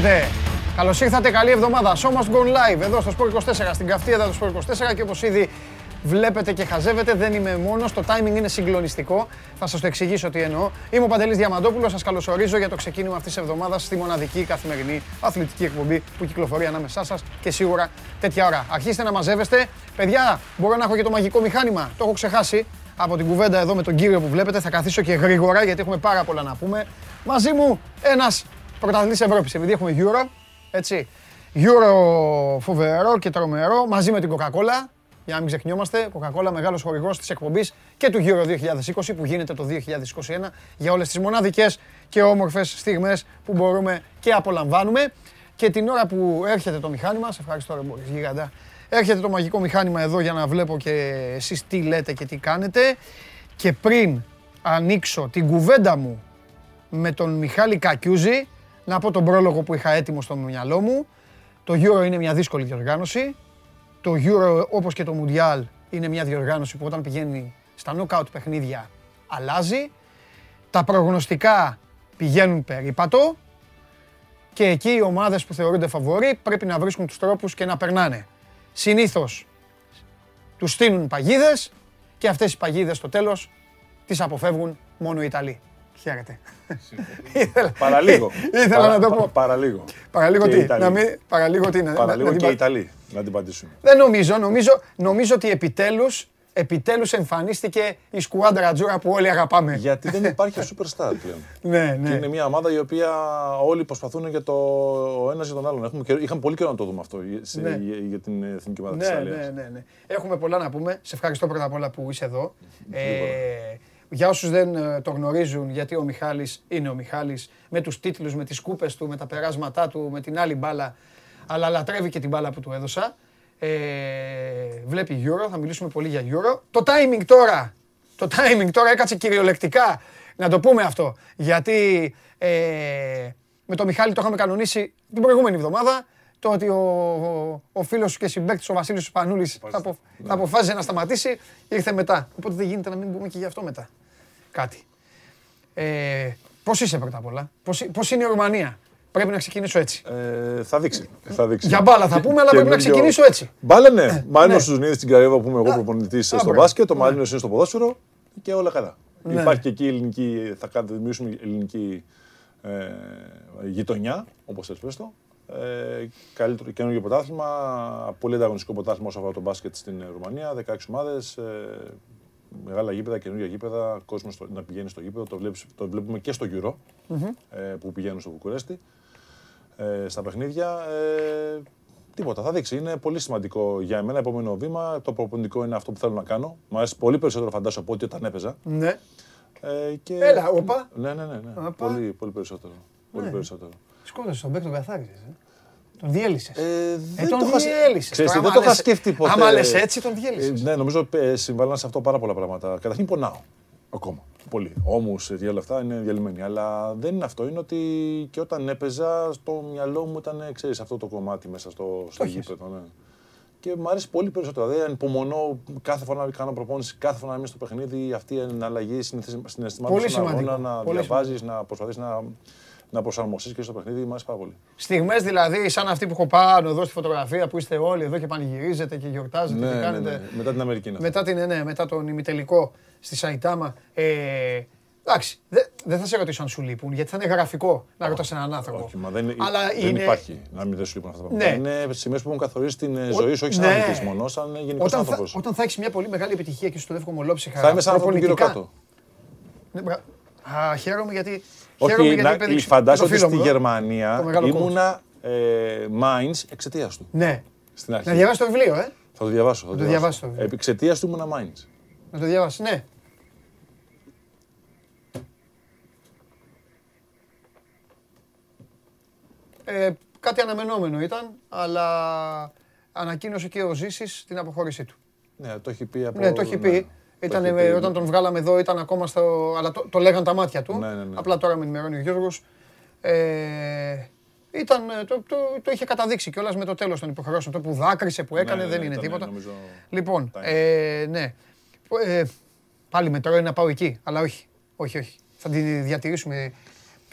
Χαίρετε. Καλώς ήρθατε, καλή εβδομάδα. Show must go live εδώ στο Sport 24, στην καυτή έδρα του Sport 24 και όπως ήδη βλέπετε και χαζεύετε, δεν είμαι μόνος. Το timing είναι συγκλονιστικό. Θα σας το εξηγήσω τι εννοώ. Είμαι ο Παντελής Διαμαντόπουλος. Σας καλωσορίζω για το ξεκίνημα αυτής της εβδομάδας στη μοναδική καθημερινή αθλητική εκπομπή που κυκλοφορεί ανάμεσά σας και σίγουρα τέτοια ώρα. Αρχίστε να μαζεύεστε. Παιδιά, μπορώ να έχω και το μαγικό μηχάνημα. Το έχω ξεχάσει από την κουβέντα εδώ με τον κύριο που βλέπετε. Θα καθίσω και γρήγορα γιατί έχουμε πάρα πολλά να πούμε. Μαζί μου ένας πρωταθλητής Ευρώπης, επειδή έχουμε Euro. Έτσι. Euro φοβερό και τρομερό μαζί με την Coca-Cola. Για να μην ξεχνιόμαστε, Coca-Cola μεγάλος χορηγός της εκπομπής και του Euro 2020 που γίνεται το 2021 για όλες τις μοναδικές και όμορφες στιγμές που μπορούμε και απολαμβάνουμε. Και την ώρα που έρχεται το μηχάνημα, σε ευχαριστώ ρε Μπορείς, γίγαντα, έρχεται το μαγικό μηχάνημα εδώ για να βλέπω και εσείς τι λέτε και τι κάνετε. Και πριν ανοίξω την κουβέντα μου με τον Μιχάλη Κακιούζη, να πω τον πρόλογο που είχα έτοιμο στο μυαλό μου. Το Euro είναι μια δύσκολη διοργάνωση. Το Euro όπως και το Mundial είναι μια διοργάνωση που όταν πηγαίνει στα knockout παιχνίδια αλλάζει. Τα προγνωστικά πηγαίνουν περίπατο και εκεί οι ομάδες που θεωρούνται φαβοροί πρέπει να βρίσκουν τους τρόπους και να περνάνε. Συνήθως τους στείλουν παγίδες και αυτές οι παγίδες στο τέλος τις αποφεύγουν μόνο οι Ιταλοί. Χαίρετε. Παραλίγο. Ήθελα να το πω. Παραλίγο. Παραλίγο Και τι, οι Ιταλοί. να μην, παραλίγο τι, να, Παραλίγο να την και οι πα- Ιταλοί να την πατήσουν. Δεν νομίζω, νομίζω, νομίζω ότι επιτέλους, επιτέλους εμφανίστηκε η σκουάντρα Τζούρα που όλοι αγαπάμε. Γιατί δεν υπάρχει superstar πλέον. Ναι, Και ναι. είναι μια ομάδα η οποία όλοι προσπαθούν για το ο ένας για τον άλλον. Έχουμε, καιρό- είχαμε πολύ καιρό να το δούμε αυτό για- σε- Ναι. για, για την εθνική ομάδα της Ναι, Ιταλίας. ναι, ναι, ναι. Έχουμε πολλά να πούμε. Σε ευχαριστώ πρώτα απ' όλα που είσαι εδώ. Ε, για όσους δεν ε, το γνωρίζουν, γιατί ο Μιχάλης είναι ο Μιχάλης, με τους τίτλους, με τις κούπες του, με τα περάσματά του, με την άλλη μπάλα, αλλά λατρεύει και την μπάλα που του έδωσα. Ε, βλέπει Euro, θα μιλήσουμε πολύ για Euro. Το timing τώρα, το timing τώρα έκατσε κυριολεκτικά, να το πούμε αυτό, γιατί ε, με τον Μιχάλη το είχαμε κανονίσει την προηγούμενη εβδομάδα, το ότι ο, ο, ο φίλος σου και συμπαίκτης ο Βασίλης Σπανούλης θα, απο, θα αποφάσισε να σταματήσει, ήρθε μετά. Οπότε δεν γίνεται να μην πούμε και γι' αυτό μετά. Κάτι. Ε, πώς είσαι πρώτα απ' όλα, πώς, πώς είναι η Ρουμανία; Πρέπει να ξεκινήσω έτσι. Ε, θα δείξει. Θα δείξει. Για μπάλα θα πούμε, αλλά πρέπει να Καινούριο- ξεκινήσω έτσι. Μπάλα, ναι. Μάλλον ναι. στου Νίδε στην Καρέβα που είμαι εγώ προπονητής στο μπράβο. μπάσκετ, ο Ναι. Μαρίνο είναι στο ποδόσφαιρο και όλα καλά. Ναι. Υπάρχει και εκεί η ελληνική, θα κάνουμε- δημιουργήσουμε ελληνική ε, γειτονιά, όπως θες πες το. Ε, καλύτερο καινούργιο πρωτάθλημα, πολύ ανταγωνιστικό πρωτάθλημα όσο αφορά το μπάσκετ στην Ρουμανία, 16 ομάδες. Ε, μεγάλα γήπεδα, καινούργια γήπεδα, κόσμος να πηγαίνει στο γήπεδο. Το, βλέπεις, το βλέπουμε και στο Euro ε, που πηγαίνουν στο Βουκουρέστι ε, στα παιχνίδια. Ε, τίποτα, θα δείξει. Είναι πολύ σημαντικό για μένα. Επόμενο βήμα. Το προπονητικό είναι αυτό που θέλω να κάνω. Μου αρέσει πολύ περισσότερο φαντάζομαι από ό,τι όταν έπαιζα. Ναι. Ε, και... Έλα, όπα. Ναι, ναι, ναι. ναι. Όπα. Πολύ, πολύ περισσότερο. Πολύ Ναι. περισσότερο. Σκότωσες τον Μπέκ τον καθάρισες. Ε. Τον διέλυσες. Ε, Ε, δεν τον το είχα- διέλυσες. Ξέρεις τι, Τώρα, δεν το άμα είχα λες- σκεφτεί ποτέ. Άμα λες έτσι, τον Ε, διέλυσες. ναι, νομίζω ε, συμβάλλαν σε αυτό πάρα πολλά πράγματα. Καταρχήν πονάω. Ακόμα. Πολύ. Όμω για όλα αυτά είναι διαλυμένοι. Αλλά δεν είναι αυτό. Είναι ότι και όταν έπαιζα, στο μυαλό μου ήταν, ξέρεις, αυτό το κομμάτι μέσα στο, στο έχεις. γήπεδο. Ναι. Και μου αρέσει πολύ περισσότερο. Δηλαδή, ανυπομονώ κάθε φορά να κάνω προπόνηση, κάθε φορά να είμαι στο παιχνίδι, αυτή η εναλλαγή συναισθημάτων Πολύ στον αγώνα, σημαντικό. να Πολύ διαβάζεις, να προσπαθείς να, να προσαρμοστείς και στο παιχνίδι. Μου αρέσει πάρα πολύ. Στιγμές δηλαδή σαν αυτή που έχω πάνω εδώ στη φωτογραφία που είστε όλοι εδώ και πανηγυρίζετε και γιορτάζετε Ναι, και ναι, κάνετε. ναι. Μετά την Αμερική είναι αυτό. Μετά, την, ναι, μετά τον ημιτελικό στη Σαϊτάμα. Ε, εντάξει, δεν δεν θα σε ρωτήσω αν σου λείπουν, γιατί θα είναι γραφικό να ρωτάς έναν άνθρωπο. Όχι, μα δεν, Αλλά δεν είναι- υπάρχει να μην δεν σου λείπουν αυτά τα Ναι. πράγματα. Είναι σημαίε που έχουν καθορίσει την ε, ζωή σου, όχι σαν Ναι. αθλητή μόνο, σαν γενικός Όταν θα, άνθρωπος. όταν θα έχεις μια πολύ μεγάλη επιτυχία και σου το εύχομαι ολόψυχα. Θα είμαι σαν αυτόν τον κύριο προπονητικά. κάτω. Ναι, μπρα- Α, χαίρομαι γιατί. χαίρομαι Όχι, γιατί να, επέδειξε φαντάζομαι το ότι φίλο στη μου εδώ. το Γερμανία μεγάλο ήμουνα ε, Mainz εξαιτίας του. Ναι. Στην αρχή. Να διαβάσει το βιβλίο, ε. Θα το διαβάσω. Θα το διαβάσω το βιβλίο. Επί εξαιτίας του ήμουνα Mainz. Να το διαβάσει, ναι. Ε, κάτι αναμενόμενο ήταν, αλλά ανακοίνωσε και ο Ζήσης την αποχώρησή του. Ναι, το έχει πει από. Ναι, το έχει πει. Το Ήταν, έχει ε, πει. όταν τον βγάλαμε εδώ ήταν ακόμα στο... Αλλά το, το λέγαν τα μάτια του. Ναι, ναι, ναι. Απλά τώρα με ενημερώνει ο Γιώργος. Ε, ήταν, ε, το, το, το είχε καταδείξει κιόλας με το τέλος των υποχρεώσεων. Το που δάκρυσε, που έκανε, ναι, δεν ναι, είναι ήταν, τίποτα. νομίζω, Λοιπόν, time. ε, ναι. Ε, πάλι με τρώει να πάω εκεί, αλλά όχι. Όχι, όχι. Θα τη διατηρήσουμε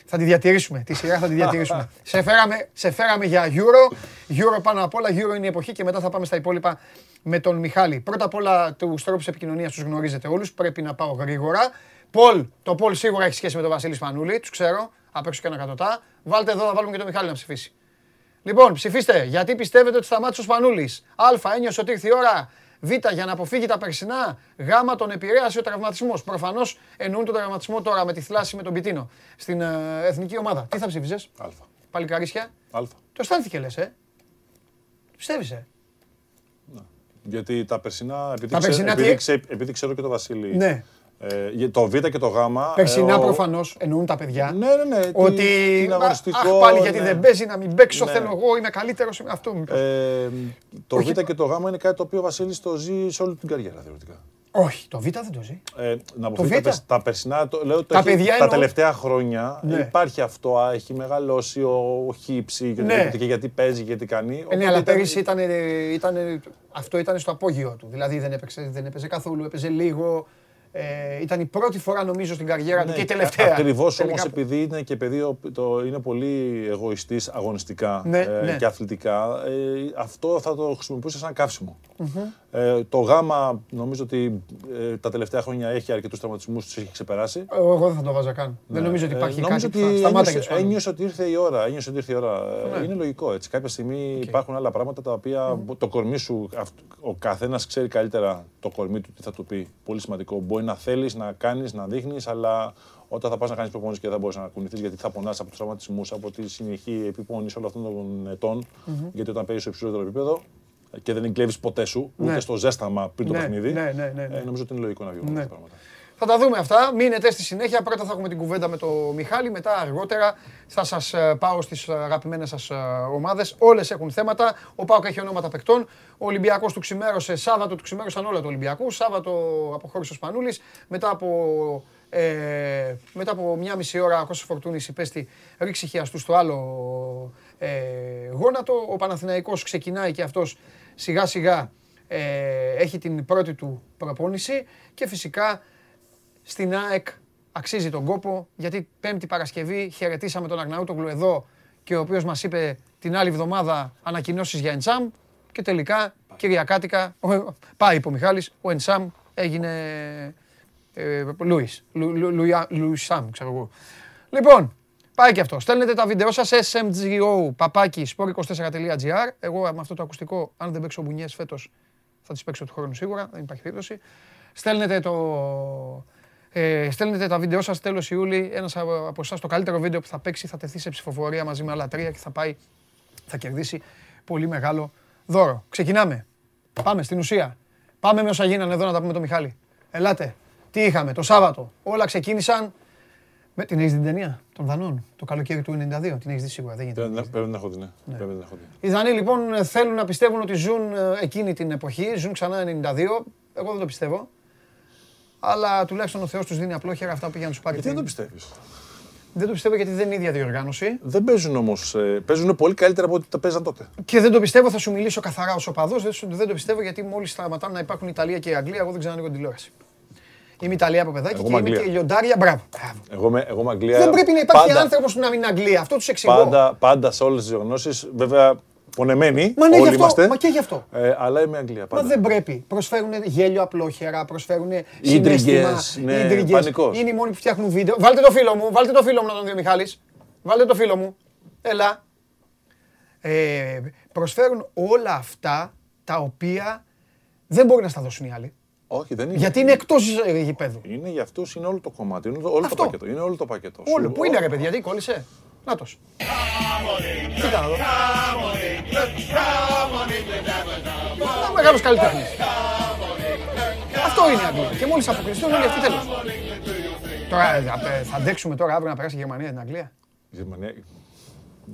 Θα τη διατηρήσουμε. Τη σειρά θα τη διατηρήσουμε. σε, φέραμε, σε φέραμε για Euro. Euro πάνω απ' όλα. Euro είναι η εποχή και μετά θα πάμε στα υπόλοιπα με τον Μιχάλη. Πρώτα απ' όλα τους τρόπους επικοινωνίας τους γνωρίζετε όλους. Πρέπει να πάω γρήγορα. Πολ, το Πολ σίγουρα έχει σχέση με τον Βασίλη Σπανούλη. Τους ξέρω. Απ' έξω και ένα κατωτά. Βάλτε εδώ, θα βάλουμε και τον Μιχάλη να ψηφίσει. Λοιπόν, ψηφίστε. Γιατί πιστεύετε ότι σταμάτησε ο Σπανούλης. Α. Ένιωσε ότι ήρθε η ώρα. Β. Για να αποφύγει τα περσινά. Γ. Τον επηρέασε ο τραυματισμός. Προφανώς εννοούν τον τραυματισμό τώρα με τη θλάση με τον Πιτίνο στην ε, εθνική ομάδα. Τι θα ψήφιζες; Α. Παλικαρίσια; Α. Το αισθάνθηκε λες, ε; Πιστεύεις, ε; Γιατί τα περσινά, επειδή, Τα ξέ- περσινά τι- επειδή, ξέ- επειδή ξέρω και το Βασίλη, Ναι. Ε, για- το Β και το Γ. Περσινά ε, ο- προφανώς εννοούν τα παιδιά. Ναι, ναι, ναι. τι- Ότι. τι είναι «Α, αγωνιστικό. Αχ, πάλι γιατί ναι. δεν παίζει, να μην παίξω. Ναι. Θέλω εγώ, είμαι καλύτερος. Αυτό μήπως. Ε, το Όχι. Β και το Γ είναι κάτι το οποίο ο Βασίλης το ζει σε όλη την καριέρα θεωρητικά. Όχι, το Β δεν το ζει. Ε, να αποφύγει τα, Β. περσ- τα περσινά, το, λέω, το Τα έχει- παιδιά τα εννοώ- τελευταία χρόνια Ναι. υπάρχει αυτό, α, έχει μεγαλώσει ο, ο χύψη και, Ναι. οτιδήποτε, και γιατί παίζει, γιατί κάνει. Ε, ναι, Οπότε αλλά ήταν- πέρυσι ήταν, ήταν, αυτό ήταν στο απόγειο του. Δηλαδή δεν έπαιξε, δεν έπαιζε καθόλου, έπαιζε λίγο. Ε, ήταν η πρώτη φορά νομίζω στην καριέρα του Ναι, και η τελευταία. Ακριβώς όμως Τελικά. επειδή είναι και παιδί ο- το, είναι πολύ εγωιστής αγωνιστικά Ναι, ε, ναι. και αθλητικά, ε, αυτό θα το χρησιμοποιούσε σαν καύσιμο. Ε, το γάμα νομίζω ότι ε, τα τελευταία χρόνια έχει αρκετούς τραυματισμούς, τους έχει ξεπεράσει. Εγώ εγώ δεν θα το βάζα καν. Δεν νομίζω ότι Ε, υπάρχει νομίζω κάτι που ότι θα σταμάταγε ένιωσε, τους ένιωσε ότι ήρθε η ώρα. Ένιωσε ότι ήρθε η ώρα. Ε, Ναι. Είναι λογικό έτσι. Κάποια στιγμή υπάρχουν άλλα πράγματα τα οποία το κορμί σου, αυτ- ο καθένας ξέρει καλύτερα το κορμί του τι θα του πει. Πολύ σημαντικό. Μπορεί να θέλεις, να κάνεις, να δείχνεις, αλλά όταν θα πας να κάνεις προπόνηση και δεν μπορείς να κουνηθείς γιατί θα πονάς από τους τραυματισμούς, από τη συνεχή επίπονη όλων αυτών των ετων Γιατί όταν παίζεις στο υψηλότερο επίπεδο και δεν εγκλέβεις ποτέ σου, Ναι. ούτε στο ζέσταμα πριν το Ναι, παιχνίδι. ναι, ναι, ναι, ναι. ε, νομίζω ότι είναι λογικό να βγουν Ναι. αυτά τα πράγματα. Θα τα δούμε αυτά. Μείνετε στη συνέχεια. Πρώτα θα έχουμε την κουβέντα με τον Μιχάλη. Μετά αργότερα θα σας πάω στις αγαπημένες σας ομάδες. Όλες έχουν θέματα. Ο Πάοκ έχει ονόματα παικτών. Ο Ολυμπιακός του ξημέρωσε. Σάββατο του ξημέρωσαν όλα του Ολυμπιακού. Σάββατο αποχώρησε ο Σπανούλης. Μετά από. Ε, μετά από μια μισή ώρα ο Κώστας Φορτούνης υπέστη ρήξη χιαστού στο άλλο ε, γόνατο. Ο Παναθηναϊκός ξεκινάει και αυτός σιγά σιγά ε, έχει την πρώτη του προπόνηση και φυσικά στην ΑΕΚ αξίζει τον κόπο γιατί πέμπτη Παρασκευή χαιρετήσαμε τον Αγναούτογλου εδώ και ο οποίος μας είπε την άλλη εβδομάδα ανακοινώσεις για Ενσάμ και τελικά Κυριακάτικα ο- πάει είπε ο Μιχάλης, ο Ενσάμ έγινε ε, Λούις, Λου- Λου- Λουιά- Λουισάμ ξέρω εγώ. Λοιπόν, πάει και αυτό. Στέλνετε τα βίντεο σας smgo παπάκι sport24.gr Εγώ με αυτό το ακουστικό, αν δεν παίξω μπουνιές φέτος, θα τις παίξω του χρόνου σίγουρα, δεν υπάρχει περίπτωση. Στέλνετε το, ε, στέλνετε τα βίντεο σας τέλος Ιούλη. Ένας από από εσάς το καλύτερο βίντεο που θα παίξει θα τεθεί σε ψηφοφορία μαζί με άλλα τρία και θα πάει, θα κερδίσει πολύ μεγάλο δώρο. Ξεκινάμε. Πάμε στην ουσία. Πάμε με όσα γίνανε εδώ να τα πούμε το Μιχάλη. Ελάτε. Τι είχαμε το Σάββατο. Όλα ξεκίνησαν με την έχεις δει την ταινία των Δανών το καλοκαίρι του 92. Την έχεις δει σίγουρα. Δεν γίνεται. να Πρέπει την να- έχεις δεις. Πρέπει να έχω δει, ναι. Πρέπει να έχω δει. Οι Δανείοι λοιπόν θέλουν να πιστεύουν ότι ζουν ε, εκείνη την εποχή, ζουν ξανά 92. Εγώ δεν το πιστεύω. Αλλά τουλάχιστον ο Θεός τους δίνει απλόχερα αυτά που πήγαν να τους πάρει. Γιατί δεν το πριν. πιστεύεις; Δεν το πιστεύω γιατί δεν είναι η ίδια διοργάνωση. Δεν παίζουν όμως. παίζουν πολύ καλύτερα από ό,τι τα παίζαν τότε. Και δεν το πιστεύω, θα σου μιλήσω καθαρά ως οπαδός. Δεν, σου- δεν το πιστεύω γιατί μόλις σταματάνε να υπάρχουν η Ιταλία και η Αγγλία, εγώ δεν ξανανοίγω την τηλεόραση. Είμαι Ιταλία από παιδάκι Εγώ και είμαι είμαι Αγγλία. και λιοντάρια. Μπράβο. Μπράβο. Εγώ με, εγώ με Αγγλία. Δεν πρέπει να υπάρχει πάντα, άνθρωπος που να μην είναι Αγγλία. Αυτό τους εξηγώ. Πάντα, πάντα σε όλες τις διοργανώσει. Βέβαια, πονεμένοι. Μα ναι, γι' όλοι αυτό. είμαστε. Μα και γι' αυτό. Ε, αλλά είμαι Αγγλία. Μα Πάντα. δεν πρέπει. Προσφέρουν γέλιο απλόχερα, προσφέρουν Ίντριγκες, συναίσθημα. ναι, ίντριγκες. πανικός. Είναι οι μόνοι που φτιάχνουν βίντεο. Βάλτε το φίλο μου, βάλτε το φίλο μου να τον δει ο Μιχάλης. Βάλτε το φίλο μου. Έλα. Ε, προσφέρουν όλα αυτά τα οποία δεν μπορεί να στα δώσουν οι άλλοι. Όχι, δεν είναι. Γιατί είναι εκτός ε, γηπέδου. Είναι για αυτούς είναι όλο το κομμάτι. Είναι όλο Αυτό. το πακέτο. Είναι όλο το πακέτο. Όλο. Σου- Πού είναι ρε παιδιά, τι κόλλησε; Νάτος. Κοίτα να δω. Ένα μεγάλος καλλιτέχνης. Αυτό είναι η Αγγλία. Και μόλις αποκλειστούν όλοι αυτοί τέλος. Τώρα ε, απ- θα αντέξουμε τώρα αύριο να περάσει η Γερμανία την Αγγλία; Η Γερμανία.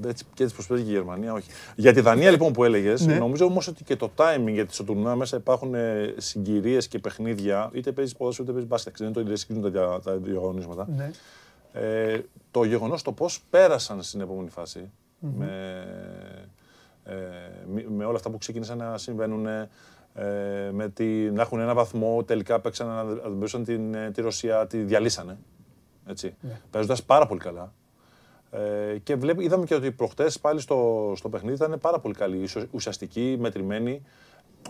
Έτσι, και έτσι προσπαθεί και η Γερμανία, όχι. Για τη Δανία λοιπόν που έλεγες, Ναι. νομίζω όμως ότι και το timing γιατί στο τουρνουά μέσα υπάρχουν συγκυρίες και παιχνίδια. Είτε παίζεις ποδόσφαιρο είτε παίζεις μπάσκετ. Δεν είναι το ίδιο, συγκρίνουν τα, δια- τα δύο αγωνίσματα. Ναι. Ε, το γεγονός το πώς πέρασαν στην επόμενη φάση με, ε, μη- με όλα αυτά που ξεκίνησαν να συμβαίνουν. Ε, με τη, να έχουν ένα βαθμό, τελικά παίξαν να αντιμετωπίσουν την, ε, τη Ρωσία, τη διαλύσανε. Έτσι. Ναι. Παίζοντας πάρα πολύ καλά. Ε, και βλέπ, είδαμε και ότι προχτές πάλι στο, στο παιχνίδι ήταν πάρα πολύ καλή, ουσιαστική, μετρημένη.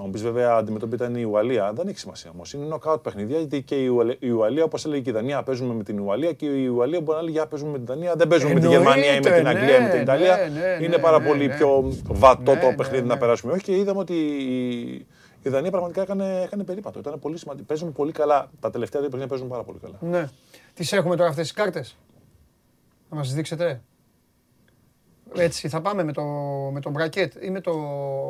Αν πεις βέβαια αντιμετώπιση ήταν η Ουαλία, δεν έχει σημασία όμως. Είναι νοκάουτ παιχνίδια γιατί και η Ουαλία, όπως έλεγε και η Δανία, παίζουμε με την Ουαλία και η Ουαλία μπορεί να λέει για παίζουμε με την Δανία, δεν παίζουμε με τη Γερμανία ή με την Αγγλία ή με την ναι, Ιταλία. Ναι, ναι, είναι πάρα πολύ πιο βατό το παιχνίδι να περάσουμε. Όχι και είδαμε ότι η Δανία πραγματικά έκανε, έκανε περίπατο. Ήταν πολύ σημαντικό. Παίζουν πολύ καλά. Τα τελευταία δύο παιχνίδια παίζουν πάρα πολύ καλά. Ναι. Τι έχουμε τώρα αυτές τις κάρτες; Θα μας δείξετε. Έτσι, θα πάμε με το, με το bracket ή με το,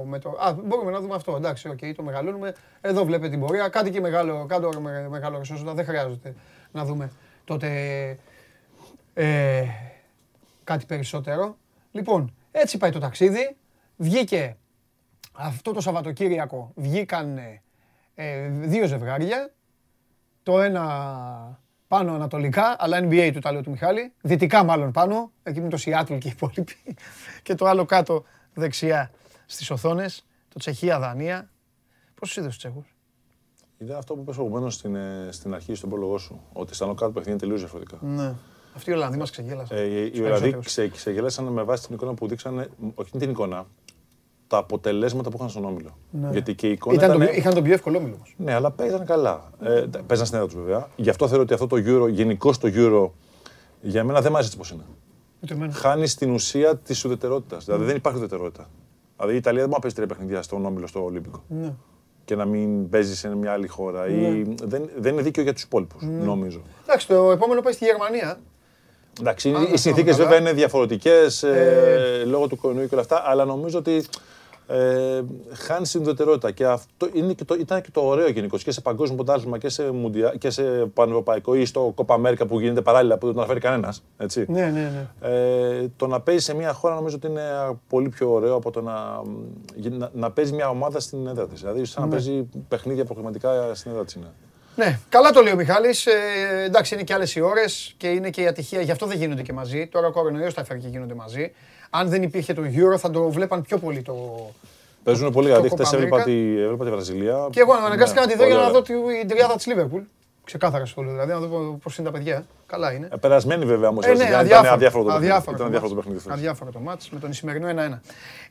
με το... Α, μπορούμε να δούμε αυτό, εντάξει, OK, okay, το μεγαλώνουμε. Εδώ βλέπετε την πορεία, κάτι και μεγάλο, κάτω με, μεγάλο ρεσόσοντα, δεν χρειάζεται να δούμε τότε ε, κάτι περισσότερο. Λοιπόν, έτσι πάει το ταξίδι. Βγήκε αυτό το Σαββατοκύριακο, βγήκαν ε, δύο ζευγάρια. Το ένα πάνω ανατολικά, αλλά NBA του τα του Μιχάλη. Δυτικά μάλλον πάνω, εκεί είναι το Σιάτλ και οι υπόλοιποι. και το άλλο κάτω δεξιά στις οθόνες, το Τσεχία-Δανία. Πώς είδες τους Τσέχους; Ήταν αυτό που είπες προηγουμένως στην, ε, στην αρχή, στον πρόλογο σου, ότι στα κάτω παιχνίδι είναι τελείως διαφορετικά. Ναι. Αυτοί οι Ολλανδοί μας ξεγέλασαν. Ε, οι Ολλανδοί ξεγέλασαν με βάση την εικόνα που δείξανε, όχι την εικόνα, τα αποτελέσματα που είχαν στον όμιλο. Ναι. Γιατί και η εικόνα ήταν, ήταν... Είχαν τον πιο εύκολο όμιλο όμως. Ναι, αλλά παίζαν καλά. Ε, παίζαν στην έδρα τους βέβαια. Γι' αυτό θεωρώ ότι αυτό το Euro, γενικώ το Euro, για μένα δεν μ' αρέσει πώ είναι. Χάνει την ουσία της ουδετερότητας. Δηλαδή ναι. δεν υπάρχει ουδετερότητα. Δηλαδή η Ιταλία δεν μπορεί να παίζει τρία παιχνίδια στον όμιλο στο Ολύμπικο. Ναι. Και να μην παίζει σε μια άλλη χώρα. Ναι. Ή... Δεν, δεν είναι δίκαιο για τους υπόλοιπους, ναι. νομίζω. Εντάξει, το επόμενο πάει στη Γερμανία. Εντάξει, οι συνθήκες βέβαια είναι διαφορετικές ε... ε, λόγω του κορονοϊού και όλα αυτά, αλλά νομίζω ότι ε, χάνει συνδετερότητα. Και αυτό είναι και το, ήταν και το ωραίο γενικώ και σε παγκόσμιο πρωτάθλημα και σε, μουντια, και σε πανευρωπαϊκό ή στο Κόπα Αμέρικα που γίνεται παράλληλα που δεν τον αναφέρει κανένας. Ναι, ναι, ναι. Ε, το να παίζει σε μια χώρα νομίζω ότι είναι πολύ πιο ωραίο από το να, να, να παίζει μια ομάδα στην έδρα της. Δηλαδή, σαν να ναι. παίζει παιχνίδια προκριματικά στην έδρα της. Ναι, καλά το λέει ο Μιχάλης. Ε, εντάξει, είναι και άλλες οι ώρες και είναι και η ατυχία. Γι' αυτό δεν γίνονται και μαζί. Τώρα ο κορονοϊός τα φέρει και γίνονται μαζί αν δεν υπήρχε το Euro θα το βλέπαν πιο πολύ το. Παίζουν πολύ καλή. Χθε έβλεπα, τη, έβλεπα τη Βραζιλία. Και εγώ αναγκάστηκα ναι, να τη δω για να δω την τριάδα της Λίβερπουλ. Ξεκάθαρα στο δηλαδή, να δω πώς είναι τα παιδιά. Καλά είναι. Ε, περασμένη βέβαια όμως. Ε, ναι, αδιάφορο, αδιάφορο, το αδιάφορο, το αδιάφορο το παιχνίδι. Αδιάφορο το μάτς με τον Ισημερινό 1-1.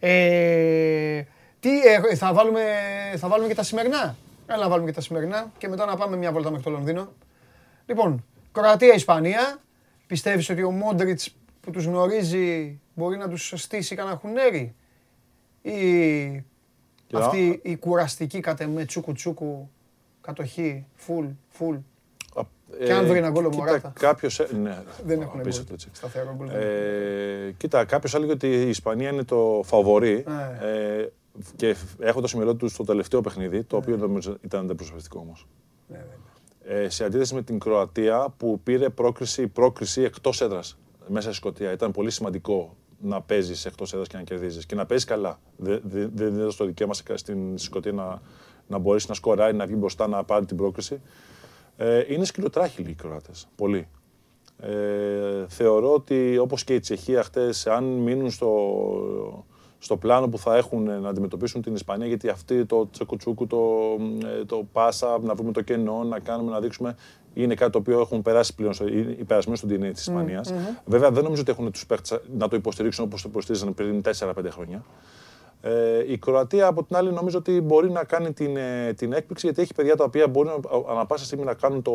Ε, τι, ε, θα, βάλουμε, θα βάλουμε και τα σημερινά; Έλα να βάλουμε και τα σημερινά και μετά να πάμε μια βόλτα μέχρι το Λονδίνο. Λοιπόν, Κροατία-Ισπανία. Πιστεύεις ότι ο Μόντριτς που τους γνωρίζει μπορεί να τους στήσει κανένα χουνέρι ή αυτή η κουραστική κατ' εμέ τσούκου τσούκου κατοχή, φουλ, φουλ. Και αν βρει ένα γκολ ο Μωράτα. Κάποιος, ε, ναι, δεν έχουν γκολ. Σταθερό γκολ. Ε, κοίτα, κάποιος έλεγε ότι η Ισπανία είναι το φαβορή ναι. ε, και έχοντα στο μυαλό του στο τελευταίο παιχνίδι, το οποίο ναι. ήταν αντιπροσωπευτικό όμως. Ναι, ε, σε αντίθεση με την Κροατία που πήρε πρόκριση, πρόκριση εκτός έδρας μέσα στη Σκωτία. Ήταν πολύ σημαντικό να παίζεις εκτός έδρας και να κερδίζεις και να παίζεις καλά. Δεν δε, δε, το δικαίωμα στην Σκωτία να, να μπορέσει να σκοράρει, να βγει μπροστά, να πάρει την πρόκριση. Ε, είναι σκυλοτράχυλοι οι Κροάτες. Πολύ. Ε, θεωρώ ότι όπως και η Τσεχία χτες, αν μείνουν στο, στο πλάνο που θα έχουν να αντιμετωπίσουν την Ισπανία, γιατί αυτή το τσεκουτσούκου, το, ε, το πάσα, να βρούμε το κενό, να κάνουμε, να δείξουμε είναι κάτι το οποίο έχουν περάσει πλέον στο, υπερασμένο στον DNA της Ισπανίας. Mm-hmm. Βέβαια, δεν νομίζω ότι έχουν τους παίχτε να το υποστηρίξουν όπως το υποστήριζαν πριν 4-5 χρόνια. Ε, η Κροατία, από την άλλη, νομίζω ότι μπορεί να κάνει την, ε, την έκπληξη γιατί έχει παιδιά τα οποία μπορεί ανά πάσα στιγμή να κάνουν το,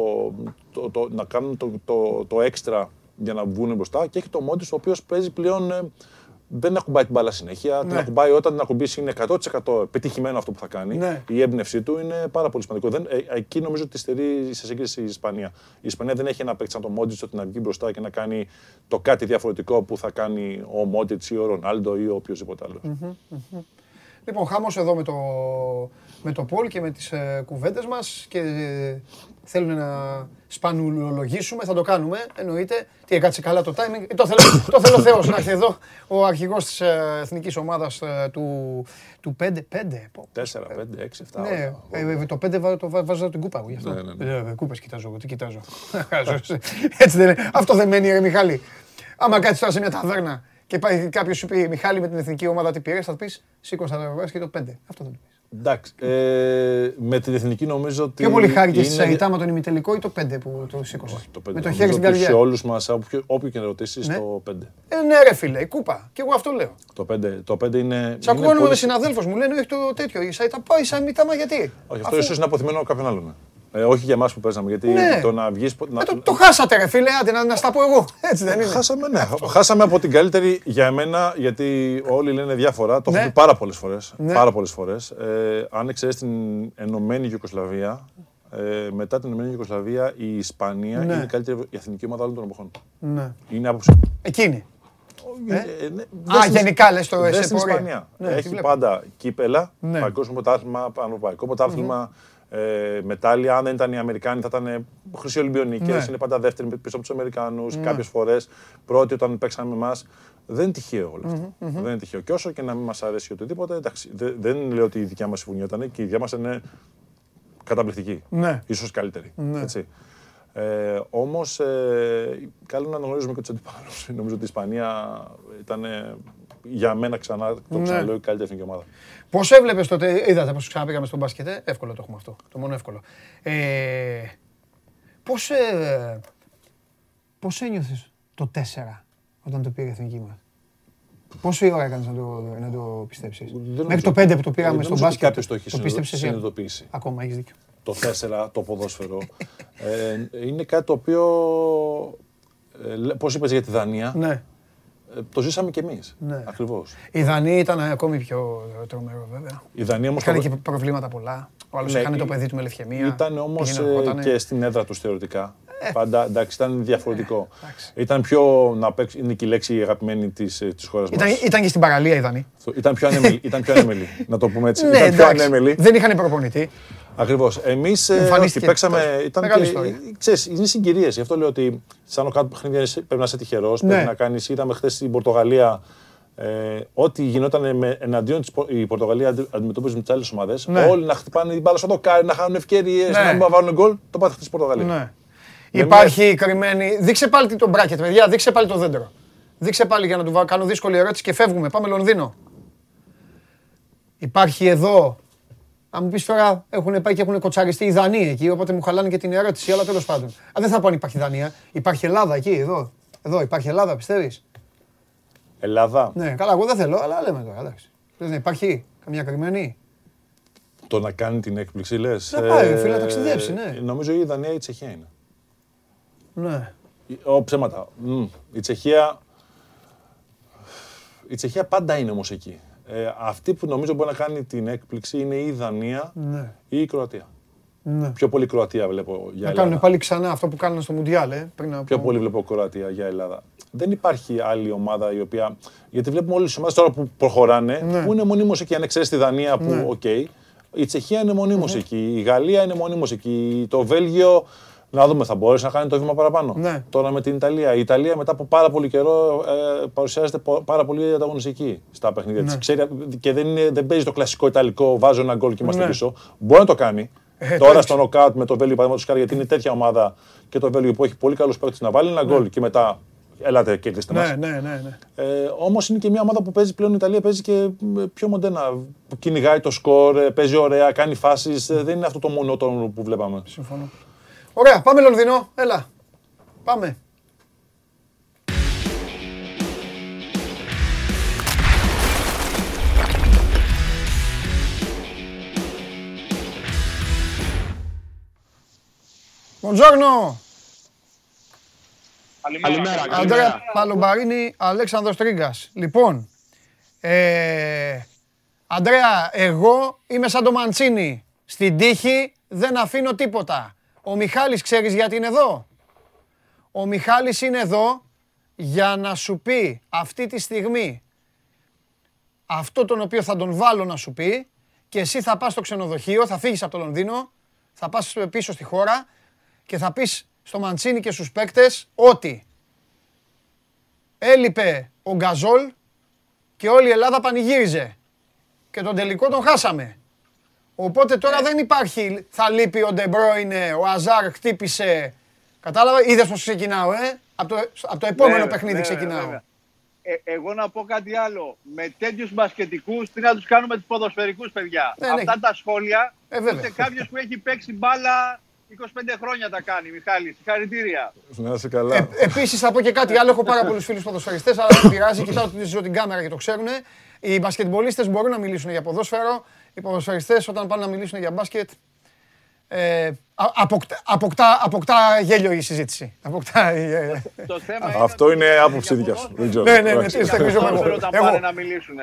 το, το, να κάνουν το, το, το, έξτρα για να βγουν μπροστά και έχει το Μόντι, ο οποίος παίζει πλέον ε, δεν ακουμπάει την μπάλα συνέχεια. Ναι. Την ακουμπάει όταν την ακουμπήσει είναι 100% πετυχημένο αυτό που θα κάνει. Ναι. Η έμπνευσή του είναι πάρα πολύ σημαντικό. Δεν, ε, εκεί νομίζω ότι στερεί σε σύγκριση η Ισπανία. Η Ισπανία δεν έχει ένα παίκτη σαν το Μόντιτ ότι να βγει μπροστά και να κάνει το κάτι διαφορετικό που θα κάνει ο Μόντιτ ή ο Ρονάλντο ή ο οποιοδήποτε άλλος. Mm-hmm, mm-hmm. Λοιπόν, χάμος εδώ με το, με το Πολ και με τις ε, κουβέντες μας και ε, θέλουν να σπανουλολογήσουμε, θα το κάνουμε, εννοείται. Τι έκατσε καλά το timing. Ε, το θέλω, το θέλω Θεός να έρθει εδώ ο αρχηγός της ε, εθνικής ομάδας ε, του, του 5, 5. 4, 5, 6, 7. Ναι, ε, το 5 το βάζω την κούπα. Γι αυτό. Ναι, ναι, ναι. Κούπες κοιτάζω, τι κοιτάζω. Έτσι δεν είναι. Αυτό δεν μένει ρε Μιχάλη. Άμα κάτσεις τώρα σε μια ταβέρνα και πάει κάποιος σου πει Μιχάλη με την εθνική ομάδα τι πήρες, θα πεις σήκω στα και το 5. Αυτό δεν πεις. Εντάξει. Ε, με την εθνική νομίζω ότι. Πιο πολύ χάρηκε στη είναι- Σαϊτά με τον ημιτελικό ή το 5 που το σήκωσε; Το πέντε. Με το Νομίζω χέρι στην ότι καρδιά. Σε όλους μας, όποιο, όποιο και να ρωτήσεις, Ναι. το 5. Ε, ναι, ρε φίλε, η κούπα. Και εγώ αυτό λέω. Το 5, το 5 είναι. Σε είναι ακούω με πολύ- συναδέλφους μου, λένε όχι το τέτοιο. Η Σαϊτά πάει σαν μητά, μα γιατί; Όχι, αυτό Αφού- ίσως είναι αποθυμένο κάποιον άλλον. Ε, όχι για εμάς που παίζαμε. Γιατί Ναι. το να βγεις. Ε, το, το χάσατε, ρε φίλε, άντε να, να στα πω εγώ. Έτσι δεν είναι. Χάσαμε, ναι. Χάσαμε από την καλύτερη για εμένα, γιατί όλοι λένε διάφορα. Το Ναι. έχω πει πάρα πολλές φορές. Ναι. Πάρα πολλές φορές. Ε, αν εξαιρέσεις την Ενωμένη Ιουκοσλαβία, ε, μετά την Ενωμένη Ιουκοσλαβία, η Ισπανία Ναι. είναι η καλύτερη η εθνική ομάδα όλων των εποχών. Ναι. Είναι άποψη. Εκείνη. Ε, ναι, Α, δες την- γενικά λες το δες σε στην πορεία. Ισπανία. Ναι, τη Έχει βλέπω. πάντα κύπελα, Ναι. παγκόσμιο πρωτάθλημα, πανευρωπαϊκό πρωτάθλημα, ε, μετάλλια. Αν δεν ήταν οι Αμερικάνοι, θα ήταν χρυσή Ολυμπιονίκες. Ναι. Είναι πάντα δεύτεροι πίσω από τους Αμερικάνους. Κάποιες φορές πρώτοι όταν παίξαμε με εμάς. Δεν είναι τυχαίο όλο αυτό. Δεν είναι τυχαίο. Και όσο και να μην μας αρέσει οτιδήποτε, εντάξει, δε- δεν λέω ότι η δικιά μας συμφωνία ήταν και η δικιά μας είναι καταπληκτική. Ναι. Ίσως καλύτερη. Ναι. Έτσι. Ε, Όμως, ε, καλό να αναγνωρίζουμε και τους αντιπάλους. Νομίζω ότι η Ισπανία ήταν ε, για μένα ξανά, το Ναι. ξαναλέω, η καλύτερη εθνική ομάδα. Πώς έβλεπες τότε, είδατε πώς ξαναπήγαμε στον μπάσκετ, ε; εύκολο το έχουμε αυτό. Το μόνο εύκολο. Ε, πώς ε, πώς ένιωθες το 4 όταν το πήρε η εθνική μας; Πόση ώρα έκανες να το, να το πιστέψεις; Δεν Μέχρι νομίζω- το 5 που το πήραμε δεν στον νομίζω ότι μπάσκετ. κάποιος το έχει πίστεψες, ε; συνειδητοποιήσει. Ακόμα έχεις δίκιο. Το 4, το ποδόσφαιρο. ε, είναι κάτι το οποίο. Ε, Πώς είπες για τη Δανία, Ναι. Ε, το ζήσαμε κι εμείς. Ναι. Ακριβώς. Η Δανία ήταν ακόμη πιο τρομερό βέβαια. Η Δανία όμως. Είχαν και προβλήματα πολλά. Ο άλλος Ναι, είχαν το η- παιδί του με λευκαιμία. Ήταν όμως πήγαινε, ερχότανε. και στην έδρα του θεωρητικά. Πάντα εντάξει, ήταν διαφορετικό. Ε, εντάξει. Ήταν πιο. Να παίξει, είναι και η λέξη αγαπημένη της της χώρας Ήταν, μας. ήταν και στην παραλία η Δανή. Ήταν πιο ανέμελη, ήταν πιο ανέμελη, να το πούμε έτσι. Ναι, ήταν πιο εντάξει. ανέμελη. Δεν είχαν προπονητή. Ακριβώς. Εμείς Εμφανίστηκε παίξαμε. τόσο. Ήταν Μεγάλη και, ιστορία. ξέρεις, είναι συγκυρίες. Γι' αυτό λέω ότι σαν κάτω παιχνίδια είσαι- πρέπει να είσαι τυχερός. Ναι. Πρέπει να κάνει. Είδαμε χθες στην Πορτογαλία. Ε, ό,τι γινόταν με, εναντίον της η Πορτογαλία αντι- αντιμετωπίζει με τις άλλες ομάδες. Ναι. Όλοι να χτυπάνε την μπάλα στο δοκάρι, να χάνουν ευκαιρίες, Ναι. να μην βάλουν γκολ. Το πάθε χθε η Πορτογαλίας. Ναι. Με Υπάρχει κρυμμένη. Δείξε πάλι τον μπράκετ, παιδιά. Δείξε πάλι το δέντρο. Δείξε πάλι για να του βα- κάνω δύσκολη ερώτηση και φεύγουμε. Πάμε Λονδίνο. Υπάρχει εδώ. Αν μου πεις τώρα, έχουν πάει και έχουν κοτσαριστεί οι Δανείοι εκεί, οπότε μου χαλάνε και την ερώτηση, αλλά τέλος πάντων. Α, δεν θα πω αν υπάρχει Δανία. Υπάρχει Ελλάδα εκεί, εδώ. Εδώ υπάρχει Ελλάδα, πιστεύεις; Ελλάδα. Ναι, καλά, εγώ δεν θέλω, αλλά λέμε τώρα, εντάξει. Θες να υπάρχει καμιά κρυμμένη; Το να κάνει την έκπληξη, λες. Να πάει, φίλε, να ταξιδέψει, ναι. Νομίζω η Δανία ή η Τσεχία είναι. Ναι. Ω, ψέματα. Μμ. Η Τσεχία. Η Τσεχία πάντα είναι όμως εκεί. Ε, αυτή που νομίζω μπορεί να κάνει την έκπληξη είναι ή η Δανία Ναι. ή η Κροατία. ναι. Πιο πολύ Κροατία βλέπω για Να Ελλάδα. κάνουν πάλι ξανά αυτό που κάνανε στο Μουντιάλ, ε, πριν από... Πιο πολύ βλέπω Κροατία για Ελλάδα. Δεν υπάρχει άλλη ομάδα η οποία. Γιατί βλέπουμε όλες τις ομάδες τώρα που προχωράνε, Ναι. που είναι μονίμως εκεί. Αν εξαιρέσεις τη Δανία που, Ναι. οκ. Η Τσεχία είναι μονίμως εκεί. Η Γαλλία είναι μονίμως εκεί. Το Βέλγιο, να δούμε, θα μπορέσει να κάνει το βήμα παραπάνω. Ναι. Τώρα με την Ιταλία. Η Ιταλία μετά από πάρα πολύ καιρό ε, παρουσιάζεται πο- πάρα πολύ ανταγωνιστική στα παιχνίδια Ναι. της. Ξέρει, και δεν, είναι, δεν παίζει το κλασικό Ιταλικό, βάζω ένα γκολ και είμαστε Ναι. πίσω. Μπορεί να το κάνει. Ε, Τώρα εντάξει. στο νοκάουτ με το Βέλγιο, παραδείγματος χάρη, γιατί είναι τέτοια ομάδα και το Βέλγιο που έχει πολύ καλούς παίκτες να βάλει ένα γκολ και μετά. Ελάτε, κερδίστε Ναι, μας. ναι, ναι, ναι. Ε, Όμως είναι και μια ομάδα που παίζει πλέον η Ιταλία, παίζει και ε, πιο μοντέρνα. Που κυνηγάει το σκορ, ε, παίζει ωραία, κάνει φάσεις. Δεν είναι αυτό το μονότονο που βλέπαμε. Συμφωνώ. Ωραία, πάμε Λονδίνο. Έλα. Πάμε. Buongiorno. Καλημέρα. Αντρέα Παλομπαρίνη, Αλέξανδρος Τρίγκας. Λοιπόν, ε, Αντρέα, εγώ είμαι σαν το Μαντσίνη. Στην τύχη δεν αφήνω τίποτα. Ο Μιχάλης ξέρεις γιατί είναι εδώ; Ο Μιχάλης είναι εδώ για να σου πει αυτή τη στιγμή αυτό τον οποίο θα τον βάλω να σου πει και εσύ θα πας στο ξενοδοχείο, θα φύγεις από το Λονδίνο, θα πας πίσω στη χώρα και θα πεις στο Μαντσίνη και στους παίκτες ότι έλειπε ο Γκαζόλ και όλη η Ελλάδα πανηγύριζε. Και τον τελικό τον χάσαμε. Οπότε τώρα δεν υπάρχει, θα λείπει ο Ντεμπρόινε, ο Αζάρ χτύπησε. Κατάλαβα, είδες πώς ξεκινάω, ε; Από το, από το επόμενο Βέβαια, παιχνίδι βέβαια, ξεκινάω. βέβαια. ε, εγώ να πω κάτι άλλο. Με τέτοιους μπασκετικούς, τι να τους κάνουμε τους ποδοσφαιρικούς, παιδιά. Ναι, ναι. Αυτά τα σχόλια. Ε, βέβαια. ούτε κάποιος που έχει παίξει μπάλα 25 χρόνια τα κάνει, Μιχάλη. Συγχαρητήρια. Να είσαι καλά. Ε, Επίσης θα πω και κάτι άλλο. Έχω πάρα πολλούς φίλους ποδοσφαιριστές, αλλά δεν πειράζει. Κοιτάω ότι ζω την κάμερα και το ξέρουν. Οι μπασκετμπολίστες μπορούν να μιλήσουν για ποδόσφαιρο. Οι ποδοσφαιριστές όταν πάνε να μιλήσουν για μπάσκετ. Ε, α- αποκτά, αποκτά, αποκτά γέλιο η συζήτηση. Αποκτά, ε, ε. Το θέμα Αυτό ότι είναι για άποψη ποδόσφαιρο- δικιά σου. Δεν ξέρω. Ναι, ναι, ναι, Εντάξει. τι Για στεγνίζομαι ποδόσφαιρο εγώ. όταν Εγώ. πάνε να μιλήσουν.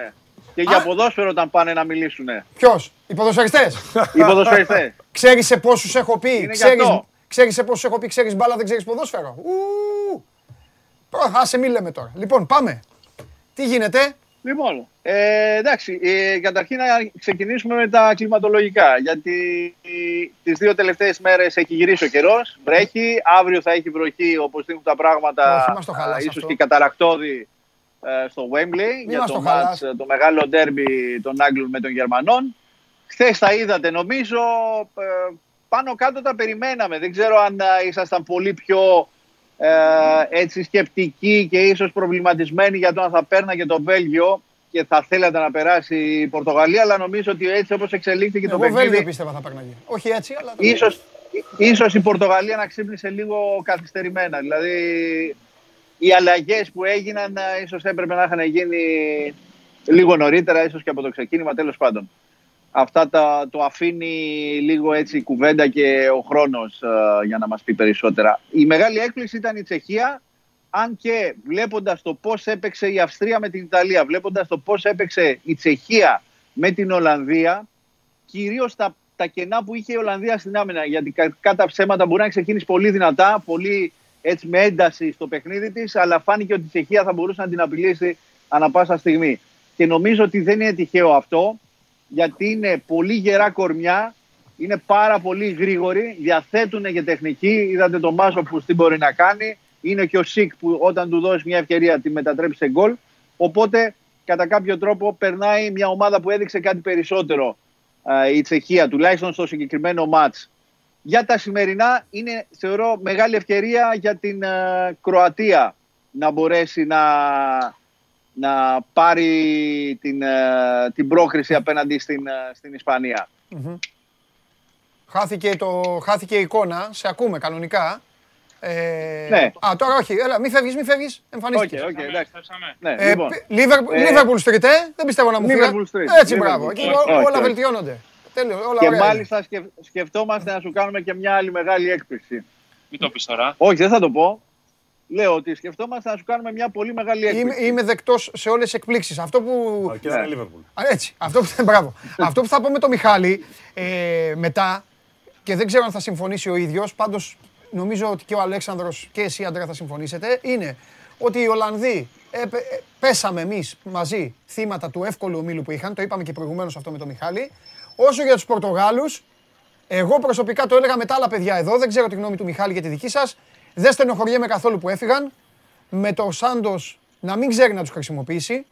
Και για ποδόσφαιρο όταν πάνε να μιλήσουν. Ποιος, οι ποδοσφαιριστές. Οι ποδοσφαιριστές. Ξέρεις σε πόσους έχω πει. γι' Ξέρεις, αυτό. ξέρεις σε πόσους έχω πει, ξέρεις μπάλα, δεν ξέρεις ποδόσφαιρο. Ου, Προ- Άσε μη λέμε τώρα. Λοιπόν, πάμε. Τι γίνεται; Λοιπόν, ε, εντάξει, ε, καταρχήν να ξεκινήσουμε με τα κλιματολογικά. Γιατί τις δύο τελευταίες μέρες έχει γυρίσει ο καιρός, βρέχει. Αύριο θα έχει βροχή όπως δείχνουν τα πράγματα. Όχι, μας το χαλάς ίσως αυτό. και καταρακτώδη ε, στο Wembley για μας το, το χαλάς. μάτς, ε, το μεγάλο ντέρμπι των Άγγλων με των Γερμανών. Χθες τα είδατε, νομίζω. ε, πάνω κάτω τα περιμέναμε. Δεν ξέρω αν ε, ήσασταν πολύ πιο ε, έτσι σκεπτικοί και ίσως προβληματισμένοι για το αν θα πέρναγε το Βέλγιο και θα θέλατε να περάσει η Πορτογαλία, αλλά νομίζω ότι έτσι όπως εξελίχθηκε το Εγώ Βέλγιο παιχνίδι, πίστευα θα πέρναγε. Όχι έτσι, αλλά. ίσως, ίσως η Πορτογαλία να ξύπνησε λίγο καθυστερημένα. Δηλαδή οι αλλαγές που έγιναν ε, ίσως έπρεπε να είχαν γίνει λίγο νωρίτερα, ίσως και από το ξεκίνημα, τέλος πάντων. Αυτά τα, το αφήνει λίγο έτσι η κουβέντα και ο χρόνος ε, για να μας πει περισσότερα. Η μεγάλη έκπληξη ήταν η Τσεχία, αν και βλέποντας το πώς έπαιξε η Αυστρία με την Ιταλία, βλέποντας το πώς έπαιξε η Τσεχία με την Ολλανδία, κυρίως τα, τα κενά που είχε η Ολλανδία στην άμυνα, γιατί κα, κατά ψέματα μπορεί να ξεκίνησε πολύ δυνατά, πολύ έτσι με ένταση στο παιχνίδι της, αλλά φάνηκε ότι η Τσεχία θα μπορούσε να την απειλήσει ανα πάσα στιγμή. Και νομίζω ότι δεν είναι τυχαίο αυτό, γιατί είναι πολύ γερά κορμιά, είναι πάρα πολύ γρήγοροι, διαθέτουν και τεχνική. Είδατε τον Μάσο που τι μπορεί να κάνει. Είναι και ο Σικ που όταν του δώσει μια ευκαιρία τη μετατρέπει σε γκολ. Οπότε κατά κάποιο τρόπο περνάει μια ομάδα που έδειξε κάτι περισσότερο α, η Τσεχία, τουλάχιστον στο συγκεκριμένο μάτς. Για τα σημερινά είναι θεωρώ μεγάλη ευκαιρία για την α, Κροατία να μπορέσει να, να πάρει την, ε, την πρόκριση απέναντι στην, ε, στην Ισπανία. Χάθηκε, το, χάθηκε η εικόνα. Σε ακούμε κανονικά. Ε, Ναι. Α, τώρα όχι. Έλα, μη φεύγεις, μη φεύγεις. Οκ, Εμφανίστηκε. οκ, εντάξει. Στέψαμε. Ναι, Ε, λοιπόν, π- Liverpool- Ε, Liverpool Street, ε; Δεν πιστεύω να μου φύγει. Liverpool Street. Έτσι, Liverpool. μπράβο. Εκεί Όχι, ό- όχι, όλα όχι. βελτιώνονται. Τέλειος, όλα και ωραία είναι. μάλιστα σκεφ- σκεφτόμαστε να σου κάνουμε και μια άλλη μεγάλη έκπληξη. Μην το πεις τώρα. Όχι, δεν θα το πω. Λέω ότι σκεφτόμαστε να σου κάνουμε μια πολύ μεγάλη έκπληξη. Είμαι, είμαι δεκτός σε όλες τις εκπλήξεις. Αυτό που. Αρκεί να είναι Λίβερπουλ. Α, Έτσι. Αυτό που, μπράβο. Αυτό που θα πω με τον Μιχάλη ε, μετά και δεν ξέρω αν θα συμφωνήσει ο ίδιος, πάντως νομίζω ότι και ο Αλέξανδρος και εσύ Αντρέα θα συμφωνήσετε, είναι ότι οι Ολλανδοί ε, πε- ε, πέσαμε εμείς μαζί θύματα του εύκολου ομίλου που είχαν. Το είπαμε και προηγουμένως αυτό με τον Μιχάλη. Όσο για τους Πορτογάλους, εγώ προσωπικά το έλεγα με τα άλλα παιδιά εδώ, δεν ξέρω τη γνώμη του Μιχάλη και τη δική σας. Δεν στενοχωριέμαι καθόλου που έφυγαν. Με το Σάντος να μην ξέρει να τους χρησιμοποιήσει.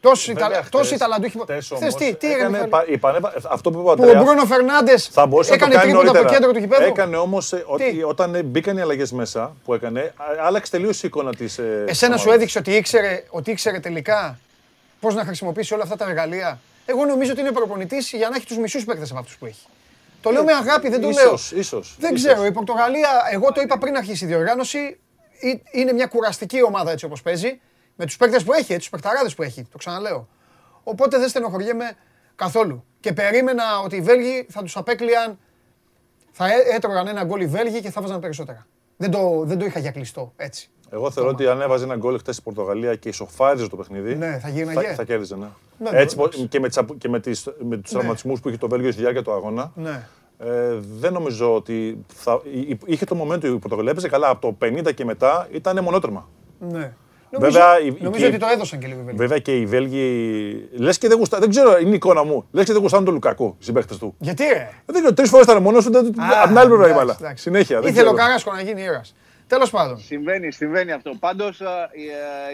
Τόσοι, Βέβαια, τα, χτες- τόσοι ταλαντούχοι. χτες Χθες όμως τι, τι έγινε, έκανε Μιχάλη; πα- η πανέβα- Αυτό που είπε ο Που ο Αντρέας, Μπρούνο Φερνάντες θα μπορούσε να το έκανε κάνει τρίποτα από το νωρίτερα. κέντρο του γηπέδου. Έκανε όμως ότι όταν μπήκαν οι αλλαγές μέσα που έκανε, α- άλλαξε τελείως η εικόνα ε, τη. Εσένα σου έδειξε ότι ήξερε, ότι ήξερε τελικά πώς να χρησιμοποιήσει όλα αυτά τα εργαλεία. Εγώ νομίζω ότι είναι προπονητής για να έχει τους μισούς παίκτες από αυτούς που έχει. Το λέω με αγάπη, δεν το λέω. Ίσως, ίσως, Δεν ίσως. ξέρω. Η Πορτογαλία, εγώ το είπα πριν αρχίσει η διοργάνωση, ε- είναι μια κουραστική ομάδα έτσι όπως παίζει. Με τους παίκτες που έχει, τους παικταράδε που έχει. Το ξαναλέω. Οπότε δεν στενοχωριέμαι καθόλου. Και περίμενα ότι οι Βέλγοι θα τους απέκλειαν. Θα έ- έτρωγαν ένα γκολ οι Βέλγοι και θα βάζαν περισσότερα. Δεν το, δεν το είχα για κλειστό έτσι. Εγώ θεωρώ ότι αν έβαζε ένα γκολ χθες η Πορτογαλία και ισοφάριζε το παιχνίδι. Ναι, θα γύρναγε. Θα, θα κέρδιζε, ναι. Ναι, Έτσι, εντάξει. και με, τις, απο- και με, τις, με τους τραυματισμούς που είχε το Βέλγιο στη διάρκεια του αγώνα, Ναι. ε, δεν νομίζω ότι θα, εί- είχε το moment η Πορτογαλία. Έπαιζε καλά από το 50 και μετά ήταν μονότρεμα. Ναι. Βέβαια, η- νομίζω και- ότι το έδωσαν και λίγο οι Βέλγοι. Βέβαια και οι Βέλγοι. Λες και δεν γουστά. Δεν ξέρω, είναι η εικόνα μου. Λες και δεν γουστάνε τον Λουκακού οι συμπαίχτε του. Γιατί ρε; Δεν ξέρω, τρεις φορές ήταν μόνος σου, δεν- Α, απ' την άλλη πλευρά η εντάξει, μπάλα. εντάξει. Συνέχεια. δεν Ήθελε ο ξέρω. Καράσκο να γίνει ήρωας. Τέλος πάντων. Συμβαίνει, συμβαίνει αυτό. Πάντως οι,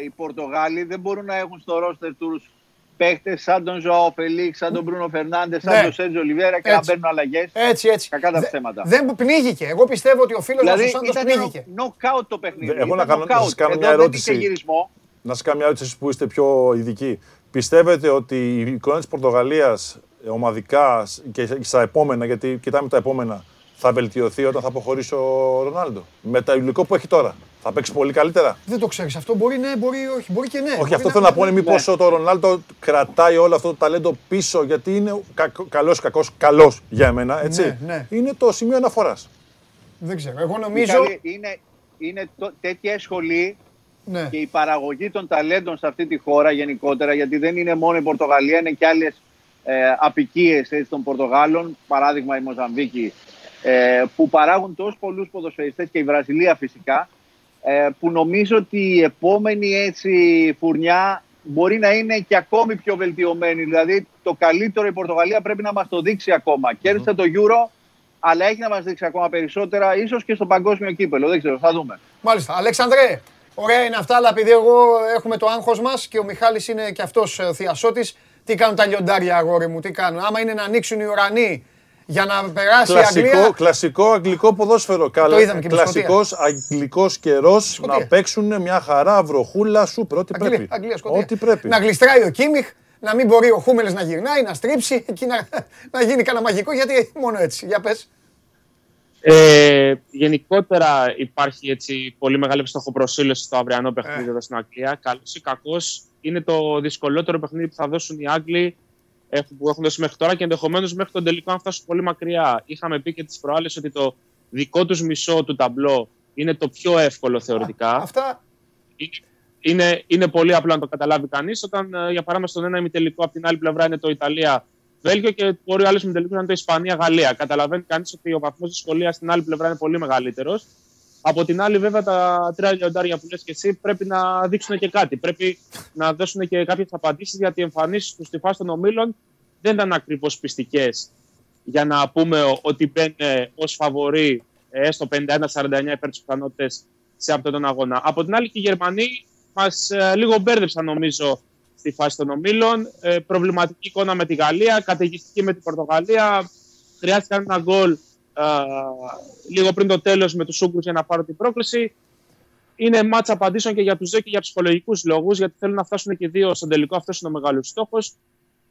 οι Πορτογάλοι δεν μπορούν να έχουν στο ρόστερ τους παίχτες σαν τον Ζωάο Φελίξ, σαν τον Μπρούνο Φερνάντες, σαν Ναι. τον Σέντζο Ολιβέρα και να Έτσι. παίρνουν αλλαγές. Έτσι, έτσι. Κακά τα Δε- ψέματα. Δεν πνίγηκε. Εγώ πιστεύω ότι ο φίλος μας ο Δηλαδή Σάντος ήταν πνίγηκε. νοκάουτ το παιχνίδι. Εγώ να Ήταν κάνω- να σας knockout. κάνω Εδώ μια δεν ερώτηση. είχε γυρισμό. να σας κάνω μια ερώτηση που είστε πιο ειδικοί. Πιστεύετε ότι η εικόνα της Πορτογαλίας ομαδικά και στα επόμενα, γιατί κοιτάμε τα επόμενα, θα βελτιωθεί όταν θα αποχωρήσει ο Ρονάλντο. Με το υλικό που έχει τώρα. Θα παίξει πολύ καλύτερα. Δεν το ξέρεις αυτό. Μπορεί ναι, μπορεί όχι. Μπορεί και ναι. Όχι, αυτό θέλω να πω είναι μήπως ο Ρονάλντο κρατάει όλο αυτό το ταλέντο πίσω, γιατί είναι καλός, κακός, καλός για μένα. Έτσι. Ναι, ναι. Είναι το σημείο αναφοράς. Δεν ξέρω. Εγώ νομίζω. Είναι, είναι το, τέτοια σχολή Ναι. και η παραγωγή των ταλέντων σε αυτή τη χώρα γενικότερα, γιατί δεν είναι μόνο η Πορτογαλία, είναι και άλλες ε, απικίες έτσι, των Πορτογάλων, παράδειγμα η Μοζαμβίκη, ε, που παράγουν τόσους πολλούς ποδοσφαιριστές και η Βραζιλία φυσικά, ε, που νομίζω ότι η επόμενη έτσι, φουρνιά μπορεί να είναι και ακόμη πιο βελτιωμένη. Δηλαδή το καλύτερο η Πορτογαλία πρέπει να μας το δείξει ακόμα. Κέρδισε το Euro, αλλά έχει να μας δείξει ακόμα περισσότερα, ίσως και στο παγκόσμιο κύπελο. Δεν ξέρω, θα δούμε. Μάλιστα. Αλέξανδρε, ωραία είναι αυτά, αλλά επειδή εγώ έχουμε το άγχος μας και ο Μιχάλης είναι και αυτός ε, θειασότης, τι κάνουν τα λιοντάρια, αγόρι μου, τι κάνουν; Άμα είναι να ανοίξουν οι ουρανοί για να περάσει η Κλασικό, Αγγλία. κλασικό αγγλικό ποδόσφαιρο. Το είδαμε και με Κλασικός αγγλικός καιρός Σκωτία. να παίξουν μια χαρά βροχούλα σου ό,τι Αγγλία, πρέπει. Αγγλία, Σκωτία. Ό,τι πρέπει. Να γλιστράει ο Κίμιχ, να μην μπορεί ο Χούμελες να γυρνάει, να στρίψει, εκεί να, να γίνει κανένα μαγικό, γιατί μόνο έτσι. Για πες. Ε, γενικότερα υπάρχει έτσι πολύ μεγάλη στοχοπροσύλωση στο αυριανό παιχνίδι Ε. εδώ στην Αγγλία. Καλός ή κακός είναι το δυσκολότερο παιχνίδι που θα δώσουν οι Άγγλοι έχουν- που έχουν δώσει μέχρι τώρα και ενδεχομένως μέχρι τον τελικό αν φτάσουν πολύ μακριά. Είχαμε πει και τις προάλλες ότι το δικό τους μισό του ταμπλό είναι το πιο εύκολο θεωρητικά. Αυτά είναι, είναι πολύ απλό να το καταλάβει κανείς. Όταν, ε, για παράδειγμα, στον ένα ημιτελικό από την άλλη πλευρά είναι το Ιταλία-Βέλγιο και μπορεί ο άλλο ημιτελικό να είναι το Ισπανία-Γαλλία. Καταλαβαίνει κανείς ότι ο βαθμός δυσκολίας στην άλλη πλευρά είναι πολύ μεγαλύτερος. Από την άλλη, βέβαια, τα τρία λιοντάρια που λες και εσύ πρέπει να δείξουν και κάτι. Πρέπει να δώσουν και κάποιες απαντήσεις γιατί οι εμφανίσεις τους στη φάση των ομίλων δεν ήταν ακριβώς πιστικές για να πούμε ο- ότι μπαίνουν ως φαβορή ε, έστω 51-49 υπέρ τι πιθανότητε σε αυτόν τον αγώνα. Από την άλλη, και οι Γερμανοί μας λίγο μπέρδεψαν, νομίζω, στη φάση των ομίλων. Ε, προβληματική εικόνα με τη Γαλλία, καταιγιστική με την Πορτογαλία. Χρειάστηκαν ένα γκολ ε, λίγο πριν το τέλος με τους Ούγκρου για να πάρουν την πρόκληση. Είναι μάτσα απαντήσεων και για τους δύο και για ψυχολογικούς λόγους, γιατί θέλουν να φτάσουν και οι δύο στον τελικό. Αυτός είναι ο μεγάλος στόχος.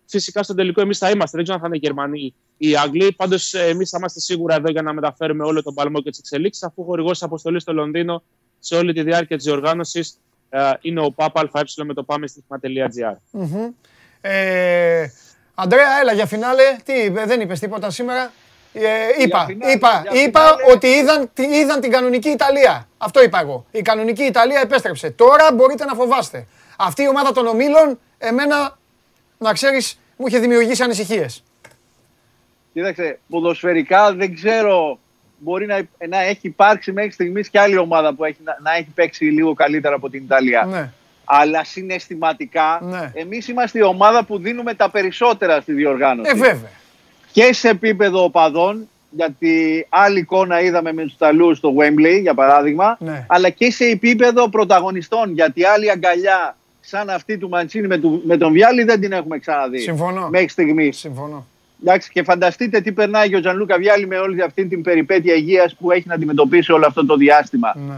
Φυσικά στον τελικό εμείς θα είμαστε. Δεν ξέρω αν θα είναι οι Γερμανοί ή οι Άγγλοι. Πάντως εμείς θα είμαστε σίγουρα εδώ για να μεταφέρουμε όλο τον παλμό και τις εξελίξεις, αφού ο χορηγός αποστολής στο Λονδίνο σε όλη τη διάρκεια της διοργάνωσης είναι ο ΠΑΠΑ ΑΕ με το πάμε στοιχημα.gr. Μμμ. Ε, Αντρέα, έλα για φινάλε. Τι είπε, δεν είπες τίποτα σήμερα. Ε, είπα, φινάλε, είπα, για είπα φινάλε. ότι είδαν, τι- είδαν την κανονική Ιταλία. Αυτό είπα εγώ. Η κανονική Ιταλία επέστρεψε. Τώρα μπορείτε να φοβάστε. Αυτή η ομάδα των ομίλων, εμένα, να ξέρεις, μου είχε δημιουργήσει ανησυχίες. Κοίταξε, ποδοσφαιρικά δεν ξέρω. Μπορεί να, να έχει υπάρξει μέχρι στιγμής και άλλη ομάδα που έχει, να, να έχει παίξει λίγο καλύτερα από την Ιταλία. Ναι. Αλλά συναισθηματικά, Ναι. εμείς είμαστε η ομάδα που δίνουμε τα περισσότερα στη διοργάνωση. Ε, βέβαια. Και σε επίπεδο οπαδών, γιατί άλλη εικόνα είδαμε με τους Ιταλούς στο Wembley, για παράδειγμα, Ναι. αλλά και σε επίπεδο πρωταγωνιστών, γιατί άλλη αγκαλιά σαν αυτή του Μαντσίνη με, του- με τον Βιάλη δεν την έχουμε ξαναδεί. Συμφωνώ. Μέχρι στιγμής. Συμφωνώ. Εντάξει, και φανταστείτε τι περνάει και ο Τζανλούκα Βιάλη με όλη αυτή την περιπέτεια υγείας που έχει να αντιμετωπίσει όλο αυτό το διάστημα. Ναι.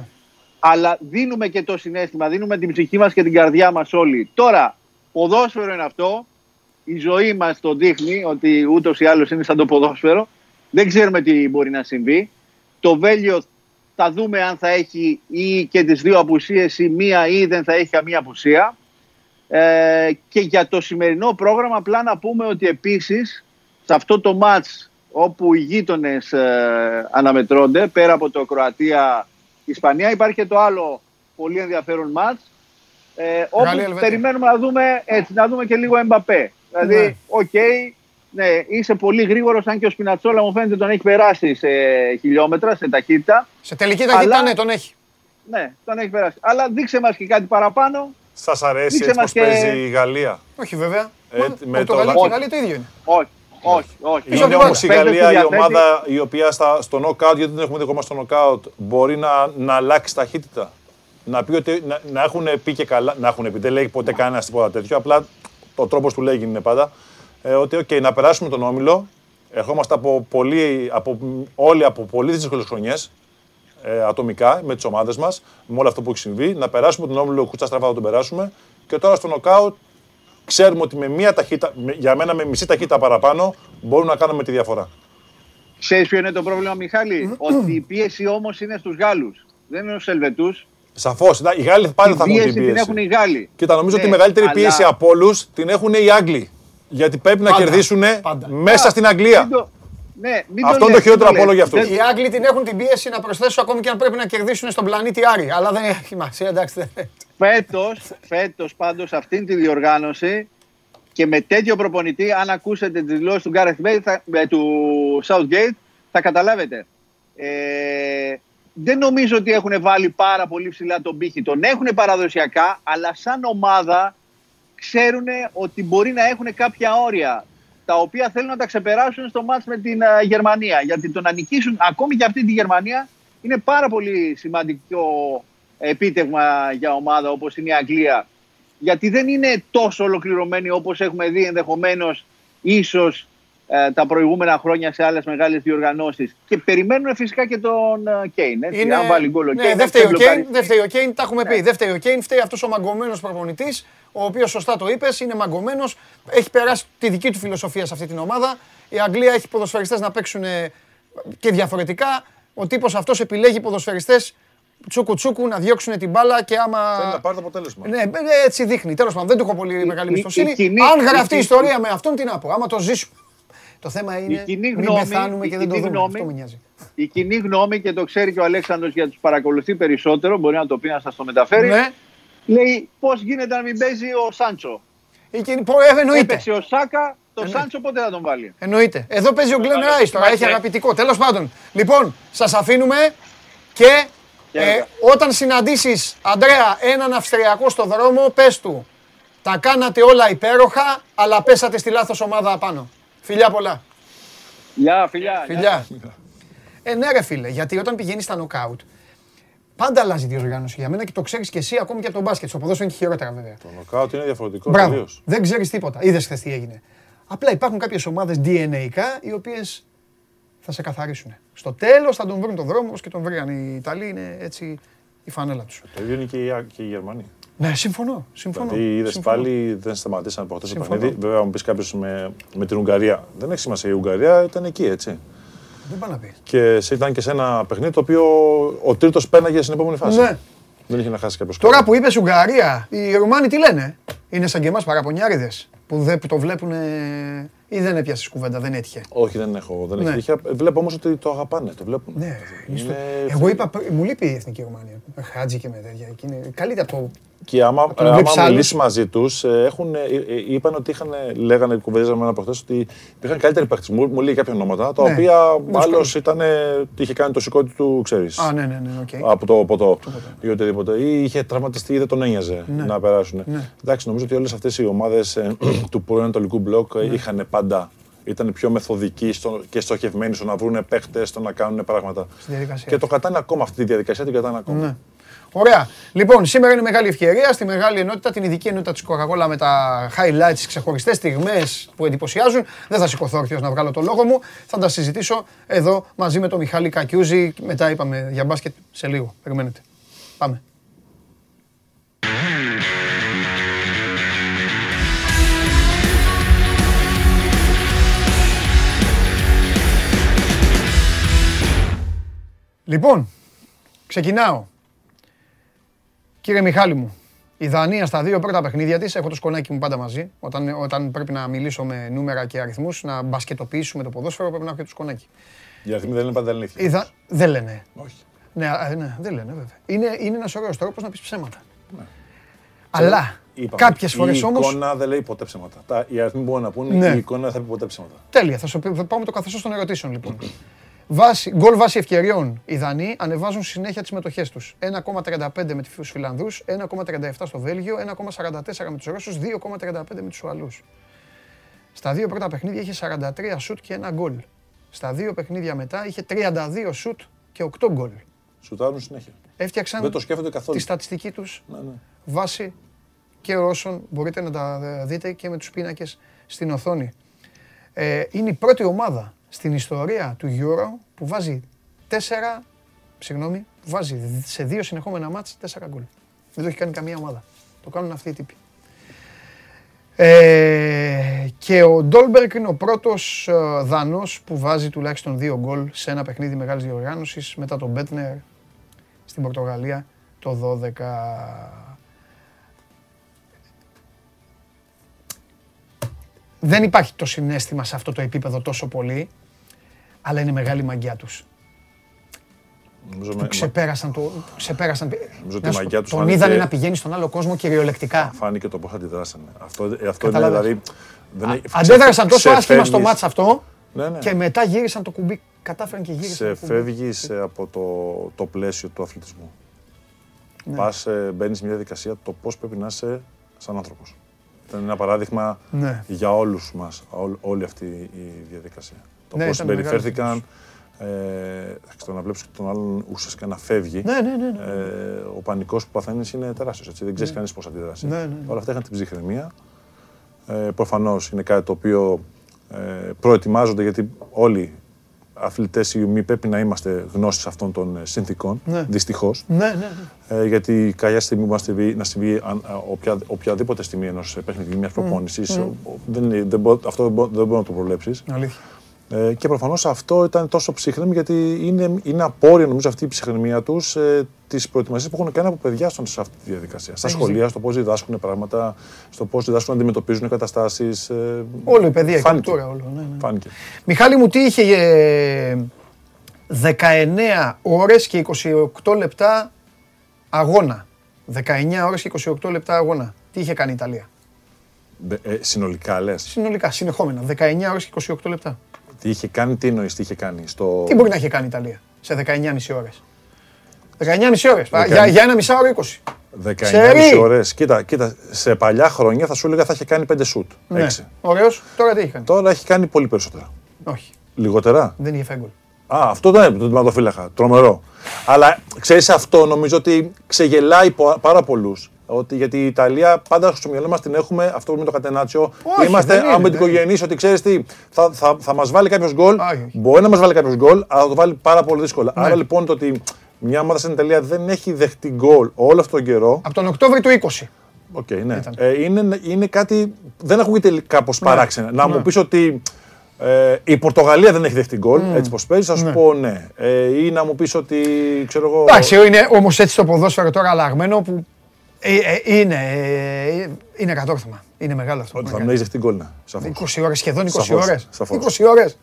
Αλλά δίνουμε και το συνέστημα, δίνουμε την ψυχή μας και την καρδιά μας όλοι. Τώρα, ποδόσφαιρο είναι αυτό. Η ζωή μας το δείχνει ότι ούτως ή άλλως είναι σαν το ποδόσφαιρο. Δεν ξέρουμε τι μπορεί να συμβεί. Το Βέλιο θα δούμε αν θα έχει ή και τις δύο απουσίες ή μία ή δεν θα έχει καμία απουσία. Ε, και για το σημερινό πρόγραμμα απλά να πούμε ότι επίσης σε αυτό το μάτς όπου οι γείτονες αναμετρώνται πέρα από το Κροατία-Ισπανία υπάρχει και το άλλο πολύ ενδιαφέρον ματς ε, όπου Γαλλία-Ελβετία. περιμένουμε να δούμε, έτσι, να δούμε και λίγο Εμπαπέ. Δηλαδή, Ναι. οκ, ναι, είσαι πολύ γρήγορος αν και ο Σπινατσόλα μου φαίνεται τον έχει περάσει σε χιλιόμετρα, σε ταχύτητα. Σε τελική ταχύτητα, Αλλά- ναι, τον έχει. Ναι, τον έχει περάσει. Αλλά δείξε μας και κάτι παραπάνω. Σας αρέσει Δείξε έτσι μας πώ και- παίζει η Γαλλία; Όχι βέβαια. Ε, Μα, με Πορτογαλία το- και η Γαλλία το ίδιο είναι. Όχι, όχι, όχι. Πίσω Είναι από όμω την η Παίκτες Γαλλία που η διαθέτει- ομάδα η οποία στα, στο knockout, γιατί δεν έχουμε δει ακόμα στο knockout, μπορεί να, να αλλάξει ταχύτητα. Να, πει ότι, να, να έχουν πει και καλά. Να έχουν πει, δεν λέει ποτέ κανένας τίποτα τέτοιο. Απλά ο τρόπος του λέγει είναι πάντα. Ε, ότι okay, να περάσουμε τον όμιλο. Ερχόμαστε από πολύ, από, όλοι από πολύ δύσκολες χρονιές. ε, ατομικά με τις ομάδες μας, με όλο αυτό που έχει συμβεί, να περάσουμε τον όμιλο κουτσά στραβά να τον περάσουμε. Και τώρα στο νοκάουτ ξέρουμε ότι με μία ταχύτητα, με- για μένα με μισή ταχύτητα παραπάνω, μπορούμε να κάνουμε τη διαφορά. Ξέρεις ποιο είναι το πρόβλημα, Μιχάλη; ότι η πίεση όμως είναι στους Γάλλους. Δεν είναι στους Ελβετούς. Σαφώς. Οι Γάλλοι πάλι Την θα έχουν την πίεση την πίεση. έχουν οι Γάλλοι. Κοίτα, νομίζω ότι Ναι, η μεγαλύτερη αλλά πίεση από όλους την έχουν οι Άγγλοι. Γιατί πρέπει να Πάντα, κερδίσουν πάντα. μέσα στην Αγγλία. μην το- Ναι, μην Αυτό το είναι λες, το χειρότερο μην από όλο λες. για αυτούς. Δεν- Οι Άγγλοι την έχουν την πίεση να προσθέσω ακόμη και αν πρέπει να κερδίσουν στον πλανήτη Άρη. Αλλά δεν έχει σημασία, εντάξει. δεν- Φέτος, φέτος πάντως αυτήν τη διοργάνωση και με τέτοιο προπονητή, αν ακούσετε τις δηλώσεις του Gareth Bale, θα, ε, του Southgate, θα καταλάβετε. Ε, δεν νομίζω ότι έχουν βάλει πάρα πολύ ψηλά τον πύχη. Τον έχουν παραδοσιακά, αλλά σαν ομάδα ξέρουν ότι μπορεί να έχουν κάποια όρια τα οποία θέλουν να τα ξεπεράσουν στο μάτς με την ε, Γερμανία. Γιατί το να νικήσουν ακόμη και αυτή τη Γερμανία είναι πάρα πολύ σημαντικό επίτευγμα για ομάδα όπως είναι η Αγγλία. Γιατί δεν είναι τόσο ολοκληρωμένη όπως έχουμε δει ενδεχομένως ίσως ε, τα προηγούμενα χρόνια σε άλλες μεγάλες διοργανώσεις. Και περιμένουν φυσικά και τον ε, Κέιν. Έτσι, αν βάλει γκολ ο ναι, Κέιν, δεν θα φταίει ο ξεμπλοκάρει. Κέιν, δεν φταίει ο Κέιν, τα έχουμε πει. Ναι. Δεν φταίει ο Κέιν, φταίει αυτός ο μαγκωμένος προπονητής, ο οποίος σωστά το είπες, είναι μαγκωμένος, έχει περάσει τη δική του φιλοσοφία σε αυτή την ομάδα. Η Αγγλία έχει ποδοσφαιριστές να παίξουν ε, και διαφορετικά. Ο τύπος αυτός επιλέγει ποδοσφαιριστές τσούκου τσούκου να διώξουν την μπάλα και άμα. Θέλει να πάρει το αποτέλεσμα. Ναι, ε, έτσι δείχνει. Τέλος πάντων, δεν του έχω πολύ μεγάλη η- εμπιστοσύνη. η κοινή- Αν η γραφτεί κοινή- ιστορία με αυτόν, τι να πω. Άμα το ζήσουμε. Το θέμα είναι κοινή μην γνώμη- πεθάνουμε η και δεν το κοινή δούμε. γνώμη- Αυτό με νοιάζει. Η κοινή γνώμη και το ξέρει και ο Αλέξανδρος γιατί τους παρακολουθεί περισσότερο, μπορεί να το πει να σας το μεταφέρει. Ναι. Λέει πώς γίνεται να μην παίζει ο Σάντσο. Η κοινή- πο- ε, Εννοείται. Έπαιξε ο Σάκα, το ναι. Σάντσο πότε θα τον βάλει; Εννοείται. Εδώ παίζει ο Γκλέν Άλλο, Ράι τώρα, μα- έχει ναι. αγαπητικό. Τέλος πάντων. Λοιπόν, σας αφήνουμε και ε, Χαίρετε. όταν συναντήσεις, Αντρέα, έναν Αυστριακό στο δρόμο, πες του. Τα κάνατε όλα υπέροχα, αλλά πέσατε στη λάθος ομάδα απάνω. Φιλιά πολλά. Γεια, φιλιά. Φιλιά. Ε, ναι, ρε φίλε, γιατί όταν πηγαίνεις στα νοκάουτ, πάντα αλλάζει η διοργάνωση για μένα και το ξέρεις και εσύ ακόμη και από τον μπάσκετ. Στο ποδόσφαιρο είναι και χειρότερα βέβαια. Το νοκάουτ είναι διαφορετικό Μπράβο. τελείως. Δεν ξέρεις τίποτα. Είδες χθες τι έγινε. Απλά υπάρχουν κάποιες ομάδες DNA οι οποίες θα σε καθαρίσουν. Στο τέλος θα τον βρουν τον δρόμο όπως και τον βρήκαν. Οι Ιταλοί είναι έτσι η φανέλα τους. Το ίδιο είναι και η, και η Γερμανία. Ναι, συμφωνώ. συμφωνώ Δηλαδή, είδες συμφωνώ. πάλι δεν σταματήσαν από χθε το Συμφωνώ. παιχνίδι. Βέβαια, μου πεις κάποιος με, με την Ουγγαρία. Δεν έχει σημασία. Η Ουγγαρία ήταν εκεί, έτσι. Δεν πάει να πει. Και σε- ήταν και σε ένα παιχνίδι το οποίο ο τρίτος πέναγε στην επόμενη φάση. Ναι. Δεν είχε να χάσει κάποιος Τώρα που είπες Ουγγαρία, οι Ρουμάνοι τι λένε; Είναι σαν και εμάς παραπονιάριδες που, δεν- που το βλέπουν ή δεν έπιασες κουβέντα, δεν έτυχε. Όχι, δεν έχω. Δεν Ναι. έχει τύχη. Βλέπω όμως ότι το αγαπάνε. Το βλέπουν. Ναι, είναι στο- Είναι- Εγώ είπα, πρι- μου λείπει η εθνική Ρουμανία. Με Χάτζη και με τέτοια. και είναι Καλύτερα από το. Και άμα, τον άμα βλέπεις άλλους. μιλήσεις μαζί τους, είπαν ότι είχαν, λέγανε, κουβέντιαζαμε ένα προχθέ ότι υπήρχαν καλύτεροι παίχτε. Μου, μου λέει κάποια ονόματα, τα Ναι. οποία Δύσκολο. άλλος ήταν. είχε κάνει το σηκώτη του, ξέρεις. Α, ναι, ναι, ναι, οκ. Από το ποτό ή οτιδήποτε. Ή είχε τραυματιστεί ή δεν τον ένοιαζε να περάσουν. Ναι. Εντάξει, νομίζω ότι όλες αυτές οι ομάδες του πρώην Ανατολικού μπλοκ ε, είχαν πάντα. Ήταν πιο μεθοδικοί στο, και στοχευμένοι στο να βρουν παίχτες, στο να κάνουν πράγματα. Στη διαδικασία. Και το κρατάνε ακόμα αυτή τη διαδικασία, την κρατάνε ακόμα. Ναι. Ωραία. Λοιπόν, σήμερα είναι μεγάλη ευκαιρία στη μεγάλη ενότητα, την ειδική ενότητα της Coca-Cola με τα highlights, τι ξεχωριστές στιγμές που εντυπωσιάζουν. Δεν θα σηκωθώ όρθιος να βγάλω το λόγο μου. Θα τα συζητήσω εδώ μαζί με τον Μιχάλη Κακιούζη. Μετά είπαμε για μπάσκετ σε λίγο. Περιμένετε. Πάμε. Λοιπόν, ξεκινάω. Κύριε Μιχάλη μου, η Δανία στα δύο πρώτα παιχνίδια της, έχω το σκονάκι μου πάντα μαζί, όταν, όταν πρέπει να μιλήσω με νούμερα και αριθμούς, να μπασκετοποιήσουμε το ποδόσφαιρο, πρέπει να έχω και το σκονάκι. Οι αριθμοί δεν είναι πάντα αλήθεια. Η Δα- Δεν λένε. Όχι. Ναι, α, ναι, δεν λένε βέβαια. Είναι, είναι ένας ωραίος τρόπος να πεις ψέματα. Αλλά Είπαμε, κάποιες φορές η όμως... εικόνα δεν λέει ποτέ ψέματα. Τα, οι αριθμοί μπορούν να πούνε, Ναι. η εικόνα δεν θα πει ποτέ ψέματα. Τέλεια, θα σου πει- θα πάω με το καθεστώς των ερωτήσεων λοιπόν. Βάση, γκολ βάση ευκαιριών. Οι Δανείοι ανεβάζουν συνέχεια τις μετοχές τους. 1,35 με τους Φιλανδούς, 1,37 στο Βέλγιο, 1,44 με τους Ρώσους, 2,35 με τους Ουαλούς. Στα δύο πρώτα παιχνίδια είχε 43 σουτ και ένα γκολ. Στα δύο παιχνίδια μετά είχε 32 σουτ και 8 γκολ. Σουτάρουν συνέχεια. Έφτιαξαν Δεν το σκέφτονται καθόλου. τη στατιστική τους Ναι, ναι. βάση και όσων μπορείτε να τα δείτε και με τους πίνακες στην οθόνη. Ε, είναι η πρώτη ομάδα στην ιστορία του Euro που βάζει 4 συγγνώμη, που βάζει σε δύο συνεχόμενα μάτς τέσσερα γκολ. Δεν το έχει κάνει καμία ομάδα. Το κάνουν αυτοί οι τύποι. Ε, και ο Ντόλμπερκ είναι ο πρώτος ε, Δανός που βάζει τουλάχιστον δύο γκολ σε ένα παιχνίδι μεγάλης διοργάνωσης μετά τον Μπέτνερ στην Πορτογαλία το 12. Δεν υπάρχει το συνέστημα σε αυτό το επίπεδο τόσο πολύ, αλλά είναι μεγάλη μαγιά τους. Νομίζω Που με- ξεπέρασαν το. Ξεπέρασαν, Νομίζω ότι Να η σου πω, μαγιά τους τον φάνηκε- είδανε να πηγαίνει στον άλλο κόσμο κυριολεκτικά. Φάνηκε το πώς αντιδράσανε. Αυτό, ε, αυτό είναι Καταλάβες. δηλαδή. Δεν έχει- Αντέδρασαν τόσο άσχημα στο ξεφεύγεις- μάτς αυτό Ναι, ναι. και μετά γύρισαν το κουμπί. Κατάφεραν και γύρισαν το κουμπί. Ξεφεύγεις από το, το πλαίσιο του αθλητισμού. Ναι. Πας, ε, μπαίνεις σε μια διαδικασία το πώς πρέπει να είσαι σαν άνθρωπος. Ήταν ένα παράδειγμα Ναι. για όλους μας, όλη, όλη αυτή η διαδικασία. Το Ναι, πώς ήταν μεγάλη συμπεριφέρθηκαν, ε, εντάξει, το να βλέπεις και τον άλλον ουσιαστικά να φεύγει. Ναι, ναι, ναι. ναι. Ε, ο πανικός που παθαίνεις είναι τεράστιος, έτσι, δεν ξέρεις κανείς πώς αντιδράσει. Ναι, ναι, ναι. Όλα αυτά είχαν την ψυχραιμία. Ε, προφανώς είναι κάτι το οποίο ε, προετοιμάζονται γιατί όλοι αθλητές ή ομοί πρέπει να είμαστε γνώστες αυτών των ε, συνθήκων, Ναι. δυστυχώς. Ναι, ναι, ναι. Ε, γιατί κάποια στιγμή που να συμβεί, να συμβεί αν- α, οποια, οποιαδήποτε στιγμή ενός παιχνιδιού, μιας προπόνησης, δεν, είναι- δεν μπο- αυτό δεν μπο- δεν μπορεί να το προβλέψεις. Αλήθεια. Ε, και προφανώς αυτό ήταν τόσο ψύχρεμη γιατί είναι, είναι απόρρια νομίζω αυτή η ψυχραιμία τους ε, τη προετοιμασία που έχουν κάνει από παιδιά στον, σε αυτή τη διαδικασία. Στα Έχεις σχολεία, στο πώς διδάσκουν πράγματα, στο πώς διδάσκουν να αντιμετωπίζουν καταστάσεις. Ε, Όλο η παιδεία, η φάνηκε. κουλτούρα, όλο. Ναι, ναι. Φάνηκε. Μιχάλη μου, τι είχε ε, 19 ώρες και 28 λεπτά αγώνα. 19 ώρες και 28 λεπτά αγώνα. Τι είχε κάνει η Ιταλία; Δε- Ε, συνολικά λες. Συνολικά, συνεχόμενα. 19 ώρες και 28 λεπτά. Τι είχε κάνει, τι εννοείς, τι είχε κάνει. Στο... Τι μπορεί να είχε κάνει η Ιταλία σε 19,5 ώρες. 19,5 ώρες. Δεκα- Για, για ένα μισάωρο 20. 19,5 Ξέρει. ώρες. Κοίτα, κοίτα, σε παλιά χρόνια θα σου έλεγα θα είχε κάνει 5 σουτ. Ναι. 6. Ωραίος. Τώρα τι είχε κάνει; Τώρα έχει κάνει πολύ περισσότερα. Όχι. Λιγότερα; Δεν είχε φάει γκολ. Α, αυτό δεν είναι το τερματοφύλακα. Τρομερό. Αλλά ξέρεις αυτό, νομίζω ότι ξεγελάει πο- πάρα πολλούς. Ότι γιατί η Ιταλία πάντα στο μυαλό μας την έχουμε, αυτό με το κατενάτσιο. Όχι, Είμαστε δεν είναι, αμυντικογενείς, ότι ξέρεις τι, θα, θα, θα μας βάλει κάποιος γκολ. Όχι, όχι. Μπορεί να μας βάλει κάποιος γκολ, αλλά θα το βάλει πάρα πολύ δύσκολα. Ναι. Άρα λοιπόν το ότι μια ομάδα σαν η Ιταλία δεν έχει δεχτεί γκολ όλο αυτόν τον καιρό. Από τον Οκτώβριο του 20. Οκ, ναι. Ήταν. Ε, είναι, είναι κάτι. Δεν ακούγεται κάπως Ναι. παράξενα. Να μου πεις ότι ε, η Πορτογαλία δεν έχει δεχτεί γκολ, έτσι πως παίζεις, θα σου πω ναι. Ε, ή να μου πεις ότι ξέρω εγώ. Εντάξει, είναι όμως έτσι το ποδόσφαιρο τώρα αλλαγμένο που ε, ε, είναι, ε, είναι κατόρθωμα. Είναι μεγάλο αυτό. Ότι που θα μην κάνει. έχει δεχτεί γκολ, ναι. Σαφώς. 20 ώρες, σχεδόν 20 Σαφώς, ώρες. σαφώς. 20 ώρες.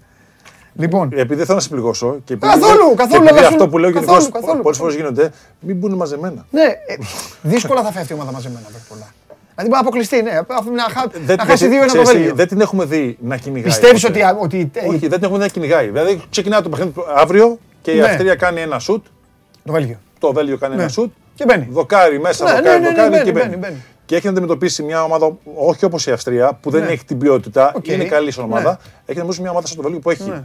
Λοιπόν, Επειδή δεν θέλω να σε πληγώσω και επειδή, Καθόλου, και καθόλου, επειδή αλλά σου- αυτό που λέω καθόλου, γενικώς καθόλου, πολλές καθόλου. φορέ γίνονται, μην μπουν μαζεμένα. ναι, ε, δύσκολα θα φεύγει η ομάδα μαζεμένα βέβαια πολλά. Δηλαδή μπορεί να αποκλειστεί, ναι. αφού Να, χα- Δεν, να χάσει γιατί, δύο ένα το ξέρεις τι, Βέλγιο. δεν την έχουμε δει να κυνηγάει. Πιστεύεις ποτέ. ότι, ότι ε, Όχι, δεν την έχουμε δει να κυνηγάει. Δηλαδή ξεκινάει το παιχνίδι του αύριο και η Ναι. Αυστρία κάνει ένα σουτ, το Βέλγιο. το Βέλγιο κάνει Ναι. ένα σουτ, Και μπαίνει. δοκάρι μέσα, Ναι, δοκάρι, ναι, ναι, δοκάρι μπαίνει, και μπαίνει, μπαίνει. μπαίνει. Και έχει να αντιμετωπίσει μια ομάδα, όχι όπως η Αυστρία, που δεν Ναι. έχει την ποιότητα, Οκ. είναι καλή σαν ομάδα. Ναι. Έχει να αντιμετωπίσει μια ομάδα σαν το Βέλγιο που έχει Ναι.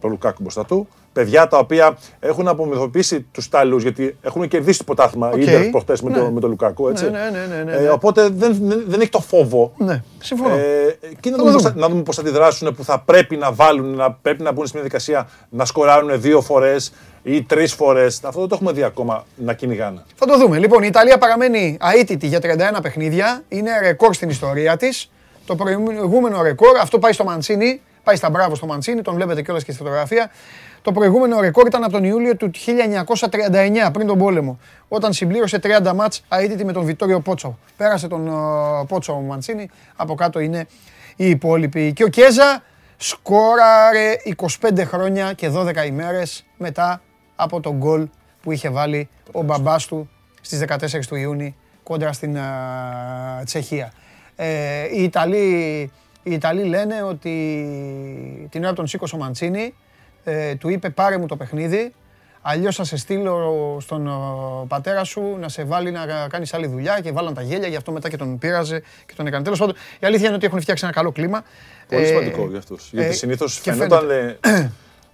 Το Λουκάκου μπροστά του. Παιδιά τα οποία έχουν απομυθοποιήσει τους Ιταλούς γιατί έχουν κερδίσει το πρωτάθλημα OK. okay. προχτές με, Ναι. το, με το Λουκάκου. Έτσι. Ναι, ναι, ναι, ναι, ναι, Ε, ναι. οπότε δεν, δεν, δεν έχει το φόβο. Ναι, συμφωνώ. Ε, και να το δούμε, πώς δούμε. θα, να δούμε πώς θα αντιδράσουν που θα πρέπει να βάλουν, να πρέπει να μπουν σε μια διαδικασία να σκοράρουν δύο φορές ή τρεις φορές. Αυτό δεν το έχουμε δει ακόμα να κυνηγάνε. Θα το δούμε. Λοιπόν, η Ιταλία παραμένει αίτητη για 31 παιχνίδια. Είναι ρεκόρ στην ιστορία της. Το προηγούμενο ρεκόρ, αυτό πάει στο Μαντσίνη. Πάει στα μπράβο στο Μαντσίνη, τον βλέπετε κιόλας και στη φωτογραφία. Το προηγούμενο ρεκόρ ήταν από τον Ιούλιο του 1939, πριν τον πόλεμο, όταν συμπλήρωσε 30 μάτς αίτητη με τον Βιτόριο Πότσο. Πέρασε τον ε, Πότσο ο Μαντσίνη, από κάτω είναι οι υπόλοιποι. Και ο Κέζα σκόραρε 25 χρόνια και 12 ημέρες μετά από τον γκολ που είχε βάλει ο μπαμπάς του στις 14 του Ιούνιου κόντρα στην α, Τσεχία. Ε, οι, Ιταλοί, οι Ιταλοί λένε ότι την ώρα που τον σήκωσε ο Μαντσίνη ε, του είπε πάρε μου το παιχνίδι αλλιώς θα σε στείλω στον α, πατέρα σου να σε βάλει να κάνεις άλλη δουλειά και βάλαν τα γέλια γι' αυτό μετά και τον πείραζε και τον έκανε. Τέλος πάντων η αλήθεια είναι ότι έχουν φτιάξει ένα καλό κλίμα. Πολύ Ε, σημαντικό για αυτούς. ε, γιατί συνήθως και φαινόταν... ε,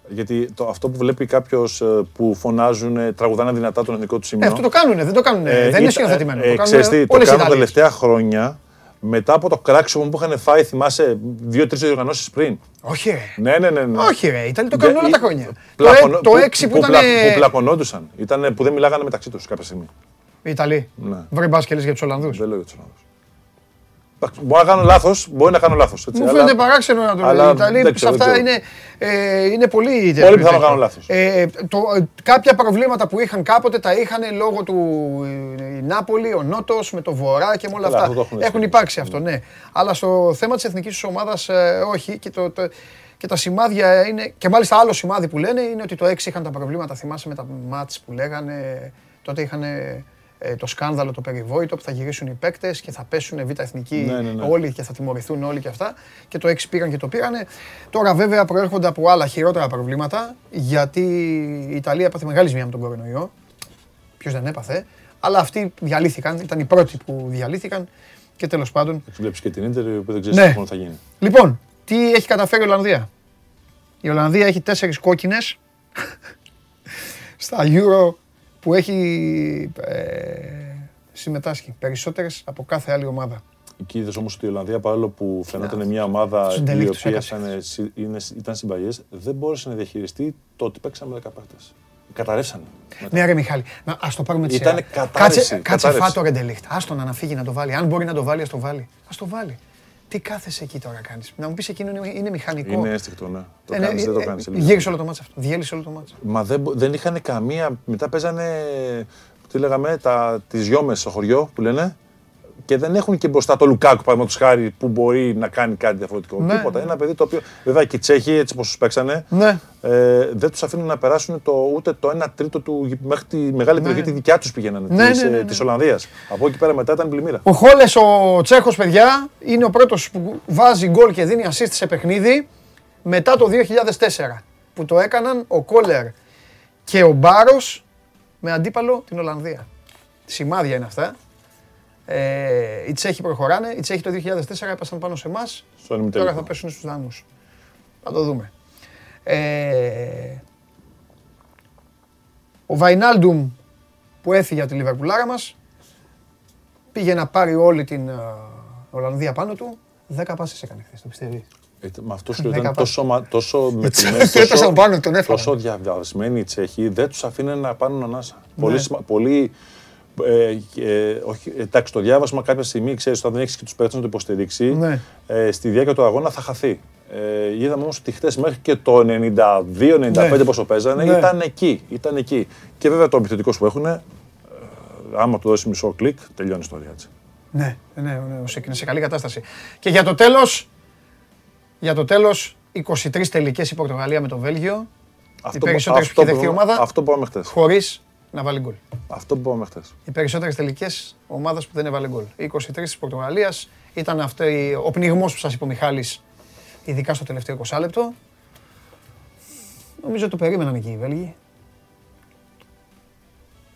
γιατί το, αυτό που βλέπει κάποιος που φωνάζουν, ε, τραγουδάνε δυνατά τον εθνικό του Ε, σημείο. αυτό το κάνουνε, δεν το κάνουνε. Ε, δεν είναι ήταν- σκηνοθετημένο. ε, το ξέρεις κάνουν τι, το όλες οι κάνουν τα Ιταλίες. τελευταία χρόνια μετά από το κράξιμο που είχαν φάει, θυμάσαι, δύο-τρεις διοργανώσεις πριν. Όχι, ρε. Ναι, ναι, ναι. ναι. Όχι, ρε. Ήταν το κάνουν όλα τα χρόνια. Πλακωνο- Το, ε- το 6 που, ήταν. πλα- που πλακωνόντουσαν. Ήτανε, που δεν μιλάγανε μεταξύ τους κάποια στιγμή. Οι Ιταλοί. Ναι. Βρε μπάσκελες για τους Ολλανδούς. Δεν λέω για τους Ολλανδούς. Μπορεί να κάνω λάθος, μπορεί να κάνω λάθος. Μου φαίνεται παράξενο να το αλλά λέω. Οι Ιταλοί δεν σε ξέρω, αυτά δεν είναι, ε, είναι πολύ. Πολύ πιθανό να κάνω λάθος. Ε, το, ε, κάποια προβλήματα που είχαν κάποτε τα είχαν λόγω του ε, η Νάπολη, ο Νότος με το Βορρά και με όλα Καλά, αυτά. αυτό το έχουν Έχουν έτσι. υπάρξει αυτό, ναι. Αλλά στο θέμα της εθνικής τους ομάδας, όχι. Και, το, το- και τα σημάδια είναι. Και μάλιστα άλλο σημάδι που λένε είναι ότι το 6 είχαν τα προβλήματα. Θυμάσαι με τα μάτς που λέγανε. Τότε είχαν ε, το σκάνδαλο το περιβόητο που θα γυρίσουν οι παίκτες και θα πέσουν β' εθνική Ναι, ναι, ναι. όλοι και θα τιμωρηθούν όλοι και αυτά. Και το 6 πήγαν και το πήρανε. Τώρα βέβαια προέρχονται από άλλα χειρότερα προβλήματα γιατί η Ιταλία έπαθε μεγάλη ζημιά με τον κορονοϊό. Ποιος δεν έπαθε. Αλλά αυτοί διαλύθηκαν, ήταν οι πρώτοι που διαλύθηκαν και τέλος πάντων. Βλέπεις και την Ιντερ που δεν ξέρει Ναι. τι μόνο θα γίνει. Λοιπόν, τι έχει καταφέρει η Ολλανδία; Η Ολλανδία έχει τέσσερις κόκκινες στα Euro που έχει ε, συμμετάσχει περισσότερες από κάθε άλλη ομάδα. Εκεί είδες όμως ότι η Ολλανδία παρόλο που φαινόταν μια ομάδα Στους η τελείκτους οποία έκαψε. ήταν, συ- είναι- ήταν συμπαγές, δεν μπόρεσε να διαχειριστεί το ότι παίξαμε 10 παίχτε. Καταρρεύσανε. Ναι, ρε Μιχάλη, να, ας το πάρουμε τη Ήτανε σειρά. κατάρρευση, Κάτσε, κάτσε κατάρρευση. φάτο ρεντελίχτ. Άστο να φύγει να το βάλει. Αν μπορεί να το βάλει, ας το βάλει. Ας το βάλει. Τι κάθεσαι εκεί τώρα κάνεις; Να μου πεις εκείνο είναι, είναι μηχανικό. Είναι αίσθηκτο, ναι. Το Ε, ναι, κάνεις, δεν το ε, κάνεις. ε, Γύρισε όλο το μάτς αυτό. Διέλυσε όλο το μάτς. Μα δεν, μπο- δεν είχαν καμία. Μετά παίζανε. Τι λέγαμε, τα, τις γιόμες στο χωριό που λένε. Και δεν έχουν και μπροστά το Λουκάκου, παραδείγματος χάρη, που μπορεί να κάνει κάτι διαφορετικό. Ναι, Τίποτα. ναι. Ένα παιδί το οποίο. Βέβαια και οι Τσέχοι, έτσι όπως τους παίξανε, Ναι. ε, δεν τους αφήνουν να περάσουν το, ούτε το 1 τρίτο του. γη- μέχρι τη μεγάλη Ναι. περιοχή τη δικιά τους πηγαίνανε. Ναι, της, ναι, ναι, ε, ναι. της Ολλανδίας. Από εκεί πέρα μετά ήταν πλημμύρα. Ο Χόλες ο Τσέχος, παιδιά, είναι ο πρώτος που βάζει γκολ και δίνει assist σε παιχνίδι μετά το 2004 που το έκαναν ο Κόλερ και ο Μπάρος με αντίπαλο την Ολλανδία. Σημάδια είναι αυτά. Ε, οι Τσέχοι προχωράνε. Οι Τσέχοι το 2004 έπασαν πάνω σε εμάς. Στον Τώρα ημιτελικό. θα πέσουν στους Δανούς. Θα το δούμε. Ε, ο Βαϊνάλντουμ που έφυγε από τη Λιβερπουλάρα μας πήγε να πάρει όλη την ε, Ολλανδία πάνω του. Δέκα πάσες έκανε χθες, το πιστεύει. Ε, με αυτός σου λέω, Δέκα ήταν τόσο, μα- τόσο μετρημένοι, Τσέχοι έπεσαν πάνω, τον έφαγαν. τόσο διαβασμένοι οι Τσέχοι, δεν τους αφήνουν να πάρουν ανάσα. Ναι. Πολύ, σημα- πολύ ε, ε, όχι, εντάξει, το διάβασμα κάποια στιγμή ξέρεις όταν δεν έχεις και τους παίκτες να το υποστηρίξει. Ναι. Ε, στη διάρκεια του αγώνα θα χαθεί. Ε, είδαμε όμως ότι χθες μέχρι και το 92-95 Ναι. πόσο παίζανε Ναι. ήταν εκεί. Ήταν εκεί. Και βέβαια το επιθετικός που έχουν, ε, άμα του δώσει μισό κλικ, τελειώνει η ιστορία έτσι. Ναι, ναι, ναι, σε, είναι σε καλή κατάσταση. Και για το τέλος, για το τέλος, 23 τελικές η Πορτογαλία με το Βέλγιο, οι περισσότερες που έχει δεχτεί η που- ομάδα, αυτό που είπαμε χθες. χωρίς να βάλει γκολ. Αυτό που είπαμε χθες. Οι περισσότερες τελικές ομάδας που δεν έβαλε γκολ. Οι 23 της Πορτογαλίας ήταν αυτό ο πνιγμός που σας είπε ο Μιχάλης, ειδικά στο τελευταίο 20 λεπτό. Νομίζω το περίμεναν εκεί οι Βέλγοι.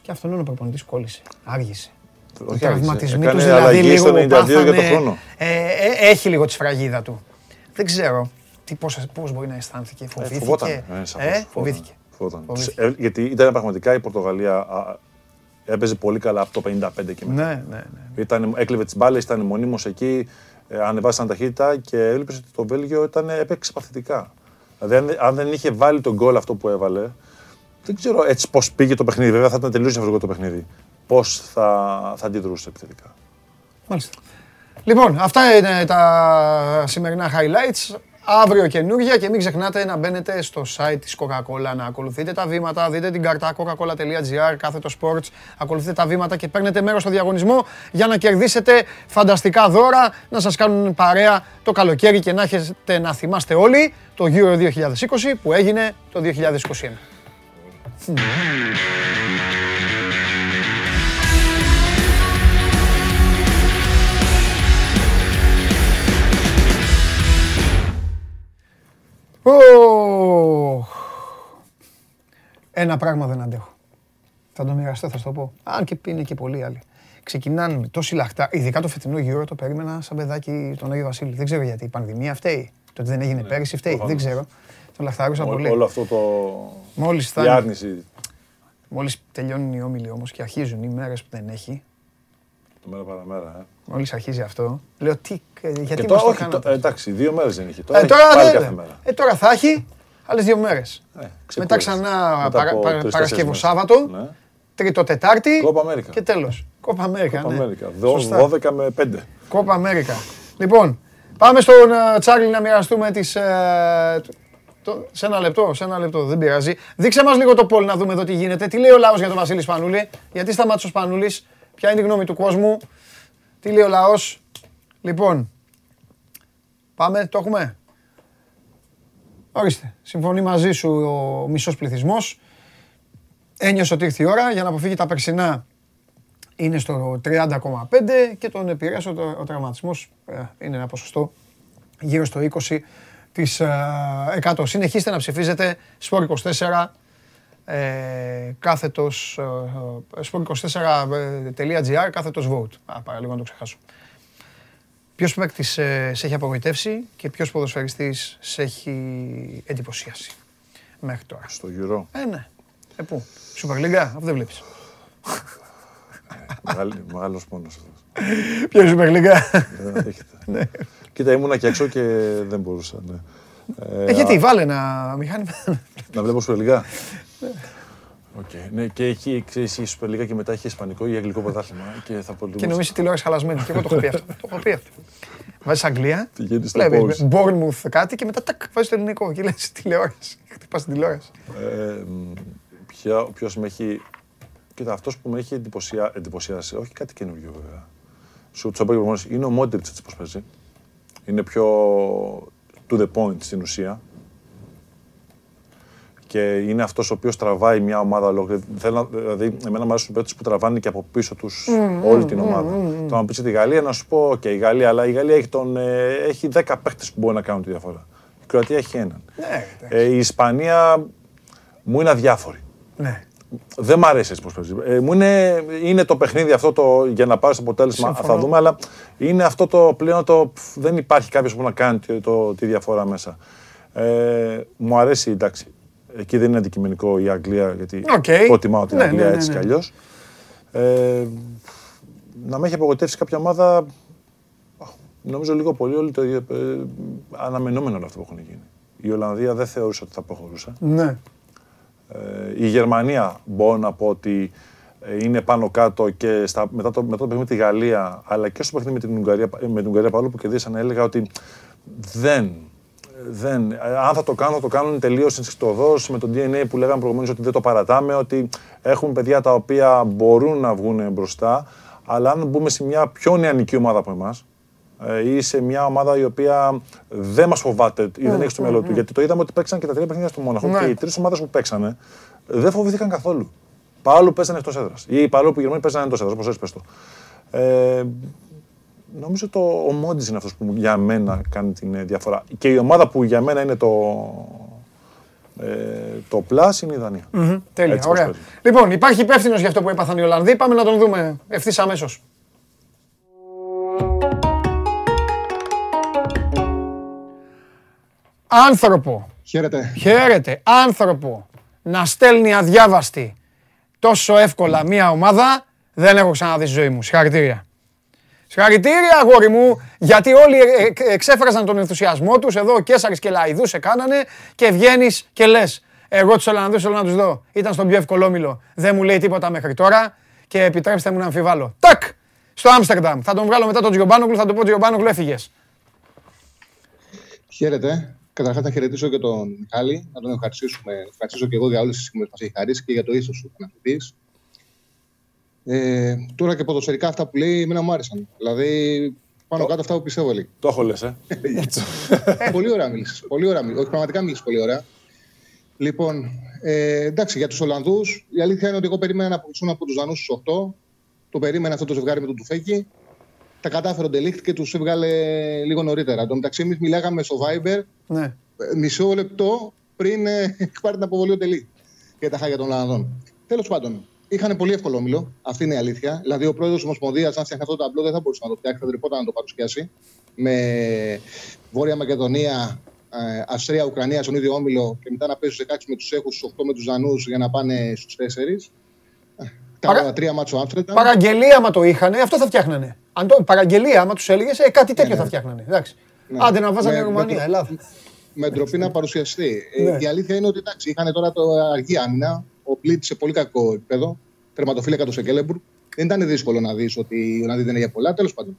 Και αυτόν είναι ο προπονητής κόλλησε. Άργησε. Οι Όχι, τραυματισμοί έκανε τους δηλαδή αλλαγή λίγο στο 92 για το πάθανε- χρόνο. Ε, ε, έχει λίγο τη σφραγίδα του. Δεν ξέρω τι, πώς, πώς μπορεί να αισθάνθηκε. Ε, Φοβήθηκε. φοβόταν. Ε, σαφώς, ε, φοβήθηκε. Φοβόταν. Φοβήθηκε. Ε, γιατί ήταν πραγματικά η Πορτογαλία α, έπαιζε πολύ καλά από το 55 και μετά. Ναι, ναι, ναι. Ήταν, έκλεβε τις μπάλες, ήταν μονίμως εκεί, ε, ανεβάσαν ταχύτητα και έβλεπε ότι το Βέλγιο ήταν, έπαιξε παθητικά. Δηλαδή, αν, δεν- αν δεν είχε βάλει τον γκολ αυτό που έβαλε, δεν ξέρω έτσι πώς πήγε το παιχνίδι. Βέβαια, θα ήταν τελείως διαφορετικό το παιχνίδι. Πώς θα, θα αντιδρούσε επιθετικά. Μάλιστα. Λοιπόν, αυτά είναι τα σημερινά highlights. Αύριο καινούργια και μην ξεχνάτε να μπαίνετε στο site της Coca-Cola, να ακολουθείτε τα βήματα, δείτε την καρτά coca-cola.gr, κάθετο sports, ακολουθείτε τα βήματα και παίρνετε μέρος στο διαγωνισμό για να κερδίσετε φανταστικά δώρα, να σας κάνουν παρέα το καλοκαίρι και να έχετε να θυμάστε όλοι το Euro 2020 που έγινε το 2021. Ένα πράγμα δεν αντέχω. Θα το μοιραστώ, θα σου το πω. Αν και είναι και πολλοί άλλοι. Ξεκινάνε με τόση λαχτά, ειδικά το φετινό γύρο το περίμενα σαν παιδάκι τον Άγιο Βασίλη. Δεν ξέρω γιατί. Η πανδημία φταίει. Το ότι δεν έγινε πέρυσι φταίει. Δεν προφανώς. ξέρω. Τον λαχτάρωσα Ό- πολύ. Όλο αυτό το. Μόλις η φτάνει. άρνηση. Μόλις τελειώνουν οι όμιλοι όμως και αρχίζουν οι μέρες που δεν έχει, Μέρα παραμέρα. Ε. Μόλις αρχίζει αυτό, λέω τι, ε, γιατί Και μας τώρα, το όχι, κάνατε. το- ε, εντάξει, δύο μέρες δεν είχε. Τώρα, Ε, έχει τώρα, πάλι δεν- κάθε μέρα. ε, τώρα θα έχει άλλες δύο μέρες. Ε, Μετά ξεκούρασε. ξανά Μετά παρα- από παρα- τρεις-τέσσερις Παρασκευό μέρες. Σάββατο, Ναι. Τρίτο Τετάρτη Κόπα Αμέρικα. και τέλος. Κόπα Αμέρικα. Κόπα ναι. Αμέρικα. Δω- Σωστά. 12 με 5. Κόπα Αμέρικα. Λοιπόν, πάμε στον ε, Τσάρλι να μοιραστούμε τις... ε, το- σε ένα λεπτό, σε ένα λεπτό, δεν πειράζει. Δείξε μας λίγο το πόλ να δούμε εδώ τι γίνεται. Τι λέει ο λαός για τον Βασίλη Σπανούλη, γιατί σταμάτησε ο Σπανούλης, ποια είναι η γνώμη του κόσμου, τι λέει ο λαός; Λοιπόν, πάμε, το έχουμε. Ορίστε, συμφωνεί μαζί σου ο μισός πληθυσμός. Ένιωσε ότι ήρθε η ώρα για να αποφύγει τα περσινά είναι στο 30,5 και τον επηρέασε ο, ο τραυματισμός ε, είναι ένα ποσοστό γύρω στο 20 της ε, 100. Συνεχίστε να ψηφίζετε Sport 24 ε, κάθετος ε, sport24.gr κάθετος vote. Α, παραλίγο να το ξεχάσω. Ποιος παίκτης ε, σε έχει απογοητεύσει και ποιος ποδοσφαιριστής σε έχει εντυπωσιάσει μέχρι τώρα; Στο γυρό. Ε, ναι. Ε, πού; Super League, αυτό δεν βλέπεις. Μεγάλος μόνο αυτός. Ποιο είναι η Super League; Δεν αντέχεται. Κοίτα, ήμουνα και έξω και δεν μπορούσα. Ναι. Ε, γιατί, βάλε ένα μηχάνημα. Να βλέπω Super League. OK. Ναι, και εκεί ξέρεις, η Super League και μετά έχει Ισπανικό ή Αγγλικό πρωτάθλημα. Και θα και προτιμούσα. νομίζει τηλεόραση χαλασμένη. Και εγώ το έχω πει αυτό. Το έχω πει αυτό. Βάζεις Αγγλία, Πηγαίνεις στο βλέπεις pause. Bournemouth κάτι και μετά τάκ, βάζεις το ελληνικό και λες τηλεόραση. Χτυπάς την τηλεόραση. Ε, μ, ποια- Ποιος με έχει... Κοίτα, αυτός που με έχει εντυπωσια... εντυπωσιάσει, όχι κάτι καινούργιο βέβαια. Σου το είπα και προηγουμένως, είναι ο Μόντριτς έτσι πώς παίζει. Είναι πιο to the point στην ουσία. Και είναι αυτός ο οποίος τραβάει μια ομάδα ολόκληρη. Θέλω, να- δηλαδή, εμένα μου αρέσουν οι παίκτες που τραβάνε και από πίσω τους όλη την ομάδα. Το να πεις τη Γαλλία, να σου πω: και η Γαλλία, αλλά η Γαλλία έχει, τον, ε, έχει 10 παίκτες που μπορεί να κάνουν τη διαφορά. Η Κροατία έχει έναν. Ναι, Ε, η Ισπανία μου είναι αδιάφορη. ναι. Δεν μ' αρέσει έτσι πώς παίζει. Ε, μου είναι, είναι το παιχνίδι αυτό το, για να πάρεις το αποτέλεσμα. Συμφωνώ. Θα δούμε, αλλά είναι αυτό το πλέον το. πφ, δεν υπάρχει κάποιος που να κάνει το, το- τη διαφορά μέσα. Ε, μου αρέσει, εντάξει. Εκεί δεν είναι αντικειμενικός η Αγγλία, γιατί Οκ. προτιμάω την Ναι, Αγγλία ναι, ναι, έτσι ναι. κι αλλιώς. Ε, να με έχει απογοητεύσει κάποια ομάδα. αχ, Νομίζω λίγο πολύ όλοι το ίδιο. Ε, αναμενόμενο όλο αυτό που έχουν γίνει. Η Ολλανδία δεν θεωρούσα ότι θα προχωρούσε. Ναι. Ε, η Γερμανία μπορώ να πω ότι ε, είναι πάνω κάτω και στα, μετά, το, μετά το παιχνίδι με τη Γαλλία, αλλά και στο παιχνίδι με την Ουγγαρία, ε, με την Ουγγαρία παρόλο που κερδίσαν, έλεγα ότι δεν. Δεν ε, αν θα το κάνουν, θα το κάνουν τελείως ενσυχτοδό με το DNA που λέγαμε προηγουμένως ότι δεν το παρατάμε, ότι έχουν παιδιά τα οποία μπορούν να βγουν μπροστά, αλλά αν μπούμε σε μια πιο νεανική ομάδα από εμάς, ή σε μια ομάδα η οποία δεν μας φοβάται ή δεν έχει στο μυαλό του. Γιατί το είδαμε ότι παίξαν και τα τρία παιχνίδια στο Μόναχο Ναι. και οι τρεις ομάδες που παίξανε δεν φοβήθηκαν καθόλου. Παρόλο που παίζανε εκτός έδρας. Ή παρόλο που οι Γερμανοί παίζανε εντός έδρας, όπως έτσι πες το. Ε, νομίζω το ο Μόντις είναι αυτός που για μένα κάνει την ε, διαφορά. Και η ομάδα που για μένα είναι το. Ε, το plus είναι η Δανία. Μμμ, Τέλεια, Έτσι πώς ωραία. παίζει. Λοιπόν, υπάρχει υπεύθυνος για αυτό που έπαθαν οι Ολλανδοί. Πάμε να τον δούμε ευθύς αμέσως. Άνθρωπο, Χαίρετε. χαίρετε, άνθρωπο να στέλνει αδιάβαστη τόσο εύκολα μια ομάδα δεν έχω ξαναδεί στη ζωή μου. Συγχαρητήρια. Συγχαρητήρια, αγόρι μου, γιατί όλοι ε, ε, εξέφραζαν τον ενθουσιασμό τους. Εδώ ο Κέσσαρης και Λαϊδούς σε κάνανε και βγαίνεις και λες Εγώ τους Ολλανδούς θέλω να τους δω. Ήταν στον πιο εύκολο όμιλο. Δεν μου λέει τίποτα μέχρι τώρα και επιτρέψτε μου να αμφιβάλλω. Τάκ! Στο Άμστερνταμ. Θα τον βγάλω μετά τον Τζιομπάνογλου, θα του πω Τζιομπάνογλου έφυγες. Χαίρετε. Καταρχάς, να χαιρετήσω και τον Μιχάλη, να τον ευχαριστήσουμε. Ευχαριστήσω και εγώ για όλες τις στιγμές που μας έχει χαρίσει και για το ήθος του αναθετή. Ε, τώρα και ποδοσφαιρικά αυτά που λέει, εμένα μου άρεσαν. Δηλαδή, πάνω κάτω αυτά που πιστεύω λέει. Το έχω λες, ε. πολύ ωραία μίλησε. Πολύ ωραία μίλησε. Όχι, πραγματικά μίλησε πολύ ωραία. Λοιπόν, ε, εντάξει, για τους Ολλανδούς, η αλήθεια είναι ότι εγώ περίμενα να αποκτήσουν από τους Δανούς στου 8. Το περίμενα αυτό το ζευγάρι με τον Τουφέκη. Τα κατάφερε ο Ντελίχτ και τους έβγαλε λίγο νωρίτερα. Εν τω μεταξύ, εμείς μιλάγαμε στο Viber Ναι. ε, μισό λεπτό πριν ε, πάρει την αποβολή ο Τελή για τα χάγια των Ολλανδών. Τέλος πάντων, είχαν πολύ εύκολο όμιλο. Αυτή είναι η αλήθεια. Δηλαδή, ο πρόεδρος της Ομοσπονδίας, αν φτιάχνει αυτό το ταμπλό, δεν θα μπορούσε να το φτιάξει, θα τρεπόταν να το παρουσιάσει. Με Βόρεια Μακεδονία, ε, Αυστρία, Ουκρανία στον ίδιο όμιλο και μετά να παίζει στου 16 με τους Έχους, στους 8 με τους Δανούς για να πάνε στους 4. Κάνα Παρα- τρία μάτσο Άμστερνταμ. Παραγγελία, άμα το είχαν, αυτό θα φτιάχνανε. Αν το, παραγγελία, άμα τους έλεγες, ε, κάτι τέτοιο ναι. θα φτιάχνανε. Εντάξει. Ναι. Άντε να βάζανε Με- Ρουμανία, με το- Ελλάδα. με ντροπή να παρουσιαστεί. Ναι. Ε, η αλήθεια είναι ότι εντάξει, είχαν τώρα το αργή άμυνα. Ο Πλίτ σε πολύ κακό επίπεδο. Τερματοφύλακα του Σεκέλεμπουργκ. Δεν ήταν δύσκολο να δεις ότι οι Ολλανδοί δεν είναι για πολλά. Τέλος πάντων.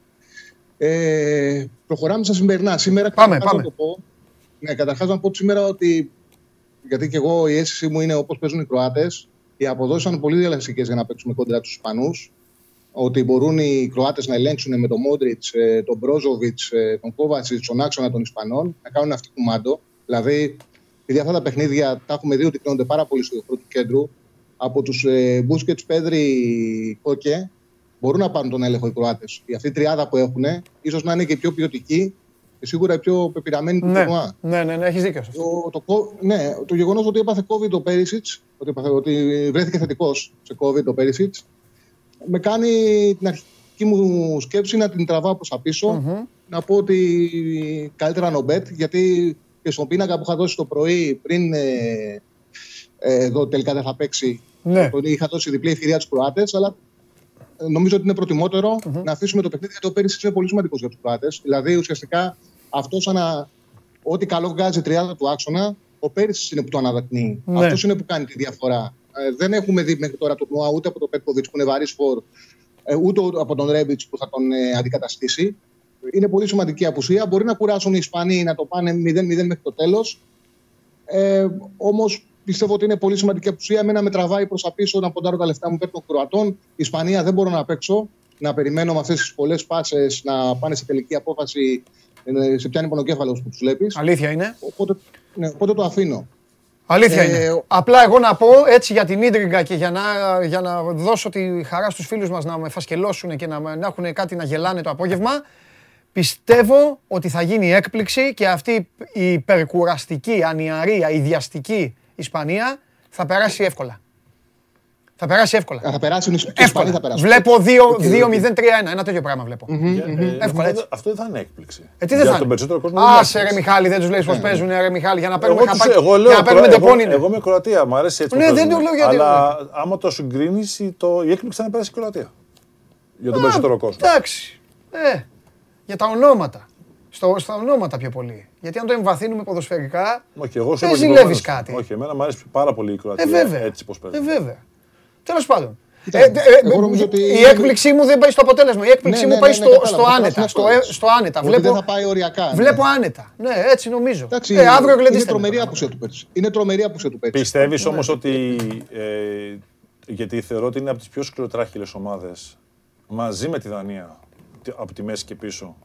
Ε, προχωράμε στα σημερινά. Σήμερα Πάμε, καταρχάς πάμε. Να το πω, ναι, καταρχάς να πω σήμερα ότι. Γιατί και εγώ η αίσθηση μου είναι όπως παίζουν οι Κροάτες. Οι αποδόσεις ήταν πολύ διαλεκτικέ για να παίξουμε κόντρα τους Ισπανούς. Ότι μπορούν οι Κροάτες να ελέγξουν με τον Μόντριτς, τον Μπρόζοβιτς, τον Κόβατσιτ, τον άξονα των Ισπανών, να κάνουν αυτή κουμάντο. Δηλαδή, επειδή αυτά τα παιχνίδια τα έχουμε δει ότι κρίνονται πάρα πολύ στο χώρο του κέντρου, από τους ε, Μπούσκετ, Πέδρη, Κόκε, μπορούν να πάρουν τον έλεγχο οι Κροάτες. Η αυτή η τριάδα που έχουν, ίσως να είναι και η πιο ποιοτική και σίγουρα η πιο πεπειραμένη του Ναι, τουρνουά. ναι, ναι, ναι έχεις δίκιο σε αυτό. Το, το, κο- ναι, το γεγονός ότι έπαθε COVID ο Πέρισιτ, ότι, έπαθε- ότι βρέθηκε θετικός σε COVID ο Πέρισιτ, με κάνει την αρχική μου σκέψη να την τραβάω προς τα πισω Να πω ότι καλύτερα νομπέτ, γιατί και στον πίνακα που είχα δώσει το πρωί πριν ε, ε, εδώ τελικά δεν θα παίξει, Ναι. τον είχα δώσει διπλή ευκαιρία του Κροάτες, αλλά ε, νομίζω ότι είναι προτιμότερο να αφήσουμε το παιχνίδι γιατί ο Πέρισιτ είναι πολύ σημαντικός για τους Κροάτες. Δηλαδή ουσιαστικά αυτός σαν να ό,τι καλό βγάζει η τριάδα του άξονα, ο Πέρισιτ είναι που το αναδεικνύει. Ναι. Αυτός είναι που κάνει τη διαφορά. Ε, δεν έχουμε δει μέχρι τώρα το Νουά ούτε από τον Πέτκοβιτς που είναι βαρύς φορ, ε, ούτε από τον Ρέμπιτ που θα τον ε, αντικαταστήσει. Είναι πολύ σημαντική απουσία. Μπορεί να κουράσουν οι Ισπανοί να το πάνε 0-0 μέχρι το τέλος. Ε, Όμως πιστεύω ότι είναι πολύ σημαντική απουσία. Εμένα με τραβάει προς τα πίσω να ποντάρω τα λεφτά μου πέρα των Κροατών. Η Ισπανία δεν μπορώ να παίξω. Να περιμένω με αυτές τις πολλές πάσες να πάνε σε τελική απόφαση. ε, Σε πιάνει πονοκέφαλος που τους βλέπεις. Αλήθεια είναι. Οπότε, ναι, οπότε το αφήνω. Αλήθεια Ε, είναι. ο- Απλά εγώ να πω έτσι για την ίντριγκα και για να, για να δώσω τη χαρά στους φίλους μας να με φασκελώσουν και να, να έχουν κάτι να γελάνε το απόγευμα. Πιστεύω ότι θα γίνει έκπληξη και αυτή η υπερκουραστική, ανιαρή, ιδιαστική Ισπανία θα περάσει εύκολα. Θα περάσει εύκολα. Α, Θα περάσουν οι οι Ισπανοί, Εύκολα. θα περάσουν. Βλέπω Οκ, οκ. 2-0-3-1. Ένα τέτοιο πράγμα βλέπω. Για- ε, Εύκολα, αυτό- έτσι. Αυτό δεν θα είναι έκπληξη. Ε, τι δεν Για θα τον είναι; περισσότερο κόσμο. δεν είναι Άσε ρε έκπληξη. Μιχάλη, δεν τους λες πως παίζουν ρε Μιχάλη για να παίρνουμε Εγώ, τους, χαπάκι. εγώ, λέω, για να παίρνουμε εγώ, τεπώνυνε. εγώ είμαι Κροατία, μου αρέσει έτσι. που Ναι, δεν παίζουν. το λέω γιατί- Αλλά άμα το συγκρίνεις, το... η έκπληξη θα είναι πέρασε η Κροατία. Για τον περισσότερο κόσμο. Εντάξει. Ε, για τα ονόματα. Στο, στα ονόματα πιο πολύ. Γιατί αν το εμβαθύνουμε ποδοσφαιρικά. Όχι, εγώ σου δεν είπα και ζηλεύεις προηγουμένως. κάτι. Όχι, εμένα μου αρέσει πάρα πολύ η Ε, Κροατία. βέβαια. Έτσι πώ παίζει. Ε, βέβαια. Τέλος πάντων. Κοίτα, Ε, ε, ε, εγώ νομίζω ότι η είναι- έκπληξη μου δεν πάει στο αποτέλεσμα. Η έκπληξη Ναι, μου ναι, πάει ναι, στο, ναι, κατάλαβα, στο κατάλαβα, άνετα. αυτό Στο, ε, λέω. στο άνετα. Ότι Βλέπω, δεν θα πάει οριακά. ναι. βλέπω άνετα. Ναι, έτσι νομίζω. Εντάξει, ε, αύριο είναι γλεντήστε. με τρομερή τώρα. απουσία του πέρσι. Είναι τρομερή απουσία του πέρσι. Πιστεύεις όμως ότι. Ε, γιατί θεωρώ ότι είναι από τις πιο σκληροτράχυλες ομάδες μαζί με τη Δανία; τι- από τη μέση και πίσω.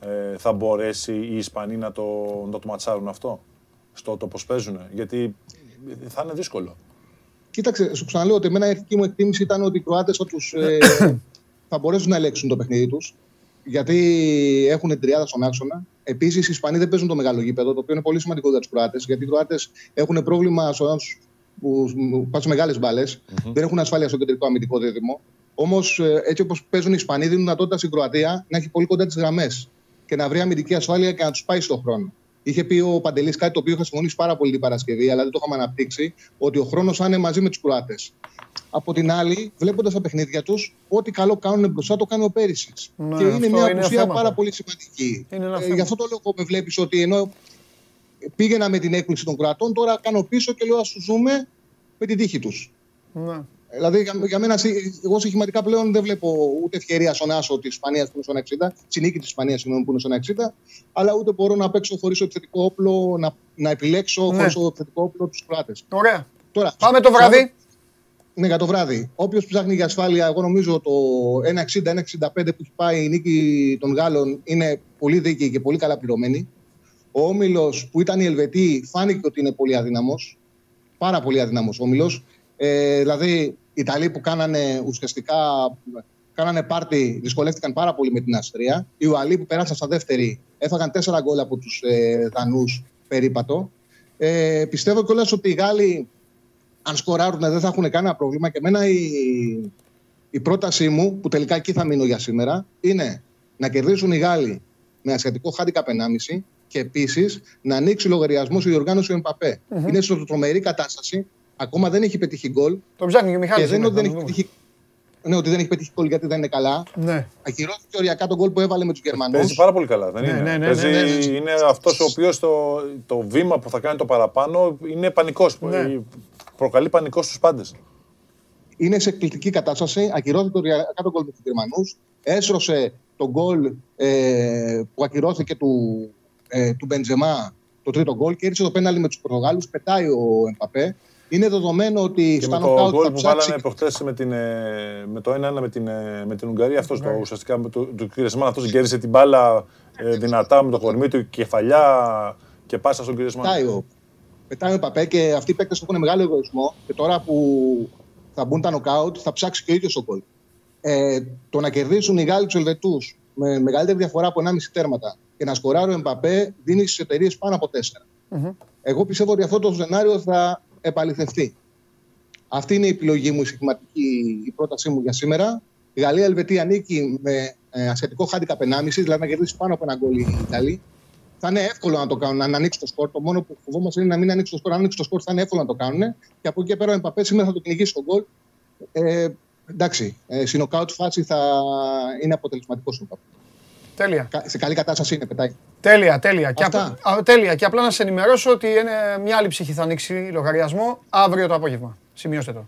Ε, θα μπορέσει οι Ισπανοί να το, να το ματσάρουν αυτό στο το πώς παίζουν. Γιατί θα είναι δύσκολο. Κοίταξε, σου ξαναλέω ότι εμένα η αρχική μου εκτίμηση ήταν ότι οι Κροάτες θα, τους, ε, θα μπορέσουν να ελέγξουν το παιχνίδι τους. Γιατί έχουν τριάδα στον άξονα. Επίσης, οι Ισπανοί δεν παίζουν το μεγάλο γήπεδο, το οποίο είναι πολύ σημαντικό για τους Κροάτες. Γιατί οι Κροάτες έχουν πρόβλημα στο που πάνε μεγάλες μπάλες. Δεν έχουν ασφάλεια στο κεντρικό αμυντικό δίδυμο. Όμως, έτσι όπως παίζουν οι Ισπανοί, δίνουν δυνατότητα στην Κροατία να έχει πολύ κοντά τις γραμμές και να βρει αμυντική ασφάλεια και να τους πάει στον χρόνο. Είχε πει ο Παντελής κάτι το οποίο είχα συμφωνήσει πάρα πολύ την Παρασκευή, αλλά δεν το είχαμε αναπτύξει, ότι ο χρόνος θα είναι μαζί με τους Κροάτες. Από την άλλη, βλέποντας τα παιχνίδια τους, ό,τι καλό κάνουν μπροστά το κάνει ο Πέρισιτ. Ναι, και είναι αυτό μια είναι απουσία θέμα. πάρα πολύ σημαντική. Είναι ένα Ε, θέμα. γι' αυτό το λόγο με βλέπεις ότι ενώ πήγαινα με την έκπληξη των κρατών, τώρα κάνω πίσω και λέω ας τους ζούμε με την τύχη τους. Ναι. Δηλαδή, για, για μένα, συ- εγώ στοιχηματικά πλέον δεν βλέπω ούτε ευκαιρία στον Άσο της Ισπανίας που είναι στον 60, στη νίκη της Ισπανίας που είναι στον 60, αλλά ούτε μπορώ να παίξω χωρίς επιθετικό όπλο, να, να επιλέξω Ναι. χωρίς επιθετικό όπλο τους Κροάτες. Ωραία. Τώρα, Πάμε το βράδυ. ναι, για το βράδυ. Όποιος ψάχνει για ασφάλεια, εγώ νομίζω το 1,60-1,65 που έχει πάει η νίκη των Γάλλων είναι πολύ δίκαιη και πολύ καλά πληρωμένη. Ο Όμιλος που ήταν η Ελβετή φάνηκε ότι είναι πολύ αδύναμος. Πάρα πολύ αδύναμος Όμιλος. Ε, δηλαδή, οι Ιταλοί που κάνανε ουσιαστικά κάνανε πάρτι, δυσκολεύτηκαν πάρα πολύ με την Αυστρία. Οι Ουαλοί που περάσαν στα δεύτερη έφαγαν τέσσερα γκολ από τους ε, Δανούς περίπατο. Ε, πιστεύω κιόλας ότι οι Γάλλοι αν σκοράρουν δεν θα έχουν κανένα πρόβλημα. Και εμένα η, η πρότασή μου, που τελικά εκεί θα μείνω για σήμερα, είναι να κερδίσουν οι Γάλλοι με ασιατικό χάντικα 1,5 και επίσης να ανοίξει λογαριασμός η διοργάνωση ο εμπαπε Είναι σε τρομερή κατάσταση. Ακόμα δεν έχει πετύχει γκολ. Το ψάχνει και ο Και Μιχάλης. δεν είναι είναι, ότι δεν θα έχει το δούμε. πετύχει. ναι, ότι δεν έχει πετύχει γκολ γιατί δεν είναι καλά. Ναι. Ακυρώθηκε οριακά τον γκολ που έβαλε με τους Γερμανούς. Παίζει πάρα πολύ καλά. Δεν Ναι, είναι. ναι, ναι, Παίζει, ναι, ναι, ναι. Είναι αυτός ο οποίος το, το βήμα που θα κάνει το παραπάνω είναι πανικός. Ναι. Προκαλεί πανικός στους πάντες. είναι σε εκπληκτική κατάσταση. Ακυρώθηκε οριακά τον γκολ με τους Γερμανούς. Έσρωσε τον γκολ ε, που ακυρώθηκε του, ε, του Μπεντζεμά, το τρίτο γκολ, και έριξε το πέναλι με τους Πορτογάλους. Πετάει ο Εμπαπέ. Είναι δεδομένο ότι Και στα με το νοκάουτ γκολ θα που ψάξει. βάλανε προχθές με, την, ε, με το 1-1 με την, ε, με την Ουγγαρία, αυτός το ουσιαστικά με το, το Κυρισμάν, αυτός κέρδισε την μπάλα ε, δυνατά με το κορμί του, κεφαλιά και πάσα στον Κυρισμάν. Πετάει ο, πετάει ο Εμπαπέ και αυτοί οι παίκτες έχουν μεγάλο εγωισμό. Και τώρα που θα μπουν τα νοκάουτ, θα ψάξει και ο ίδιος ο γκολ. Ε, το να κερδίσουν οι Γάλλοι τους Ελβετούς με μεγαλύτερη διαφορά από 1,5 τέρματα και να σκοράρει ο Εμπαπέ δίνει στις εταιρείες πάνω από 4. Εγώ πιστεύω ότι αυτό το σενάριο θα επαληθευτεί. Αυτή είναι η επιλογή μου, η σχηματική η πρότασή μου για σήμερα. Η Γαλλία-Ελβετία ανήκει με ε, ασιατικό χάντικα 1,5, δηλαδή να κερδίσει πάνω από ένα γκολ οι Ιταλοί. Θα είναι εύκολο να το κάνουν, να ανοίξει το σκορ. Το μόνο που φοβόμαστε είναι να μην ανοίξει το σκορ. Αν ανοίξει το σκορ, θα είναι εύκολο να το κάνουν. Και από εκεί και πέρα ο Εμπαπέ σήμερα θα το κυνηγήσει τον γκολ. Ε, εντάξει, ε, στην νοκάουτ φάση θα είναι αποτελεσματικό ο Εμπαπέ. Τέλεια. Κα- Σε καλή κατάσταση είναι, πετάει. Τέλεια, τέλεια. Και, Αυτά. απ- α, τέλεια. Και απλά να σε ενημερώσω ότι είναι μια άλλη ψυχή θα ανοίξει λογαριασμό αύριο το απόγευμα. Σημειώστε το.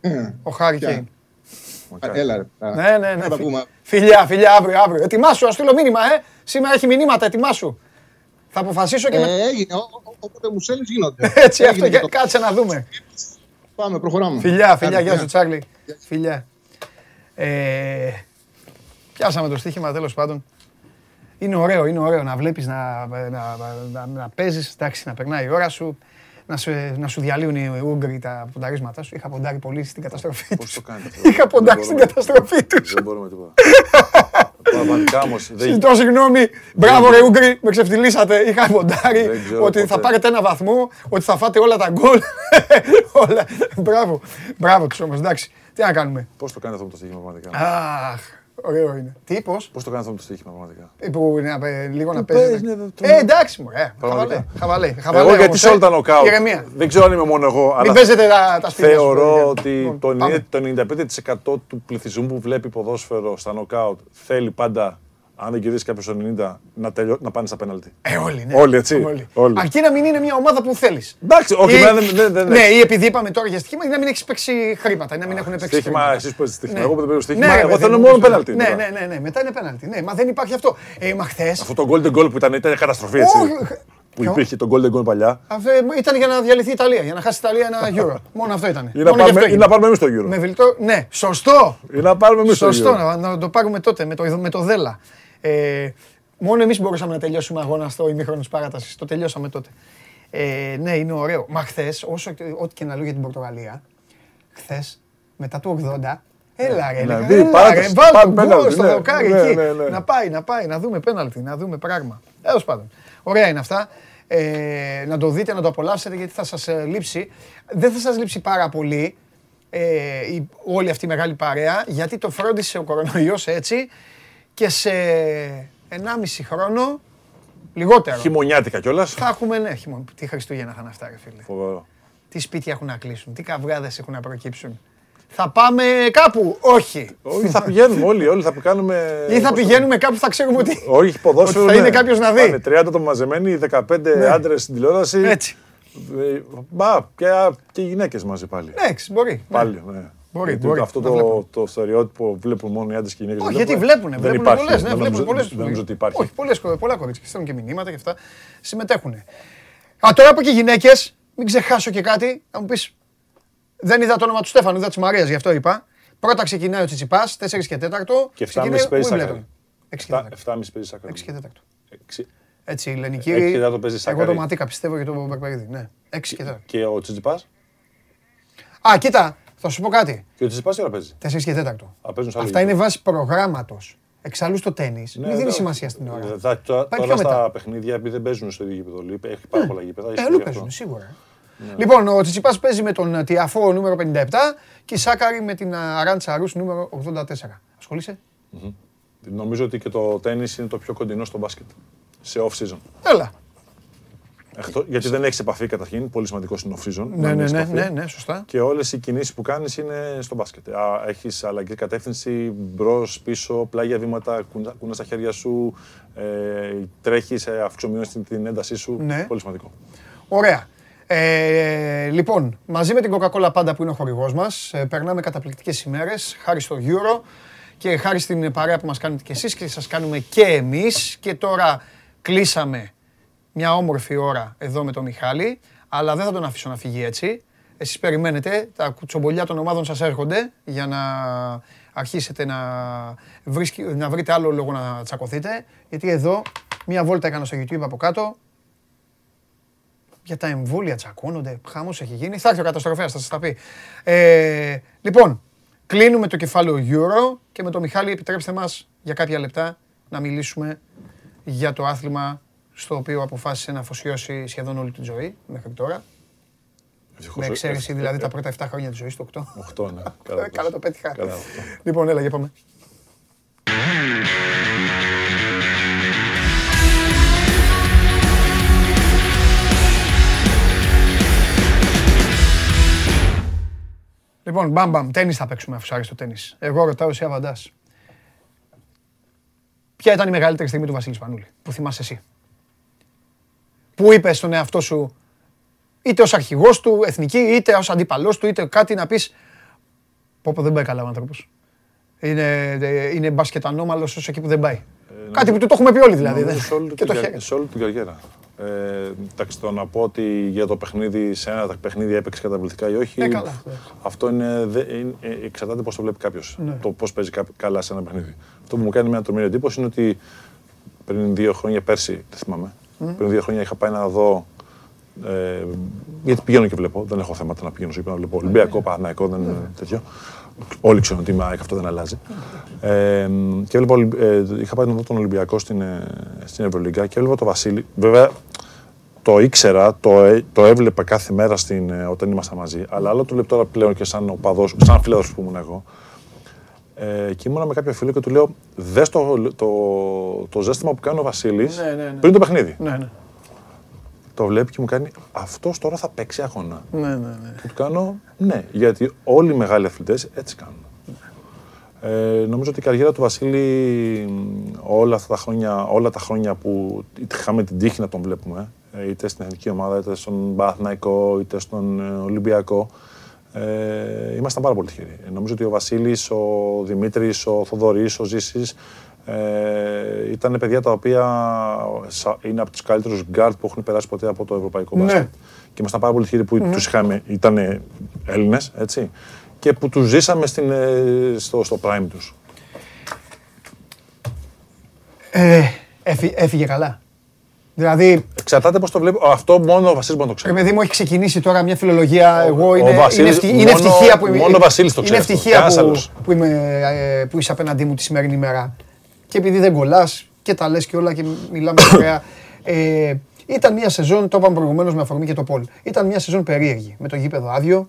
Ε, Ο Χάρη Ποια; Κέιν. Έλα, ρε. Α, Ναι, ναι, ναι. Θα τα Φι- πούμε. Φιλιά, φιλιά, αύριο, αύριο. Ετοιμάσου, ας στείλω μήνυμα, ε. Σήμερα έχει μηνύματα, ετοιμάσου. Θα αποφασίσω και με... Ε, έγινε. Ό- ό- Όποτε μου στέλνεις, γίνονται. Έτσι, Έγινε αυτό και και το- κάτσε να δούμε. Πάμε, προχωράμε. Φιλιά, φιλιά, Άντε, γεια γεια. σου Τσάρλι. Φιλιά. Ε, πιάσαμε το στοίχημα τέλος πάντων. Είναι ωραίο, είναι ωραίο να βλέπεις να, να, να, να παίζεις, εντάξει, να περνάει η ώρα σου, να σου, να σου διαλύουν οι Ούγγροι τα πονταρίσματά σου. Είχα ποντάρει πολύ στην καταστροφή Πώς τους. το κάνετε αυτό; Είχα ποντάρει Δεν στην μπορούμε. καταστροφή τους. Δεν μπορούμε τίποτα. Πραγματικά όμως. Ζητώ συγγνώμη. Μπράβο ρε Ούγγροι, με ξεφτυλίσατε. Είχα ποντάρει Δεν ξέρω ότι θα ποτέ. πάρετε ένα βαθμό, ότι θα φάτε όλα τα γκολ. όλα. Μπράβο. Μπράβο τους όμως, εντάξει. Τι να κάνουμε. Πώς το κάνετε αυτό το στοίχημα πραγματικά; Αχ, ωραίο είναι. Τι, πώς. Πώ το κάνετε αυτό το στοίχημα πραγματικά; Ε, Που είναι απε- λίγο να παίζει, παίζει. ναι, το- Ε, εντάξει μου, ε. Πραγματικά. Χαβαλέ, χαβαλέ. χαβαλέ Εγώ γιατί όμως, σε ε. όλα τα νοκάουτ. Ηρεμία. Δεν ξέρω αν είμαι μόνο εγώ. Μην αλλά παίζετε τα, τα σπίτια σας, Θεωρώ παιδιά. ότι Λοιπόν, το πάμε. 90 το 95% του πληθυσμού που βλέπει ποδόσφαιρο στα νοκάουτ θέλει πάντα, αν δεν κερδίσεις κάποιος στο 90, να, τελειώ, να πάνε στα πέναλτι. Ε, όλοι, ναι. Όλοι, έτσι. Όλοι. Αρκεί να μην είναι μια ομάδα που θέλεις. Εντάξει, όχι, Ή- δεν- δεν- δεν- δεν- Ναι, ή επειδή είπαμε τώρα για στοίχημα, ή να μην έχεις παίξει χρήματα, ή να μην έχουν παίξει Στοίχημα, χρήματα. εσείς που παίζετε στοίχημα. Ναι. Εγώ που δεν παίζω στοίχημα, Ναι, ρε, εγώ παιδί θέλω μου, μόνο όπως- πέναλτι. Ναι, τώρα. ναι, ναι, ναι, μετά είναι πέναλτι. Ναι, μα δεν υπάρχει αυτό. Ε, μα χθες, Αυτό το golden goal που ήταν, ήταν καταστροφή έτσι. Όχι, Που ποιο; υπήρχε το golden goal παλιά. Αυτό ήταν για να διαλυθεί η Ιταλία, για να χάσει η Ιταλία ένα Euro. Μόνο αυτό ήταν. Ή να Μόνο γι' αυτό πάρουμε- ή έγινε. να πάρουμε εμείς το γύρο. Με βιλτό, ναι, σωστό. Ή να πάρουμε εμείς το Σωστό, γύρο. να, να το πάρουμε τότε με το, με το Δέλα. Ε, μόνο εμείς μπορούσαμε να τελειώσουμε αγώνα στο ημίχρονος τη παράτασης. Το τελειώσαμε τότε. Ε, ναι, είναι ωραίο. Μα χθες, όσο και- ό,τι και να λέω για την Πορτογαλία, χθες μετά το 80, Έλα ρε, Ναι, έλεγα, μπει, έλα παράταση, ρε, βάλ πάμε τον γκολ πέναλτι, στο ναι, δοκάρι ναι, εκεί. ναι, ναι. Να πάει, να πάει, να δούμε πέναλτι, να δούμε πράγμα. Τέλος πάντων. Ωραία είναι αυτά. Ε, να το δείτε, να το απολαύσετε γιατί θα σας ε, λείψει. Δεν θα σας λείψει πάρα πολύ ε, η, όλη αυτή η μεγάλη παρέα γιατί το φρόντισε ο κορονοϊός έτσι και σε 1,5 χρόνο λιγότερο. Χειμωνιάτικα κιόλας. Θα έχουμε, ναι, χειμώνα. Τι Χριστούγεννα θα είναι αυτά, ρε φίλε. Φοβερό. Τι σπίτια έχουν να κλείσουν, τι καυγάδες έχουν να προκύψουν. Θα πάμε κάπου, όχι. Όχι, θα πηγαίνουμε όλοι, όλοι θα κάνουμε. Ή θα πώς το- πηγαίνουμε κάπου, θα ξέρουμε ότι. Όχι, ποδόσφαιρο. Ότι θα είναι ναι. κάποιος να δει. Πάνε 30 άτομα μαζεμένοι, 15 άντρες στην τηλεόραση. Έτσι. Ε, Μπα, και, και γυναίκες μαζί πάλι. Ναι, εξ, μπορεί. Πάλι, ναι. Μπορεί, Γιατί μπορεί, Αυτό να βλέπουμε. το, το στερεότυπο βλέπουν μόνο οι άντρες και οι γυναίκες. Όχι, γιατί βλέπουν. Δεν Βλέπουν υπάρχει. πολλές, ναι, δεν βλέπουν νομίζω- πολλές. Δεν νομίζω ότι υπάρχει. Όχι, πολλές, πολλά κορίτσια και στέλνουν και μηνύματα και αυτά. Συμμετέχουν. Α, τώρα που και γυναίκες, μην ξεχάσω και κάτι, θα μου πεις. Δεν είδα το όνομα του Στέφανου, είδα της Μαρίας, γι' αυτό είπα. Πρώτα ξεκινάει ο Τσιτσιπάς, 4 και 4. Και 7,5 παίζει σάκαρη. 6 και 4. 7,5 παίζει σάκαρη. 6 και 4. Έξι. Έτσι, η Έξι Ελληνική. και τέταρτο παίζει Εγώ Σάκαρη. το Ματίκα πιστεύω για τον Μπερπερίδη. Ναι, 6 και 4. Και ο Τσιτζιπά. Α, κοίτα, θα σου πω κάτι. Και ο Τσιτζιπά τι ώρα παίζει; 4 και 4. Α, παίζουν σε άλλο Αυτά είναι γήπεδο. βάση προγράμματος. Εξάλλου στο τέννη. Ναι, Μην δίνει ναι. σημασία στην ώρα. Ε, θα- Τώρα Πάει τώρα πιο στα μετά. παιχνίδια, επειδή δεν παίζουν στο ίδιο γήπεδο, λέει, έχει πάρα πολλά γήπεδα. Ε, ισχύει αλλού αυτό. παίζουν, σίγουρα. Λοιπόν, ο Τσιτσιπάς παίζει με τον Τιαφό νούμερο 57 και η Σάκαρη με την Αράντσα Ρούς νούμερο 84. Ασχολείσαι; Νομίζω ότι και το τέννις είναι το πιο κοντινό στο μπάσκετ. Σε off season. Έλα. Εκτό- γιατί δεν έχεις επαφή καταρχήν. Πολύ σημαντικό είναι off-season. να Ναι, μην ναι, έχεις ναι, επαφή. ναι, ναι, σωστά. Και όλες οι κινήσεις που κάνεις είναι στο μπάσκετ. Έχεις αλλαγή κατεύθυνση, μπρος, πίσω, πλάγια βήματα, κουνά τα χέρια σου, ε, τρέχεις, αυξομειώνει την, την έντασή σου. Ναι. Πολύ σημαντικό. Ωραία. Ε, λοιπόν, μαζί με την Coca-Cola πάντα που είναι ο χορηγός μας, ε, περνάμε καταπληκτικές ημέρες, χάρη στο Euro και χάρη στην παρέα που μας κάνετε κι εσείς και σας κάνουμε και εμείς. Και τώρα κλείσαμε μια όμορφη ώρα εδώ με τον Μιχάλη, αλλά δεν θα τον αφήσω να φύγει έτσι. Εσείς περιμένετε, τα κουτσομπολιά των ομάδων σας έρχονται για να αρχίσετε να, βρίσκει- να βρείτε άλλο λόγο να τσακωθείτε, γιατί εδώ μια βόλτα έκανα στο YouTube από κάτω, για τα εμβόλια τσακώνονται. Χάμο έχει γίνει. Θα έρθει ο καταστροφέας, θα σας τα πει. Ε, λοιπόν, κλείνουμε το κεφάλαιο Euro και με τον Μιχάλη επιτρέψτε μας για κάποια λεπτά να μιλήσουμε για το άθλημα στο οποίο αποφάσισε να αφοσιώσει σχεδόν όλη τη ζωή μέχρι τώρα. Ευτυχώς, Με ε, εξαίρεση ε, δηλαδή ε, τα πρώτα 7 χρόνια της ζωής του 8. 8, ναι. Ε, Καλά το πέτυχα. Καλά, οχτώ. Λοιπόν, έλα, για πάμε. Λοιπόν, μπαμ μπαμ, τέννις θα παίξουμε αφού σου άρεσε το τέννις. Εγώ ρωτάω εσύ αβαντάς. Ποια ήταν η μεγαλύτερη στιγμή του Βασίλη Σπανούλη, που θυμάσαι εσύ; Που είπες στον εαυτό σου, είτε ως αρχηγός του, εθνική, είτε ως αντίπαλός του, είτε κάτι να πεις Πω πω δεν πάει καλά ο άνθρωπος. Είναι, ε, είναι μπάσκετ ανώμαλος όσο εκεί που δεν πάει. Κάτι που του το έχουμε πει όλοι δηλαδή. Νομίζω δεν- σε όλη Και την το καρ- χέρι. σε όλη την καριέρα. Ε, εντάξει, το να πω ότι για το παιχνίδι, σε ένα παιχνίδι έπαιξε καταπληκτικά ή όχι, Ε, καλά. αυτό είναι, δε, είναι, ε, εξαρτάται πώς το βλέπει κάποιος. Ναι. Το πώς παίζει κά- καλά σε ένα παιχνίδι. Αυτό που μου κάνει μια τρομερή εντύπωση είναι ότι πριν δύο χρόνια, πέρσι, δεν θυμάμαι, πριν δύο χρόνια είχα πάει να δω. Ε, γιατί πηγαίνω και βλέπω, δεν έχω θέματα να πηγαίνω στο γήπεδο να βλέπω Ολυμπιακό, Παναθηναϊκό, δεν είναι τέτοιο. Όλοι ξέρουν ότι είμαι ΑΕΚ, αυτό δεν αλλάζει. Ε, και έβλεπα, Ολυμπ- ε, είχα πάει να δω τον Ολυμπιακό στην, ε, στην Ευρωλυγκά και έβλεπα τον Βασίλη. Βέβαια, το ήξερα, το, ε- το έβλεπα κάθε μέρα στην, ε, όταν ήμασταν μαζί. Αλλά άλλο το βλέπω τώρα πλέον και σαν οπαδός, σαν φίλος που ήμουν εγώ. Ε, και ήμουνα με κάποιο φίλο και του λέω: Δες το, το, το ζέστημα που κάνει ο Βασίλης Ναι, ναι, ναι. πριν το παιχνίδι. Ναι, ναι. Το βλέπει και μου κάνει: Αυτός τώρα θα παίξει αγώνα. Ναι, ναι, ναι. Και του κάνω: Ναι, γιατί όλοι οι μεγάλοι αθλητές έτσι κάνουν. Ε, νομίζω ότι η καριέρα του Βασίλη μ, όλα αυτά τα χρόνια, όλα τα χρόνια που είχαμε την τύχη να τον βλέπουμε, ε, είτε στην εθνική ομάδα, είτε στον Παναθηναϊκό, είτε στον ε, Ολυμπιακό, ε, ήμασταν πάρα πολύ τυχεροί. Ε, νομίζω ότι ο Βασίλης, ο Δημήτρης, ο Θοδωρής, ο Ζήσης ε, ήταν παιδιά τα οποία σα- είναι από τους καλύτερους γκαρντ που έχουν περάσει ποτέ από το ευρωπαϊκό Ναι. μπάσκετ. Και ήμασταν πάρα πολύ τυχεροί που τους είχαμε, ήταν Έλληνες, έτσι, και που τους ζήσαμε στην, ε, στο, στο prime τους. Ε, έφυ- έφυγε καλά. Δηλαδή, Εξαρτάται πώς το βλέπω. Αυτό μόνο ο Βασίλης μπορεί να το ρε ξέρει. παιδί μου, έχει ξεκινήσει τώρα μια φιλολογία. Ο- Εγώ ο είναι, είναι, Βασίλης- ευτυχ- είναι μόνο- ευτυχία που είμαι. μόνο ο Βασίλης το Είναι ξέρει αυτό, ευτυχία κανένας που, άλλος. που, είμαι, ε, που είσαι απέναντί μου τη σημερινή μέρα. Και επειδή δεν κολλάς και τα λες και όλα και μιλάμε ωραία. Ε, ήταν μια σεζόν, το είπαμε προηγουμένως με αφορμή και το Πολ. Ήταν μια σεζόν περίεργη. Με το γήπεδο άδειο,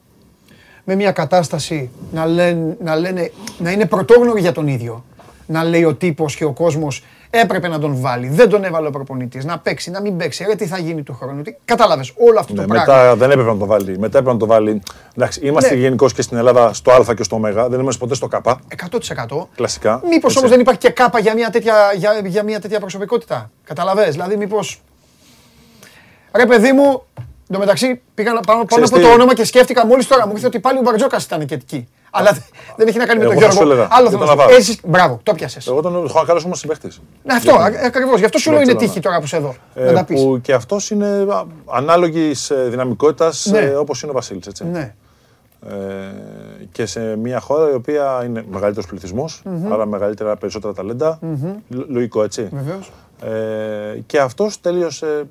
με μια κατάσταση να, λένε, να, λένε, να είναι πρωτόγνωρη για τον ίδιο. Να λέει ο τύπος και ο κόσμος έπρεπε να τον βάλει. Δεν τον έβαλε ο προπονητής. Να παίξει, να μην παίξει. Ρε, τι θα γίνει του χρόνου. Τι... Κατάλαβες όλο αυτό Ναι, το πράγμα. μετά δεν έπρεπε να το βάλει. Μετά έπρεπε να το βάλει. Εντάξει, είμαστε Ναι. γενικώς και στην Ελλάδα στο Α και στο Ω. Δεν είμαστε ποτέ στο Κ. 100%. Κλασικά. Μήπως έτσι. όμως δεν υπάρχει και κάπα για μια τέτοια, για, για μια τέτοια προσωπικότητα. Καταλαβες. Δηλαδή μήπως... Ρε παιδί μου, Εν τω μεταξύ πήγα να πάνω, πάνω Ξέρεις από τι- το όνομα και σκέφτηκα μόλις τώρα. Μου ήρθε ότι πάλι ο Μπαρτζόκας ήταν και εκεί. Αλλά δε- δεν έχει να κάνει με τον Εγώ θα σου Γιώργο. έλεγα, Άλλο για θέλω τον να σου πω. Ναβάρο. Εσύ, μπράβο, το πιάσες. Εγώ τον έχω καλό όμως συμπαίχτης. Ναι, αυτό ακριβώς. Γι' αυτό σου λέω είναι τύχη τώρα που σε εδώ. Να τα πεις. Ε, Που και αυτός είναι ανάλογης δυναμικότητας Ναι. όπως είναι ο Βασίλης. Ναι. Ε, και σε μια χώρα η οποία είναι μεγαλύτερος πληθυσμός, άρα μεγαλύτερα, περισσότερα ταλέντα. Λο- Λογικό έτσι. Βεβαίως. Ε, και αυτός τέλειωσε.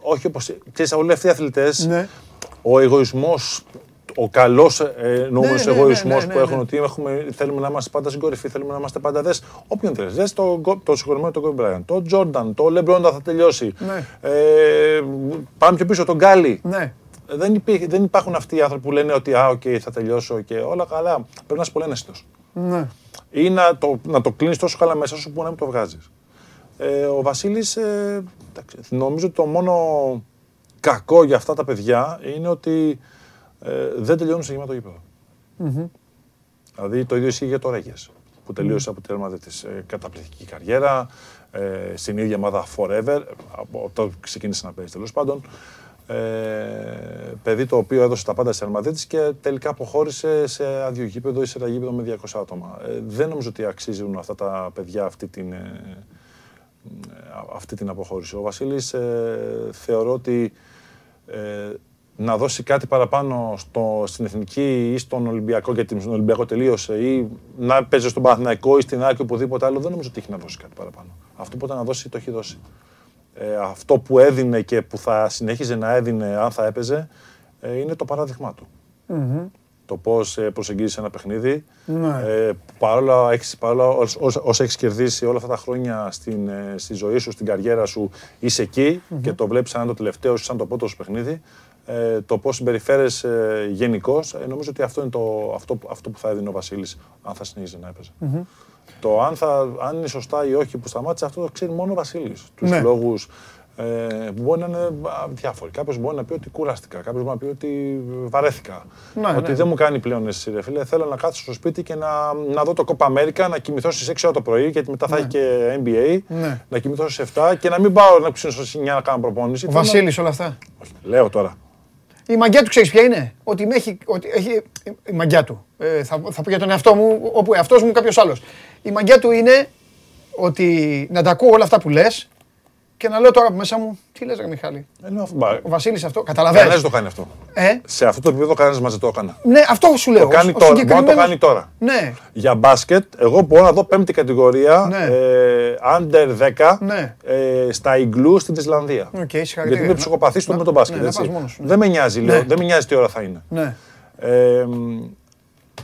Όχι όπως. Ξέρεις, όλοι αυτοί οι αθλητές, Ναι. ο εγωισμός, ο καλός ε, νούμερο Ναι, ναι, εγωισμός ναι, ναι, που ναι, έχουν, ναι. ότι έχουμε, θέλουμε να είμαστε πάντα στην κορυφή, θέλουμε να είμαστε πάντα δες. Όποιον θέλει. Δες το, Γκο- το συγχωρημένο τον Kobe Bryant, το Τζόρνταν, το Λεμπρόν όταν θα τελειώσει. Ναι. Ε, πάμε πιο πίσω, τον Γκάλη. Ναι. Δεν, υπή- δεν υπάρχουν αυτοί οι άνθρωποι που λένε ότι α, οκ, θα τελειώσω και όλα καλά. Πρέπει να είσαι πολύ αναίσθητος. Ναι. Ή να το, να το κλείνεις τόσο καλά μέσα σου που να μην το βγάζεις. Ε, ο Βασίλης, ε, εντάξει, νομίζω ότι το μόνο κακό για αυτά τα παιδιά είναι ότι ε, δεν τελειώνουν σε γεμάτο γήπεδο. Δηλαδή το ίδιο ισχύει για το Ρέγε που τελείωσε από τη Real Madrid ε, καταπληκτική καριέρα, ε, στην ίδια ομάδα Forever, από το ξεκίνησε να παίζει τέλος πάντων. Ε, παιδί το οποίο έδωσε τα πάντα στη Real και τελικά αποχώρησε σε άδειο γήπεδο ή σε ένα γήπεδο με 200 άτομα. Ε, δεν νομίζω ότι αξίζουν αυτά τα παιδιά αυτή την, ε, αυτή την αποχώρηση. Ο Βασίλης ε, θεωρώ ότι ε, να δώσει κάτι παραπάνω στο, στην Εθνική ή στον Ολυμπιακό, γιατί στον Ολυμπιακό τελείωσε, ή να παίζει στον Παναθηναϊκό ή στην Άκη οπουδήποτε άλλο, δεν νομίζω ότι έχει να δώσει κάτι παραπάνω. Αυτό που ήταν να δώσει, το έχει δώσει. Ε, αυτό που έδινε και που θα συνέχιζε να έδινε αν θα έπαιζε, ε, είναι το παράδειγμά του. Το πώς ε, προσεγγίζει ένα παιχνίδι. Ναι. Ε, παρόλα, έχεις, παρόλα όσα, όσα έχεις κερδίσει όλα αυτά τα χρόνια στην, ε, στη ζωή σου, στην καριέρα σου, είσαι και το βλέπεις σαν το τελευταίο, σαν το πρώτο σου παιχνίδι ε, το πώς συμπεριφέρεσαι ε, γενικώς, ε, νομίζω ότι αυτό είναι το, αυτό, αυτό που θα έδινε ο Βασίλης, αν θα συνεχίζει να έπαιζε. Το αν, θα, αν είναι σωστά ή όχι που σταμάτησε, αυτό το ξέρει μόνο ο Βασίλης. Τους ναι. λόγους ε, μπορεί να είναι διάφοροι. Κάποιος μπορεί να πει ότι κουράστηκα, κάποιος μπορεί να πει ότι βαρέθηκα. Ναι, ότι ναι. δεν μου κάνει πλέον εσύ, ρε φίλε. Θέλω να κάτσω στο σπίτι και να, να δω το Copa America, να κοιμηθώ στις 6 ώρα το πρωί, γιατί μετά θα ναι. έχει και NBA. Ναι. Να κοιμηθώ στις 7 και να μην πάω να ξύνω στο 9 να κάνω προπόνηση. Ο Βασίλης όλα αυτά. Όχι, λέω τώρα. Η μαγιά του ξέρεις ποια είναι; Ότι, με έχει, ότι έχει. Η μαγιά του. Ε, θα, θα πω για τον εαυτό μου, όπου εαυτός μου κάποιος άλλος. Η μαγιά του είναι ότι να τα ακούω όλα αυτά που λες και να λέω τώρα από μέσα μου, τι λες ρε Μιχάλη; Ε, ο Βασίλης αυτό, καταλαβαίνεις. Κανένας το κάνει αυτό. Ε; Σε αυτό το επίπεδο κανένας μαζί το έκανε. Ναι, αυτό σου λέω. Το κάνει τώρα, μπορεί να το κάνει τώρα. Ναι. Για μπάσκετ, εγώ μπορώ να δω πέμπτη κατηγορία, ναι. ε, under 10, ναι. ε, στα Ιγκλού στην Ισλανδία. Okay, Γιατί είμαι ψυχοπαθής ναι. με τον μπάσκετ. Ναι, έτσι. Δεν με νοιάζει, λέω, δεν με νοιάζει τι ώρα θα είναι. Ναι. Ε,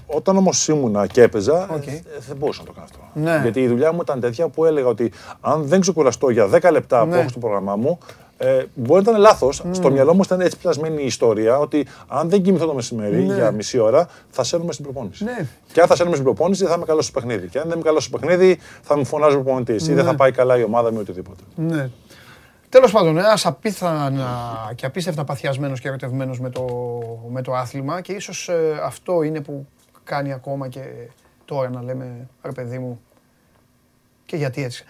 όταν όμως ήμουνα και έπαιζα, okay. Ε, δεν μπορούσα να το κάνω αυτό. Ναι. Γιατί η δουλειά μου ήταν τέτοια που έλεγα ότι αν δεν ξεκουραστώ για 10 λεπτά ναι. που έχω στο πρόγραμμά μου, ε, μπορεί να ήταν λάθος. Mm. Στο μυαλό μου ήταν έτσι πλασμένη η ιστορία ότι αν δεν κοιμηθώ το μεσημέρι ναι. για μισή ώρα, θα σέρνουμε στην προπόνηση. Ναι. Και αν θα σέρνουμε στην προπόνηση, θα είμαι καλός στο παιχνίδι. Και αν δεν είμαι καλός στο παιχνίδι, θα μου φωνάζει ο προπονητής ή δεν θα ναι. πάει καλά η ομάδα μου ή οτιδήποτε. Ναι. Τέλος πάντων, ένας απίθανα και απίστευτα παθιασμένος και ερωτευμένος με το, με το άθλημα και ίσως ε, αυτό είναι που κάνει ακόμα και τώρα να λέμε ρε παιδί μου και γιατί έτσι.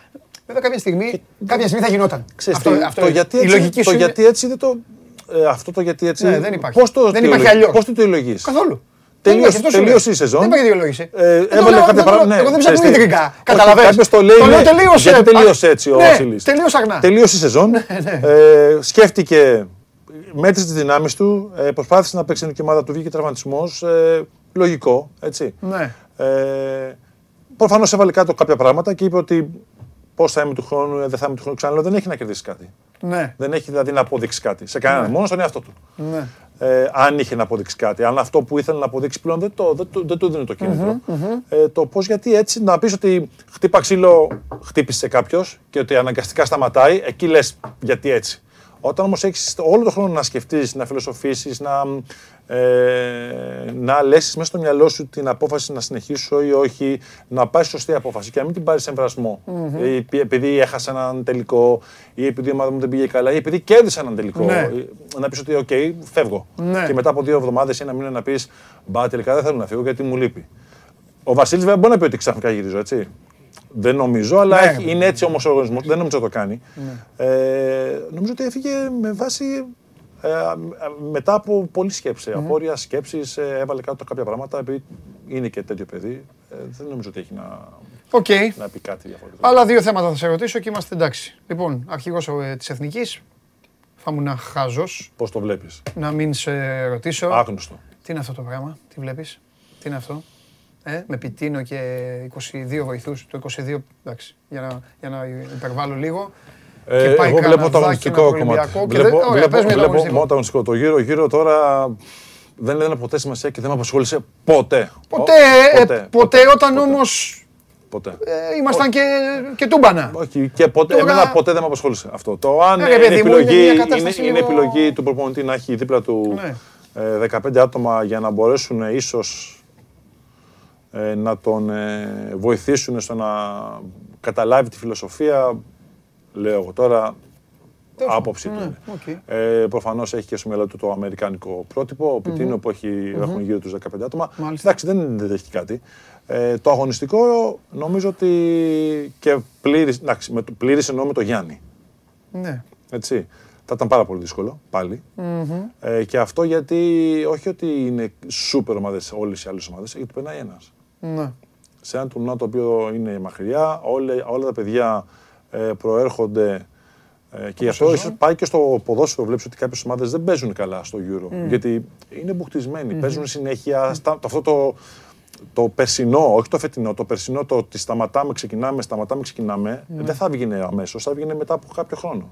Βέβαια κάποια στιγμή, κάποια στιγμή θα γινόταν. Ξέρεις, αυτό, αυτό, το, γιατί έτσι, λογική το γιατί έτσι δεν το... Ε, αυτό το γιατί έτσι... Ναι, δεν υπάρχει. Πώς το, δεν υπάρχει αλλιώς. Πώς το τελειολογείς. Καθόλου. Τελείωσε, τελείωσε η σεζόν. Δεν υπάρχει δικαιολόγηση. Ε, έβαλε κάποια πράγματα. Εγώ δεν ψάχνω ιδρυτικά. Καταλαβαίνεις. Κάποιος το λέει. Το τελείωσε. Γιατί τελείωσε έτσι ο ναι, Βασίλης. Τελείωσε αγνά. Τελείωσε η σεζόν. Ναι, ναι. Ε, σκέφτηκε, μέτρησε τις δυνάμεις του, ε, προσπάθησε να παίξει την ομάδα του, βγήκε τραυματισμός. Λογικό, έτσι. Ναι. Ε, Προφανώς έβαλε κάτω κάποια πράγματα και είπε ότι πώς θα είμαι του χρόνου, ε, δεν θα είμαι του χρόνου. Ξαναλέω, δεν έχει να κερδίσει κάτι. Ναι. Δεν έχει δηλαδή να αποδείξει κάτι. Σε κανέναν, ναι. μόνος στον εαυτό του. Ναι. Ε, αν είχε να αποδείξει κάτι. Αν αυτό που ήθελε να αποδείξει πλέον δεν, το, δεν, το, δεν του δίνει το κινητρο mm-hmm, Ε, το πώς, γιατί έτσι να πεις ότι χτύπα ξύλο, χτύπησε κάποιος και ότι αναγκαστικά σταματάει, εκεί λες γιατί έτσι. Όταν όμως έχεις όλο τον χρόνο να σκεφτείς, να φιλοσοφήσεις, να, ε, να λέσει μέσα στο μυαλό σου την απόφαση να συνεχίσω ή όχι, να πάρεις σωστή απόφαση και να μην την πάρεις σε εμβρασμό. Mm-hmm. Επειδή έχασα έναν τελικό, ή επειδή η ομάδα μου δεν πήγε καλά, ή επειδή κέρδισα έναν τελικό. Ναι. Να πεις ότι, OK, φεύγω. Ναι. Και μετά από δύο εβδομάδες ή ένα μήνα να πεις, Μπα, τελικά δεν θέλω να φύγω γιατί μου λείπει. Ο Βασίλης βέβαια μπορεί να πει ότι ξαφνικά γυρίζω, έτσι. Δεν νομίζω, αλλά ναι. είναι έτσι όμως ο οργανισμός. Δεν νομίζω να το κάνει. Ναι. Ε, νομίζω ότι έφυγε με βάση. Ε, μετά από πολλή σκέψη, mm. απόρρια σκέψη, ε, έβαλε κάτω κάποια πράγματα. Επειδή είναι και τέτοιο παιδί, ε, δεν νομίζω ότι έχει να, okay. να πει κάτι διαφορετικό. Άλλα δύο θέματα θα σε ρωτήσω και είμαστε εντάξει. Λοιπόν, αρχηγός ε, της Εθνικής. Θα ήμουν χάζος. Πώς το βλέπεις; Να μην σε ρωτήσω. Άγνωστο. Τι είναι αυτό το πράγμα, τι βλέπεις, τι είναι αυτό; Ε, με Πιτίνο και 22 βοηθούς, το 22, εντάξει, για να, για να υπερβάλλω λίγο. Ε, και πάει εγώ βλέπω το αγωνιστικό κομμάτι. Βλέπω, βλέπω, βλέπω μόνο το αγωνιστικό. Το γύρο, γύρω τώρα δεν λένε ποτέ σημασία και δεν με απασχόλησε ποτέ. Ποτέ, ε, ποτέ, ποτέ, όταν όμως Ποτέ. Ε, ήμασταν και, και τούμπανα. Όχι, και ποτέ, Τώρα... εμένα ποτέ δεν με απασχόλησε αυτό. Το αν ε, είναι, επιλογή, είναι, είναι, είναι επιλογή του προπονητή να έχει δίπλα του ναι. ε, 15 άτομα για να μπορέσουν ίσως ε, να τον ε, βοηθήσουν στο να καταλάβει τη φιλοσοφία, λέω εγώ τώρα, Τέλος πάντων. άποψη του. Ναι, είναι. οκ. Ε, Προφανώς έχει και στο μυαλό του το αμερικάνικο πρότυπο, ο Πιτίνο που έχει, έχουν γύρω τους 15 άτομα. Μάλιστα. Εντάξει, δεν, δεν έχει κάτι. Ε, το αγωνιστικό νομίζω ότι και πλήρης, εντάξει, με το πλήρης εννοώ με το Γιάννη. Ναι. Έτσι. Θα ήταν πάρα πολύ δύσκολο πάλι. Ε, και αυτό γιατί όχι ότι είναι σούπερ ομάδες όλες οι άλλες ομάδες, γιατί περνάει ένας. Ναι. Σε ένα τουρνουά το οποίο είναι μακριά, όλα, όλα τα παιδιά ε, προέρχονται ε, και γι' αυτό ίσως πάει και στο ποδόσφαιρο. Βλέπεις ότι κάποιες ομάδες δεν παίζουν καλά στο Euro. Γιατί είναι μπουχτισμένοι, παίζουν συνέχεια. Στα, αυτό το, το περσινό, όχι το φετινό, το περσινό το ότι σταματάμε, ξεκινάμε, σταματάμε, ξεκινάμε, δεν θα βγει αμέσως, θα βγει μετά από κάποιο χρόνο.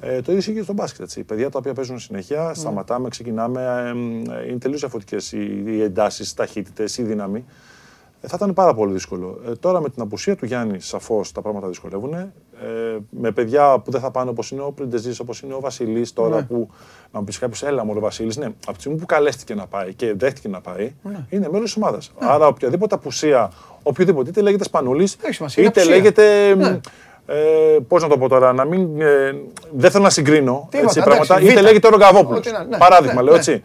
Ε, το ίδιο ισχύει και στο μπάσκετ. Έτσι. παιδιά τα οποία παίζουν συνέχεια, σταματάμε, ξεκινάμε. ε, ε, είναι τελείως διαφορετικές οι, οι εντάσεις, οι ταχύτητες, η δύναμη. Ε, θα ήταν πάρα πολύ δύσκολο. Ε, τώρα με την απουσία του Γιάννη, σαφώς τα πράγματα δυσκολεύουν. Ε, με παιδιά που δεν θα πάνε όπως είναι ο Πριντεζής, όπως είναι ο Βασιλής, τώρα που να μου πεις κάποιος, έλα μου ο Βασίλης. Ναι, από τη στιγμή που καλέστηκε να πάει και δέχτηκε να πάει, είναι μέλο της ομάδας. Άρα οποιαδήποτε απουσία, οποιοδήποτε, είτε λέγεται Σπανούλης, έχει σημασία, είναι είτε απουσία. λέγεται. Ναι. Ε, Πώς να το πω τώρα, να μην. Ε, δεν θέλω να συγκρίνω Τίποτα, έτσι, εντάξει, πράγματα. β. Είτε λέγεται ο Ρογκαβόπουλο. Ό,τι να- ναι, Παράδειγμα, ναι, λέω ναι, έτσι.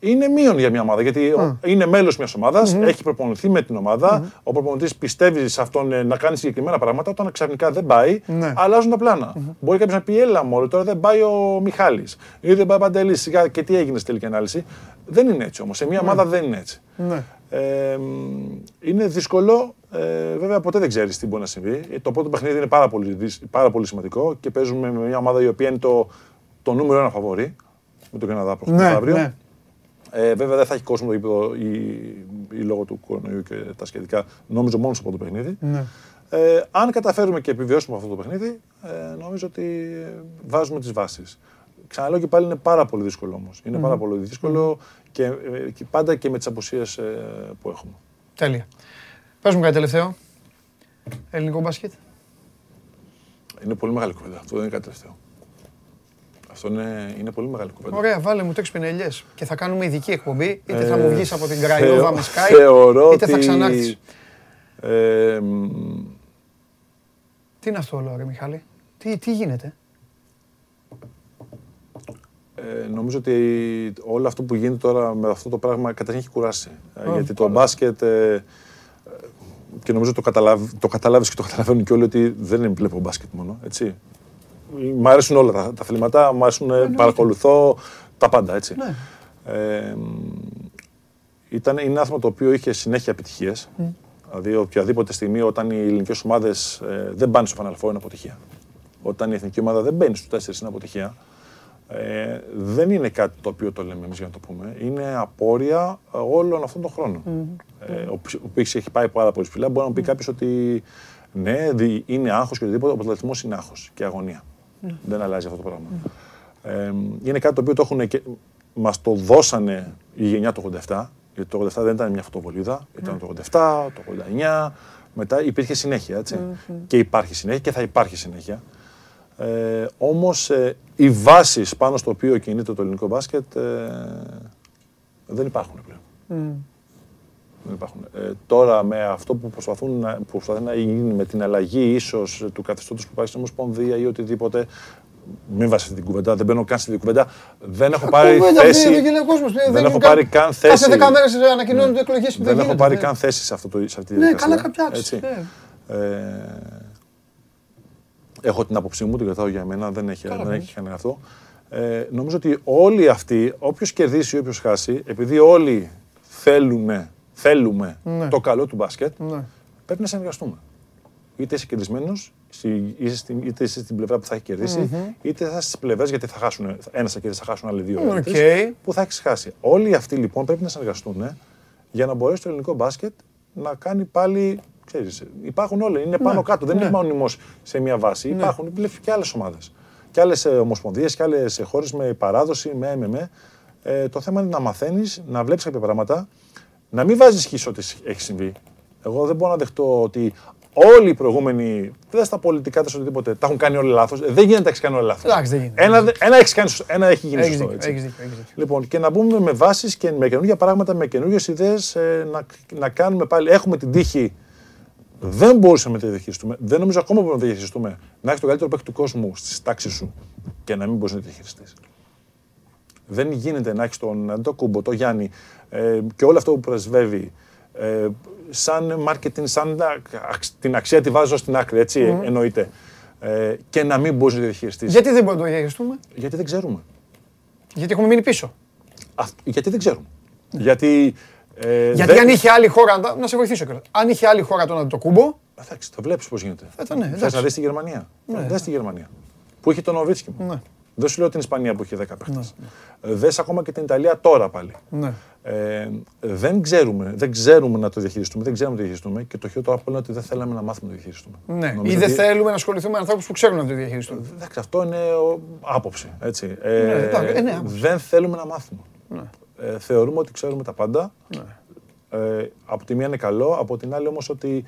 Ναι. Ε, είναι μείον για μια ομάδα. Γιατί ο- είναι μέλος μιας ομάδας, έχει προπονηθεί με την ομάδα. Ο προπονητής πιστεύει σε αυτόν ε, να κάνει συγκεκριμένα πράγματα. Όταν ξαφνικά δεν πάει, Ναι. αλλάζουν τα πλάνα. Μπορεί κάποιος να πει: Έλα, μόλι τώρα δεν πάει ο Μιχάλης. Ή δεν πάει ο Παντελής. Σιγά και τι έγινε στη τελική ανάλυση. Δεν είναι έτσι όμως. Σε μια ομάδα δεν είναι έτσι. Ναι. Ε, μ, είναι δύσκολο. Ε, βέβαια, ποτέ δεν ξέρεις τι μπορεί να συμβεί. Ε, Το πρώτο παιχνίδι είναι πάρα πολύ, δυσ- πάρα πολύ σημαντικό και παίζουμε με μια ομάδα η οποία είναι το, το νούμερο ένα φαβορή. Με τον Καναδά προχθές Ναι, αύριο. Ναι. Ε, βέβαια δεν θα έχει κόσμο το γήπεδο ή, ή λόγω του κορονοϊού και τα σχετικά. Νόμιζω μόνος στο πρώτο παιχνίδι. Ναι. Ε, αν καταφέρουμε και επιβιώσουμε αυτό το παιχνίδι, ε, νομίζω ότι ε, βάζουμε τις βάσεις. Ξαναλέω και πάλι είναι πάρα πολύ δύσκολο όμως. Είναι πάρα πολύ δύσκολο και, ε, και πάντα και με τις απουσίες που έχουμε. Τέλεια. Πες μου κάτι τελευταίο. Ελληνικό μπάσκετ. Είναι πολύ μεγάλη κουβέντα. Αυτό δεν είναι κάτι τελευταίο. Αυτό είναι, είναι πολύ μεγάλη κουβέντα. Ωραία, βάλε μου τέξι πινελιές και θα κάνουμε ειδική εκπομπή. Είτε θα Ε, μου βγεις από την Κραϊόβα θεω- με Skype, θεωρώ είτε θα ότι- ξανάρθεις. Ε, μ, Τι είναι αυτό όλο, ρε Μιχάλη; Τι, τι γίνεται; Ε, νομίζω ότι όλο αυτό που γίνεται τώρα με αυτό το πράγμα καταρχήν έχει κουράσει. Ε, Α, γιατί το μπάσκετ. ε, ε, και νομίζω το, καταλάβ, το καταλάβεις και το καταλαβαίνουν και όλοι ότι δεν είναι βλέπω μπάσκετ μόνο. Έτσι. Μ' αρέσουν όλα τα, τα αθλήματα, μ' αρέσουν, ε, παρακολουθώ τα πάντα. Έτσι. Ναι. Ε, μ, ήταν, είναι ένα άθλημα το οποίο είχε συνέχεια επιτυχίες. Δηλαδή, οποιαδήποτε στιγμή όταν οι ελληνικές ομάδες δεν πάνε στο Final Four είναι αποτυχία. Όταν η εθνική ομάδα δεν μπαίνει στου 4 είναι αποτυχία. Ε, δεν είναι κάτι το οποίο το λέμε εμείς για να το πούμε. Είναι απόρρια ε, όλων αυτών των χρόνων. Ε, ο ο οποίο έχει πάει πάρα πολύ ψηλά. Μπορεί να μου πει κάποιος ότι ναι, δι- είναι άγχος και οτιδήποτε. Ο πρωταθλητισμός είναι άγχος και αγωνία. Δεν αλλάζει αυτό το πράγμα. Ε, είναι κάτι το οποίο το έχουν και μας το δώσανε η γενιά του 87. Γιατί το 87 δεν ήταν μια φωτοβολίδα. Ήταν το 87, το 89. Μετά υπήρχε συνέχεια, έτσι. Και υπάρχει συνέχεια και θα υπάρχει συνέχεια. Ε, όμως ε, οι βάσεις πάνω στο οποίο κινείται το ελληνικό μπάσκετ ε, δεν υπάρχουν πλέον. Δεν υπάρχουν. Ε, τώρα με αυτό που προσπαθούν να, που προσπαθεί να γίνει με την αλλαγή ίσως του καθεστώτος που υπάρχει στην Ομοσπονδία ή οτιδήποτε, μην βάσει αυτή την κουβέντα, δεν μπαίνω καν στη κουβέντα, δεν έχω πάρει Κουβέντα, θέση. δεν γίνεται ο κόσμος, δεν Δεν είναι έχω καν- πάρει καν θέση. Κάθε δέκα μέρες ανακοινώνονται εκλογές που Δεν έχω γίνεται, πάρει ναι. καν θέση σε, αυτό το, σε αυτή τη Ναι, διαδικασία. καλά κάποια άξιση, Έτσι. ναι. Ε, έχω την άποψή μου, την κρατάω για μένα, δεν έχει, δεν έχει κανένα αυτό. Ε, νομίζω ότι όλοι αυτοί, όποιος κερδίσει ή όποιος χάσει, επειδή όλοι θέλουμε, θέλουμε Ναι. το καλό του μπάσκετ, Ναι. πρέπει να συνεργαστούμε. Είτε είσαι κερδισμένος, είτε, στην- είτε είσαι στην πλευρά που θα έχει κερδίσει, είτε θα είσαι στις πλευρές γιατί θα χάσουν. Ένας θα κερδίσει, θα χάσουν άλλοι δύο. OK. okay. Που θα έχεις χάσει. Όλοι αυτοί λοιπόν πρέπει να συνεργαστούν ε, για να μπορέσει το ελληνικό μπάσκετ να κάνει πάλι. Ξέρεις, υπάρχουν όλοι, είναι πάνω κάτω. Δεν ναι. είναι μονιμό σε μια βάση. Υπάρχουν και άλλες ομάδες. Και άλλες ομοσπονδίες και άλλες χώρες με παράδοση, με MMA. Ε, το θέμα είναι να μαθαίνεις, να βλέπεις κάποια πράγματα, να μην βάζεις χ ό,τι έχει συμβεί. Εγώ δεν μπορώ να δεχτώ ότι όλοι οι προηγούμενοι, δεν στα πολιτικά, δεν στο οτιδήποτε, τα έχουν κάνει όλοι λάθος. Δεν γίνεται να τα έχεις κάνει όλοι λάθος. Εντάξει, δεν γίνεται. Ένα, ένα, έχεις κάνει, σωστό, ένα έχει γίνει Έχεις σωστό. δίκιο, έτσι. έχεις δίκιο, έχεις δίκιο. Λοιπόν, και να μπούμε με βάσεις και με καινούργια πράγματα, με καινούργιες ιδέες, να, να κάνουμε πάλι. Έχουμε την τύχη Δεν μπορούσαμε να το διαχειριστούμε. Δεν νομίζω ακόμα μπορούμε να το διαχειριστούμε. Να έχεις τον καλύτερο παίκτη του κόσμου στη τάξη σου και να μην μπορείς να το διαχειριστείς. Δεν γίνεται να έχεις τον το Κούμπο, τον Γιάννη ε, και όλο αυτό που πρεσβεύει ε, σαν marketing, σαν την αξία τη βάζω στην άκρη, έτσι mm. εννοείται. Ε, και να μην μπορεί να το διαχειριστείς. Γιατί δεν μπορούμε να το διαχειριστούμε, Γιατί δεν ξέρουμε. Γιατί έχουμε μείνει πίσω. Α, γιατί δεν ξέρουμε. Γιατί. Ε, γιατί δεν... αν είχε άλλη χώρα. Να σε βοηθήσω κιόλας. Αν είχε άλλη χώρα τον το κούμπο. Εντάξει, το βλέπεις πώς γίνεται. Θα ναι, Θε να δει τη Γερμανία. Ναι. Δες τη Γερμανία. Που είχε τον Νοβίτσκι. Ναι. Δεν σου λέω την Ισπανία που είχε 10 παίχτε. Ναι. Δες ακόμα και την Ιταλία τώρα πάλι. Ναι. Ε, δεν, ξέρουμε, δεν ξέρουμε να το διαχειριστούμε, δεν ξέρουμε να το διαχειριστούμε και το χειρότερο από όλα είναι ότι δεν θέλαμε να μάθουμε να το διαχειριστούμε. Ναι. Ή δεν θέλουμε να ασχοληθούμε με ανθρώπους που ξέρουν να το διαχειριστούν. Εντάξει, αυτό είναι άποψη. Έτσι. Ε, ναι, ε, ναι, δεν θέλουμε να μάθουμε. Ναι. Ε, θεωρούμε ότι ξέρουμε τα πάντα. Ναι. Ε, από τη μία είναι καλό, από την άλλη όμως ότι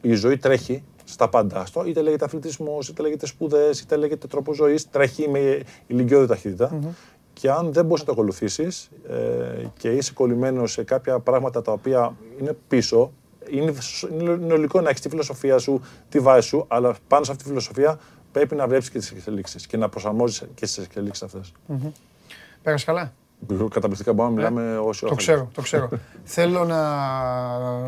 η ζωή τρέχει στα πάντα. Στο, είτε λέγεται αθλητισμός, είτε λέγεται σπουδές, είτε λέγεται τρόπος ζωής, τρέχει με ηλικιώδη ταχύτητα. Mm-hmm και αν δεν μπορείς να το ακολουθήσεις ε, και είσαι κολλημένος σε κάποια πράγματα τα οποία είναι πίσω, είναι, είναι λογικό να έχεις τη φιλοσοφία σου, τη βάση σου, αλλά πάνω σε αυτή τη φιλοσοφία πρέπει να βλέπεις και τις εξελίξεις και να προσαρμόζεις και στι εξελίξεις αυτές. Mm-hmm. Πέρασε καλά; Καταπληκτικά μπορούμε να μιλάμε όσο Το ξέρω, το ξέρω. Θέλω να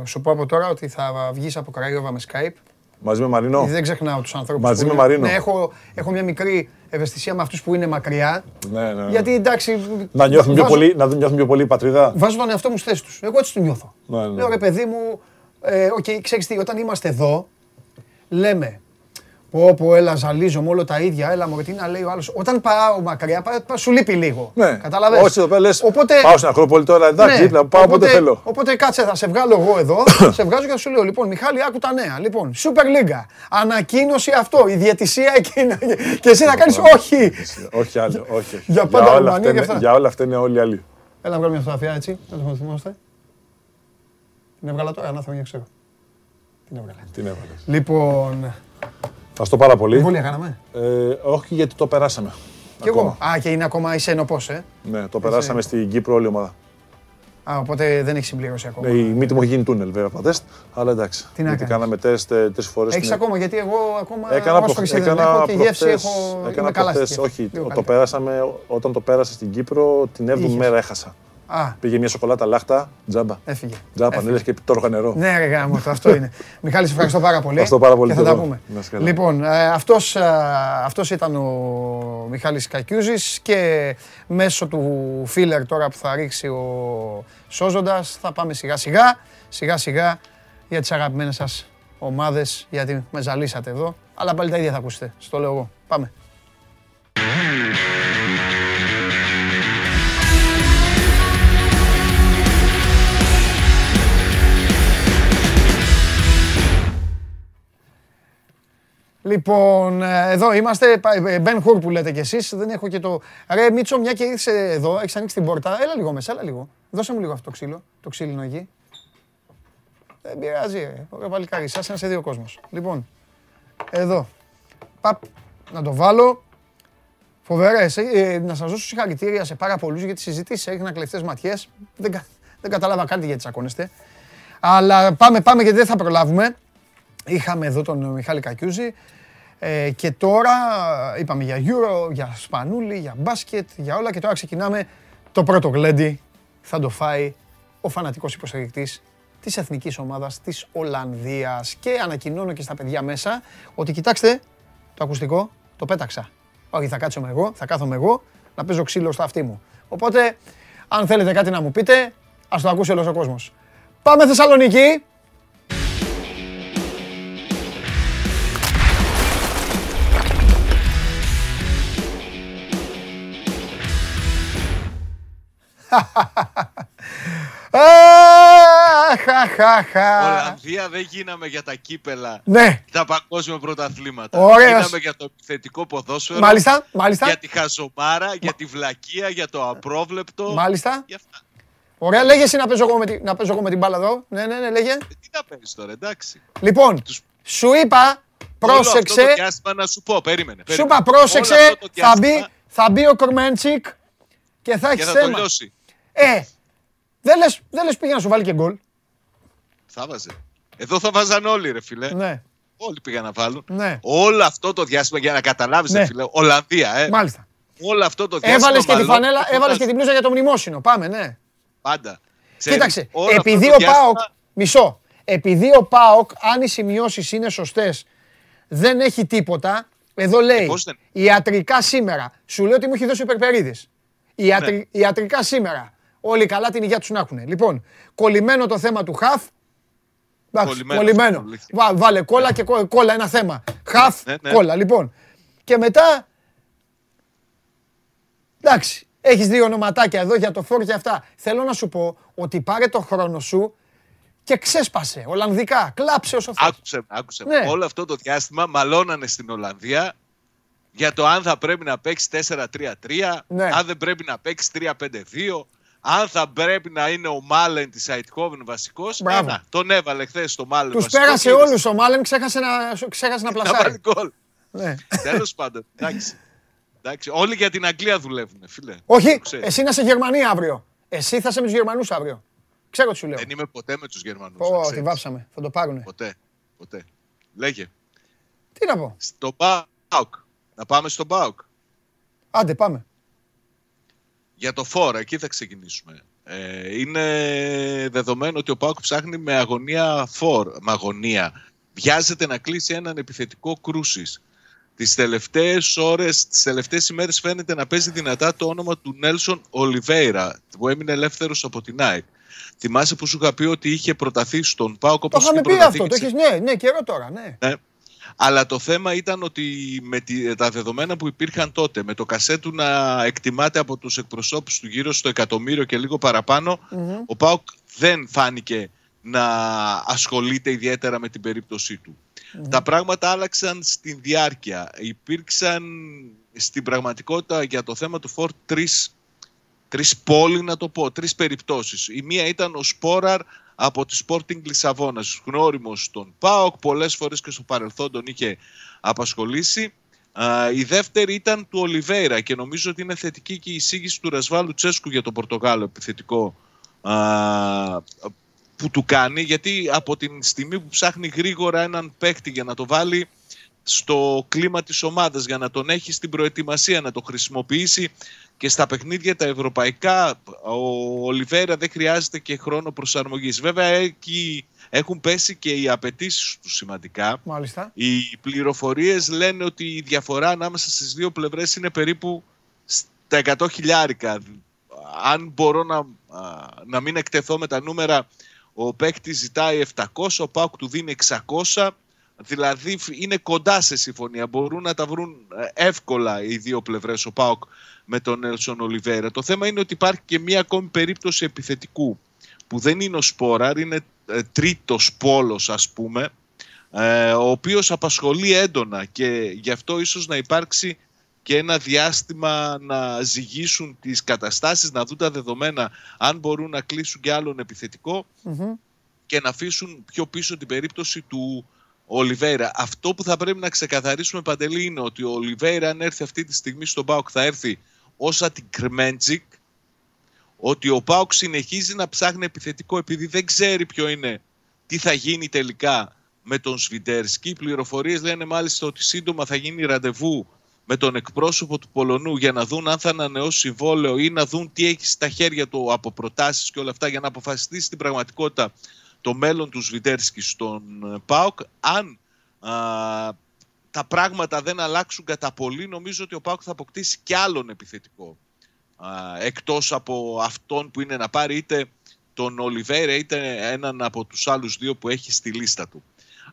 σου πω από τώρα ότι θα βγεις από Καραϊόβα με Skype. Μαζί με Μαρίνο. Δεν ξεχνάω τους ανθρώπους. Μαζί με Μαρίνο. Ναι, έχω, έχω μια μικρή ευαισθησία με αυτούς που είναι μακριά. Ναι, ναι, ναι. Γιατί εντάξει. Να νιώθουν, πιο, πολύ, να νιώθουν πιο πολύ η πατρίδα. Βάζω τον εαυτό μου στη θέση τους. Εγώ έτσι το νιώθω. Ναι, ναι. Λέω ρε παιδί μου, ε, okay, ξέρεις τι, όταν είμαστε εδώ, λέμε Πω, πω, έλα, ζαλίζω όλο τα ίδια. Έλα, μου τι να λέει ο άλλος. Όταν πάω μακριά, πά, πά, σου λείπει λίγο. Ναι. Κατάλαβε. Όχι, εδώ λες, οπότε, πάω στην Ακρόπολη τώρα, εντάξει, ναι. πάω όποτε θέλω. Οπότε κάτσε, θα σε βγάλω εγώ εδώ. σε βγάζω και θα σου λέω: Λοιπόν, Μιχάλη, άκου τα νέα. Λοιπόν, Super League. Ανακοίνωση αυτό, η διαιτησία εκείνα. και εσύ θα κάνεις όχι. όχι άλλο, όχι. Για πάντα Ρουμανία και αυτά. Για όλα αυτά είναι όλοι άλλοι. Έλα, βγάλω μια φωτογραφία έτσι, να το θυμόμαστε. Την έβγαλα τώρα, να θέλω ξέρω. Την έβγαλα. Την έβγαλες. Λοιπόν, Ευχαριστώ πάρα πολύ. Εμβόλια κάναμε. Ε, όχι, γιατί το περάσαμε. Κι εγώ. Α, και είναι ακόμα είσαι ενωπός, ε. Ναι, το περάσαμε στην Κύπρο όλη η ομάδα. Α, οπότε δεν έχεις συμπληρώσει ακόμα. Ναι, η μύτη μου έχει γίνει τούνελ βέβαια από τεστ, αλλά εντάξει. Τι να κάναμε τεστ ε, τρεις φορές. Έχεις ακόμα, γιατί εγώ ακόμα έκανα προ... έκανα έχω και γεύση έχω. Έκανα προχθές, όχι, το περάσαμε, όταν το πέρασα στην Κύπρο, την 7η μέρα έχασα. Α. Πήγε μια σοκολάτα λάχτα, τζάμπα. Έφυγε. Τζάμπα, ναι, και τόργα νερό. Ναι, ρε γάμο, αυτό είναι. Μιχάλη, σε ευχαριστώ πάρα πολύ. Ευχαριστώ πάρα πολύ. Και θα τα πούμε. Λοιπόν, ε, αυτός, ε, αυτός ήταν ο Μιχάλης Κακιούζης και μέσω του φίλερ τώρα που θα ρίξει ο Σώζοντας θα πάμε σιγά σιγά, σιγά σιγά για τις αγαπημένες σας ομάδες, γιατί με ζαλίσατε εδώ. Αλλά πάλι τα ίδια θα ακούσετε. Στο λέω εγώ. Πάμε. Λοιπόν, ε, εδώ είμαστε. Μπεν Χουρ που λέτε κι εσείς. Δεν έχω και το. Ρε Μίτσο, μια και ήρθε εδώ, έχεις ανοίξει την πόρτα. Έλα λίγο μέσα, έλα λίγο. Δώσε μου λίγο αυτό το ξύλο. Το ξύλινο εκεί. Δεν πειράζει, ρε. Ωραία, παλικάρι. Σας είναι σε δύο κόσμος. Λοιπόν, εδώ. Παπ, να το βάλω. Φοβερέ. Ε, να σας δώσω συγχαρητήρια σε πάρα πολλούς γιατί οι συζητήσεις έγιναν κλεφτές ματιές. Δεν, δεν κατάλαβα κάτι γιατί τσακώνεστε. Αλλά πάμε, πάμε γιατί δεν θα προλάβουμε. Είχαμε εδώ τον Μιχάλη Κακιούζη ε, και τώρα είπαμε για Euro, για Σπανούλη, για μπάσκετ, για όλα και τώρα ξεκινάμε το πρώτο γλέντι. Θα το φάει ο φανατικός υποστηρικτής της εθνικής ομάδας της Ολλανδίας και ανακοινώνω και στα παιδιά μέσα ότι κοιτάξτε το ακουστικό, το πέταξα. Όχι, θα κάτσω εγώ, θα κάθομαι εγώ να παίζω ξύλο στο αυτί μου. Οπότε, αν θέλετε κάτι να μου πείτε, ας το ακούσει όλος ο κόσμος. Πάμε Θεσσαλονίκη! Ολλανδία δεν γίναμε για τα κύπελα. Ναι. Τα παγκόσμια πρωταθλήματα. Ωραίος. Γίναμε για το επιθετικό ποδόσφαιρο. Μάλιστα, μάλιστα. Για τη χαζομάρα, για τη βλακεία, για το απρόβλεπτο. Μάλιστα. Για αυτά. Ωραία, λέγε εσύ να παίζω εγώ με, τη, να παίζω εγώ με την μπάλα εδώ. Ναι, ναι, ναι, λέγε. Ε, τι να παίζεις τώρα, εντάξει. Λοιπόν, Τους- σου είπα, πρόσεξε. Όλο αυτό το διάστημα να σου πω, περίμενε. Σου περίμενε. είπα, πρόσεξε. Όλο αυτό το Θα μπει, διάστημα θα μπει ο Κορμέντσικ και θα Και έχει θα το θέμα. λιώσει. Ε, δεν λες, δεν λες πήγε να σου βάλει και γκολ. Θα βάζε. Εδώ θα βάζαν όλοι, ρε φίλε. Ναι, Όλοι πήγαν να βάλουν. ναι. Όλο αυτό το διάστημα για να καταλάβεις, Ναι. ρε φίλε. Ολλανδία, ε. Μάλιστα. Όλο αυτό το διάστημα. Έβαλες και τη μαλώνουν φανέλα, το έβαλες και φας. την πλούζα για το μνημόσυνο. Πάμε, ναι. Πάντα. Ξέρεις, Κοίταξε, όλο αυτό επειδή το ο διάστημα- Πάοκ. Μισό. Επειδή ο Πάοκ, αν οι σημειώσεις είναι σωστές, δεν έχει τίποτα. Εδώ λέει πώς δεν- ιατρικά σήμερα. Σου λέω ότι μου έχει δώσει ο Περπερίδη. Ιατρι... Ναι. Ιατρικά σήμερα. Όλοι καλά την υγεία τους να έχουν. Λοιπόν, κολλημένο το θέμα του χαφ. Εντάξει, Κολλημένος, κολλημένο. κολλήθηκε. Βά- βάλε κόλλα και κο- κόλλα ένα θέμα. Χαφ, Ναι, ναι. κόλλα. Λοιπόν. Και μετά. Εντάξει, έχεις δύο ονοματάκια εδώ για το φόρ και αυτά. Θέλω να σου πω ότι πάρε το χρόνο σου και ξέσπασε. Ολλανδικά. Κλάψε όσο θες. Άκουσε, με, άκουσε. με. Ναι. Όλο αυτό το διάστημα μαλώνανε στην Ολλανδία για το αν θα πρέπει να παίξει 4-3-3, Ναι. αν δεν πρέπει να παίξει 3-5-2, αν θα πρέπει να είναι ο Μάλεν της Αιτχόβεν βασικός. Μπράβο. Ένα, τον έβαλε χθες το Μάλεν. Τους πέρασε όλους ο Μάλεν, ξέχασε να, ξέχασε να Να πλασάρει. βάλει γκολ. Ναι. Τέλος πάντων. Εντάξει. εντάξει. Όλοι για την Αγγλία δουλεύουν, φίλε. Όχι, Το ξέρεις. εσύ να είσαι Γερμανία αύριο. Εσύ θα είσαι με τους Γερμανούς αύριο. Ξέρω τι σου λέω. Δεν είμαι ποτέ με τους Γερμανούς. Πω, τη βάψαμε. Θα το πάρουνε. Ποτέ. Ποτέ. Λέγε. Τι να πω. Στο Μπάουκ. Να πάμε στο Μπάουκ. Άντε, πάμε. Για το φόρα, εκεί θα ξεκινήσουμε. Ε, είναι δεδομένο ότι ο Πάουκ ψάχνει με αγωνία φόρ. Με αγωνία. Βιάζεται να κλείσει έναν επιθετικό κρούση. Τις τελευταίες ώρες, τις τελευταίες ημέρες φαίνεται να παίζει δυνατά το όνομα του Νέλσον Ολιβέηρα, που έμεινε ελεύθερος από την ΑΕΚ. Θυμάσαι που σου είχα πει ότι είχε προταθεί στον Πάουκ Το όπως είχαμε είχε πει προταθεί αυτό. και Το σε- έχεις, ναι, ναι, καιρό τώρα, ναι. ναι. Αλλά το θέμα ήταν ότι με τη- τα δεδομένα που υπήρχαν τότε, με το κασέτου να εκτιμάται από τους εκπροσώπους του γύρω στο εκατομμύριο και λίγο παραπάνω, ο ΠΑΟΚ δεν φάνηκε να ασχολείται ιδιαίτερα με την περίπτωσή του. Τα πράγματα άλλαξαν στην διάρκεια. Υπήρξαν στην πραγματικότητα για το θέμα του Φόρτ τρεις, τρεις πόλοι, να το πω, τρεις περιπτώσεις. Η μία ήταν ο Σπόραρ από τη Sporting Λισαβόνας, γνώριμος στον ΠΑΟΚ, πολλές φορές και στο παρελθόν τον είχε απασχολήσει. Α, η δεύτερη ήταν του Ολιβέηρα και νομίζω ότι είναι θετική και η εισήγηση του Ρασβάλου Τσέσκου για το Πορτογάλο επιθετικό α, που του κάνει γιατί από την στιγμή που ψάχνει γρήγορα έναν παίκτη για να το βάλει στο κλίμα της ομάδας για να τον έχει στην προετοιμασία, να το χρησιμοποιήσει και στα παιχνίδια τα ευρωπαϊκά ο Ολιβέρα δεν χρειάζεται και χρόνο προσαρμογής. Βέβαια εκεί έχουν πέσει και οι απαιτήσεις τους σημαντικά. Μάλιστα. Οι πληροφορίες λένε ότι η διαφορά ανάμεσα στις δύο πλευρές είναι περίπου στα 100 χιλιάρικα. Αν μπορώ να, α, να μην εκτεθώ με τα νούμερα, ο παίκτης ζητάει 700, ο Πάουκ του δίνει 600. Δηλαδή είναι κοντά σε συμφωνία. Μπορούν να τα βρουν ε, εύκολα οι δύο πλευρές, ο Πάουκ με τον Έλσον Ολιβέρα. Το θέμα είναι ότι υπάρχει και μία ακόμη περίπτωση επιθετικού που δεν είναι ο Σπόραρ, είναι ε, τρίτος πόλος ας πούμε, ε, ο οποίος απασχολεί έντονα και γι' αυτό ίσως να υπάρξει και ένα διάστημα να ζυγίσουν τις καταστάσεις, να δουν τα δεδομένα αν μπορούν να κλείσουν και άλλον επιθετικό Μμμ. και να αφήσουν πιο πίσω την περίπτωση του Ολιβέηρα. Αυτό που θα πρέπει να ξεκαθαρίσουμε παντελή είναι ότι ο Ολιβέηρα αν έρθει αυτή τη στιγμή στον ΠΑΟΚ θα έρθει ως αντικρμέντζικ ότι ο ΠΑΟΚ συνεχίζει να ψάχνει επιθετικό επειδή δεν ξέρει ποιο είναι τι θα γίνει τελικά με τον Σβιντέρσκι. Οι πληροφορίες λένε μάλιστα ότι σύντομα θα γίνει ραντεβού με τον εκπρόσωπο του Πολωνού για να δουν αν θα ανανεώσει συμβόλαιο ή να δουν τι έχει στα χέρια του από προτάσεις και όλα αυτά για να αποφασιστεί στην πραγματικότητα το μέλλον του Σβιντέρσκι στον ε, ΠΑΟΚ. Αν α, τα πράγματα δεν αλλάξουν κατά πολύ, νομίζω ότι ο ΠΑΟΚ θα αποκτήσει και άλλον επιθετικό. Α, εκτός από αυτόν που είναι να πάρει είτε τον Ολιβέρα είτε έναν από τους άλλους δύο που έχει στη λίστα του.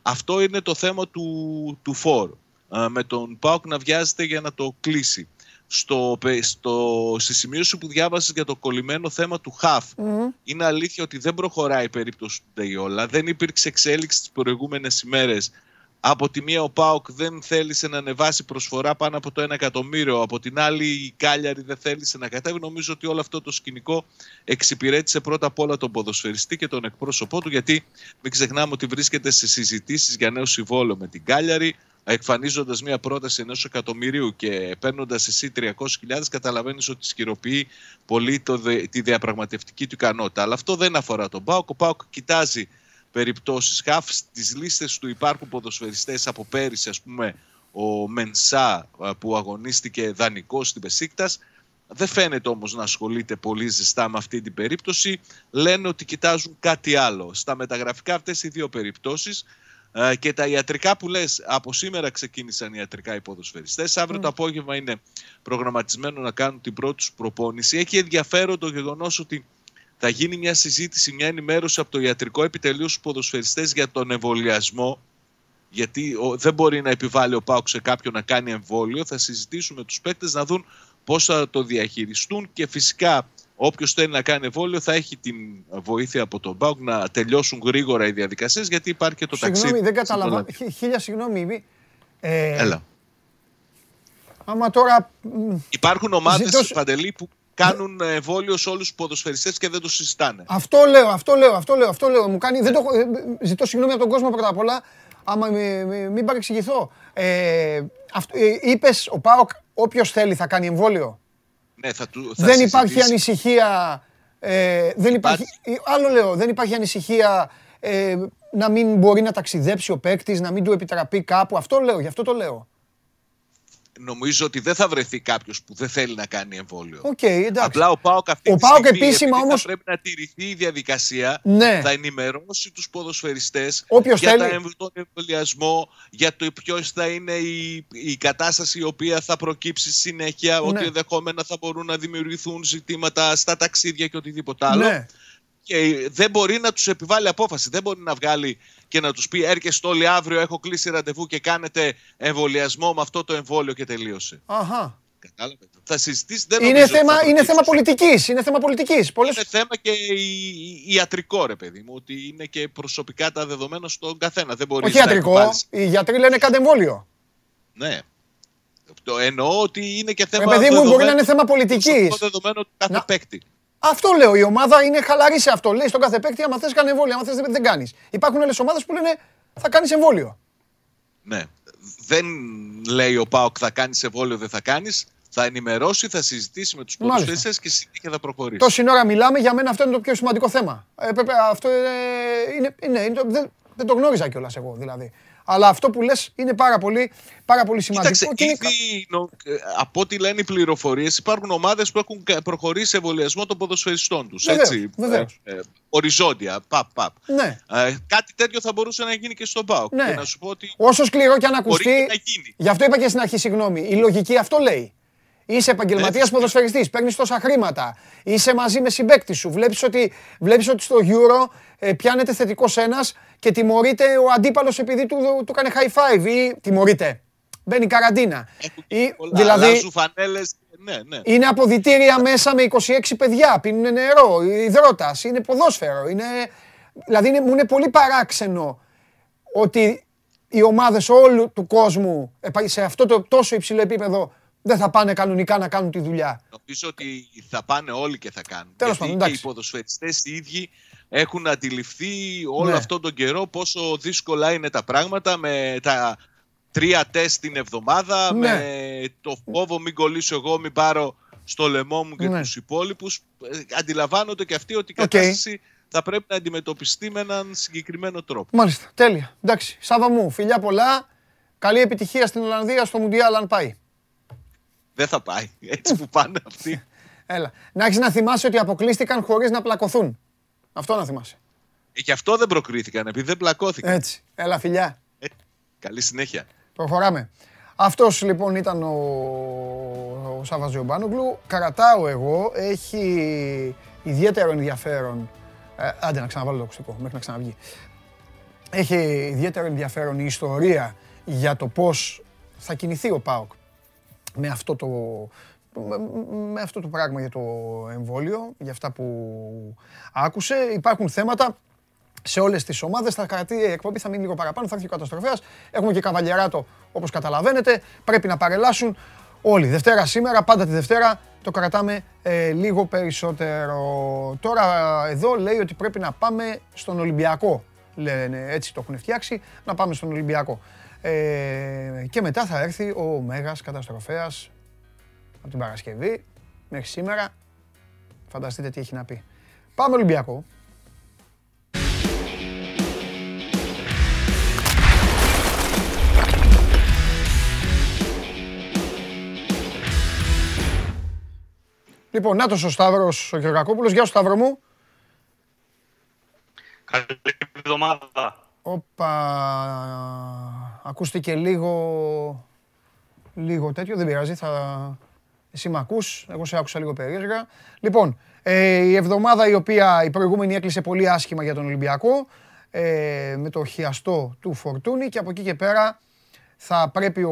Αυτό είναι το θέμα του, του φόρ. Α, με τον ΠΑΟΚ να βιάζεται για να το κλείσει. Στο, πε- στο, στη σημείωση που διάβασες για το κολλημένο θέμα του ΧΑΦ Μμμ. είναι αλήθεια ότι δεν προχωράει η περίπτωση του Ντεϊόλα. Δεν υπήρξε εξέλιξη τις προηγούμενες ημέρες. Από τη μία ο Πάοκ δεν θέλησε να ανεβάσει προσφορά πάνω από το 1 εκατομμύριο. Από την άλλη η Κάλιαρη δεν θέλησε να κατέβει. Νομίζω ότι όλο αυτό το σκηνικό εξυπηρέτησε πρώτα απ' όλα τον ποδοσφαιριστή και τον εκπρόσωπό του. Γιατί μην ξεχνάμε ότι βρίσκεται σε συζητήσεις για νέο συμβόλαιο με την Κάλιαρη. Εκφανίζοντας μια πρόταση ενός εκατομμυρίου και παίρνοντας εσύ 300.000, καταλαβαίνεις ότι σκυροποιεί πολύ το, δε- τη διαπραγματευτική του ικανότητα. Αλλά αυτό δεν αφορά τον Πάοκ. Ο Πάοκ κοιτάζει περιπτώσεις χαφ. Στις λίστες του υπάρχουν ποδοσφαιριστές από πέρυσι, ας πούμε, ο Μενσά ε, που αγωνίστηκε δανεικός στην Πεσίκτας. Δεν φαίνεται όμως να ασχολείται πολύ ζεστά με αυτή την περίπτωση. Λένε ότι κοιτάζουν κάτι άλλο. Στα μεταγραφικά αυτές οι δύο περιπτώσεις ε, και τα ιατρικά που λες, από σήμερα ξεκίνησαν οι ιατρικά οι ποδοσφαιριστές. Αύριο το απόγευμα είναι προγραμματισμένο να κάνουν την πρώτη σου προπόνηση. Έχει ενδιαφέρον το γεγονός ότι θα γίνει μια συζήτηση, μια ενημέρωση από το ιατρικό επιτελείο στους ποδοσφαιριστές για τον εμβολιασμό γιατί δεν μπορεί να επιβάλλει ο Πάουκ σε κάποιον να κάνει εμβόλιο. Θα συζητήσουμε τους παίκτες να δουν πώς θα το διαχειριστούν και φυσικά όποιος θέλει να κάνει εμβόλιο θα έχει την βοήθεια από τον Πάουκ να τελειώσουν γρήγορα οι διαδικασίες γιατί υπάρχει και το συγγνώμη, ταξίδι. δεν καταλαβαίνω. Χίλια συγγνώμη. Ε, Έλα. Άμα τώρα... Υπάρχουν ομάδες, Ζητώ- Παντελή, που κάνουν εμβόλιο σε όλους τους ποδοσφαιριστές και δεν το συζητάνε. Αυτό λέω, αυτό λέω, αυτό λέω, αυτό λέω. Μου κάνει, δεν το, έχω- ε, ζητώ συγγνώμη από τον κόσμο πρώτα απ' όλα, άμα μη- μη- μην παρεξηγηθώ. Ε, αυτό, ε, είπες, ο ΠΑΟΚ, όποιος θέλει θα κάνει εμβόλιο; Ναι, θα του, θα δεν υπάρχει συζητήσει. ανησυχία, ε, δεν υπάρχει, ε, άλλο λέω, δεν υπάρχει ανησυχία ε, να μην μπορεί να ταξιδέψει ο παίκτης, να μην του επιτραπεί κάπου. Αυτό λέω, γι' αυτό το λέω. Νομίζω ότι δεν θα βρεθεί κάποιος που δεν θέλει να κάνει εμβόλιο. Οκ, εντάξει. Απλά ο ΠΑΟΚ αυτή Ο τη ΠΑΟΚ στιγμή, επίσημα επειδή όμως- θα πρέπει να τηρηθεί η διαδικασία, Ναι. θα ενημερώσει τους ποδοσφαιριστές Όποιος για θέλει. τα εμβ- τον εμβολιασμό, για το ποιος θα είναι η, η κατάσταση η οποία θα προκύψει συνέχεια, Ναι. ότι ενδεχόμενα θα μπορούν να δημιουργηθούν ζητήματα στα ταξίδια και οτιδήποτε άλλο. Ναι. Και δεν μπορεί να τους επιβάλλει απόφαση. Δεν μπορεί να βγάλει και να τους πει έρχεστε όλοι αύριο, έχω κλείσει ραντεβού και κάνετε εμβολιασμό με αυτό το εμβόλιο και τελείωσε. Αχα. Κατάλαβε. Θα συζητήσεις. Δεν Είναι νομίζω ότι θέμα, θα είναι θέμα προκύψει. πολιτικής. Είναι θέμα πολιτικής. Πολλές... Είναι θέμα και η- η- ιατρικό, ρε παιδί μου, ότι είναι και προσωπικά τα δεδομένα στον καθένα. Δεν μπορεί Όχι ιατρικό. Οι γιατροί λένε κάντε εμβόλιο. Ναι. Το εννοώ ότι είναι και Ρε θέμα. παιδί μου, μπορεί να δεδομένου- είναι θέμα πολιτικής. προσωπικό δεδομένο του κάθε Να- παίκτη. Αυτό λέω. Η ομάδα είναι χαλαρή σε αυτό. Λέει στον κάθε παίκτη, άμα θες κάνει εμβόλιο, άμα θες δεν, δεν κάνεις. Υπάρχουν άλλες ομάδες που λένε θα κάνεις εμβόλιο. Ναι. Δεν λέει ο Πάοκ θα κάνεις εμβόλιο, δεν θα κάνεις. Θα ενημερώσει, θα συζητήσει με τους Μάλιστα. ποδοσφαιριστέ και συνέχεια θα προχωρήσει. Τόση ώρα μιλάμε, για μένα αυτό είναι το πιο σημαντικό θέμα. Ε, πρέπει, αυτό είναι, είναι, είναι, είναι το- δεν, δεν το γνώριζα κιόλας εγώ δηλαδή. Αλλά αυτό που λες είναι πάρα πολύ, πάρα πολύ σημαντικό. Κοίταξε, και είναι ήδη, νο- ε, από ό,τι λένε οι πληροφορίες, υπάρχουν ομάδες που έχουν κα- προχωρήσει σε εμβολιασμό των ποδοσφαιριστών τους. Βεβαίως, Έτσι. βεβαίως. Ε, ε, οριζόντια. Παπ, παπ. Ναι. Ε, κάτι τέτοιο θα μπορούσε να γίνει και στον ΠΑΟΚ. Ναι. Και να σου πω ότι Όσο σκληρό και αν μπορεί ακουστεί. και να γίνει. Γι' αυτό είπα και στην αρχή, συγγνώμη. Η λογική αυτό λέει. Είσαι επαγγελματίας Ναι. ποδοσφαιριστής, παίρνεις τόσα χρήματα. Είσαι μαζί με συμπέκτη σου. Βλέπεις ότι, βλέπεις ότι στο Euro ε, πιάνεται θετικός ένας και τιμωρείται ο αντίπαλος επειδή του, του κάνει high five ή τιμωρείται. Μπαίνει καραντίνα. Έχουν Ή, πολλά, δηλαδή αλλάζουν φανέλες. Ναι, ναι. είναι αποδητήρια μέσα με 26 παιδιά. Πίνουν νερό, υδρότας, είναι ποδόσφαιρο. Είναι... Δηλαδή είναι, μου είναι πολύ παράξενο ότι οι ομάδες όλου του κόσμου επα- σε αυτό το τόσο υψηλό επίπεδο δεν θα πάνε κανονικά να κάνουν τη δουλειά. Νομίζω ότι θα πάνε όλοι και θα κάνουν. Τέλος Γιατί πάντων, και εντάξει. οι ποδοσφαιριστές οι ίδιοι έχουν αντιληφθεί όλο Ναι. αυτόν τον καιρό πόσο δύσκολα είναι τα πράγματα με τα τρία τεστ την εβδομάδα, Ναι. με το φόβο μην κολλήσω εγώ, μην πάρω στο λαιμό μου και Ναι. τους υπόλοιπους. Ε, Αντιλαμβάνονται και αυτοί ότι η Οκ. κατάσταση θα πρέπει να αντιμετωπιστεί με έναν συγκεκριμένο τρόπο. Μάλιστα, τέλεια. Εντάξει, Σάβα μου, φιλιά πολλά. Καλή επιτυχία στην Ολλανδία στο Μουντιάλ αν πάει. Δεν θα πάει έτσι που πάνε αυτοί. Έλα. Να έχεις να θυμάσαι ότι αποκλείστηκαν χωρίς να πλακωθούν. Αυτό να θυμάσαι. Ε, Γι' αυτό δεν προκρίθηκαν, επειδή δεν πλακώθηκαν. Έτσι. Έλα, φιλιά. Ε, καλή συνέχεια. Προχωράμε. Αυτός λοιπόν ήταν ο, ο Σάββας Ζιομπάνογλου. Κρατάω εγώ, έχει ιδιαίτερο ενδιαφέρον. Ε, άντε να ξαναβάλω το ακουστικό, μέχρι να ξαναβγεί. Έχει ιδιαίτερο ενδιαφέρον η ιστορία για το πώς θα κινηθεί ο ΠΑΟΚ με αυτό το, με, με αυτό το πράγμα για το εμβόλιο, για αυτά που άκουσε. Υπάρχουν θέματα σε όλες τις ομάδες. Θα κρατεί η εκπομπή, θα μείνει λίγο παραπάνω, θα έρθει ο καταστροφέας. Έχουμε και καβαλιαράτο, όπως καταλαβαίνετε. Πρέπει να παρελάσουν όλοι. Δευτέρα σήμερα, πάντα τη Δευτέρα, το κρατάμε ε, λίγο περισσότερο. Τώρα εδώ λέει ότι πρέπει να πάμε στον Ολυμπιακό. Λένε, έτσι το έχουν φτιάξει, να πάμε στον Ολυμπιακό. Ε, και μετά θα έρθει ο Μέγας Καταστροφέας από την Παρασκευή μέχρι σήμερα. Φανταστείτε τι έχει να πει. Πάμε Ολυμπιακό. Λοιπόν, να ο Σταύρος ο Γεωργακόπουλος. Γεια σου Σταύρο μου. Καλή εβδομάδα. Όπα, ακούστηκε λίγο, λίγο τέτοιο, δεν πειράζει, θα... Εσύ με ακούς, εγώ σε άκουσα λίγο περίεργα. Λοιπόν, ε, η εβδομάδα η οποία η προηγούμενη έκλεισε πολύ άσχημα για τον Ολυμπιακό, ε, με το χιαστό του Φορτούνη και από εκεί και πέρα θα πρέπει ο,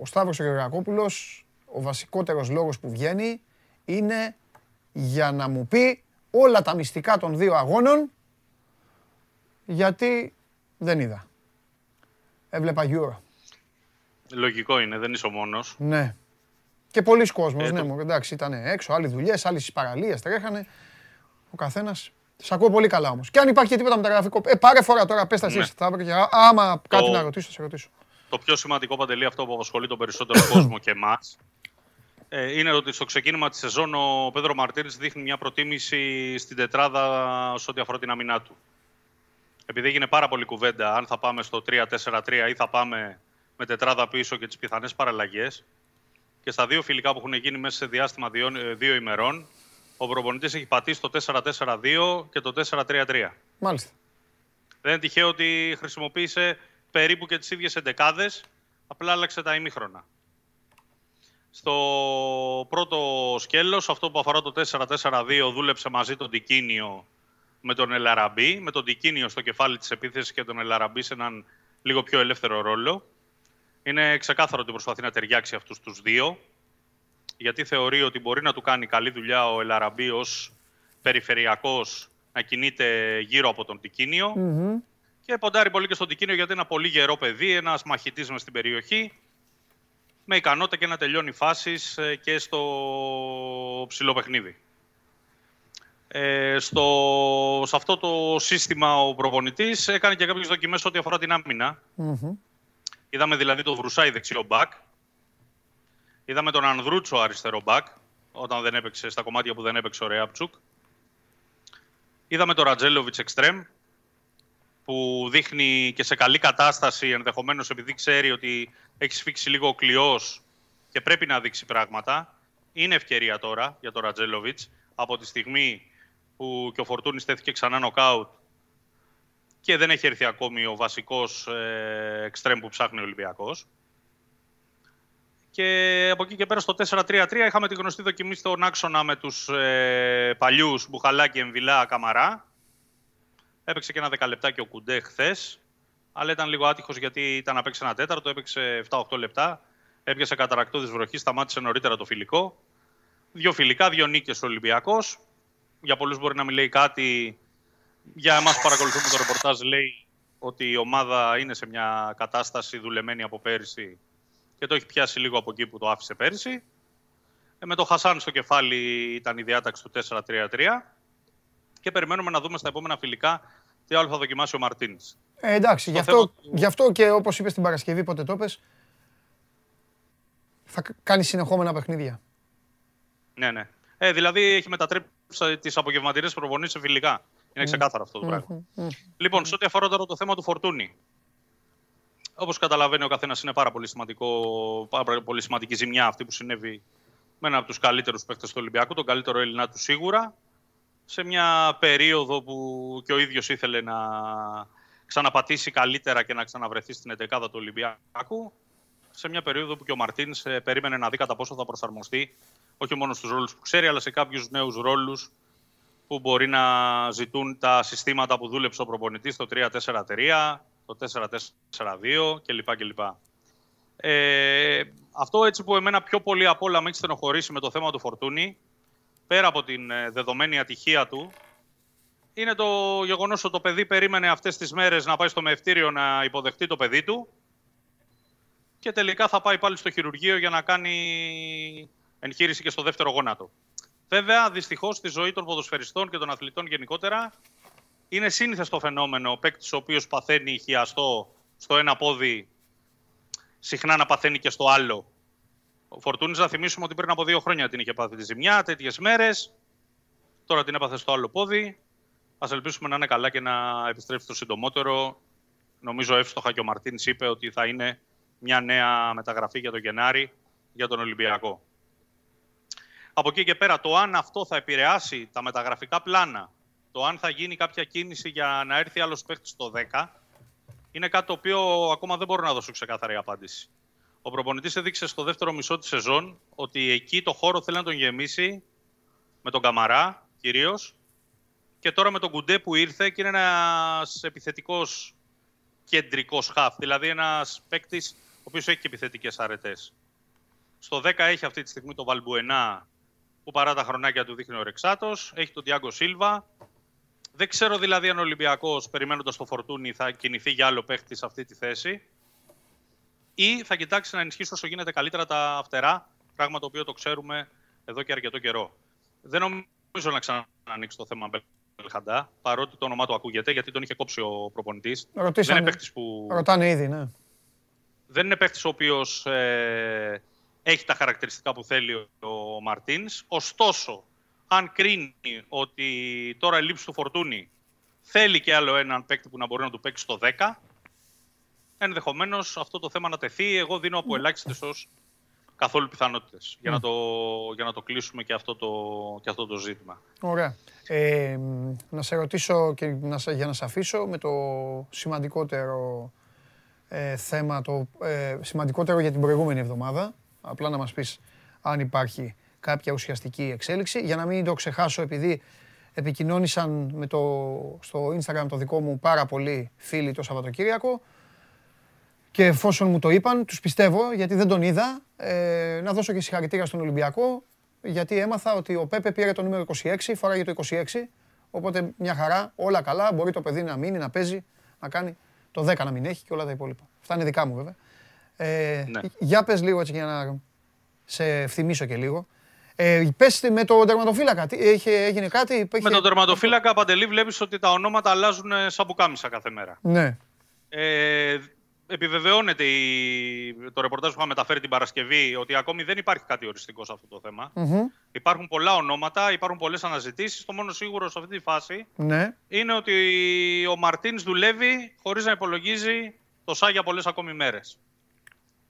ο Σταύρος Γεωργακόπουλος, ο βασικότερος λόγος που βγαίνει, είναι για να μου πει όλα τα μυστικά των δύο αγώνων γιατί δεν είδα. Έβλεπα Euro. Λογικό είναι, δεν είσαι ο μόνος. Ναι. Και πολλοί κόσμος, ε, ναι, το... εντάξει, ήταν έξω, άλλοι δουλειές, άλλοι στις παραλίες τρέχανε. Ο καθένας. Σ' ακούω πολύ καλά όμως. Και αν υπάρχει και τίποτα μεταγραφικό, ε, πάρε φορά τώρα, πες τα ναι. θα και άμα το... κάτι να ρωτήσω, θα σε ρωτήσω. Το πιο σημαντικό παντελή αυτό που απασχολεί τον περισσότερο κόσμο και εμάς ε, είναι ότι στο ξεκίνημα της σεζόν ο Πέδρο Μαρτίνη δείχνει μια προτίμηση στην τετράδα σε ό,τι αφορά την αμυνά του επειδή έγινε πάρα πολύ κουβέντα αν θα πάμε στο 3-4-3 ή θα πάμε με τετράδα πίσω και τις πιθανές παραλλαγές και στα δύο φιλικά που έχουν γίνει μέσα σε διάστημα δύο, ε, δύο ημερών ο προπονητής έχει πατήσει το 4-4-2 και το 4-3-3. Μάλιστα. Δεν είναι τυχαίο ότι χρησιμοποίησε περίπου και τις ίδιες εντεκάδες, απλά άλλαξε τα ημίχρονα. Στο πρώτο σκέλος, αυτό που αφορά το 4-4-2, δούλεψε μαζί τον Τικίνιο με τον Ελαραμπή, με τον Τικίνιο στο κεφάλι της επίθεσης και τον Ελαραμπή σε έναν λίγο πιο ελεύθερο ρόλο. Είναι ξεκάθαρο ότι προσπαθεί να ταιριάξει αυτούς τους δύο, γιατί θεωρεί ότι μπορεί να του κάνει καλή δουλειά ο Ελαραμπή ως περιφερειακός να κινείται γύρω από τον τικινιο και ποντάρει πολύ και στον Τικίνιο γιατί είναι ένα πολύ γερό παιδί, ένας μαχητής μες στην περιοχή, με ικανότητα και να τελειώνει φάσεις ε, και στο ψηλό παιχνίδι. Ε, στο, σε αυτό το σύστημα ο προπονητής έκανε και κάποιες δοκιμές ό,τι αφορά την αμυνα Είδαμε δηλαδή τον Βρουσάη δεξιό μπακ. Είδαμε τον Ανδρούτσο αριστερό μπακ, όταν δεν έπαιξε στα κομμάτια που δεν έπαιξε ο Ρεάπτσουκ. Είδαμε τον Ρατζέλοβιτς εξτρέμ, που δείχνει και σε καλή κατάσταση, ενδεχομένως επειδή ξέρει ότι έχει σφίξει λίγο ο κλειός και πρέπει να δείξει πράγματα. Είναι ευκαιρία τώρα για τον Ρατζέλοβιτς από τη στιγμή που και ο Φορτούνης στέθηκε ξανά νοκάουτ και δεν έχει έρθει ακόμη ο βασικός ε, εξτρέμ που ψάχνει ο Ολυμπιακός. Και από εκεί και πέρα στο 4-3-3 είχαμε τη γνωστή δοκιμή στον άξονα με τους ε, παλιούς Μπουχαλάκη, Εμβιλά, Καμαρά. Έπαιξε και ένα δεκαλεπτάκι ο Κουντέ χθες, αλλά ήταν λίγο άτυχος γιατί ήταν να παίξει ένα τέταρτο, έπαιξε 7-8 λεπτά. Έπιασε καταρακτώδη βροχή, σταμάτησε νωρίτερα το φιλικό. Δύο φιλικά, δύο νίκες ο Ολυμπιακός για πολλούς μπορεί να μην λέει κάτι. Για εμάς που παρακολουθούμε το ρεπορτάζ λέει ότι η ομάδα είναι σε μια κατάσταση δουλεμένη από πέρυσι και το έχει πιάσει λίγο από εκεί που το άφησε πέρυσι. Ε, με το Χασάν στο κεφάλι ήταν η διάταξη του 4-3-3 και περιμένουμε να δούμε στα επόμενα φιλικά τι άλλο θα δοκιμάσει ο Μαρτίν. Ε, εντάξει, γι αυτό, γι' αυτό και όπως είπες στην Παρασκευή, πότε το πες, θα κάνει συνεχόμενα παιχνίδια. Ναι, ναι. Ε, δηλαδή έχει μετατρέψει τις απογευματινές προπονήσεις σε φιλικά. Είναι ναι. ξεκάθαρο αυτό το πράγμα. Λοιπόν, σε ό,τι αφορά τώρα το θέμα του Φορτούνη. Όπως καταλαβαίνει ο καθένας, είναι πάρα πολύ, σημαντικό, πάρα πολύ σημαντική ζημιά αυτή που συνέβη με έναν από τους καλύτερους παίκτες του Ολυμπιακού, τον καλύτερο Έλληνα του σίγουρα, σε μια περίοδο που και ο ίδιος ήθελε να ξαναπατήσει καλύτερα και να ξαναβρεθεί στην 11 του Ολυμπιακού. Σε μια περίοδο που και ο Μαρτίν ε, περίμενε να δει κατά πόσο θα προσαρμοστεί όχι μόνο στους ρόλους που ξέρει, αλλά σε κάποιους νέους ρόλους που μπορεί να ζητούν τα συστήματα που δούλεψε ο προπονητής, το 3-4-3, το 4-4-2 κλπ. κλπ. Ε, αυτό έτσι που εμένα πιο πολύ απ' όλα με έχει στενοχωρήσει με το θέμα του Φορτούνη, πέρα από την ε, δεδομένη ατυχία του, είναι το γεγονός ότι το παιδί περίμενε αυτές τις μέρες να πάει στο μευτήριο να υποδεχτεί το παιδί του και τελικά θα πάει πάλι στο χειρουργείο για να κάνει εγχείρηση και στο δεύτερο γόνατο. Βέβαια, δυστυχώς στη ζωή των ποδοσφαιριστών και των αθλητών γενικότερα είναι σύνηθες το φαινόμενο ο παίκτης ο οποίος παθαίνει χιαστό στο ένα πόδι, συχνά να παθαίνει και στο άλλο. Ο Φορτούνης, να θυμίσουμε ότι πριν από δύο χρόνια την είχε πάθει τη ζημιά, τέτοιες μέρες. Τώρα την έπαθε στο άλλο πόδι. Α ελπίσουμε να είναι καλά και να επιστρέψει το συντομότερο. Νομίζω εύστοχα και ο Μαρτίνς είπε ότι θα είναι μια νέα μεταγραφή για τον Γενάρη για τον Ολυμπιακό. Από εκεί και πέρα, το αν αυτό θα επηρεάσει τα μεταγραφικά πλάνα, το αν θα γίνει κάποια κίνηση για να έρθει άλλος παίχτη στο 10, είναι κάτι το οποίο ακόμα δεν μπορώ να δώσω ξεκάθαρη απάντηση. Ο προπονητής έδειξε στο δεύτερο μισό της σεζόν ότι εκεί το χώρο θέλει να τον γεμίσει με τον Καμαρά κυρίως και τώρα με τον Κουντέ που ήρθε και είναι ένας επιθετικός κεντρικός χαφ. Δηλαδή ένας παίκτης ο οποίος έχει και επιθετικές αρετές. Στο 10 έχει αυτή τη στιγμή το Βαλμπουενά που παρά τα χρονάκια του δείχνει ο Ρεξάτος. Έχει τον Τιάγκο Σίλβα. Δεν ξέρω δηλαδή αν ο Ολυμπιακός περιμένοντας το φορτούνι θα κινηθεί για άλλο παίχτη σε αυτή τη θέση ή θα κοιτάξει να ενισχύσει όσο γίνεται καλύτερα τα φτερά, πράγμα το οποίο το ξέρουμε εδώ και αρκετό καιρό. Δεν νομίζω να ξανανοίξει το θέμα Μπελχαντά, παρότι το όνομά του ακούγεται, γιατί τον είχε κόψει ο προπονητής. Δεν είναι που. Ρωτάνε ήδη, ναι. Δεν είναι παίχτης ο οποίος ε, έχει τα χαρακτηριστικά που θέλει ο Μαρτίνς. Ωστόσο, αν κρίνει ότι τώρα η λήψη του φορτούνη θέλει και άλλο έναν παίκτη που να μπορεί να του παίξει στο 10, ενδεχομένως αυτό το θέμα να τεθεί. Εγώ δίνω από ελάχιστες ως καθόλου πιθανότητες για, να το, για να το κλείσουμε και αυτό το, και αυτό το ζήτημα. Ωραία. Ε, να σε ρωτήσω και να, για να σε αφήσω με το σημαντικότερο ε, θέμα, το ε, σημαντικότερο για την προηγούμενη εβδομάδα. Απλά να μας πεις αν υπάρχει κάποια ουσιαστική εξέλιξη. Για να μην το ξεχάσω επειδή επικοινώνησαν με το, στο Instagram το δικό μου πάρα πολλοί φίλοι το Σαββατοκύριακο. Και εφόσον μου το είπαν, τους πιστεύω γιατί δεν τον είδα, ε, να δώσω και συγχαρητήρια στον Ολυμπιακό γιατί έμαθα ότι ο Πέπε πήρε το νούμερο 26, φοράγε το 26, οπότε μια χαρά, όλα καλά, μπορεί το παιδί να μείνει, να παίζει, να κάνει το 10 να μην έχει και όλα τα υπόλοιπα. Αυτά είναι δικά μου βέβαια. Ε, ναι. Για πες λίγο έτσι για να σε θυμίσω και λίγο. Ε, πες με τον τερματοφύλακα, είχε, έγινε κάτι. Με τον τερματοφύλακα, Παντελή, βλέπεις ότι τα ονόματα αλλάζουν σαν πουκάμισα κάθε μέρα. Ναι. Ε, επιβεβαιώνεται η... το ρεπορτάζ που είχα μεταφέρει την Παρασκευή ότι ακόμη δεν υπάρχει κάτι οριστικό σε αυτό το θεμα Υπάρχουν πολλά ονόματα, υπάρχουν πολλές αναζητήσεις. Το μόνο σίγουρο σε αυτή τη φάση ναι. είναι ότι ο Μαρτίνς δουλεύει χωρίς να υπολογίζει το ΣΑ για πολλές ακόμη μέρες.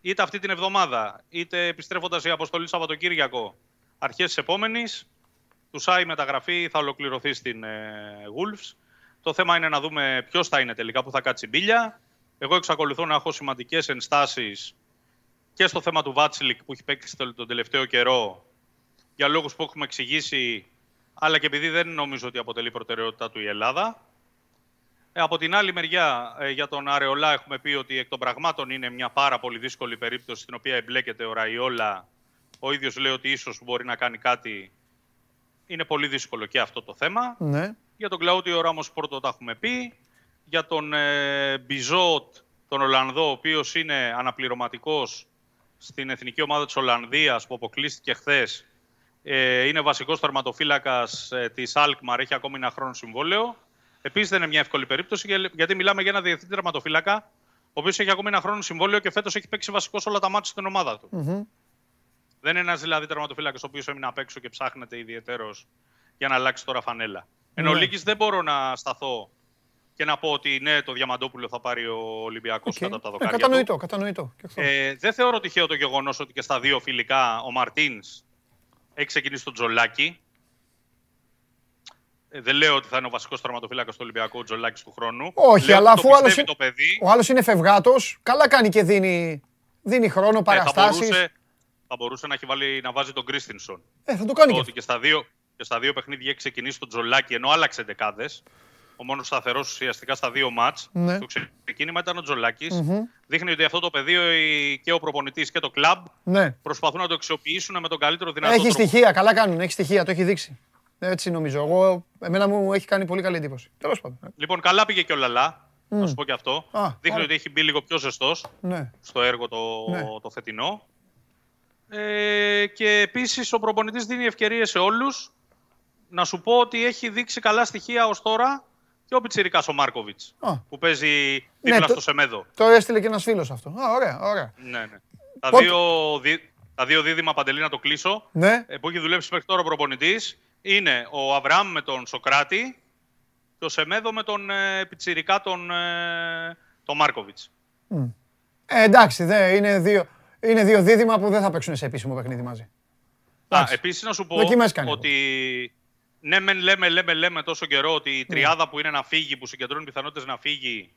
Είτε αυτή την εβδομάδα, είτε επιστρέφοντας η αποστολή Σαββατοκύριακο αρχές της επόμενης, του ΣΑ η μεταγραφή θα ολοκληρωθεί στην ε, Wolves. Το θέμα είναι να δούμε ποιος θα είναι τελικά που θα κάτσει μπίλια. Εγώ εξακολουθώ να έχω σημαντικές ενστάσεις και στο θέμα του Βάτσλικ που έχει παίξει τον τελευταίο καιρό για λόγους που έχουμε εξηγήσει, αλλά και επειδή δεν νομίζω ότι αποτελεί προτεραιότητα του η Ελλάδα. Ε, από την άλλη μεριά, ε, για τον Αρεολά έχουμε πει ότι εκ των πραγμάτων είναι μια πάρα πολύ δύσκολη περίπτωση στην οποία εμπλέκεται ο Ραϊόλα. Ο ίδιος λέει ότι ίσως μπορεί να κάνει κάτι. Είναι πολύ δύσκολο και αυτό το θέμα. Ναι. Για τον Κλαούτιο Ράμος Πόρτο τα έχουμε πει για τον ε, Μπιζότ, τον Ολλανδό, ο οποίος είναι αναπληρωματικός στην εθνική ομάδα της Ολλανδίας που αποκλείστηκε χθες. Ε, είναι βασικός τερματοφύλακας ε, της Αλκμαρ, έχει ακόμη ένα χρόνο συμβόλαιο. Επίσης δεν είναι μια εύκολη περίπτωση, γιατί μιλάμε για ένα διεθνή τερματοφύλακα, ο οποίος έχει ακόμη ένα χρόνο συμβόλαιο και φέτος έχει παίξει βασικός όλα τα μάτια στην ομάδα του. Δεν είναι ένας δηλαδή τερματοφύλακας ο οποίος έμεινε απ' έξω και ψάχνεται ιδιαίτερος για να αλλάξει τώρα φανέλα. Εν ολίγης δεν μπορώ να σταθώ και να πω ότι ναι, το Διαμαντόπουλο θα πάρει ο Ολυμπιακός okay. κατά τα δοκάρια. Ε, κατανοητό, του. κατανοητό. Ε, δεν θεωρώ τυχαίο το γεγονός ότι και στα δύο φιλικά ο Μαρτίνς έχει ξεκινήσει τον Τζολάκη. Ε, δεν λέω ότι θα είναι ο βασικός τερματοφύλακα του Ολυμπιακού ο Τζολάκης του χρόνου. Όχι, λέω αλλά αφού άλλος είναι, ο άλλος είναι φευγάτος, καλά κάνει και δίνει, δίνει χρόνο, παραστάσει. Ε, θα, θα, μπορούσε να, έχει βάλει, να βάζει τον Κρίστινσον. Ε, θα το κάνει. Ότι και στα δύο, και στα δύο παιχνίδια έχει ξεκινήσει τον Τζολάκη ενώ άλλαξε δεκάδες ο μόνος σταθερός ουσιαστικά στα δύο μάτς. Ναι. Το ξεκίνημα ήταν ο τζολακη Δείχνει ότι αυτό το πεδίο και ο προπονητής και το κλαμπ ναι. προσπαθούν να το αξιοποιήσουν με τον καλύτερο δυνατό έχει τρόπο. Έχει στοιχεία, καλά κάνουν. Έχει στοιχεία, το έχει δείξει. Έτσι νομίζω. Εγώ, εμένα μου έχει κάνει πολύ καλή εντύπωση. Τέλος πάντων. Λοιπόν, καλά πήγε και ο Λαλά. Mm. Να σου πω και αυτό. Α, Δείχνει ότι έχει μπει λίγο πιο ζεστός ναι. στο έργο το, ναι. το φετινό. Ε, και επίσης ο προπονητής δίνει ευκαιρίες σε όλους. Να σου πω ότι έχει δείξει καλά στοιχεία ως τώρα και ο Πιτσυρικά ο Μάρκοβιτς. Που παίζει ναι, δίπλα ναι, στο Σεμέδο. Το έστειλε και ένας φίλος αυτό. Α, ωραία, ωραία. Ναι, ναι. Τα, δύο, δι, τα δύο δίδυμα παντελή να το κλείσω. Ναι. Ε, που έχει δουλέψει μέχρι τώρα ο προπονητής είναι ο Αβραάμ με τον Σοκράτη και ο Σεμέδο με τον ε, Πιτσυρικά τον, ε, τον Μάρκοβιτς. Ε, εντάξει, δε, είναι, δύο, είναι δύο δίδυμα που δεν θα παίξουν σε επίσημο παιχνίδι μαζί. Α, Εντάξει. επίσης να σου πω Δοκιμές κάνει. ότι ναι, μεν λέμε, λέμε, λέμε τόσο καιρό ότι η τριάδα που είναι να φύγει, που συγκεντρώνει πιθανότητες να φύγει,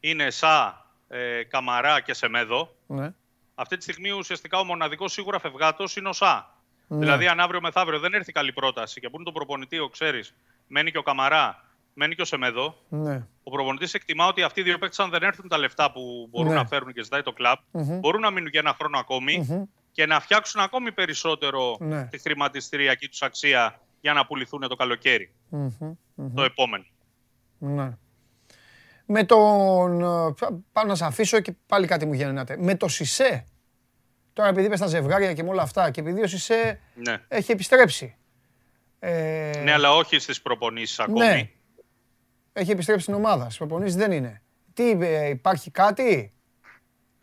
είναι Σα, ε, Καμαρά και Σεμέδο. Ναι. Αυτή τη στιγμή ουσιαστικά ο μοναδικός σίγουρα φευγάτος είναι ο Σα. Δηλαδή, αν αύριο μεθαύριο δεν έρθει καλή πρόταση και που είναι τον προπονητή, ο ξέρεις, μένει και ο Καμαρά, μένει και ο Σεμέδο, Ναι. ο προπονητής εκτιμά ότι αυτοί οι δύο παίκτες, αν δεν έρθουν τα λεφτά που μπορούν Ναι. να φέρουν και ζητάει το κλαμπ, μπορούν να μείνουν για ένα χρόνο ακόμη και να φτιάξουν ακόμη περισσότερο Ναι. τη χρηματιστηριακή τους αξία για να πουληθούν το καλοκαιρι Το επόμενο. Ναι. Με τον. ε, πα- Πάω να σε αφήσω και πάλι κάτι μου γίνεται. Με το Σισε. Τώρα επειδή είπες στα ζευγάρια και με όλα αυτά και επειδή ο Σισε Ναι. έχει επιστρέψει. Ε, ναι, αλλά όχι στις προπονήσεις ακόμη. ναι. Έχει επιστρέψει στην ομάδα. Στις προπονήσεις δεν είναι. Τι, ε, υπάρχει κάτι;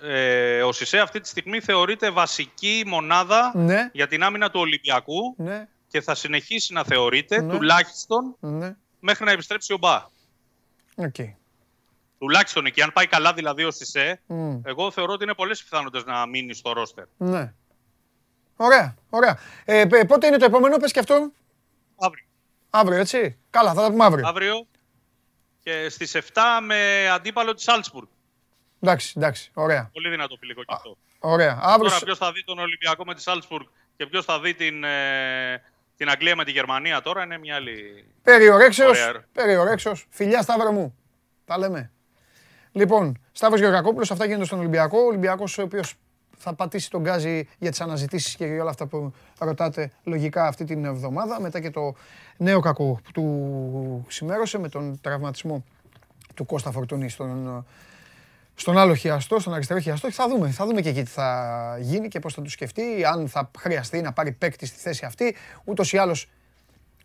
Ε, ο Σισε αυτή τη στιγμή θεωρείται βασική μονάδα Ναι. για την άμυνα του Ολυμπιακού Ναι, και θα συνεχίσει να θεωρείται Ναι. τουλάχιστον ναι. μέχρι να επιστρέψει ο Μπα. Οκ. Τουλάχιστον εκεί. Αν πάει καλά δηλαδή ο Σισέ, Μμ. εγώ θεωρώ ότι είναι πολλές πιθανότητες να μείνει στο ρόστερ. Ναι. Ωραία, ωραία. Ε, π- πότε είναι το επόμενο, πες και αυτό. Αύριο. Αύριο, έτσι. Καλά, θα τα πούμε αύριο. Αύριο και στις 7 με αντίπαλο της Σάλτσμπουργκ. Εντάξει, εντάξει, ωραία. Πολύ δυνατό φιλικό και αυτό. Ωραία. Αύριο, Τώρα ποιος θα δει τον Ολυμπιακό με τη Σάλτσμπουργκ και ποιος θα δει την, ε, την Αγγλία με τη Γερμανία τώρα είναι μια άλλη. Περιορέξεως, Ωραία. περιορέξεως. Φιλιά Σταύρο μου. Τα λέμε. Λοιπόν, Σταύρος Γεωργακόπουλος, αυτά γίνονται στον Ολυμπιακό. Ο Ολυμπιακός ο οποίος θα πατήσει τον γκάζι για τις αναζητήσεις και για όλα αυτά που ρωτάτε λογικά αυτή την εβδομάδα. Μετά και το νέο κακό που του σημέρωσε με τον τραυματισμό του Κώστα Φορτούνη στον, στον άλλο χιαστό, στον αριστερό χιαστό. Θα δούμε, θα δούμε και εκεί τι θα γίνει και πώς θα του σκεφτεί, αν θα χρειαστεί να πάρει παίκτη στη θέση αυτή. Ούτως ή άλλως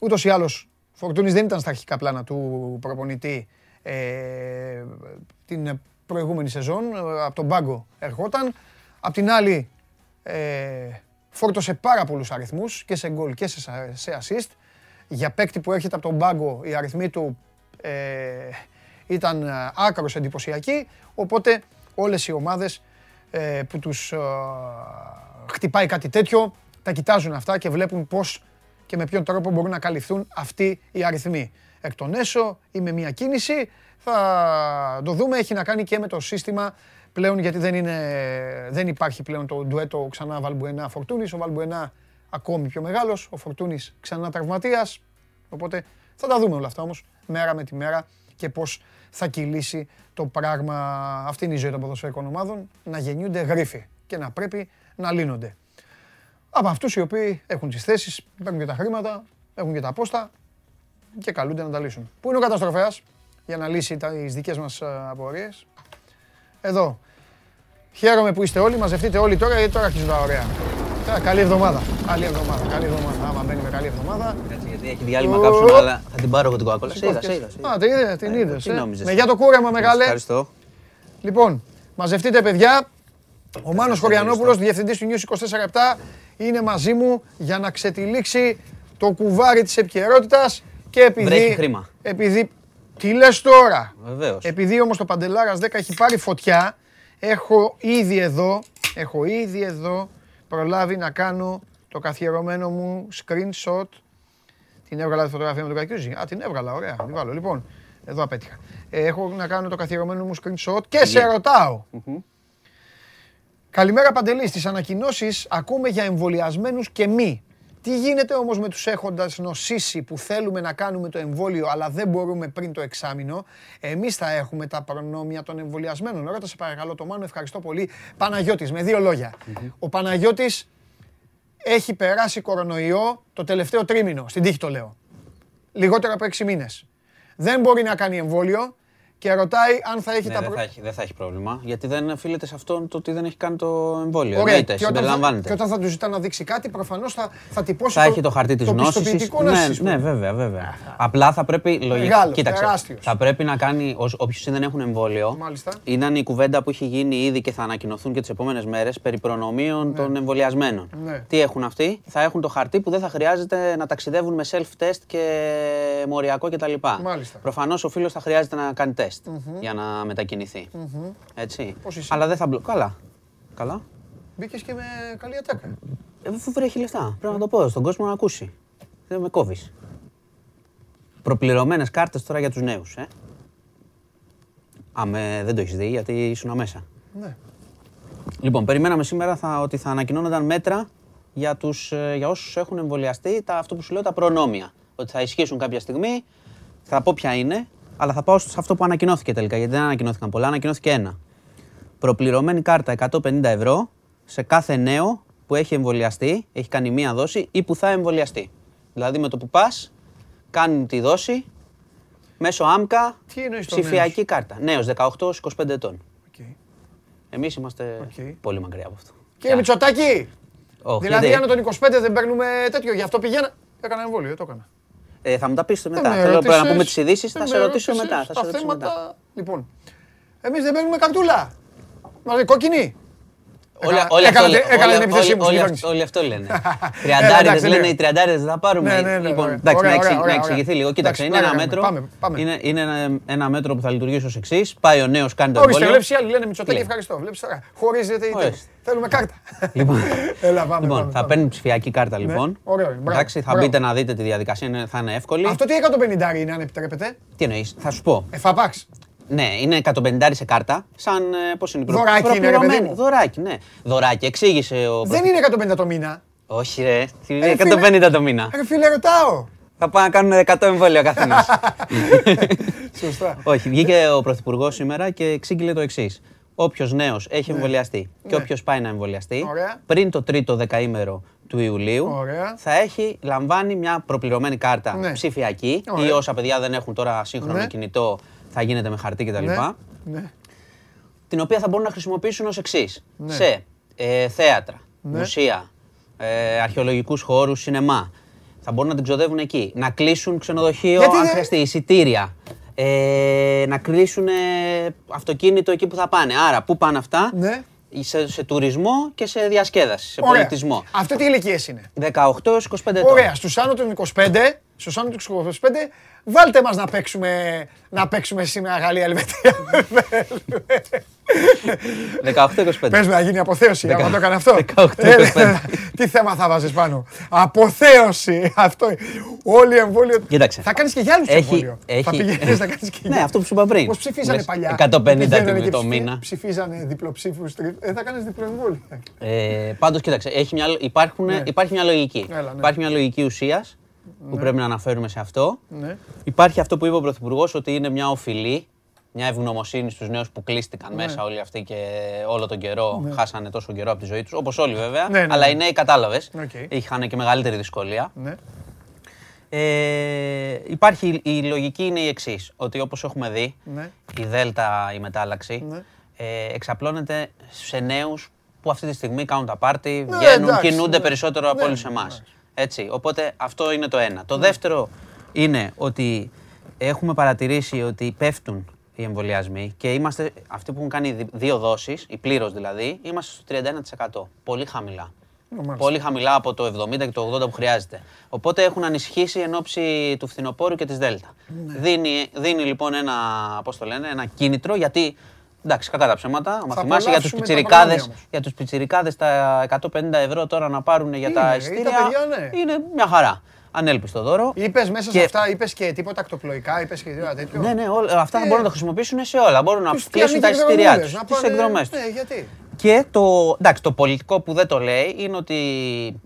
Ούτως ή άλλως, Φορτούνης δεν ήταν στα αρχικά πλάνα του προπονητή ε, την προηγούμενη σεζόν. ε, Από τον πάγκο ερχόταν. Απ' την άλλη, ε, φόρτωσε πάρα πολλούς αριθμούς και σε γκολ και σε, σε assist. Για παίκτη που έρχεται από τον πάγκο, οι αριθμοί του ε, ήταν ε, άκρος εντυπωσιακοί. Οπότε όλες οι ομάδες ε, που τους ε, χτυπάει κάτι τέτοιο, τα κοιτάζουν αυτά και βλέπουν πώς και με ποιον τρόπο μπορούν να καλυφθούν αυτοί οι αριθμοί. Εκ των έσω ή με μια κίνηση θα το δούμε. Έχει να κάνει και με το σύστημα πλέον γιατί δεν, είναι, δεν υπάρχει πλέον το ντουέτο ξανά Βαλμπουενά Φορτούνης. Ο Βαλμπουενά ακόμη πιο μεγάλος, ο Φορτούνης ξανά τραυματίας. Οπότε θα τα δούμε όλα αυτά όμως μέρα με τη μέρα και πώς θα κυλήσει το πράγμα. Αυτή είναι η ζωή των ποδοσφαιρικών ομάδων, να γεννιούνται γρίφοι και να πρέπει να λύνονται από αυτούς οι οποίοι έχουν τις θέσεις, παίρνουν και τα χρήματα, έχουν και τα πόστα και καλούνται να τα λύσουν. Πού είναι ο καταστροφέας; Για να λύσει τα- τις δικές μας ε, απορίες. Εδώ. Χαίρομαι που είστε όλοι, μαζευτείτε όλοι τώρα γιατί τώρα αρχίζουν τα ωραία. Τώρα, καλή εβδομάδα. Καλή εβδομάδα. Καλή εβδομάδα. Άμα μπαίνει με καλή εβδομάδα. Έτσι, γιατί έχει διάλειμμα κάψουν, αλλά θα την πάρω εγώ την κοκακόλα. Σε είδα, σε είδα. σε είδα. Α, την είδε, την Ε, είδες. τι ε. νόμιζες. Με για το κούρεμα μεγάλε. Ευχαριστώ. Λοιπόν, μαζευτείτε παιδιά. Ο Μάνος Χωριανόπουλος, διευθυντής του News 24 είναι μαζί μου για να ξετυλίξει το κουβάρι της επικαιρότητας και επειδή... Βρέχει χρήμα. Επειδή... Τι λες τώρα; Βεβαίως. Επειδή όμως το Παντελάρας 10 έχει πάρει φωτιά, έχω ήδη εδώ, έχω ήδη εδώ προλάβει να κάνω το καθιερωμένο μου screenshot. Την έβγαλα τη φωτογραφία με τον Κακιούζη. Α, την έβγαλα, ωραία. Την βάλω. Λοιπόν, εδώ απέτυχα. Ε, έχω να κάνω το καθιερωμένο μου screenshot και σε ρωτάω. Καλημέρα Παντελής. Στις ανακοινώσεις ακούμε για εμβολιασμένους και μη. Τι γίνεται όμως με τους έχοντας νοσήσει που θέλουμε να κάνουμε το εμβόλιο αλλά δεν μπορούμε πριν το εξάμηνο. Εμείς θα έχουμε τα προνόμια των εμβολιασμένων. Ρώτα σε παρακαλώ το Μάνο, ευχαριστώ πολύ. Παναγιώτης, με δύο λόγια. Ο Παναγιώτης έχει περάσει κορονοϊό το τελευταίο τρίμηνο. Στην τύχη το λέω. Λιγότερο από έξι μήνες. Δεν μπορεί να κάνει εμβόλιο και ρωτάει αν θα έχει Ναι, τα δεν, προ- θα έχει, δεν θα έχει πρόβλημα. Γιατί δεν οφείλεται σε αυτόν το ότι δεν έχει κάνει το εμβόλιο. Ωραία, Εννοείται, και όταν, θα, συμπεριλαμβάνεται. και όταν θα του ζητά να δείξει κάτι, προφανώς θα, θα τυπώσει Θα έχει το χαρτί της το νόση. πιστοποιητικό Ναι, νόσης, ας ναι, πούμε. βέβαια, βέβαια. Απλά θα πρέπει. Λογικά. Μεγάλος, Κοίταξε. τεράστιος. Θα πρέπει να κάνει. Όποιου δεν έχουν εμβόλιο. Μάλιστα. Ήταν η κουβέντα που έχει γίνει ήδη και θα ανακοινωθούν και τις επόμενες μέρες περί προνομίων των εμβολιασμένων. Ναι. Τι έχουν αυτοί, θα έχουν το χαρτί που δεν θα χρειάζεται να ταξιδεύουν με self-test και μοριακό κτλ. Μάλιστα. Προφανώς ο φίλος θα χρειάζεται να κάνει τεστ για να μετακινηθεί. Έτσι. Πώς είσαι; Αλλά δεν θα μπλοκ. Καλά. Καλά. Μπήκες και με καλή ατάκα. Ε, Αφού βρέχει λεφτά. Πρέπει να το πω στον κόσμο να ακούσει. Δεν με κόβεις. Προπληρωμένες κάρτες τώρα για τους νέους. Ε. Άμε, δεν το έχεις δει γιατί ήσουν μέσα. Ναι. Λοιπόν, περιμέναμε σήμερα θα, ότι θα ανακοινώνονταν μέτρα για, τους, ε, για όσους έχουν εμβολιαστεί, τα, αυτό που σου λέω, τα προνόμια. Ότι θα ισχύσουν κάποια στιγμή, θα πω ποια είναι, αλλά θα πάω σε αυτό που ανακοινώθηκε τελικά, γιατί δεν ανακοινώθηκαν πολλά, ανακοινώθηκε ένα. Προπληρωμένη κάρτα 150 ευρώ σε κάθε νέο που έχει εμβολιαστεί, έχει κάνει μία δόση ή που θα εμβολιαστεί. Δηλαδή με το που πας, κάνει τη δόση, μέσω ΑΜΚΑ, Τι εννοείς το ψηφιακή κάρτα. Νέος 18-25 ετών. Οκ. Εμείς είμαστε Οκ. πολύ μακριά από αυτό. Κύριε Μητσοτάκη, Όχι, δηλαδή γιατί- αν τον 25 δεν παίρνουμε τέτοιο, γι' αυτό πηγαίνα. Έκανα εμβόλιο, το έκανα. Ε, θα μου τα πεις μετά. Ε, με Θέλω ρώτησες, να πούμε τις ειδήσεις, ε, θα με σε ρωτήσω ρώτησες μετά. Θα τα σε ρωτήσω μετά. θέματα. Λοιπόν, εμείς δεν παίρνουμε καρτούλα. Μαζί κόκκινη. Όλα, Έκανα- όλα αυτό, έκανα- λέ- έκανα όλα- την επίθεσή όλοι- μου στην όλοι κυβέρνηση. αυτ- Όλοι αυτό λένε. εντάξει, Τριαντάριδες δεν λένε λέω. οι τριαντάριδες δεν θα πάρουμε. Ναι, ναι, ναι, Λοιπόν, ωραία. εντάξει, Ωραία, να ωραία, εξηγη- να ωραία, εξηγηθεί ωραία. λίγο. Κοίταξε, είναι Εντάξει, ένα πλάκα μέτρο. κάνουμε. Πάμε, πάμε. Είναι, είναι ένα, ένα μέτρο που θα λειτουργήσει ως εξής. Πάει ο νέος, κάνει το Ορίστε, εμβόλιο. βλέπεις οι άλλοι λένε Μητσοτάκη, Λέει; ευχαριστώ. Βλέπεις τώρα. Χωρίζεται η Ορίστε. Θέλουμε κάρτα. Λοιπόν, Έλα, πάμε. λοιπόν, πάμε, θα πάμε. παίρνει ψηφιακή κάρτα λοιπόν. Ωραίο, μπράβο, Εντάξει, θα μπράβο. μπείτε να δείτε τη διαδικασία, είναι- θα είναι εύκολη. Αυτό τι 150 είναι, αν επιτρέπετε; Τι εννοείς, θα σου πω. Εφαπάξ. Ναι, είναι 150 σε κάρτα. Σαν ε, πώς είναι η προ- Δωράκι είναι, ρε παιδί προπληρωμένη. μου. Δωράκι, ναι. Δωράκι, εξήγησε ο. Δεν είναι 150 το μήνα. Όχι, ρε. Ε, 150 το μήνα. Ρε φίλε, ρωτάω. Θα πάνε να κάνουν 100 εμβόλια ο καθένας. Σωστά. Όχι, βγήκε ο Πρωθυπουργός σήμερα και εξήγηλε το εξής. Όποιος νέος έχει εμβολιαστεί και Ναι. όποιος πάει να εμβολιαστεί, Ωραία. πριν το τρίτο δεκαήμερο του Ιουλίου, Ωραία. θα έχει λαμβάνει μια προπληρωμένη κάρτα Ναι. ψηφιακή Ωραία. ή όσα παιδιά δεν έχουν τώρα σύγχρονο Ναι. κινητό, θα γίνεται με χαρτί κτλ. Ναι. Ναι. Την οποία θα μπορούν να χρησιμοποιήσουν ως εξής. Ναι. Σε ε, θέατρα, Ναι. μουσεία, ε, αρχαιολογικούς χώρους, σινεμά. Θα μπορούν να την ξοδεύουν εκεί. Να κλείσουν ξενοδοχείο Γιατί αν δεν- χρειαστεί, εισιτήρια. Ε, να κλείσουν ε, αυτοκίνητο εκεί που θα πάνε. Άρα, πού πάνε αυτά, Ναι. σε, σε τουρισμό και σε διασκέδαση, σε Ωραία. πολιτισμό. Αυτό τι ηλικίες είναι; 18 έως 25 ετών. Ωραία, στους άνω των 25, στους άνω των 25, βάλτε μας να παίξουμε, να παίξουμε σήμερα Γαλλία Ελβετία. 18-25. Πες με να γίνει αποθέωση, άμα το έκανε αυτό. 18, Ε, 25. Τι θέμα θα βάζεις πάνω. Αποθέωση. Αυτό. Όλοι εμβόλιο. Κοίταξε. Θα κάνεις και για άλλους Έχει- εμβόλιο. Θα έχει- πηγαίνεις να κάνεις και Ναι, για- αυτό που σου είπα πριν. Πώς ψηφίζανε Λες, παλιά; 150 Πηγαίνανε το και ψηφί- μήνα. Ψηφίζανε διπλοψήφους. τρι- Ε, θα κάνεις διπλοεμβόλιο. Ε, Πάντως, κοίταξε, έχει μια, υπάρχουν, Ναι. υπάρχει μια λογική. Έλα, ναι. Υπάρχει μια λογική ουσίας που πρέπει να αναφέρουμε σε αυτό. Ναι. Υπάρχει αυτό που είπε ο Πρωθυπουργός ότι είναι μια οφειλή, μια ευγνωμοσύνη στους νέους που κλείστηκαν μέσα όλοι αυτοί και όλο τον καιρό χάσανε τόσο καιρό από τη ζωή τους. Όπως όλοι βέβαια. Ναι, ναι, αλλά ναι. οι νέοι κατάλαβες. Οκ. Είχαν και μεγαλύτερη δυσκολία. Ναι. Ε, υπάρχει η λογική είναι η εξής. Ότι όπως έχουμε δει, Ναι. η Δέλτα, η μετάλλαξη, Ναι. ε, εξαπλώνεται σε νέους που αυτή τη στιγμή κάνουν τα πάρτι, Ναι, βγαίνουν, εντάξει, κινούνται ναι. περισσότερο από Ναι, όλους εμάς. εντάξει. Έτσι. Οπότε αυτό είναι το ένα. Το δεύτερο είναι ότι έχουμε παρατηρήσει ότι πέφτουν οι εμβολιασμοί και είμαστε αυτοί που έχουν κάνει δι- δύο δόσεις, η πλήρως δηλαδή, είμαστε στο 31%. Πολύ χαμηλά. μάλιστα. Πολύ χαμηλά από το 70 και το 80 που χρειάζεται. Οπότε έχουν ανησυχήσει εν ώψη του φθινοπόρου και της Δέλτα. Ναι. Δίνει, δίνει λοιπόν ένα, πώς το λένε, ένα κίνητρο γιατί, εντάξει, κακά τα ψέματα, άμα Θα θυμάσαι για τους, απολαύσουμε τα πιτσιρικάδες, προνόμια όμως. για τους πιτσιρικάδες τα 150 ευρώ τώρα να πάρουν για Είναι, τα ή τα εισιτήρια, παιδιά, ναι. είναι μια χαρά. Ανέλπιστο δώρο. Είπες μέσα σε Και- αυτά, είπες και τίποτα ακτοπλοϊκά, είπες και τίποτα τέτοιο. Ναι, ναι, όλα, αυτά θα Ε, μπορούν να τα χρησιμοποιήσουν σε όλα. Μπορούν να Τους κλείσουν τα φτιάχνει και εισιτήριά εκδρομούλες, τους, να τις πάνε- εκδρομές τους. Ναι, γιατί; Και το, εντάξει, το πολιτικό που δεν το λέει είναι ότι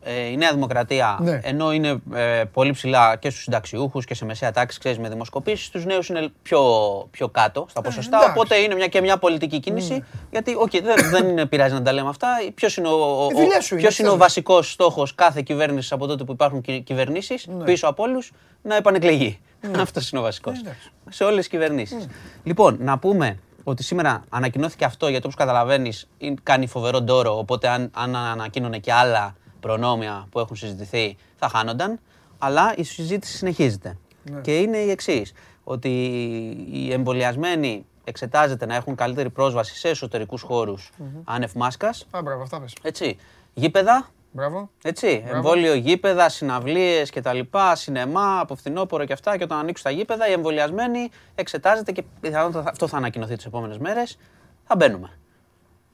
ε, η Νέα Δημοκρατία, Ναι. ενώ είναι ε, πολύ ψηλά και στους συνταξιούχους και σε μεσαία τάξη, ξέρεις, με δημοσκοπήσεις, στους νέους είναι πιο, πιο κάτω στα ποσοστά, Ε, εντάξει. Ναι. οπότε είναι μια, και μια πολιτική κίνηση, γιατί οκ, δεν, δεν είναι, πειράζει να τα λέμε αυτά. Ποιος είναι ο, ο, Η δουλειά σου είναι, ποιος είναι ο ξέρεις. βασικός στόχος κάθε κυβέρνησης από τότε που υπάρχουν κυ- κυβερνήσεις, Ναι. πίσω από όλους, να επανεκλεγεί. Αυτός είναι ο βασικός. Ε, εντάξει. σε όλες τις κυβερνήσεις. Λοιπόν, να πούμε ότι σήμερα ανακοινώθηκε αυτό γιατί όπως καταλαβαίνεις είναι- κάνει φοβερό ντόρο, οπότε αν, αν ανακοίνωνε και άλλα προνόμια που έχουν συζητηθεί θα χάνονταν, αλλά η συζήτηση συνεχίζεται. Και είναι η εξής ότι οι εμβολιασμένοι εξετάζεται να έχουν καλύτερη πρόσβαση σε εσωτερικούς χώρους άνευ μάσκας, Α, μπράβο, αυτά πες. έτσι, γήπεδα, Μπράβο. έτσι, εμβόλιο γήπεδα, συναυλίες κτλ. Σινεμά, από φθινόπωρο και αυτά. Και όταν ανοίξουν τα γήπεδα, οι εμβολιασμένοι εξετάζεται και πιθανότατα αυτό θα ανακοινωθεί τις επόμενες μέρες. Θα μπαίνουμε.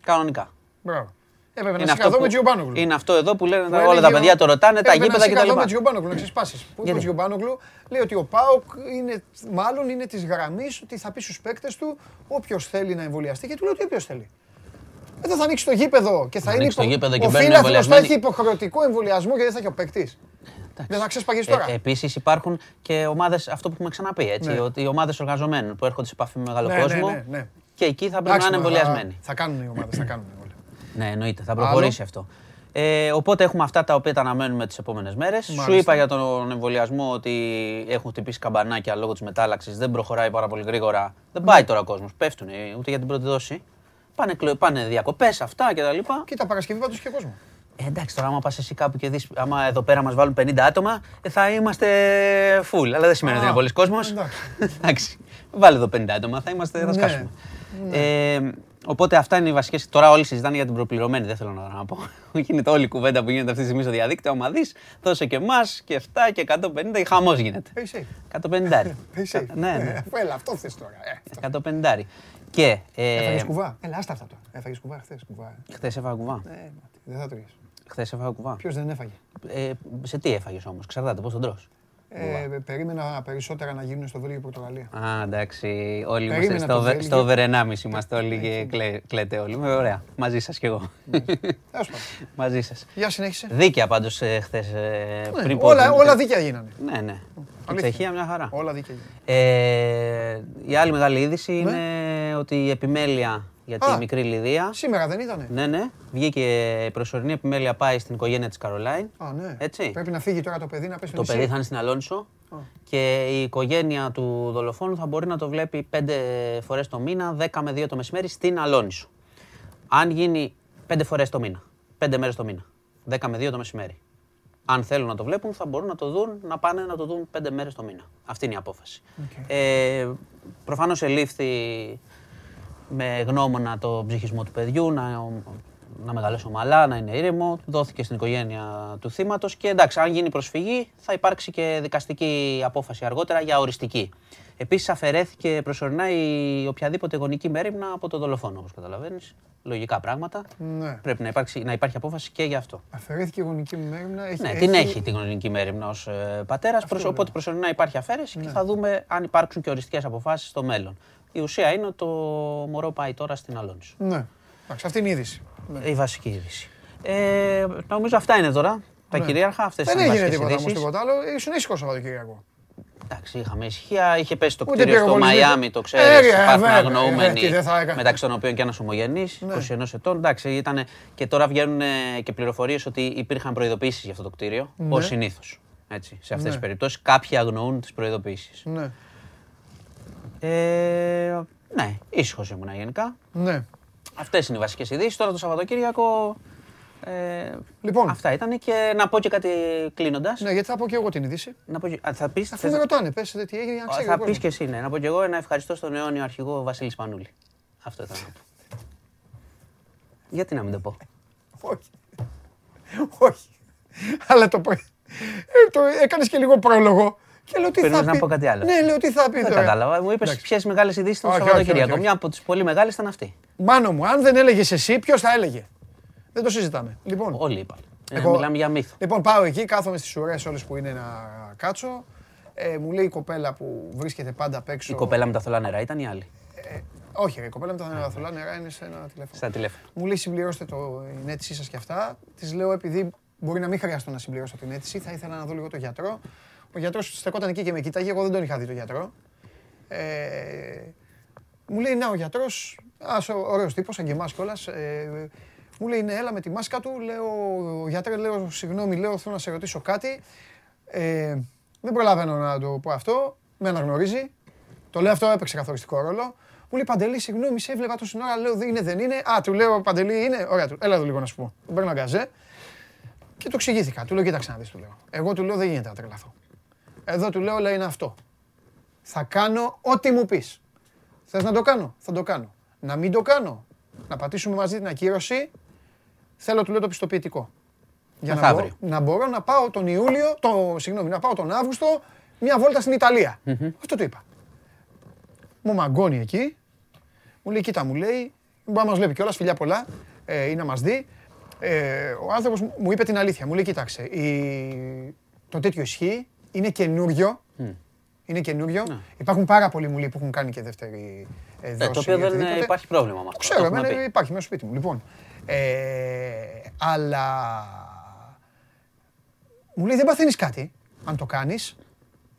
Κανονικά. Μπράβο. Έπρεπε να Είναι σε αυτό καθώ που- με Τζιομπάνογλου. Είναι αυτό εδώ που λένε Που όλα έλεγε τα ο- παιδιά το ρωτάνε, τα Έπρεπε γήπεδα να σε καθώ με κτλ. Τζιομπάνογλου, να ξεσπάσεις. Που είπε ο Γιατί; Τζιομπάνογλου, λέει ότι ο Πάοκ είναι, μάλλον είναι της γραμμής ότι θα πει στους παίκτες του όποιος θέλει να εμβολιαστεί και του λέει ότι όποιος θέλει. Εδώ θα ανοίξει το γήπεδο και θα είναι. ανοίξει το γήπεδο και ο μπαίνουν φίλαθλος θα εμβολιασμένοι. έχει υποχρεωτικό εμβολιασμό και δεν θα έχει ο παίκτης. Δεν θα ξεσπαγεί τώρα. Ε, Επίσης υπάρχουν και ομάδες, αυτό που έχουμε ξαναπεί, έτσι, Ναι. ότι οι ομάδες εργαζομένων που έρχονται σε επαφή με μεγάλο Ναι, ναι, κόσμο ναι, ναι. και εκεί θα πρέπει να είναι μα, εμβολιασμένοι. Θα κάνουν οι ομάδες, θα κάνουν όλοι. Ναι, εννοείται, θα προχωρήσει αυτό. Ε, οπότε έχουμε αυτά τα οποία τα αναμένουμε τις επόμενες μέρες. Σου Μάλιστα. είπα για τον εμβολιασμό ότι έχουν χτυπήσει καμπανάκια λόγω της μετάλλαξης. Δεν προχωράει πάρα πολύ γρήγορα. Δεν πάει τώρα ο κόσμος. Πέφτουν ούτε για την πρώτη δόση. Πάνε, κλε- πάνε διακοπές, αυτά κτλ. Κοίτα, Παρασκευή πάντως και κόσμος. Ε, εντάξει, τώρα άμα πας εσύ κάπου και δεις, άμα εδώ πέρα μας βάλουν 50 άτομα, ε, θα είμαστε full. Αλλά δεν σημαίνει ότι Α, είναι πολλοί κόσμος. εντάξει. εντάξει. Βάλε εδώ 50 άτομα, θα είμαστε, θα Ναι, σκάσουμε. Ε, οπότε αυτά είναι οι βασικές. Τώρα όλοι συζητάνε για την προπληρωμένη, δεν θέλω να, να πω. Γίνεται όλη η κουβέντα που γίνεται αυτή τη στιγμή στο διαδίκτυο. Άμα δεις, δώσε και εμάς και 7 και 150, χαμός γίνεται. Pay safe. 150. Pay safe. ναι, ναι. Ε, αφού Έλα, αυτό θες τώρα. ε, αυτό. 150. Και. Ε, Έφαγες κουβά; Έλα, άστα αυτά τώρα. Έφαγες κουβά χθες. Κουβά. Χθες έφαγα κουβά. Ε, μάτι, δεν θα τρώγες. Χθες έφαγα κουβά. Ποιος δεν έφαγε; Ε, σε τι έφαγες όμως, ξαρτάται πώς τον τρως. Ε, περίμενα περισσότερα να γίνουν στο Βέλγιο και Πορτογαλία. Α, εντάξει. Όλοι είμαστε Περίμενα στο, το over- Βέλγιο. στο over 1,5 είμαστε όλοι και κλε, κλαίτε όλοι. Με ωραία. Μαζί σας κι εγώ. Τέλος πάντων. Μαζί σας. Για συνέχισε. Δίκαια πάντως χθες. Ναι, πριν πω όλα, ότι- όλα δίκαια γίνανε. Ναι, ναι. Η Αλήθεια. Τσεχία μια χαρά. Όλα δίκαια γίνανε. Ε, η άλλη μεγάλη είδηση Ναι. είναι ότι η επιμέλεια για τη Α. μικρή Λιδία. Σήμερα δεν ήτανε. Ναι, ναι. Βγήκε η προσωρινή επιμέλεια πάει στην οικογένεια της Καρολάιν. Α, ναι. Έτσι. Πρέπει να φύγει τώρα το παιδί να πέσει Το παιδί θα είναι στην Αλόνσο και η οικογένεια του δολοφόνου θα μπορεί να το βλέπει πέντε φορές το μήνα, 10 με 2 το μεσημέρι στην Αλόνσο. Αν γίνει πέντε φορές το μήνα, πέντε μέρες το μήνα, 10 με 2 το μεσημέρι. Αν θέλουν να το βλέπουν, θα μπορούν να το δουν, να πάνε να το δουν πέντε μέρες το μήνα. Αυτή είναι η απόφαση. Ε, προφανώς ελήφθη με γνώμονα το ψυχισμό του παιδιού, να, να μεγαλώσει ομαλά, να είναι ήρεμο. Δόθηκε στην οικογένεια του θύματος και εντάξει, αν γίνει προσφυγή, θα υπάρξει και δικαστική απόφαση αργότερα για οριστική. Επίσης, αφαιρέθηκε προσωρινά η οποιαδήποτε γονική μέρημνα από το δολοφόνο, όπως καταλαβαίνεις. Λογικά πράγματα. Ναι. Πρέπει να, υπάρξει, να υπάρχει απόφαση και γι' αυτό. Αφαιρέθηκε η γονική μου μέρημνα. Έχει, Ναι, την έχει την γονική μέρημνα ως πατέρας. Οπότε προσωρινά υπάρχει αφαίρεση και θα δούμε αν υπάρξουν και οριστικές αποφάσεις στο μέλλον. Η ουσία είναι ότι το μωρό πάει τώρα στην Αλόνσο. Ναι. Εντάξει, αυτή είναι η είδηση. Ναι. Η βασική είδηση. Ε, νομίζω αυτά είναι τώρα. Τα Ναι. κυρίαρχα, αυτές Δεν είναι οι έγινε βασικές τίποτα όμως ειδήσεις. τίποτα άλλο. Ήσουν ήσυχος Σαββατοκύριακο. Εντάξει, είχαμε ησυχία. Είχε πέσει το Ούτε κτίριο στο πυροβολισμό. Μαϊάμι, το Ε, ξέρεις. ρε, Υπάρχουν βέβαια, αγνοούμενοι. ε, τι δεν θα έκανε. μεταξύ των οποίων και ένας ομογενής, Ναι. 21 ετών. Εντάξει, ήταν και τώρα βγαίνουν ε, και πληροφορίες ότι υπήρχαν προειδοποίησεις για αυτό το κτίριο. Ναι. Ω συνήθως. Έτσι, σε αυτές Ναι. τι περιπτώσεις, κάποιοι αγνοούν τις προειδοποίησεις. Ναι. Ε, ναι, ήσυχος ήμουν γενικά. ναι. Αυτές είναι οι βασικές ειδήσεις. Τώρα το Σαββατοκύριακο. Ε, Λοιπόν. Αυτά ήταν. Και να πω και κάτι κλείνοντας. Ναι, γιατί θα πω και εγώ την είδηση. Να πω, και- α, θα πεις, Αφού με ρωτάνε, πες τι έγινε, για να ξέρει. θα ο πεις κόσμος. και εσύ, ναι. Να πω και εγώ ένα ευχαριστώ στον αιώνιο αρχηγό Βασίλης Πανούλη. Αυτό ήθελα να πω. Γιατί να μην το πω; Όχι. Όχι. Αλλά το, πω- ε, το έκανες και λίγο πρόλογο. Και λέω τι θα Περίμενες πει. να πω κάτι άλλο. Ναι, λέω τι θα πει Δεν τώρα. κατάλαβα. Μου είπες Εντάξει. ποιες μεγάλες ειδήσεις ήταν το Όχι, όχι, Σαββατοκύριακο. όχι, όχι. Μια από τις πολύ μεγάλες ήταν αυτή. Μάνο μου, αν δεν έλεγες εσύ, ποιος θα έλεγε; Δεν το συζητάμε. Λοιπόν, Όλοι είπαν. Ε, Εγώ- Μιλάμε για μύθο. λοιπόν πάω εκεί, κάθομαι στις ουρές όλες που είναι να κάτσω. Ε, μου λέει η κοπέλα που βρίσκεται πάντα απ' έξω. Η κοπέλα με τα θολά νερά ήταν η άλλη; Όχι, ρε, η κοπέλα με τα θολά νερά είναι σε ένα τηλέφωνο. Στα τηλέφωνα. Μου λέει συμπληρώστε το, την αίτησή σας και αυτά. Της λέω επειδή μπορεί να μην χρειαστώ να συμπληρώσω την αίτηση, θα ήθελα να δω λίγο το γιατρό. Ο γιατρός στεκόταν εκεί και με κοίταγε, εγώ δεν τον είχα δει το γιατρό. Ε, μου λέει να ο γιατρός, ωραίος τύπος, σαν και εμάς κιόλας. Ε, μου λέει ναι, έλα με τη μάσκα του. Λέω, γιατρέ, λέω, συγγνώμη, λέω, θέλω να σε ρωτήσω κάτι. Ε, δεν προλαβαίνω να το πω αυτό. Με αναγνωρίζει. Το λέω αυτό, έπαιξε καθοριστικό ρόλο. Μου λέει Παντελή, συγγνώμη, σε έβλεπα τόση ώρα. Λέω δεν είναι, δεν είναι. Α, του λέω Παντελή είναι. Ωραία, του. Έλα εδώ λίγο να σου πω. Τον παίρνω γκαζέ και το εξηγήθηκα. Του λέω κοίταξε να δεις, του λέω. Εγώ του λέω δεν γίνεται να τρελαθώ. Εδώ του λέω λέει είναι αυτό. Θα κάνω ό,τι μου πεις. Θες να το κάνω, θα το κάνω. Να μην το κάνω, να πατήσουμε μαζί την ακύρωση; Θέλω του λέω το πιστοποιητικό. Για να, Μεθαύριο. μπορώ, να μπορώ να πάω τον Ιούλιο, το, συγγνώμη, να πάω τον Αύγουστο μια βόλτα στην ιταλια Αυτό του είπα. Μου μαγκώνει εκεί. Μου λέει, κοίτα, μου λέει, μπορεί να μας βλέπει κιόλας, φιλιά πολλά, ε, ή να μας δει. Ε, ο άνθρωπος μου- μου είπε την αλήθεια. Μου λέει, κοίταξε, η... το τέτοιο ισχύει, είναι καινούριο. Είναι καινούριο. Υπάρχουν πάρα πολλοί μου λέει που έχουν κάνει και δεύτερη ε, Ε, δόση. το οποίο ή δεν οτιδήποτε. υπάρχει πρόβλημα με αυτό. Ξέρω, το έχουμε εμένα πει. υπάρχει μέσα στο σπίτι μου. Λοιπόν, ε, αλλά μου λέει δεν παθαίνεις κάτι αν το κάνεις,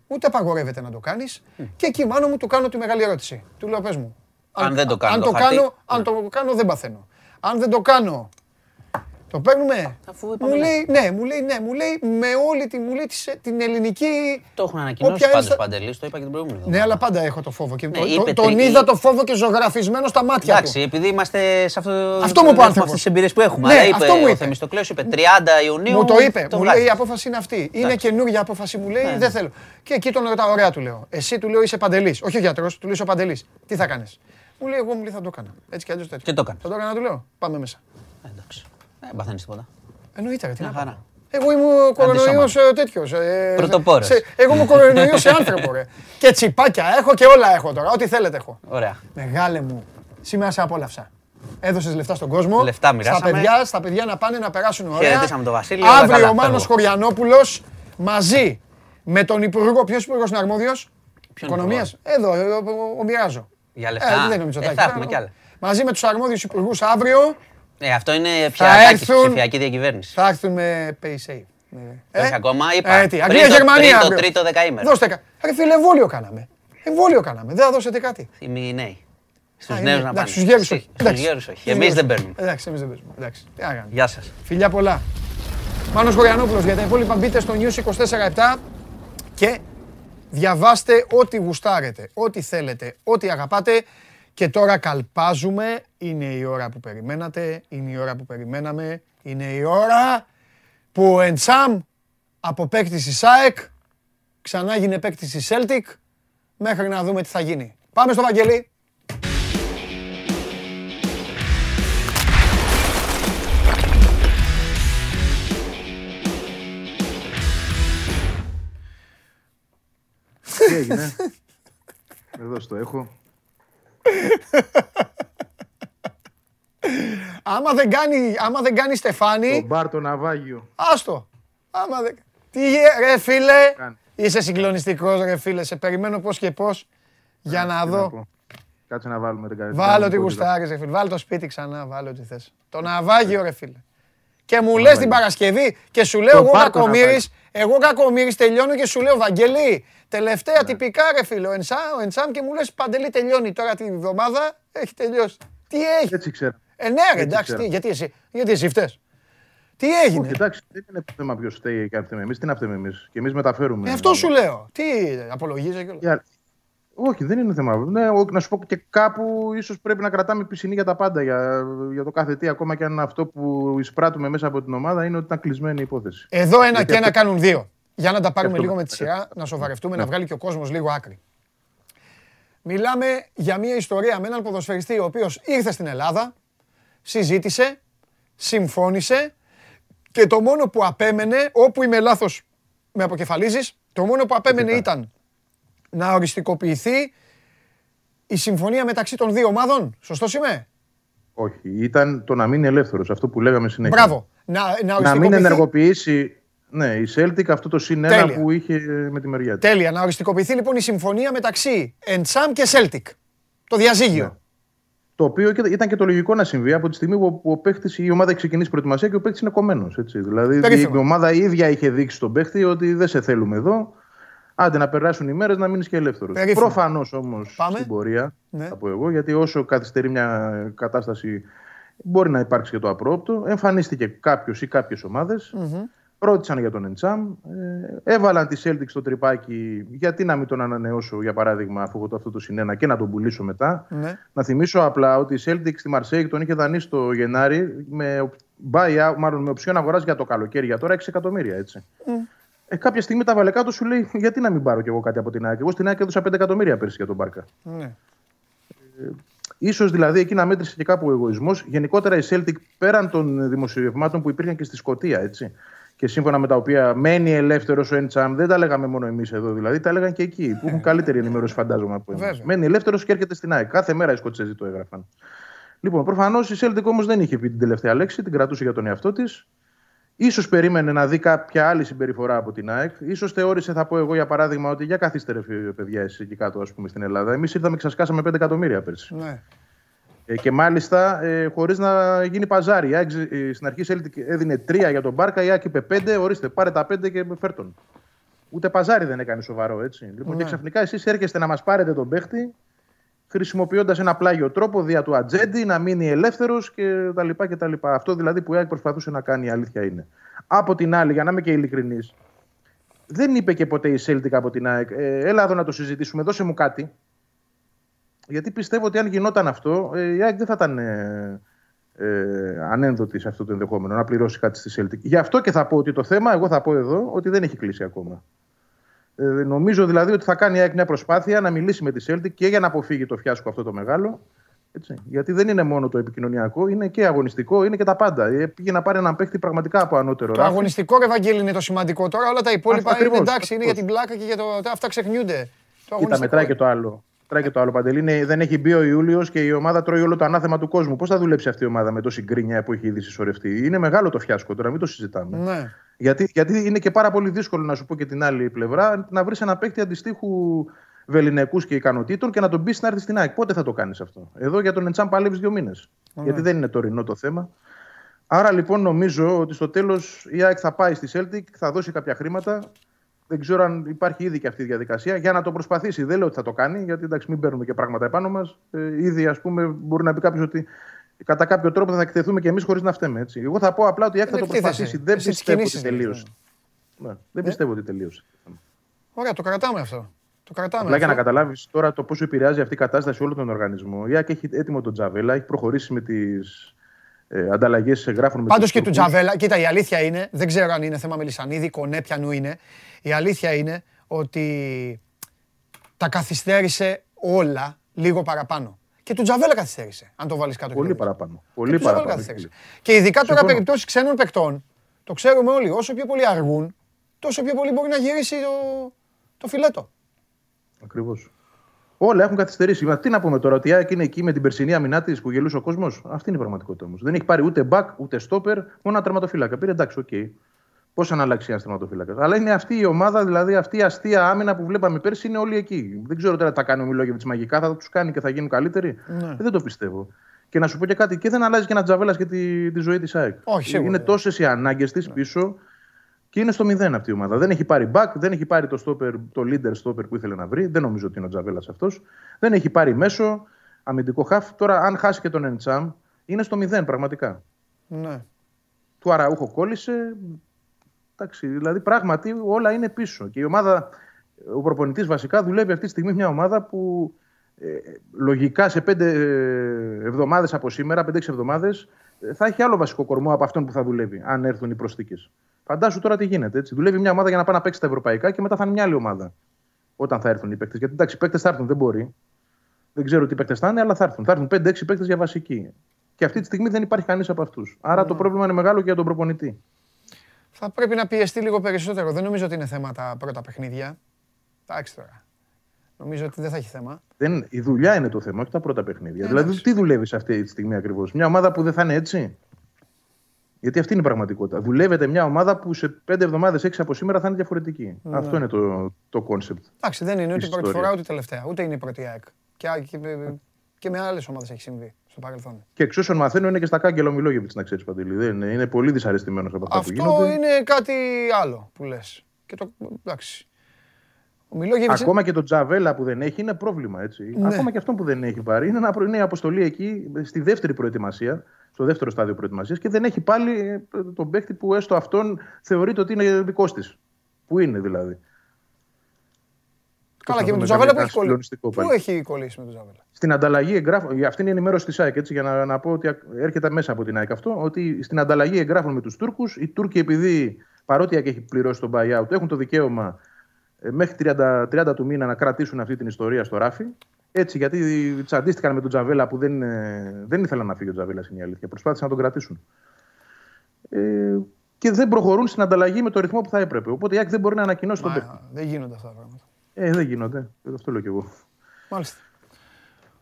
ούτε απαγορεύεται να το κάνεις και εκεί μάνο μου του κάνω τη μεγάλη ερώτηση. Του λέω πες μου. Αν δεν το κάνω αν το το χαρτί, κάνω, αν το κάνω δεν παθαίνω. Αν δεν το κάνω, το παίρνουμε. Αφού Μου είπαμε ναι. λέει, ναι, μου λέει, ναι, μου λέει με όλη τη, μου λέει, της- την ελληνική... Το έχουν ανακοινώσει όποια πάντως ένστα- Παντελής, το είπα και την προηγούμενη Ναι, εβδομάδα. αλλά πάντα έχω το φόβο. Και Ναι, το- είπε το- τον τρι- είδα το φόβο και ζωγραφισμένο στα μάτια Εντάξει, του. επειδή είμαστε σε αυτό, Αυτό μου είπε ο έχουμε άνθρωπος. αυτές τις εμπειρίες που έχουμε. Ναι, αλλά είπε, αυτό μου ο είπε. Θεμιστοκλέος είπε 30 Ιουνίου. Μου το είπε. το μου βγάζει. λέει η απόφαση είναι αυτή. Είναι Εντάξει. καινούργια απόφαση μου λέει. Ναι. Δεν θέλω. Και εκεί τον ρωτάω, ωραία του λέω. Εσύ του λέω είσαι παντελής. Όχι ο γιατρός, του λέω είσαι ο παντελής. Τι θα κάνεις; Μου λέει, εγώ μου λέει θα το έκανα. Έτσι κι αλλιώς τέτοιο. Και το έκανες. Θα το έκανα, του λέω. Πάμε μέσα. Ε, Εντάξει. Δεν παθαίνεις τίποτα. Εννοείται, ρε, τι Μια να χαρά. κάνω. Εγώ ήμουν κορονοϊός τέτοιος. Πρωτοπόρος. Εγώ ήμουν κορονοϊός σε άνθρωπο, ρε. Και τσιπάκια έχω και όλα έχω τώρα. Ό,τι θέλετε έχω. Ωραία. Μεγάλε μου, σήμερα σε απόλαυσα. Έδωσες λεφτά στον κόσμο. Λεφτά στα μοιράσαμε. παιδιά, στα παιδιά να πάνε να περάσουν ωραία. Χαιρετήσαμε τον Βασίλη, όλα Αύριο καλά, ο Μάνος φεύγω. Χωριανόπουλος μαζί με τον Υπουργό. Ποιος Υπουργός είναι αρμόδιος, Ποιον Οικονομίας. Εδώ, ε, ο, ο, ο Μοιράζο. Για λεφτά. Ε, δεν είναι ο Ε, Μητσοτάκης. θα έχουμε κι άλλα. Μαζί με τους αρμόδιους υπουργούς αύριο Ε, αυτό είναι πια Θα ατάκης έρθουν- ψηφιακή διακυβέρνηση. θα έρθουν με PaySafe. Ναι. Όχι ακόμα, είπα. Ε, τι, Πριν Αγγλία, το- Γερμανία. πριν το αύριο. τρίτο δεκαήμερο. Δώστε κα. Ρε φίλε, εμβόλιο κάναμε. Εμβόλιο κάναμε. Δεν θα δώσετε κάτι. Οι νέοι. Στους Α, νέους είναι- να πάνε. εντάξει, Στους γέρους Εσύ, όχι. Στους Εντάξει. γέρους όχι. Στους Εμείς γέρους. δεν παίρνουμε. Εντάξει, εμείς δεν παίζουμε. Εντάξει, τι να κάνουμε. Γεια σας. Φιλιά πολλά. Μάνος Χωριανόπουλος για τα υπόλοιπα μπείτε στο News 24-7 και διαβάστε ό,τι γουστάρετε, ό,τι θέλετε, ό,τι αγαπάτε και τώρα καλπάζουμε. Είναι η ώρα που περιμένατε, είναι η ώρα που περιμέναμε, είναι η ώρα που ο Εντσάμ από παίκτη της ΣΑΕΚ ξανά γίνει παίκτη της Celtic μέχρι να δούμε τι θα γίνει. Πάμε στο Βαγγελί. Τι έγινε; Εδώ στο έχω. Άμα δεν κάνει, άμα δεν κάνει Στεφάνη, Το μπαρ το ναυάγιο. Άστο. Άμα δεν... Τι γε- ρε φίλε, Κάνει. είσαι συγκλονιστικός ρε φίλε, σε περιμένω πώς και πώς για να Τι δω. πω. Κάτσε να βάλουμε την καρδιά. Βάλω τι γουστάρεις ρε φίλε, βάλω το σπίτι ξανά, βάλω ό,τι θες. Το ναυάγιο ρε φίλε. Και μου λες την Παρασκευή και σου λέω Το εγώ πάρκο κακομύρης, εγώ κακομύρης τελειώνω και σου λέω Βαγγέλη, τελευταία τυπικά ρε φίλε, ο Ενσάμ, ο Ενσάμ και μου λες Παντελή τελειώνει τώρα την εβδομάδα, έχει τελειώσει. Τι έχει; Έτσι ξέρω. Ε ναι ρε έτσι εντάξει, ξέρω. τι, γιατί εσύ, γιατί εσύ φταίς. Τι έγινε; Όχι, εντάξει, δεν είναι θέμα ποιος φταίει και αν φταίμε εμείς. Τι να φταίμε εμείς. Και εμείς μεταφέρουμε. Ε, αυτό σου λέω. Τι απολογίζε κιόλας. Για- Όχι, δεν είναι θέμα. Ναι, ο- να σου πω και κάπου ίσως πρέπει να κρατάμε πισινή για τα πάντα. Για, για το κάθε τι, ακόμα και αν αυτό που εισπράττουμε μέσα από την ομάδα είναι ότι ήταν κλεισμένη η υπόθεση. Εδώ ένα Γιατί και ένα αυτό- κάνουν δύο. Για να τα πάρουμε αυτό λίγο με με- τη σειρά, να σοβαρευτούμε, Ναι. να βγάλει και ο κόσμος λίγο άκρη. Μιλάμε για μια ιστορία με έναν ποδοσφαιριστή ο οποίος ήρθε στην Ελλάδα, συζήτησε, συμφώνησε και το μόνο που απέμενε, όπου είμαι λάθος με αποκεφαλίζεις, το μόνο που απέμενε Φυσικά. ήταν να οριστικοποιηθεί η συμφωνία μεταξύ των δύο ομάδων. Σωστός είμαι; Όχι, ήταν το να μείνει ελεύθερος. Αυτό που λέγαμε συνέχεια. Μπράβο. Να, να Να μην οριστικοποιηθεί. ενεργοποιήσει ναι, η Celtic αυτό το συν ένα Τέλεια. που είχε με τη μεριά της. Τέλεια. Να οριστικοποιηθεί λοιπόν η συμφωνία μεταξύ Εντσάμ και Celtic. Το διαζύγιο. Ναι. Το οποίο και- ήταν και το λογικό να συμβεί από τη στιγμή που ο παίχτης, η ομάδα έχει ξεκινήσει προετοιμασία και ο παίχτης είναι κομμένος. Δηλαδή Περίφημα. η ομάδα η ίδια είχε δείξει στον παίχτη ότι δεν σε θέλουμε εδώ. Άντε να περάσουν οι μέρες να μείνεις και ελεύθερος. Περίφημα. Προφανώς όμως Πάμε. στην πορεία, Ναι. θα πω εγώ, γιατί όσο καθυστερεί μια κατάσταση, μπορεί να υπάρξει και το απρόπτο. Εμφανίστηκε κάποιος ή κάποιες Ρώτησαν για τον Εντσάμ. Ε, έβαλαν τη Celtic στο τρυπάκι. Γιατί να μην τον ανανεώσω, για παράδειγμα, αφού έχω το αυτό το συνένα και να τον πουλήσω μετά. Ναι. Να θυμίσω απλά ότι η Celtic στη Μαρσέη τον είχε δανείσει το Γενάρη με buyout, μάλλον με οψιόν αγοράς για το καλοκαίρι για τώρα 6 εκατομμύρια. Έτσι. Ε, κάποια στιγμή τα βαλεκά τους σου λέει: Γιατί να μην πάρω κι εγώ κάτι από την ΑΕΚ. Εγώ στην ΑΕΚ έδωσα 5 εκατομμύρια πέρσι για τον Μπάρκα. Ναι. Ίσως δηλαδή εκεί να μέτρησε και κάπου ο εγωισμός. Γενικότερα η Celtic πέραν των δημοσιευμάτων που υπήρχαν και στη Σκωτία, έτσι. Και σύμφωνα με τα οποία μένει ελεύθερος ο Εντσάμ, δεν τα λέγαμε μόνο εμείς εδώ δηλαδή, τα έλεγαν και εκεί, που έχουν καλύτερη ενημέρωση, φαντάζομαι από εμάς. Βέβαια. Μένει ελεύθερος και έρχεται στην ΑΕΚ. Κάθε μέρα οι Σκοτσέζοι το έγραφαν. Λοιπόν, προφανώς η Celtic όμως δεν είχε πει την τελευταία λέξη, την κρατούσε για τον εαυτό της. Ίσως περίμενε να δει κάποια άλλη συμπεριφορά από την ΑΕΚ. Ίσως θεώρησε, θα πω εγώ για παράδειγμα, ότι για καθίστε ρε παιδιά εσείς εκεί κάτω ας πούμε, στην Ελλάδα. Εμείς ήρθαμε και σας κάσαμε 5 εκατομμύρια πέρσι. Ναι. Ε, και μάλιστα ε, χωρίς να γίνει παζάρι. Η ΑΕΚ, ε, στην αρχή η Celtic έδινε 3 για τον Μπάρκα, η ΑΕΚ είπε 5, ορίστε, πάρε τα 5 και φέρτον. Ούτε παζάρι δεν έκανε σοβαρό έτσι. Λοιπόν, Ναι. και ξαφνικά εσείς έρχεστε να μας πάρετε τον παίχτη χρησιμοποιώντας ένα πλάγιο τρόπο δια του ατζέντη να μείνει ελεύθερος κτλ. Αυτό δηλαδή που η ΑΕΚ προσπαθούσε να κάνει, η αλήθεια είναι. Από την άλλη, για να είμαι και ειλικρινής, δεν είπε και ποτέ η Celtic από την ΑΕΚ, ε, έλα εδώ να το συζητήσουμε, δώσε μου κάτι. Γιατί πιστεύω ότι αν γινόταν αυτό, ε, η ΑΕΚ δεν θα ήταν ε, ε, ανένδοτη σε αυτό το ενδεχόμενο να πληρώσει κάτι στη Celtic. Γι' αυτό και θα πω ότι το θέμα, εγώ θα πω εδώ, ότι δεν έχει κλείσει ακόμα. Ε, νομίζω δηλαδή ότι θα κάνει η ΑΕΚ μια προσπάθεια να μιλήσει με τη Celtic και για να αποφύγει το φιάσκο αυτό το μεγάλο. Έτσι. Γιατί δεν είναι μόνο το επικοινωνιακό, είναι και αγωνιστικό, είναι και τα πάντα. Ε, πήγε να πάρει έναν παίχτη πραγματικά από ανώτερο Το ράφι. αγωνιστικό ρε Βαγγέλη είναι το σημαντικό τώρα. Όλα τα υπόλοιπα Αυτό είναι ακριβώς, εντάξει, είναι για την πλάκα και για το. Αυτά ξεχνιούνται. Το Κοίτα, αγωνιστικό μετράει και είναι. το άλλο. Μετράει και το άλλο παντελή. Είναι, δεν έχει μπει ο Ιούλιος και η ομάδα τρώει όλο το ανάθεμα του κόσμου. Πώς θα δουλέψει αυτή η ομάδα με τόση γκρίνια που έχει ήδη συσσωρευτεί; Είναι μεγάλο το φιάσκο τώρα, μην το συζητάμε. Ναι. Γιατί, γιατί είναι και πάρα πολύ δύσκολο να σου πω και την άλλη πλευρά να βρεις ένα παίκτη αντιστοίχου βεληνικούς και ικανοτήτων και να τον πεις να έρθει στην ΑΕΚ. Πότε θα το κάνεις αυτό; Εδώ για τον Εντσάμ παλεύει δύο μήνες. Γιατί δεν είναι τωρινό το θέμα. Άρα λοιπόν νομίζω ότι στο τέλος η ΑΕΚ θα πάει στη Celtic, θα δώσει κάποια χρήματα. Δεν ξέρω αν υπάρχει ήδη και αυτή η διαδικασία για να το προσπαθήσει. Δεν λέω ότι θα το κάνει, γιατί εντάξει, μην παίρνουμε και πράγματα επάνω μας. Ε, ήδη, ας πούμε, μπορεί να πει κάποιος ότι κατά κάποιο τρόπο θα εκτεθούμε και εμείς χωρίς να φταίμε. Έτσι. Εγώ θα πω απλά ότι η ΑΕΚ θα το εκτίθεσαι. προσπαθήσει. Δεν Εσύ τις πιστεύω ότι κινήσεις λες, τελείωσε. Ναι, δεν πιστεύω ότι τελείωσε. Ωραία, το κρατάμε αυτό. Το κρατάμε. Απλά για να αυτό. καταλάβεις τώρα το πόσο επηρεάζει αυτή η κατάσταση όλο τον οργανισμό. Η ΑΕΚ έχει έτοιμο τον Τζαβέλα, έχει προχωρήσει με τις ε, ανταλλαγές γράφων με Πάντως τους και του Τούρκους. Τζαβέλα, κοίτα, η αλήθεια είναι, δεν ξέρω αν είναι θέμα Μελισανίδη, κονέ, πιανού είναι. Η αλήθεια είναι ότι τα καθυστέρησε όλα λίγο παραπάνω. Και του Τζαβέλα καθυστέρησε, αν το βάλεις κάτω. Πολύ και το δεις. παραπάνω. Και Πολύ του Τζαβέλα παραπάνω. καθυστέρησε. Και ειδικά τώρα Συμφωνώ. περιπτώσεις ξένων παικτών, το ξέρουμε όλοι, όσο πιο πολύ αργούν, τόσο πιο πολύ μπορεί να γυρίσει το, το φιλέτο. Ακριβώς. Όλα έχουν καθυστερήσει. Μα τι να πούμε τώρα, ότι η ΑΕΚ είναι εκεί με την περσινή αμυνά της που γελούσε ο κόσμος; Αυτή είναι η πραγματικότητα όμως. Δεν έχει πάρει ούτε back ούτε stopper, μόνο ένα τερματοφύλακα. Πήρε εντάξει, οκ. Πώς να αλλάξει ένας τερματοφύλακα. Αλλά είναι αυτή η ομάδα, δηλαδή αυτή η αστεία άμυνα που βλέπαμε πέρσι είναι όλοι εκεί. Δεν ξέρω τώρα τι θα κάνει ο Μιλόγεβιτς μαγικά, θα τους κάνει και θα γίνουν καλύτεροι. Ναι. Ε, δεν το πιστεύω. Και να σου πω και κάτι, και δεν αλλάζει και ένα τζαβέλας και τη, τη ζωή της ΑΕΚ. Όχι, σίγουρα. Είναι τόσες οι ανάγκες της πίσω και είναι στο μηδέν αυτή η ομάδα. Δεν έχει πάρει back, δεν έχει πάρει το, stopper, το leader stopper που ήθελε να βρει. Δεν νομίζω ότι είναι ο Τζαβέλας αυτός. Δεν έχει πάρει μέσο, αμυντικό χαφ. Τώρα, αν χάσει και τον Εντσάμ, είναι στο μηδέν πραγματικά. Ναι. Του Αραούχο κόλλησε. Εντάξει, δηλαδή πράγματι όλα είναι πίσω. Και η ομάδα, ο προπονητής βασικά δουλεύει αυτή τη στιγμή μια ομάδα που ε, λογικά σε πέντε εβδομάδες από σήμερα, 5-6 εβδομάδες, θα έχει άλλο βασικό κορμό από αυτόν που θα δουλεύει, αν έρθουν οι προσθήκες. Φαντάσου τώρα τι γίνεται. Έτσι. Δουλεύει μια ομάδα για να πάει να παίξει τα ευρωπαϊκά και μετά θα είναι μια άλλη ομάδα. Όταν θα έρθουν οι παίκτες. Γιατί εντάξει, οι παίκτες θα έρθουν, δεν μπορεί. Δεν ξέρω τι παίκτες θα είναι, αλλά θα έρθουν. Θα έρθουν 5-6 παίκτες για βασική. Και αυτή τη στιγμή δεν υπάρχει κανείς από αυτούς. Άρα το πρόβλημα είναι μεγάλο και για τον προπονητή. Θα πρέπει να πιεστεί λίγο περισσότερο. Δεν νομίζω ότι είναι θέμα τα πρώτα παιχνίδια. Εντάξει τώρα. Νομίζω ότι δεν θα έχει θέμα. Δεν, η δουλειά είναι το θέμα, όχι τα πρώτα παιχνίδια. Ε, δηλαδή, εντάξει. τι δουλεύεις αυτή τη στιγμή ακριβώς; Μια ομάδα που δεν θα είναι έτσι; Γιατί αυτή είναι η πραγματικότητα. Δουλεύετε μια ομάδα που σε πέντε εβδομάδες, έξι από σήμερα θα είναι διαφορετική. Ναι. Αυτό είναι το, το concept. Εντάξει, δεν είναι ούτε η πρώτη ιστορίας. φορά ούτε η τελευταία. Ούτε είναι η πρώτη ΑΕΚ. Και, και, και με άλλες ομάδες έχει συμβεί στο παρελθόν. Και εξ όσων μαθαίνω είναι και στα κάγκελα ο Μιλόγεβιτς, να ξέρεις Παντελή. Δεν είναι, είναι πολύ δυσαρεστημένος από αυτά που Αυτό γίνονται. είναι κάτι άλλο που λες. Και το. Εντάξει. Ο Μιλόγεβιτς Ακόμα και το Τζαβέλα που δεν έχει είναι πρόβλημα. Έτσι. Ναι. Ακόμα και αυτό που δεν έχει πάρει είναι, ένα, προ- είναι η αποστολή εκεί στη δεύτερη προετοιμασία, στο δεύτερο στάδιο προετοιμασίας και δεν έχει πάλι ε, τον παίχτη που έστω αυτόν θεωρείται ότι είναι δικός της. Που είναι δηλαδή; Καλά, και με τον Προσπαθούμε Ζαβέλα να που έχει κολλήσει. συγκλονιστικό Πού πάλι. έχει κολλήσει με τον Ζαβέλα. Στην ανταλλαγή εγγράφων, αυτή είναι η ενημέρωση της ΑΕΚ, έτσι, για να, να πω ότι έρχεται μέσα από την ΑΕΚ αυτό, ότι στην ανταλλαγή εγγράφων με τους Τούρκους, οι Τούρκοι επειδή παρότι η ΑΕΚ έχει πληρώσει τον buyout, έχουν το δικαίωμα ε, μέχρι 30, 30 του μήνα να κρατήσουν αυτή την ιστορία στο ράφι. Έτσι, γιατί τσαντίστηκαν με τον Τζαβέλα που δεν, ε, δεν ήθελαν να φύγει ο Τζαβέλας, είναι η αλήθεια. Προσπάθησαν να τον κρατήσουν. Ε, και δεν προχωρούν στην ανταλλαγή με το ρυθμό που θα έπρεπε. Οπότε η ΑΕΚ δεν μπορεί να ανακοινώσει τον παίκτη. Μα, δεν γίνονται αυτά τα πράγματα. Ε, δεν γίνονται. Ε, Αυτό λέω κι εγώ. Μάλιστα.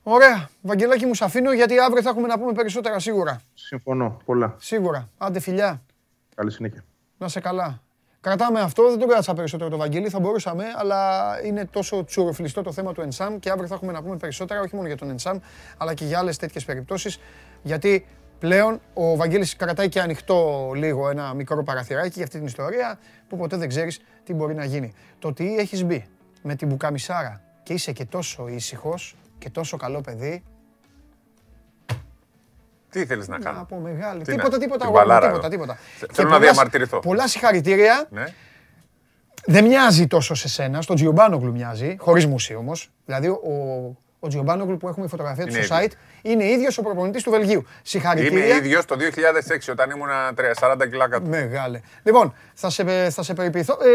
Ωραία. Βαγγελάκη μου, σ' αφήνω γιατί αύριο θα έχουμε να πούμε περισσότερα σίγουρα. Συμφωνώ. Πολλά. Σίγουρα. Άντε φιλιά. Καλή συνέχεια. Να σε καλά. Κρατάμε αυτό, δεν το κράτησα περισσότερο το Βαγγέλη, θα μπορούσαμε, αλλά είναι τόσο τσουροφλιστό το θέμα του Ενσάμ και αύριο θα έχουμε να πούμε περισσότερα, όχι μόνο για τον Ενσάμ, αλλά και για άλλες τέτοιες περιπτώσεις, γιατί πλέον ο Βαγγέλης κρατάει και ανοιχτό λίγο ένα μικρό παραθυράκι για αυτή την ιστορία, που ποτέ δεν ξέρεις τι μπορεί να γίνει. Το ότι έχεις μπει με την μπουκαμισάρα και είσαι και τόσο ήσυχος και τόσο καλό παιδί, Τι θέλεις να κάνω; από μεγάλη. Τι να- Τίποτα, τίποτα, την αγόρι μου, μπαλάρα τίποτα, εδώ. τίποτα. Θε- Και Θέλω να πολλά- διαμαρτυρηθώ. Πολλά συγχαρητήρια. Ναι. Δεν μοιάζει τόσο σε σένα, στον Τζιομπάνογλου μοιάζει, χωρίς μουσεί όμως. Δηλαδή, ο, ο Τζιομπάνογλου που έχουμε η φωτογραφία του Είναι στο site είναι ίδιος ο προπονητής του Βελγίου. Είμαι Συγχαρητήρια. ίδιος το 2006 όταν ήμουν 40 κιλά κάτω. Μεγάλε. Λοιπόν, θα σε, θα σε περιποιηθώ. Ε,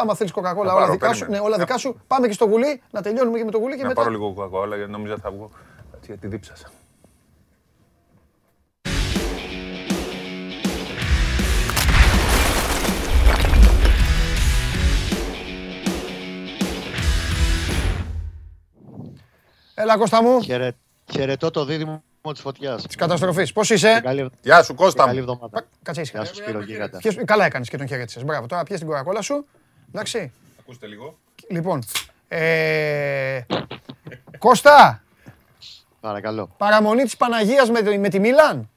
άμα θέλεις κοκακόλα, Να όλα πάρω, δικά σου. περίμενε. Ναι, όλα δικά σου. Πάμε και στο γουλί, να τελειώνουμε και με το γουλί και Να μετά. πάρω λίγο κοκακόλα γιατί νόμιζα θα βγω. Έτσι, γιατί δίψασα. Έλα, Κώστα μου, Χαιρε... Χαιρετώ το δίδυμο της φωτιάς. της καταστροφής. Πώς είσαι, Καλή, Γεια σου Κώστα καλή μου. εβδομάδα. Κάτσε ήσυχα. Γεια σου Σπύρο Γίγαντα. Πιες- Καλά έκανες και τον χαιρέτησε. Μπράβο, τώρα πιες την κοκακόλα σου. Εντάξει. Ακούστε λίγο. Λοιπόν, ε, Κώστα, Παρακαλώ. παραμονή της Παναγίας με, τη- με τη Μίλαν.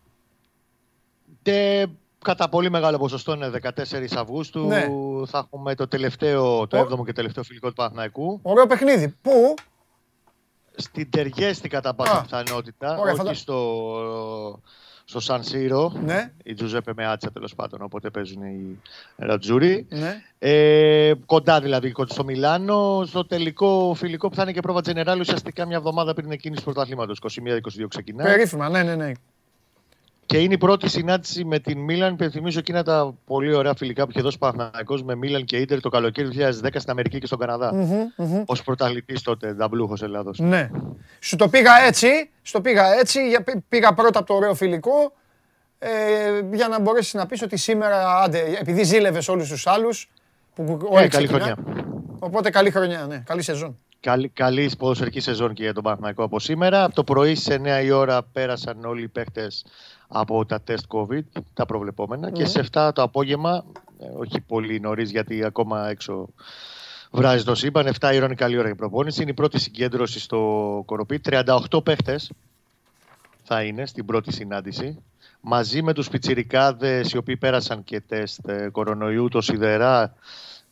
Και κατά πολύ μεγάλο ποσοστό είναι 14 Αυγούστου. Ναι. Θα έχουμε το τελευταίο, το Ο- 7ο και τελευταίο φιλικό του Παναθηναϊκού. Ωραίο παιχνίδι. Πού; Στην Τεργέστη κατά πάσα Α. πιθανότητα. Ωραία, όχι φαντα- στο, στο Σαν Σύρο. Ναι, Η Τζουζέπε με άτσα τέλος πάντων. Οπότε παίζουν οι Ρατζούρι. ναι. Ε, κοντά δηλαδή κοντά στο Μιλάνο, στο τελικό φιλικό που θα είναι και πρόβα Τζενεράλ ουσιαστικά μια εβδομάδα πριν εκείνη του πρωταθλήματο. 21-22 ξεκινάει. Περίφημα, ναι, ναι, ναι. Και είναι η πρώτη συνάντηση με την Μίλαν. Υπενθυμίζω εκείνα τα πολύ ωραία φιλικά που είχε δώσει ο Παναθηναϊκός με Μίλαν και Ίντερ το καλοκαίρι του 2010 στην Αμερική και στον Καναδά. Μμμ, μμμ. Ω πρωταθλητή τότε, δαμπλούχο Ελλάδος. Ναι. Σου το πήγα έτσι, στο πήγα έτσι, για- πή- πήγα πρώτα από το ωραίο φιλικό, ε, για να μπορέσεις να πεις ότι σήμερα, άντε, επειδή ζήλευες όλους τους άλλους, που που- όλοι Ε, καλή ξεκινά- χρονιά. Οπότε καλή χρονιά, ναι, καλή σεζόν. Καλή, καλή ποδοσφαιρική σεζόν και για τον Παναθηναϊκό από σήμερα. Από το πρωί σε 9 η ώρα πέρασαν όλοι οι παίχτε από τα τεστ COVID, τα προβλεπόμενα. Και σε 7 το απόγευμα, ε, όχι πολύ νωρίς γιατί ακόμα έξω βράζει το σύμπαν, 7 η ώρα είναι καλή ώρα για προπόνηση. Είναι η πρώτη συγκέντρωση στο Κοροπή. 38 παίχτες θα είναι στην πρώτη συνάντηση. Μαζί με τους πιτσιρικάδες οι οποίοι πέρασαν και τεστ ε, κορονοϊού, το Σιδερά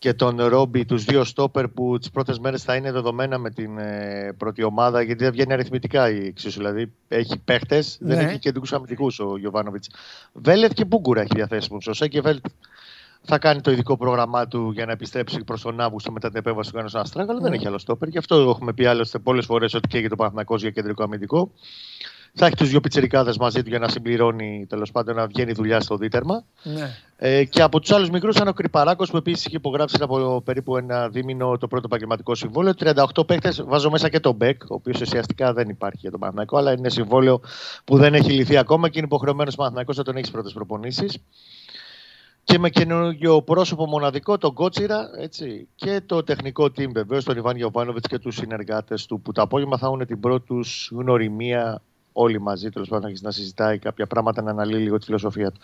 και τον Ρόμπι, τους δύο στόπερ που τις πρώτες μέρες θα είναι δεδομένα με την ε, πρώτη ομάδα γιατί δεν βγαίνει αριθμητικά η εξίσου. Δηλαδή έχει παίχτες, δεν Ναι. έχει κεντρικούς αμυντικούς ο Γιωβάνοβιτς. Βέλετ και Μπούγκουρα έχει διαθέσιμους. Ο Σέκεβελτ θα κάνει το ειδικό πρόγραμμά του για να επιστρέψει προς τον Αύγουστο μετά την επέμβαση του Κάνου Αστράγκα, αλλά δεν έχει άλλο στόπερ. Γι' αυτό έχουμε πει άλλωστε πολλές φορές ότι καίγεται το Παναθηναϊκός για κεντρικό αμυντικό. Θα έχει τους δύο πιτσερικάδε μαζί του για να συμπληρώνει τέλος πάντων να βγαίνει δουλειά στο δίτερμα. Ναι. Ε, και από τους άλλους μικρούς ήταν ο Κρυπαράκος που επίσης είχε υπογράψει από περίπου ένα δίμηνο το πρώτο επαγγελματικό συμβόλαιο. 38 παίχτε, βάζω μέσα και τον Μπέκ, ο οποίος ουσιαστικά δεν υπάρχει για τον Παναθηναϊκό, αλλά είναι συμβόλαιο που δεν έχει λυθεί ακόμα και είναι υποχρεωμένος ο Παναθηναϊκός να τον έχει στις πρώτες προπονήσεις. Και με καινούργιο πρόσωπο μοναδικό, τον Κότσιρα, έτσι, και το τεχνικό team βεβαίως, τον Ιβάν Γιωβάνοβιτς και τους συνεργάτες του, που το απόγευμα θα έχουν την πρώτη του γνωριμία όλοι μαζί, τέλος πάντων, να συζητάει κάποια πράγματα, να αναλύει λίγο τη φιλοσοφία του.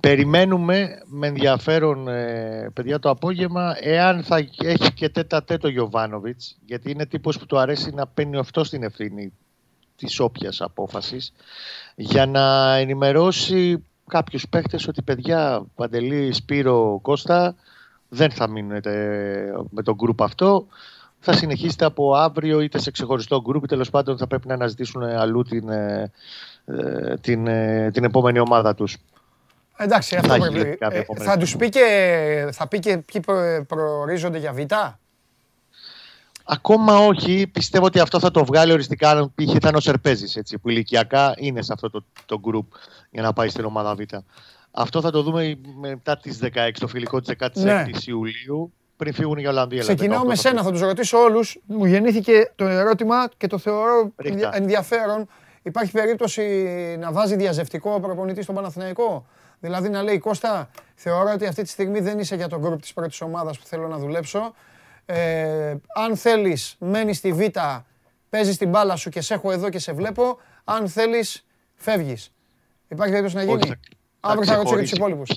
Περιμένουμε με ενδιαφέρον, ε, παιδιά, το απόγευμα, εάν θα έχει και τέτα τέτο Γιωβάνοβιτς, γιατί είναι τύπος που του αρέσει να παίρνει αυτό την ευθύνη της όποιας απόφασης, για να ενημερώσει κάποιους παίχτες ότι παιδιά, Παντελή, Σπύρο, Κώστα, δεν θα μείνετε με τον γκρουπ αυτό. Θα συνεχίσετε από αύριο είτε σε ξεχωριστό γκρουπ, τέλος πάντων θα πρέπει να αναζητήσουν αλλού την, ε, ε, την, ε, την επόμενη ομάδα τους. Εντάξει, αυτό Θα έχει πρέπει. λεφτά κάποια Ε, επόμενη θα τους πει και, θα πει και ποιοι προ- προορίζονται για Β; Ακόμα όχι. Πιστεύω ότι αυτό θα το βγάλει οριστικά αν π.χ. ήταν ο Σερπέζης, που ηλικιακά είναι σε αυτό το, το group για να πάει στην ομάδα Β. Αυτό θα το δούμε μετά τις 16, το φιλικό της 16 Ναι. Ιουλίου, πριν φύγουν για Ολλανδία. δηλαδή, Ξεκινάω 18 με θα σένα, θα τους ρωτήσω όλους. Μου γεννήθηκε το ερώτημα και το θεωρώ Ρίχτα. ενδια- ενδιαφέρον. Υπάρχει περίπτωση να βάζει διαζευτικό προπονητής στον Παναθηναϊκό; Δηλαδή να λέει Κώστα, θεωρώ ότι αυτή τη στιγμή δεν είσαι για τον γκρουπ της πρώτης ομάδας που θέλω να δουλέψω. Ε, αν θέλεις, μένεις στη Β παίζεις την μπάλα σου και σε έχω εδώ και σε βλέπω. Αν θέλεις, φεύγεις. Υπάρχει περίπτωση να Όχι, γίνει; Αύριο θα ρωτήσω και τους ξεχωρίσει υπόλοιπους.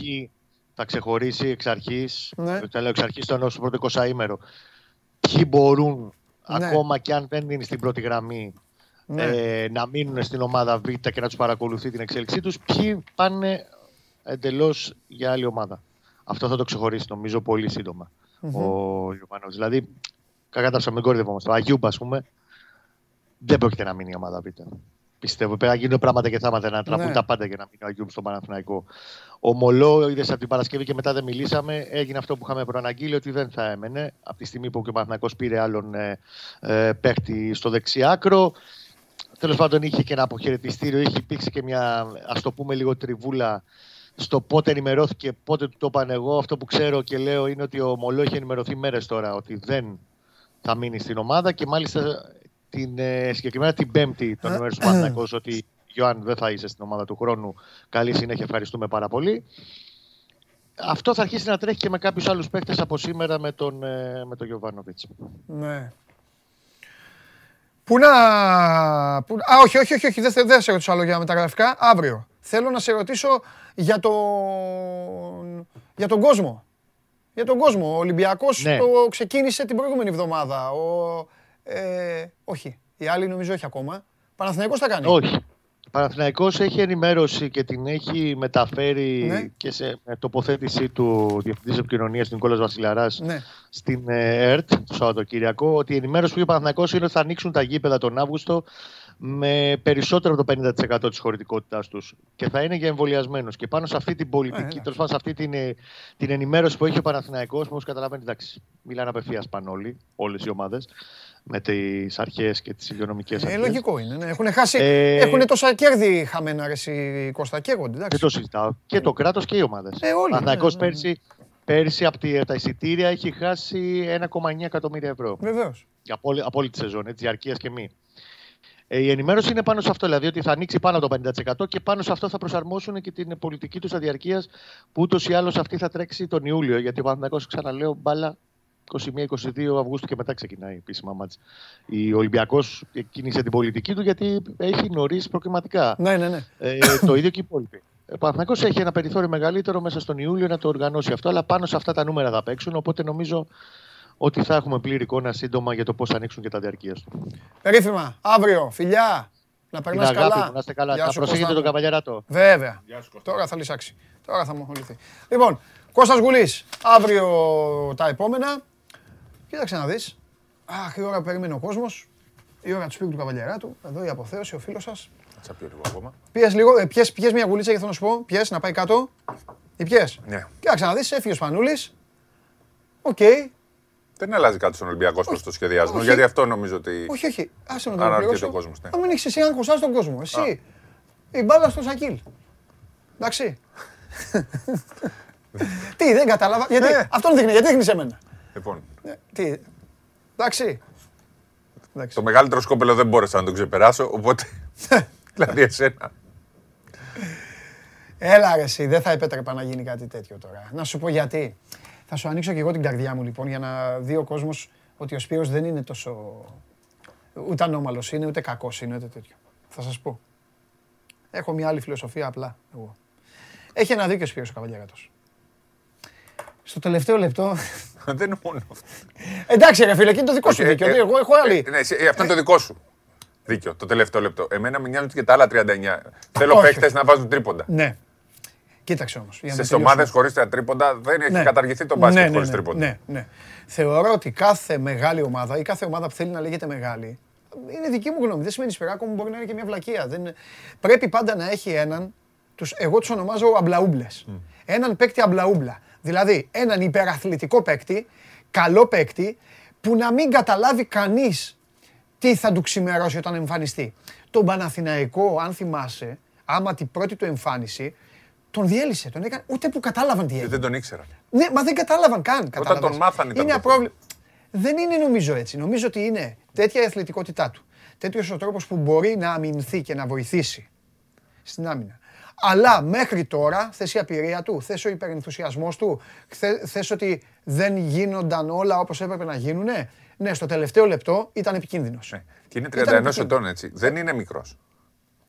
Ποιοι Θα ξεχωρίσει εξ αρχής. Ναι. Τα λέω εξ αρχής το εννοώ στο πρώτο 20ήμερο. Ποιοι μπορούν, Ναι. ακόμα και αν δεν είναι στην πρώτη γραμμή, Ναι. ε, να μείνουν στην ομάδα Β και να τους παρακολουθεί την εξέλιξή τους. Ποιοι πάνε εντελώς για άλλη ομάδα. Αυτό θα το ξεχωρίσει νομίζω πολύ σύντομα ο Ιωβάνο. Δηλαδή, κακά τα ψάχνουμε, μην κορυδευόμαστε. Ο Αγιούμπ, ας πούμε, δεν πρόκειται να μείνει η ομάδα Β. Πιστεύω πρέπει να γίνουν πράγματα και θάματα, να τραβούν Ναι. τα πάντα για να μείνει ο Αγιούμπ στο Παναθηναϊκό. Ο Μολό, είδες από την Παρασκευή και μετά δεν μιλήσαμε, έγινε αυτό που είχαμε προαναγγείλει ότι δεν θα έμενε. Από τη στιγμή που και ο Παναθηναϊκός πήρε άλλον ε, ε, παίχτη στο δεξιάκρο. Τέλος πάντων, είχε και ένα αποχαιρετιστήριο, είχε υπήρξει και μια ας το πούμε λίγο τριβούλα στο πότε ενημερώθηκε, πότε του το είπαν εγώ. Αυτό που ξέρω και λέω είναι ότι ο Μολό έχει ενημερωθεί μέρες τώρα ότι δεν θα μείνει στην ομάδα και μάλιστα την, ε, συγκεκριμένα την Πέμπτη τον ενημέρωσε ο Παναθηναϊκός ότι Ιωάνν δεν θα είσαι στην ομάδα του χρόνου. Καλή συνέχεια, ευχαριστούμε πάρα πολύ. Αυτό θα αρχίσει να τρέχει και με κάποιους άλλους παίκτες από σήμερα με τον, ε, με τον Γιωβάνοβιτς. Ναι. Πού να... Πού... Α, όχι, όχι, όχι, όχι. Δεν, θε- δεν σε ρωτήσω άλλο για μεταγραφικά. Αύριο. Θέλω να σε ρωτήσω για, το... για τον κόσμο. Για τον κόσμο. Ο Ολυμπιακός Ναι. το ξεκίνησε την προηγούμενη εβδομάδα. Ο... Ε, όχι. Οι άλλοι νομίζω όχι ακόμα. Παναθηναϊκός θα κάνει. Όχι. Ο Παναθηναϊκός έχει ενημέρωση και την έχει μεταφέρει Ναι. και σε με τοποθέτησή του Διευθυντής Επικοινωνίας Νικόλας Βασιλαράς Ναι. στην ε, ΕΡΤ το Σαββατοκύριακο ότι η ενημέρωση που είχε ο Παναθηναϊκός είναι ότι θα ανοίξουν τα γήπεδα τον Αύγουστο με περισσότερο από το 50% της χωρητικότητάς τους και θα είναι για εμβολιασμένους. Και πάνω σε αυτή την πολιτική, εντάξει. τέλος πάντων σε αυτή την, ε, την ενημέρωση που έχει ο Παναθηναϊκός, όπως καταλαβαίνετε, εντάξει, μιλάνε απευθείας πάνε όλοι, όλες οι ομάδες, με τις αρχές και τις υγειονομικές Ε, αρχές. λογικό είναι. Ναι. Έχουν χάσει. Ε, Έχουν τόσα κέρδη χαμένα ρε, εσύ, Κώστα. Καίγονται. Δεν Εντάξει. το συζητάω. Και το κράτος και οι ομάδες. Ε, όλοι, Ο Παναθηναϊκός ναι, ναι, ναι. πέρσι, πέρσι από τη- τα εισιτήρια έχει χάσει 1,9 εκατομμύρια ευρώ. Βεβαίως. Για από, όλη- από όλη τη σεζόν, έτσι, διαρκείας και μη. Ε, η ενημέρωση είναι πάνω σε αυτό, δηλαδή ότι θα ανοίξει πάνω από το 50% και πάνω σε αυτό θα προσαρμόσουν και την πολιτική τους διαρκεία που ούτως ή άλλως αυτή θα τρέξει τον Ιούλιο. Γιατί ο Παναθηναϊκός, ξαναλέω, μπάλα 21-22 Αυγούστου και μετά ξεκινάει επίσημα μάτς. Ο Ολυμπιακός κίνησε την πολιτική του γιατί έχει νωρίς προκριματικά. Ναι, ναι, ναι. Ε, το ίδιο και οι υπόλοιποι. Ο Παναθηναϊκός έχει ένα περιθώριο μεγαλύτερο μέσα στον Ιούλιο να το οργανώσει αυτό, αλλά πάνω σε αυτά τα νούμερα θα παίξουν. Οπότε νομίζω ότι θα έχουμε πλήρη εικόνα σύντομα για το πώς θα ανοίξουν και τα διαρκεία τους. Περίφημα. Αύριο. Φιλιά. Να Την περνάς αγάπη καλά. μου, να είστε καλά. Γεια Να σου, προσέχετε Κώστα. τον καβαλιαράτο. Βέβαια. Τώρα θα λυσάξει. Τώρα θα μου ασχοληθεί. Λοιπόν, Κώστας Γουλής, αύριο τα επόμενα. Κοίταξε να δεις. Αχ, η ώρα που περιμένει ο κόσμος. Η ώρα του σπίτι του καβαλιαράτου. Εδώ η αποθέωση, ο φίλος σας. Θα πιω λίγο ακόμα. Πιες λίγο, ε, πιες, πιες μια γουλίτσα για θέλω να σου πω. Πιες, να πάει κάτω. Ή πιες. Ναι. Κοίταξε να δεις, έφυγε ο Σπανούλης. Οκ. Δεν αλλάζει κάτι στον Ολυμπιακό προ το σχεδιασμό, όχι. γιατί αυτό νομίζω ότι. Όχι, όχι. Άσε να το Αναρωτιέται ολοκληρώσω. ο κόσμος, ναι. Να μην έχεις εσύ άγχος, άσε τον κόσμο. Εσύ. Η μπάλα στο σακίλ. Εντάξει. Τι, δεν κατάλαβα. Γιατί, Ναι. αυτόν δείχνει, γιατί δείχνεις εμένα. Λοιπόν, Ε, Τι, εντάξει. Εντάξει. το μεγαλύτερο σκόπελο δεν μπόρεσα να το ξεπεράσω, οπότε. δηλαδή εσένα. Έλα ρε εσύ, δεν θα επέτρεπα να γίνει κάτι τέτοιο τώρα. Να σου πω γιατί. Θα σου ανοίξω και εγώ την καρδιά μου λοιπόν για να δει ο κόσμος ότι ο Σπύρος δεν είναι τόσο... Ούτε ανώμαλος είναι, ούτε κακός είναι, ούτε τέτοιο. Θα σας πω. Έχω μια άλλη φιλοσοφία απλά εγώ. Έχει ένα δίκιο ο Σπύρος ο Καβαλιαράτος. Στο τελευταίο λεπτό... δεν είναι μόνο αυτό. Εντάξει ρε φίλε, και είναι το δικό σου Όχι, δίκιο. ε, ε, Εγώ έχω άλλη. ε, ναι, εσύ- ε, αυτό είναι το δικό σου. Δίκιο, το τελευταίο λεπτό. Εμένα με νοιάζουν και τα άλλα 39. Θέλω Όχι. παίχτε να βάζουν τρίποντα. Ναι. Κοίταξε όμως. για να Στι τελειώσουμε. ομάδες χωρίς τα τρίποντα δεν έχει Ναι. καταργηθεί το μπάσκετ Ναι, ναι, χωρίς ναι, τρίποντα. Ναι, ναι. Θεωρώ ότι κάθε μεγάλη ομάδα ή κάθε ομάδα που θέλει να λέγεται μεγάλη, είναι δική μου γνώμη. Δεν σημαίνει σπυράκο μου, μπορεί να είναι και μια βλακεία. Δεν... Πρέπει πάντα να έχει έναν, τους, εγώ τους ονομάζω αμπλαούμπλες. Έναν παίκτη αμπλαούμπλα. Δηλαδή έναν υπεραθλητικό παίκτη, καλό παίκτη, που να μην καταλάβει κανείς τι θα του ξημερώσει όταν εμφανιστεί. Τον Παναθηναϊκό, αν θυμάσαι, άμα την πρώτη του εμφάνιση, τον διέλυσε. Τον έκανε, ούτε που κατάλαβαν τι Ε, έγινε. Δεν τον ήξερα. Ναι, μα δεν κατάλαβαν καν. Όταν τον μάθανε ήταν Είναι το απρόβλη... Δεν είναι νομίζω έτσι. Νομίζω ότι είναι τέτοια η αθλητικότητά του. Τέτοιος ο τρόπος που μπορεί να αμυνθεί και να βοηθήσει στην άμυνα. Αλλά μέχρι τώρα θες η απειρία του, θες ο υπερενθουσιασμός του, θε- θες ότι δεν γίνονταν όλα όπως έπρεπε να γίνουνε; Ναι, στο τελευταίο λεπτό ήταν επικίνδυνος. Ναι. Και είναι Ήταν 31 επικίνδυνος. ετών έτσι. Δεν είναι μικρός.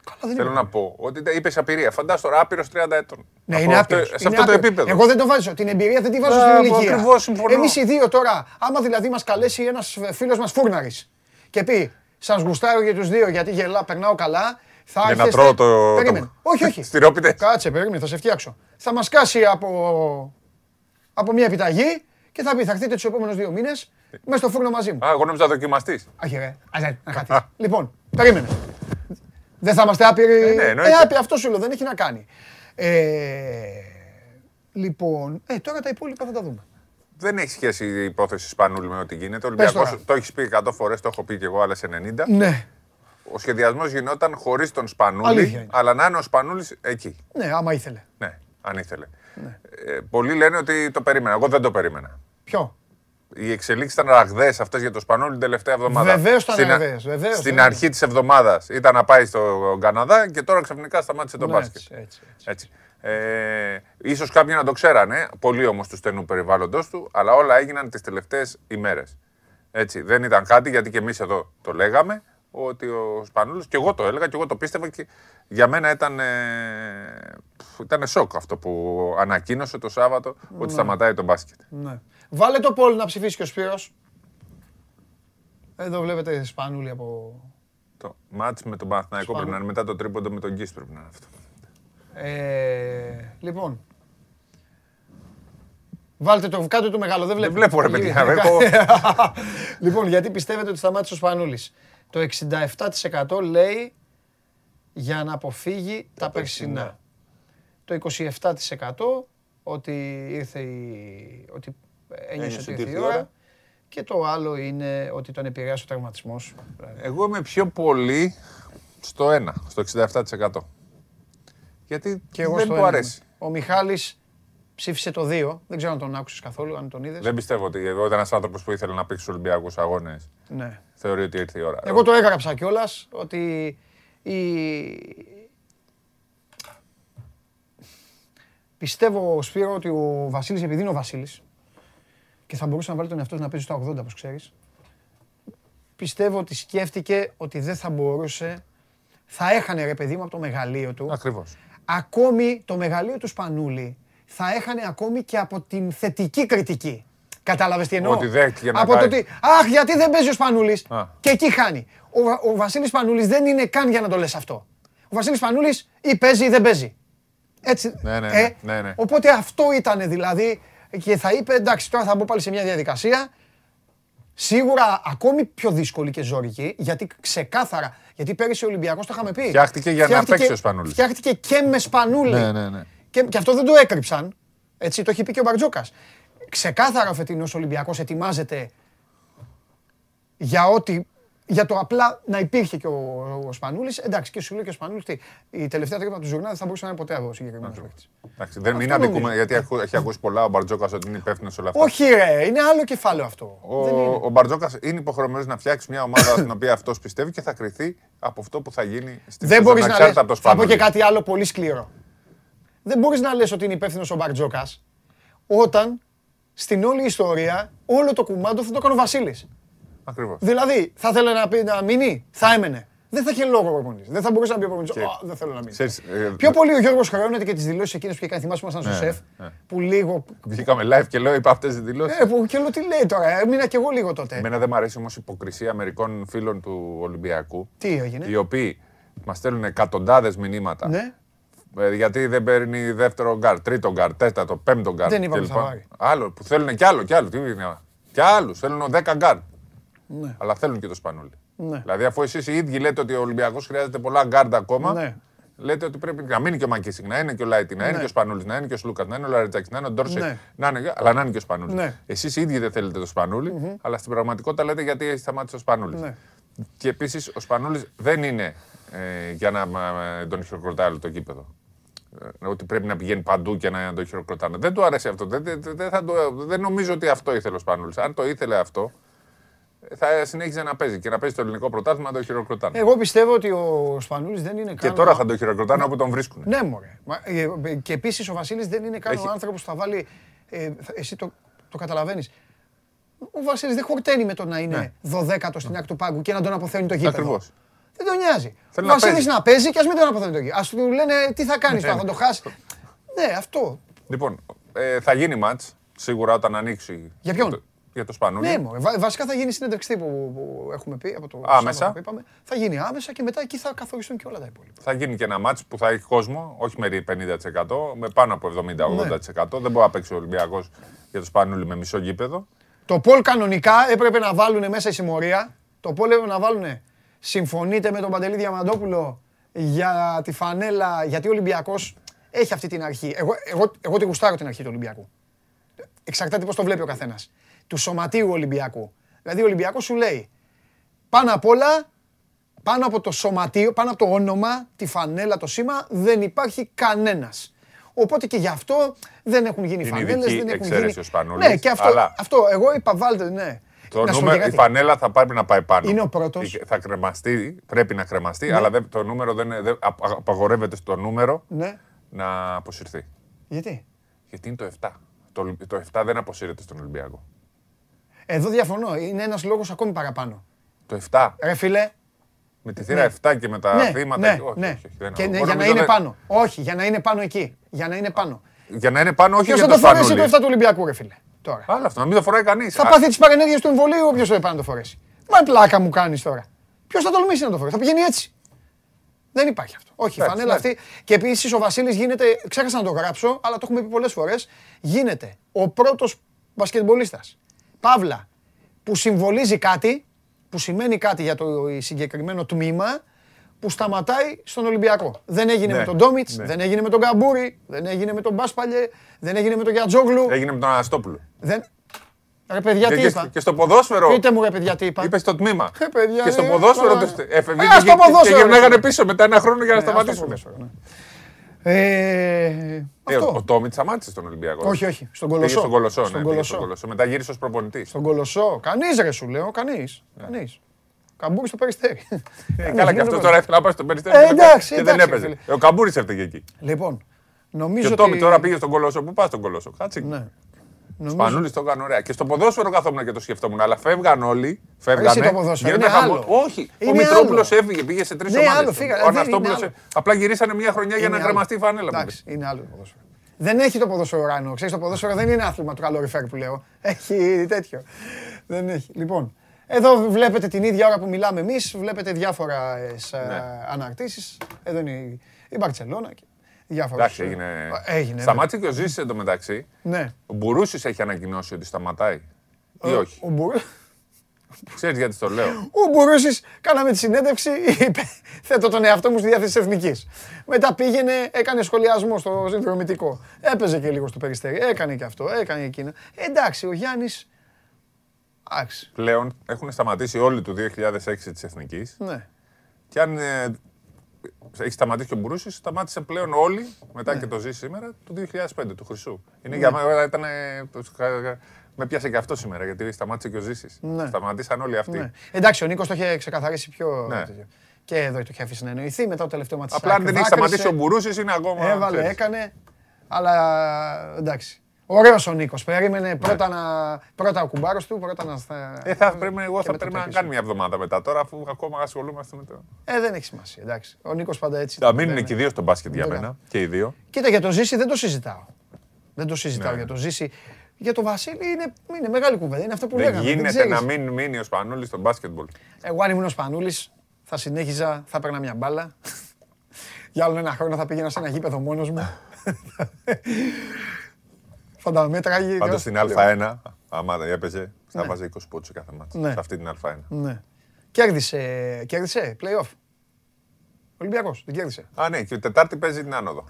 Καλά, δεν Θέλω είναι. να πω ότι είπες απειρία. Φαντάζομαι τώρα άπειρος 30 ετών. Ναι, Από είναι αυτό- άπειρος. Σε Είναι αυτό το άπειρος. επίπεδο. Εγώ δεν το βάζω. Την εμπειρία δεν τη βάζω Μπράβο, στην ηλικία. ακριβώς, συμφωνώ. Εμείς οι δύο τώρα, άμα δηλαδή μας καλέσει ένας φίλος μας φούρναρης και πει Σας γουστάρω για τους δύο γιατί γελά, περνάω καλά. Θα Για να έρχεστε- τρώω το- Περίμενε. το- Όχι, όχι. Στυρόπιτες. Κάτσε, περίμενε, θα σε φτιάξω. Θα μας κάσει από... από μια επιταγή και θα πει θα έρθετε τους επόμενους δύο μήνες μέσα στο φούρνο μαζί μου. Α, εγώ νόμιζα δοκιμαστή. Άχι ρε, ας, ρε, να χαθείς. Λοιπόν, περίμενε. Δεν θα είμαστε άπειροι. Ε, ναι, εννοείται. Ε, άπειροι, αυτό σου λέω, δεν έχει να κάνει. Ε, λοιπόν, ε, τώρα τα υπόλοιπα θα τα δούμε. Δεν έχει σχέση η υπόθεση Σπανούλη με ό,τι γίνεται. Ο Πες Ολυμπιακός τώρα. το έχεις πει 100 φορές, το έχω πει και εγώ άλλες 90. Ναι, Ο σχεδιασμός γινόταν χωρίς τον Σπανούλη, Αλήθεια είναι. αλλά να είναι ο Σπανούλης εκεί. ναι, άμα ήθελε. Ναι, αν ήθελε. Ε, πολλοί λένε ότι το περίμενα. Εγώ δεν το περίμενα. Ποιο; Οι εξελίξεις ήταν ραγδαίες αυτές για τον Σπανούλη την τελευταία εβδομάδα. Βεβαίως ήταν Στην, ραγδαίες, βεβαίως, στην βεβαίως. αρχή της εβδομάδας ήταν να πάει στο Καναδά και τώρα ξαφνικά σταμάτησε τον Ναι, μπάσκετ. έτσι, έτσι, έτσι. Έτσι. Ε, ίσως κάποιοι να το ξέρανε, πολύ όμως τους στενού περιβάλλοντος του, αλλά όλα έγιναν τις τελευταίες ημέρες. Έτσι, δεν ήταν κάτι, γιατί και εμείς εδώ το λέγαμε, ότι ο Σπανούλης, και εγώ το έλεγα και εγώ το πίστευα και για μένα ήταν, ε, ήταν σοκ αυτό που ανακοίνωσε το Σάββατο ότι σταματάει το μπάσκετ. Ναι. Βάλε το πόλ να ψηφίσει και ο Σπύρος. Εδώ βλέπετε σπανούλη από... Το μάτς με τον Παναθηναϊκό Σπανού. πρέπει να είναι μετά το τρίποντο με τον Γκίς πρέπει να είναι αυτό. Ε, λοιπόν. Βάλτε το, κάτω το μεγάλο, δεν βλέπω. βλέπω, ρε παιδιά, Ε, έχω- λοιπόν, γιατί πιστεύετε ότι σταμάτησε ο Σπανούλης; Το 67% λέει για να αποφύγει τα περσινά. Το 27% ότι ήρθε η... ότι ένιωσε ότι ήρθε η ώρα. Και το άλλο είναι ότι τον επηρέασε ο τραυματισμός. Εγώ είμαι πιο πολύ στο 1, στο 67%. Γιατί Και εγώ δεν στο μου ένα αρέσει. είμαι. Ο Μιχάλης ψήφισε το 2. Δεν ξέρω αν τον άκουσες καθόλου, αν τον είδες. Δεν πιστεύω ότι εγώ ήταν ένας άνθρωπος που ήθελε να παίξει στους Ολυμπιακούς Αγώνες. Ναι. Θεωρεί ότι ήρθε η ώρα. Εγώ το έγραψα κιόλας ότι η... Πιστεύω, Σπύρο, ότι ο Βασίλης, επειδή είναι ο Βασίλης και θα μπορούσε να βάλει τον εαυτό του να παίζει στα 80, όπως ξέρεις, πιστεύω ότι σκέφτηκε ότι δεν θα μπορούσε, θα έχανε ρε παιδί μου από το μεγαλείο του, Ακριβώς. ακόμη το μεγαλείο του Σπανούλη θα έχανε ακόμη και από την θετική κριτική. Κατάλαβες τι εννοώ; Ότι δέχτηκε να Από το πάει. ότι, αχ, γιατί δεν παίζει ο Σπανούλης; Α. Και εκεί χάνει. Ο, Βα- ο Βασίλης Σπανούλης δεν είναι καν για να το λες αυτό. Ο Βασίλης Σπανούλης ή παίζει ή δεν παίζει. Έτσι. Ναι, ναι, ε, ναι, ναι. Οπότε αυτό ήταν δηλαδή και θα είπε εντάξει τώρα θα μπω πάλι σε μια διαδικασία Σίγουρα ακόμη πιο δύσκολη και ζώρικη, γιατί ξεκάθαρα, γιατί πέρυσι ο Ολυμπιακός το είχαμε πει. Φτιάχτηκε για να Φτιάχτηκε- παίξει ο Σπανούλης. Φτιάχτηκε και με Σπανούλη. Ναι, ναι, ναι. Και, και αυτό δεν το έκρυψαν. Έτσι, το έχει πει και ο Μπαρτζόκας. Ξεκάθαρα ο φετινός Ολυμπιακός ετοιμάζεται για ό,τι. Για το απλά να υπήρχε και ο, ο Σπανούλης. Εντάξει, και σου λέει και ο Σπανούλης τι, η τελευταία τρύπα του Ζουρνά δεν θα μπορούσε να είναι ποτέ εδώ ο συγκεκριμένος παίκτης. Εντάξει, δεν Αυτό είναι αδικούμε, νομίζω. γιατί ακού- έχει ακούσει πολλά ο Μπαρτζόκα ότι είναι υπεύθυνος σε όλα αυτά. Όχι ρε, είναι άλλο κεφάλαιο αυτό. Ο, Δεν είναι. ο Μπαρτζόκα είναι υποχρεωμένος να φτιάξει μια ομάδα στην οποία αυτός πιστεύει και θα κρυθεί από αυτό που θα γίνει στην Δεν σεζόν, μπορείς να λες, ανεξάρτητα από το θα πω Σπανούλη. και κάτι άλλο πολύ σκληρό. Δεν μπορείς να λες ότι είναι υπεύθυνος ο Μπαρτζόκας όταν στην όλη ιστορία όλο το κουμάντο θα το έκανε ο Βασίλης. Ακριβώς. Δηλαδή, θα ήθελε να, πει, να μείνει, θα έμενε. Δεν θα είχε λόγο ο προπονητής. Δεν θα μπορούσε να πει ο προπονητής, Και- «Α, δεν θέλω να μείνει. Ξέρεις, ε, Πιο πολύ ο Γιώργος χρεώνεται και τις δηλώσεις εκείνες που είχε κάνει, θυμάσαι που ήμασταν στο Ναι, ΣΕΦ, ναι. που λίγο... Βγήκαμε live και λέω, είπα αυτές τις δηλώσεις. Ε, που και λέω τι λέει τώρα, έμεινα κι εγώ λίγο τότε. Εμένα δεν μου αρέσει όμως η υποκρισία μερικών φίλων του Ολυμπιακού. Τι έγινε; Οι οποίοι μας στέλνουν εκατοντάδες μηνύματα. Ναι. Ε, γιατί δεν παίρνει δεύτερο γκαρντ, τρίτο γκαρντ, τέταρτο, πέμπτο γκαρντ. Δεν είπαμε κλπ. θα πάρει. Άλλο που θέλουν κι άλλο, κι άλλο. Τι είναι. Κι άλλους. Θέλουν 10 γκαρντ. Ναι. Αλλά θέλουν και το Σπανούλη. Ναι. Δηλαδή, αφού εσείς οι ίδιοι λέτε ότι ο Ολυμπιακός χρειάζεται πολλά γκαρντ ακόμα, Ναι. λέτε ότι πρέπει να μείνει και ο Μακίσικ, να είναι και ο Λάιτι, να είναι Ναι. και ο Σπανούλης, να είναι και ο Σλούκας, να είναι ο Λαρεντζάκης, να είναι ο Ντόρσεϊ, Ναι. να είναι, αλλά να είναι και ο Σπανούλης. Ναι. Εσείς οι ίδιοι δεν θέλετε το Σπανούλη αλλά στην πραγματικότητα λέτε γιατί έχει σταμάτησε ο Σπανούλης. Ναι. Και επίσης ο Σπανούλης δεν είναι ε, για να ε, τον χειροκροτάει όλο το γήπεδο. Ε, ότι πρέπει να πηγαίνει παντού και να τον χειροκροτάνε. Δεν του αρέσει αυτό. Δεν, δεν, δεν θα το, δεν νομίζω ότι αυτό ήθελε ο Σπανούλης. Αν το ήθελε αυτό, θα συνέχιζε να παίζει και να παίζει το ελληνικό πρωτάθλημα να τον χειροκροτάνε. Εγώ πιστεύω ότι ο Σπανούλης δεν είναι και καν... τώρα θα τον χειροκροτάνε όπου τον βρίσκουν. Ναι, μωρέ. Μα, ε, ε, Και επίσης ο Βασίλης δεν είναι καν Έχει- ο άνθρωπος που θα βάλει. ε, θα- εσύ το, το καταλαβαίνεις. Ο Βασίλης δεν χορταίνει με το να είναι 12ο στην άκρη του πάγκου και να τον αποθέωνει το γήπεδο. Ακριβώς. Δεν τον νοιάζει. Θέλει ο να Βασίλης παίζει. να παίζει και ας μην τον αποθέωνει το γήπεδο. Α του λένε τι θα κάνεις τώρα, θα το χάσει. Ναι, αυτό. Λοιπόν, ε, θα γίνει μάτς σίγουρα όταν ανοίξει. Για ποιον; το- Για το Σπανούλι. Ναι, μωρέ. Βα- βασικά θα γίνει συνέντευξη τύπου που, που έχουμε πει από το Άμεσα. Σάββατο που είπαμε. Θα γίνει άμεσα και μετά εκεί θα καθοριστούν και όλα τα υπόλοιπα. Θα γίνει και ένα μάτς που θα έχει κόσμο, όχι με 50%, με πάνω από 70-80%. Δεν μπορεί να παίξει ο Ολυμπιακός για το Σπανούλι με μισό γήπεδο. Το Πολ κανονικά έπρεπε να βάλουν μέσα η συμμορία. Το Πολ έπρεπε να βάλουν. Συμφωνείτε με τον Παντελή Διαμαντόπουλο για τη φανέλα, γιατί ο Ολυμπιακός έχει αυτή την αρχή. Εγώ, εγώ, εγώ τη γουστάρω την αρχή του Ολυμπιακού. Εξαρτάται πώς το βλέπει ο καθένας. Του σωματείου Ολυμπιακού. Δηλαδή ο Ολυμπιακός σου λέει πάνω απ' όλα, πάνω από το σωματείο, πάνω από το όνομα, τη φανέλα, το σήμα, δεν υπάρχει κανένας. Οπότε και γι' αυτό δεν έχουν γίνει Είναι φανέλες, ειδική δεν έχουν εξαίρεση γίνει... ο Σπανούλης, Ναι, και αυτό, αλλά- αυτό εγώ είπα βάλτε, ναι. Το Να σου πω νούμερο, και η κάτι. φανέλα θα πρέπει να πάει πάνω. Είναι ο πρώτος. Η- Θα κρεμαστεί, πρέπει να κρεμαστεί, Ναι. αλλά δεν, το νούμερο δεν, είναι- δεν απα- απαγορεύεται στο νούμερο Ναι, να αποσυρθεί. γιατί; Γιατί είναι το 7. Το, το 7 δεν αποσύρεται στον Ολυμπιακό. Εδώ διαφωνώ, είναι ένας λόγος ακόμη παραπάνω. Το 7. Ρε φίλε, Με τη θύρα 7 και με τα ναι, θύματα. ναι, όχι, ναι. όχι, όχι, δεν Και είναι. ναι, Εγώ για να νομίζω είναι δεν- πάνω. Όχι, για να είναι πάνω εκεί. Για να είναι πάνω. Για να είναι πάνω, όχι Ποιος για θα το το φορέσει το Σπανούλη. 7 του Ολυμπιακού, ρε φίλε; Τώρα. Άλλο αυτό, να μην το φοράει κανείς. Θα πάθει τις παρενέργειες του εμβολίου, όποιος θα πάει να το φορέσει. Μα πλάκα μου κάνεις τώρα. Ποιος θα τολμήσει να το φορέσει, θα πηγαίνει έτσι. Δεν υπάρχει αυτό. Όχι, η Εντάξει, φανέλα εντάξει. αυτή. Και επίσης ο Βασίλης γίνεται. Ξέχασα να το γράψω, αλλά το έχουμε πει πολλές φορές. Γίνεται ο πρώτος μπασκετμπολίστας. Παύλα. Που συμβολίζει κάτι, που σημαίνει κάτι για το συγκεκριμένο τμήμα, που σταματάει στον Ολυμπιακό. Δεν έγινε Ναι, με τον Ντόμιτς, ναι. δεν έγινε με τον Καμπούρη, δεν έγινε με τον Μπάσπαλιε, δεν έγινε με τον Γιατζόγλου. Έγινε με τον Αναστόπουλο. Δεν... Ρε παιδιά, τι Και, είπα; και, και στο ποδόσφαιρο. Πείτε μου ρε παιδιά τι είπα; Είπες στο τμήμα. Ε, παιδιά, και στο ε, ποδόσφαιρο. τώρα- το- έφευγε Ε, και- στο και- ποδόσφαιρο, Και ρε. γυρνάγανε πίσω μετά ένα χρόνο για να Ναι, ας το σταματήσουν. ποδόσφαιρο, ναι. Ε, Ε, ο, αυτό. ο Τόμιτ σταμάτησε στον Ολυμπιακό. Όχι, όχι. Στον Πήγε Κολοσσό. στον Κολοσσό. Στον ναι, πήγε Κολοσσό. στον Κολοσσό. Μετά γύρισε ως προπονητής. Στον Κολοσσό. Κανείς ρε σου λέω, κανείς. Κανείς. Καμπούρης στο περιστέρι. Ε, Κανείς, καλά, και δεν αυτό το τώρα ήθελε να πάει στον περιστέρι Ε, και δεν- εντάξει, και δεν εντάξει, έπαιζε. φίλε. Ε, Ο Καμπούρης έφταιγε εκεί. Λοιπόν, Και νομίζω ο ότι... Τόμι τώρα πήγε στον Κολοσσό. Πού πας στον Κολοσσό, κάτσε. εκεί. Ναι. Νομίζω... Σπανούλης το έκανε ωραία. Και στο ποδόσφαιρο κάθομαι και το σκεφτόμουν. Αλλά φεύγαν όλοι. Φεύγανε. το ποδόσφαιρο, γίνονταν είναι χαμό- άλλο. Όχι. Ο Είναι Μητρόπουλος άλλο. έφυγε, πήγε σε τρεις Ναι, ομάδες. άλλο, φύγανε. Ο Δεν είναι Αναστόπουλο. άλλο. Απλά γυρίσανε μια χρονιά για Είναι να άλλο. κρεμαστεί η φανέλα. μου. Εντάξει, είναι άλλο το ποδόσφαιρο. Δεν έχει το ποδόσφαιρο ράνο. Ξέρεις, το ποδόσφαιρο δεν είναι άθλημα του καλοριφέρ που λέω. Έχει τέτοιο. Δεν έχει. Λοιπόν, εδώ βλέπετε την ίδια ώρα που μιλάμε εμείς, βλέπετε διάφορα ε, Ναι. αναρτήσεις. Εδώ είναι η- η Μπαρτσελώνα και διάφορα. Εντάξει, έγινε. Έγινε. Σταμάτησε και ο Ζήση εντωμεταξύ. Ναι. Ο Μπουρούσης έχει ανακοινώσει ότι σταματάει. Ή Ο- όχι; Ο, Μπουρ... Ξέρεις γιατί το λέω. ο Μπουρούσης, κάναμε τη συνέντευξη, είπε θέτω τον εαυτό μου στη διάθεση της Εθνικής. Μετά πήγαινε, έκανε σχολιασμό στο συνδρομητικό. Έπαιζε και λίγο στο περιστέρι. Έκανε και αυτό, έκανε εκείνο. Εντάξει, ο Γιάννης... Εντάξει, Πλέον έχουν σταματήσει όλοι του 2006 της Εθνικής. ναι. Και αν ε, έχει σταματήσει και ο Μπουρούση, σταμάτησε πλέον όλοι, μετά Ναι. και το ζει σήμερα, του 2005, του Χρυσού. Είναι για μένα, ήταν. ε, το- Με πιάσε και αυτό σήμερα, γιατί σταμάτησε και ο Ζήσης. Ναι. Σταματήσαν όλοι αυτοί. ναι. Εντάξει, ο Νίκος το είχε ξεκαθαρίσει πιο... Ναι. τέτοιο. Και εδώ το είχε αφήσει να εννοηθεί. Μετά το τελευταίο μάτι Απλά αν δεν έχει σταματήσει ο Μπουρούση, είναι ακόμα. Έβαλε, ξέρεις. έκανε. Αλλά εντάξει. Ωραίος ο Νίκος. Περίμενε πρώτα, να, πρώτα ο κουμπάρος του, πρώτα να... στα- Ε, θα πρέπει, εγώ και θα μετά πρέπει το να πίσω. κάνει μια εβδομάδα μετά τώρα, αφού ακόμα ασχολούμαστε με το. Ε, δεν έχει σημασία. Εντάξει. Ο Νίκος πάντα έτσι. Θα ήταν. μείνουν Δεν- και οι δύο στο μπάσκετ για Δεν μένα. Και οι δύο. Κοίτα, για το Ζήση δεν το συζητάω. Δεν το συζητάω Ναι. για το Ζήση. Για το Βασίλη είναι, είναι μεγάλη κουβέντα. Είναι αυτό που Δεν λέγαμε. γίνεται ξέρεις. να μην μείνει ο Σπανούλης στο μπάσκετμπολ. Εγώ αν ήμουν ο Σπανούλης, θα συνέχιζα, θα έπαιρνα μια μπάλα. Για άλλο ένα χρόνο θα πήγαινα σε ένα γήπεδο μόνος μου. θα τα μέτραγε. Πάντω στην Α1, άμα δεν έπαιζε, θα Ναι. βάζει 20 πόντους σε κάθε μάτσο. Ναι. Σε αυτή την Α1. Ναι. Κέρδισε, κέρδισε, play-off. Ολυμπιακός, δεν κέρδισε. Α, ναι, και η Τετάρτη παίζει την άνοδο.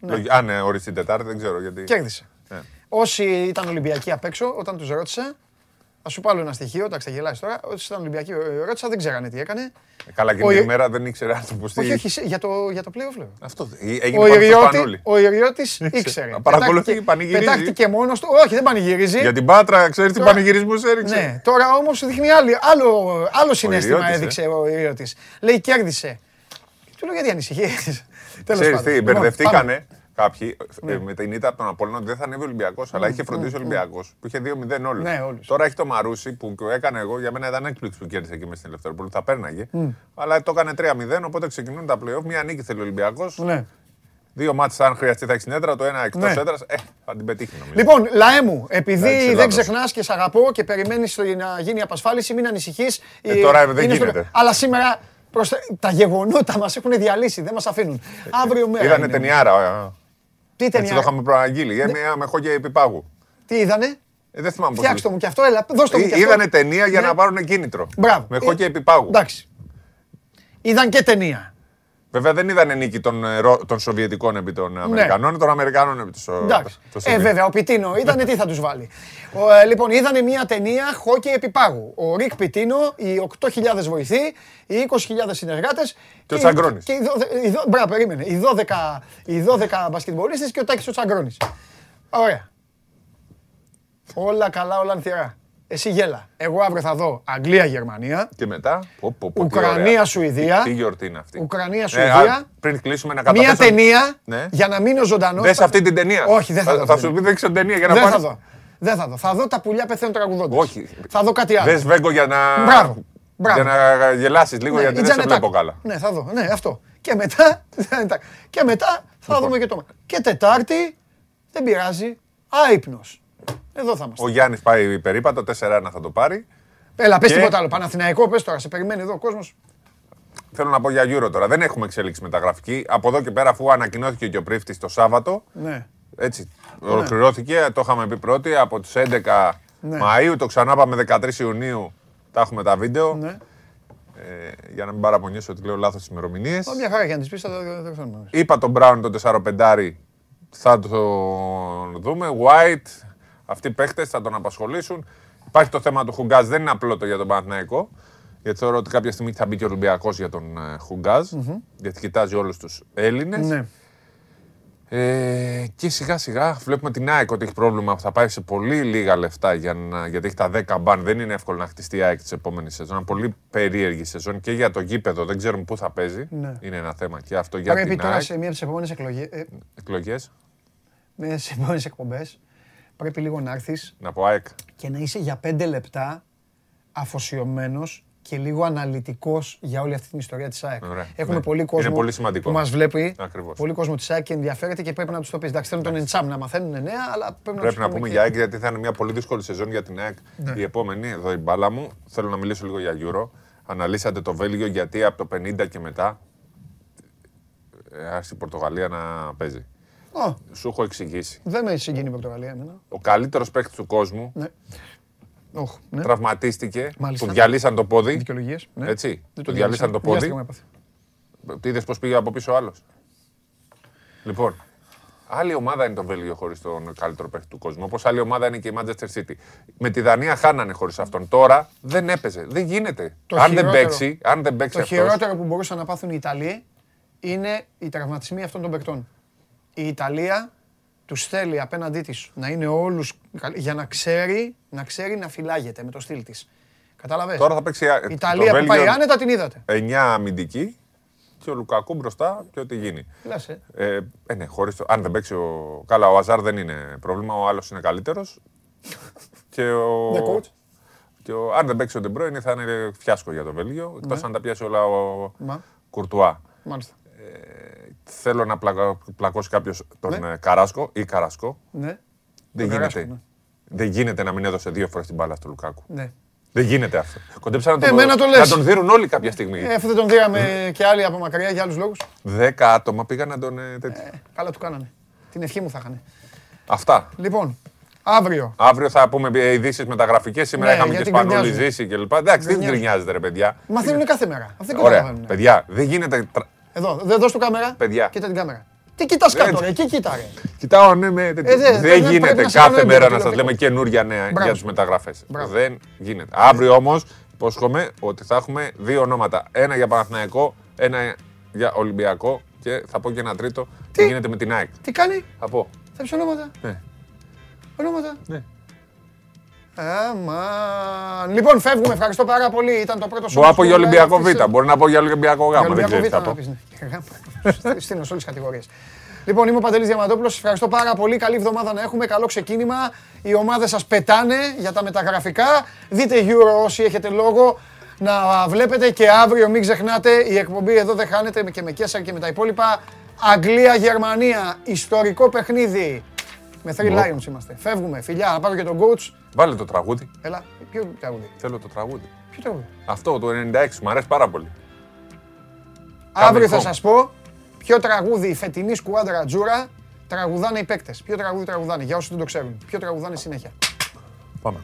Λογι- Α, ναι, οριστεί την Τετάρτη, δεν ξέρω γιατί. Κέρδισε. Ναι. Όσοι ήταν Ολυμπιακοί απ' έξω, όταν τους ρώτησα, θα σου πάρω ένα στοιχείο, εντάξει θα γελάσεις τώρα, όσοι ήταν Ολυμπιακοί ε, ρώτησα, δεν ξέρανε τι έκανε. Ε, Καλά, και Ο την Ι- ημέρα δεν ήξερε αν το ποστεί. Όχι, όχι, σε- για το, για το play-off λέω. Αυτό ε, έγινε Ο, πάνω στο Ιριώτη, Σπανούλη. ο Ιριώτης ήξερε. Να παρακολουθεί, Πετάχτηκε- πανηγυρίζει. Πετάχτηκε μόνος του. Όχι, δεν πανηγυρίζει. Για την Πάτρα, ξέρεις τι Τώρα- πανηγυρισμούς έριξε. Ναι, τώρα όμως δείχνει άλλη, άλλο, άλλο συνέστημα Ιριώτης, ε. έδειξε ο Ιριώτης. Λέει κέρδισε. Του λέω γιατί ανησυχείς; Τέλος Ξέρεις πάντων. τι, Λοιπόν, μπερδευτήκανε. Κάποιοι Ναι. ε, με την ήττα από τον Απόλλωνα ότι δεν θα ανέβει ο Ολυμπιακός, αλλά είχε φροντίσει ο Ολυμπιακός που είχε 2-0 όλους. Ναι, όλους. Τώρα έχει το Μαρούσι που έκανε εγώ, για μένα ήταν έκπληξη που κέρδισε εκεί μες στην Ελευθεροπόλη. Θα πέρναγε. Αλλά το έκανε 3-0, οπότε ξεκινούν τα playoff. Μία νίκη θέλει ο Ολυμπιακός. Ναι. Δύο μάτια, αν χρειαστεί, θα έχεις στην έδρα. Το ένα εκτός Ναι. έδρας. Ε, θα την πετύχει νομίζω. Λοιπόν, λαέ μου, επειδή Εντάξει, δεν Ελλάδος. ξεχνάς και σε αγαπώ και περιμένεις να γίνει η απασφάλιση, μην ανησυχείς. Ε, τώρα δεν γίνεται. Αλλά σήμερα προς... τα γεγονότα μας έχουν διαλύσει, δεν μας αφήνουν. Αύριο μέρα. Είδανε είναι. ταινιάρα. Ε, Τι Έτσι ταινία. το είχαμε προαγγείλει. Ε, μια με χόκκι επιπάγου. Τι είδανε; Ε, δεν θυμάμαι πώς Φτιάξτε λέγεται. μου και αυτό, έλα, δώστε μου και αυτό. Είδανε ταινία για Ναι. να πάρουν κίνητρο. Μπράβο. Με Ε, χόκκι επιπάγου. Εντάξει. Είδαν και ταινία. Βέβαια δεν είδανε νίκη των, ε, Ρο- των Σοβιετικών επί των Αμερικανών, των Αμερικανών επί των Ναι. Εντάξει. των Ε, Σοβιετικών. βέβαια, ο Πιτίνο είδανε τι θα τους βάλει. Ο, ε, λοιπόν, είδανε μια ταινία χόκι επιπάγου. Ο Ρικ Πιτίνο, οι 8.000 βοηθοί, οι 20.000 συνεργάτες. Και ο Τσαγκρόνης. Και οι δω- οι δω- Μπράβο, περίμενε. Οι 12, οι 12 μπασκετμπολίστες και ο Τάκης ο Τσαγκρόνης. Ωραία. Όλα καλά, όλα ανθυρά. Εσύ γέλα. Εγώ αύριο θα δω Αγγλία-Γερμανία, Και μετά. Πω, πω, πω, τι Ουκρανία-Σουηδία. ωραία. Τι γιορτή είναι αυτή. Ουκρανία-Σουηδία. α, πριν κλείσουμε να Μία καταθέσω. ταινία Ναι. για να μείνω ζωντανός. Δες αυτή την ταινία. Όχι, δεν θα δω. Θα σου πει δεν ξέρω ταινία για να Δεν θα πάρεις- δω. Δεν θα δω. Θα δω τα πουλιά πεθαίνουν τραγουδώντας. Όχι. Θα δω κάτι άλλο. Δες Βέγκο για να, Μπράβο. Μπράβο. για να γελάσεις λίγο Ναι, γιατί η δεν σε Τζανετάκο. βλέπω καλά. Ναι, θα δω. Ναι, αυτό. Και μετά, και μετά θα Λοιπόν. δούμε και το. Και Τετάρτη, δεν πειράζει. Άϊπνος. Εδώ θα είμαστε. Ο Γιάννης πάει περίπατο, 4-1 θα το πάρει. Έλα, πες και- τίποτα άλλο. Παναθηναϊκό, πες τώρα. Σε περιμένει εδώ ο κόσμος. Θέλω να πω για Euro τώρα. Δεν έχουμε εξέλιξη μεταγραφική. Από εδώ και πέρα, αφού ανακοινώθηκε και ο πρίφτης το Σάββατο, Ναι. έτσι, ολοκληρώθηκε, το είχαμε πει πρώτη, από τις 11 Ναι. Μαΐου, το ξανά πάμε 13 Ιουνίου, τα έχουμε τα βίντεο. Ναι. Ε, για να μην παραπονιέσω ότι λέω λάθος τις ημερομηνίες. Ω, Μια χαρά για να τις πεις, θα το το ξέρουμε. Είπα τον Μπράουν τον 4-5, θα το δούμε. White, αυτοί οι παίχτες θα τον απασχολήσουν. Υπάρχει το θέμα του Χουγκάζ, δεν είναι απλό το για τον Παναθηναϊκό. Γιατί θεωρώ ότι κάποια στιγμή θα μπει και ο Ολυμπιακός για τον ε, Χουγκάζ. Γιατί κοιτάζει όλους τους Έλληνες. Ναι. Ε, και σιγά σιγά βλέπουμε την ΑΕΚ ότι έχει πρόβλημα. Θα πάει σε πολύ λίγα λεφτά για να, γιατί έχει τα 10 μπαν. Δεν είναι εύκολο να χτιστεί η ΑΕΚ τη επόμενη σεζόν. Είναι πολύ περίεργη σεζόν και για το γήπεδο. Δεν ξέρουμε πού θα παίζει. Ναι. Είναι ένα θέμα και αυτό για Πρέπει την τώρα ΑΕΚ. σε μία από τις επόμενες εκλογές, ε, Εκλογές. με τις επόμενες εκπομπές, πρέπει λίγο να έρθεις Να πω ΑΕΚ. και να είσαι για πέντε λεπτά αφοσιωμένος και λίγο αναλυτικός για όλη αυτή την ιστορία της ΑΕΚ. Ωραία. Έχουμε Ναι. πολύ Είναι κόσμο πολύ σημαντικό. που μας βλέπει, Ακριβώς. πολύ κόσμο της ΑΕΚ και ενδιαφέρεται και πρέπει να τους το πεις. Εντάξει, θέλουν τον Εντσάμ να μαθαίνουν νέα, αλλά πρέπει να Πρέπει τους να πούμε και- για ΑΕΚ γιατί θα είναι μια πολύ δύσκολη σεζόν για την ΑΕΚ. Ναι. Η επόμενη, εδώ η μπάλα μου. Θέλω να μιλήσω λίγο για Euro. Αναλύσατε το Βέλγιο γιατί από το 50 και μετά ε, άρχισε η Πορτογαλία να παίζει. Ω, Σου έχω εξηγήσει. δεν με συγκίνει η Πορτογαλία εμένα. Ο καλύτερος παίκτης του κόσμου Ναι. Όχ, ναι. τραυματίστηκε. Μάλιστα. Του διαλύσαν το πόδι. Δικαιολογίες. Ναι. Έτσι. Δεν Του το διαλύσαν το Βιάστηκα πόδι. με έπαθε. Τι είδες πώς πήγε από πίσω ο άλλος; Λοιπόν, άλλη ομάδα είναι το Βέλγιο χωρίς τον καλύτερο παίκτη του κόσμου. Όπως άλλη ομάδα είναι και η Manchester City. Με τη Δανία χάνανε χωρίς αυτόν. Τώρα δεν έπαιζε. Δεν γίνεται. Το αν, δεν χειρότερο- παίξει, αν δεν παίξει Το αυτός, χειρότερο που μπορούσαν να πάθουν οι Ιταλοί είναι οι τραυματισμοί αυτών των παικτών. Η Ιταλία τους θέλει απέναντί της να είναι όλους για να ξέρει, να ξέρει να φυλάγεται με το στυλ της. Κατάλαβες; Τώρα θα παίξει. Η Ιταλία που πάει άνετα την είδατε. 9 αμυντική και ο Λουκακού μπροστά και ό,τι γίνει. Λες, ε. Ε, ε, ναι, χωρίς το, αν δεν παίξει ο. Καλά, ο Αζάρ δεν είναι πρόβλημα, ο άλλος είναι καλύτερος. και ο. The coach. Και ο, αν δεν παίξει ο Ντε Μπρόιν θα είναι φιάσκο για το Βέλγιο. Εκτός Ναι. αν τα πιάσει όλα ο Μα, Κουρτουά. μάλιστα. Θέλω να πλακα, πλακώσει κάποιος τον Ναι. ε, Καράσκο ή Καρασκό. Ναι. Δεν Τον Καράσκο, γίνεται. ναι. Δεν γίνεται να μην έδωσε δύο φορές την μπάλα στο Λουκάκου. Ναι. Δεν γίνεται αυτό. Κοντέψαν να τον, Εμένα το να λες. τον δίνουν όλοι κάποια στιγμή. Ε, αφού δεν τον δίραμε και άλλοι από μακριά για άλλους λόγους. Δέκα άτομα πήγαν να τον. ε, τέτοιο. Καλά του κάνανε. Την ευχή μου θα είχαν. Αυτά. Λοιπόν, αύριο. Αύριο θα πούμε ε, ειδήσεις μεταγραφικές. Σήμερα Ναι, είχαμε και γιατί σπανούλη γκρινιάζουν. ζήσει κλπ. Εντάξει, δεν Γκρινιάζουν. γκρινιάζετε, ρε παιδιά. Μαθαίνουν κάθε μέρα. Αυτοί δεν Ωραία. καταλαβαίνουν. Παιδιά, δεν γίνεται. Τρα- Εδώ, δε, δώσ' του κάμερα. Παιδιά. Κοίτα την κάμερα. Τι κοιτάς Δεν- κάτω, ρε, εκεί κοίτα ρε. Κοιτάω, ναι, με. τέτοιο. Ε, δε- δεν πρέπει να- γίνεται πρέπει να σε κάθε κάνω μέρα έμπειρο να σας λέμε τηλεοπτικό. καινούργια νέα Μπράβο. για του μεταγραφές. Μπράβο. Δεν γίνεται. Αύριο όμως υπόσχομαι ότι θα έχουμε δύο ονόματα. Ένα για Παναθηναϊκό, ένα για Ολυμπιακό και θα πω και ένα τρίτο. Τι; γίνεται με την ΑΕΚ. Τι κάνει, Θα πω. θα πεις ονόματα. Ναι. Ονόματα. Ναι. Αμάν. Λοιπόν, φεύγουμε. Ευχαριστώ πάρα πολύ. Ήταν το πρώτο Μπορώ να πω για Goal Live Ολυμπιακό αυτής της- Β. Μπορεί να πω για Ολυμπιακό Γ. Για Δεν Ολυμπιακό ξέρεις Β τι θα να πω. πεις, ναι. Γάμα. Στείλω σε όλες τις κατηγορίες. Λοιπόν, είμαι ο Παντελής Διαμαντόπουλος. Σας ευχαριστώ πάρα πολύ. Καλή εβδομάδα να έχουμε. Καλό ξεκίνημα. Οι ομάδες σας πετάνε για τα μεταγραφικά. Δείτε Euro όσοι έχετε λόγο να βλέπετε και αύριο μην ξεχνάτε η εκπομπή εδώ δεν χάνεται και με Κέσσαρ και με τα υπόλοιπα. Αγγλία-Γερμανία, ιστορικό παιχνίδι. Με Three Lions είμαστε. Φεύγουμε. Φιλιά, να πάρω και τον coach. Βάλε το τραγούδι. Έλα, ποιο τραγούδι; Θέλω το τραγούδι. Ποιο τραγούδι; Αυτό το 96 μου αρέσει πάρα πολύ. Αύριο θα home. σας πω ποιο τραγούδι η φετινή σκουάντρα Τζούρα τραγουδάνε οι παίκτες. Ποιο τραγούδι τραγουδάνε, για όσοι δεν το ξέρουν. Ποιο τραγουδάνε συνέχεια. Πάμε.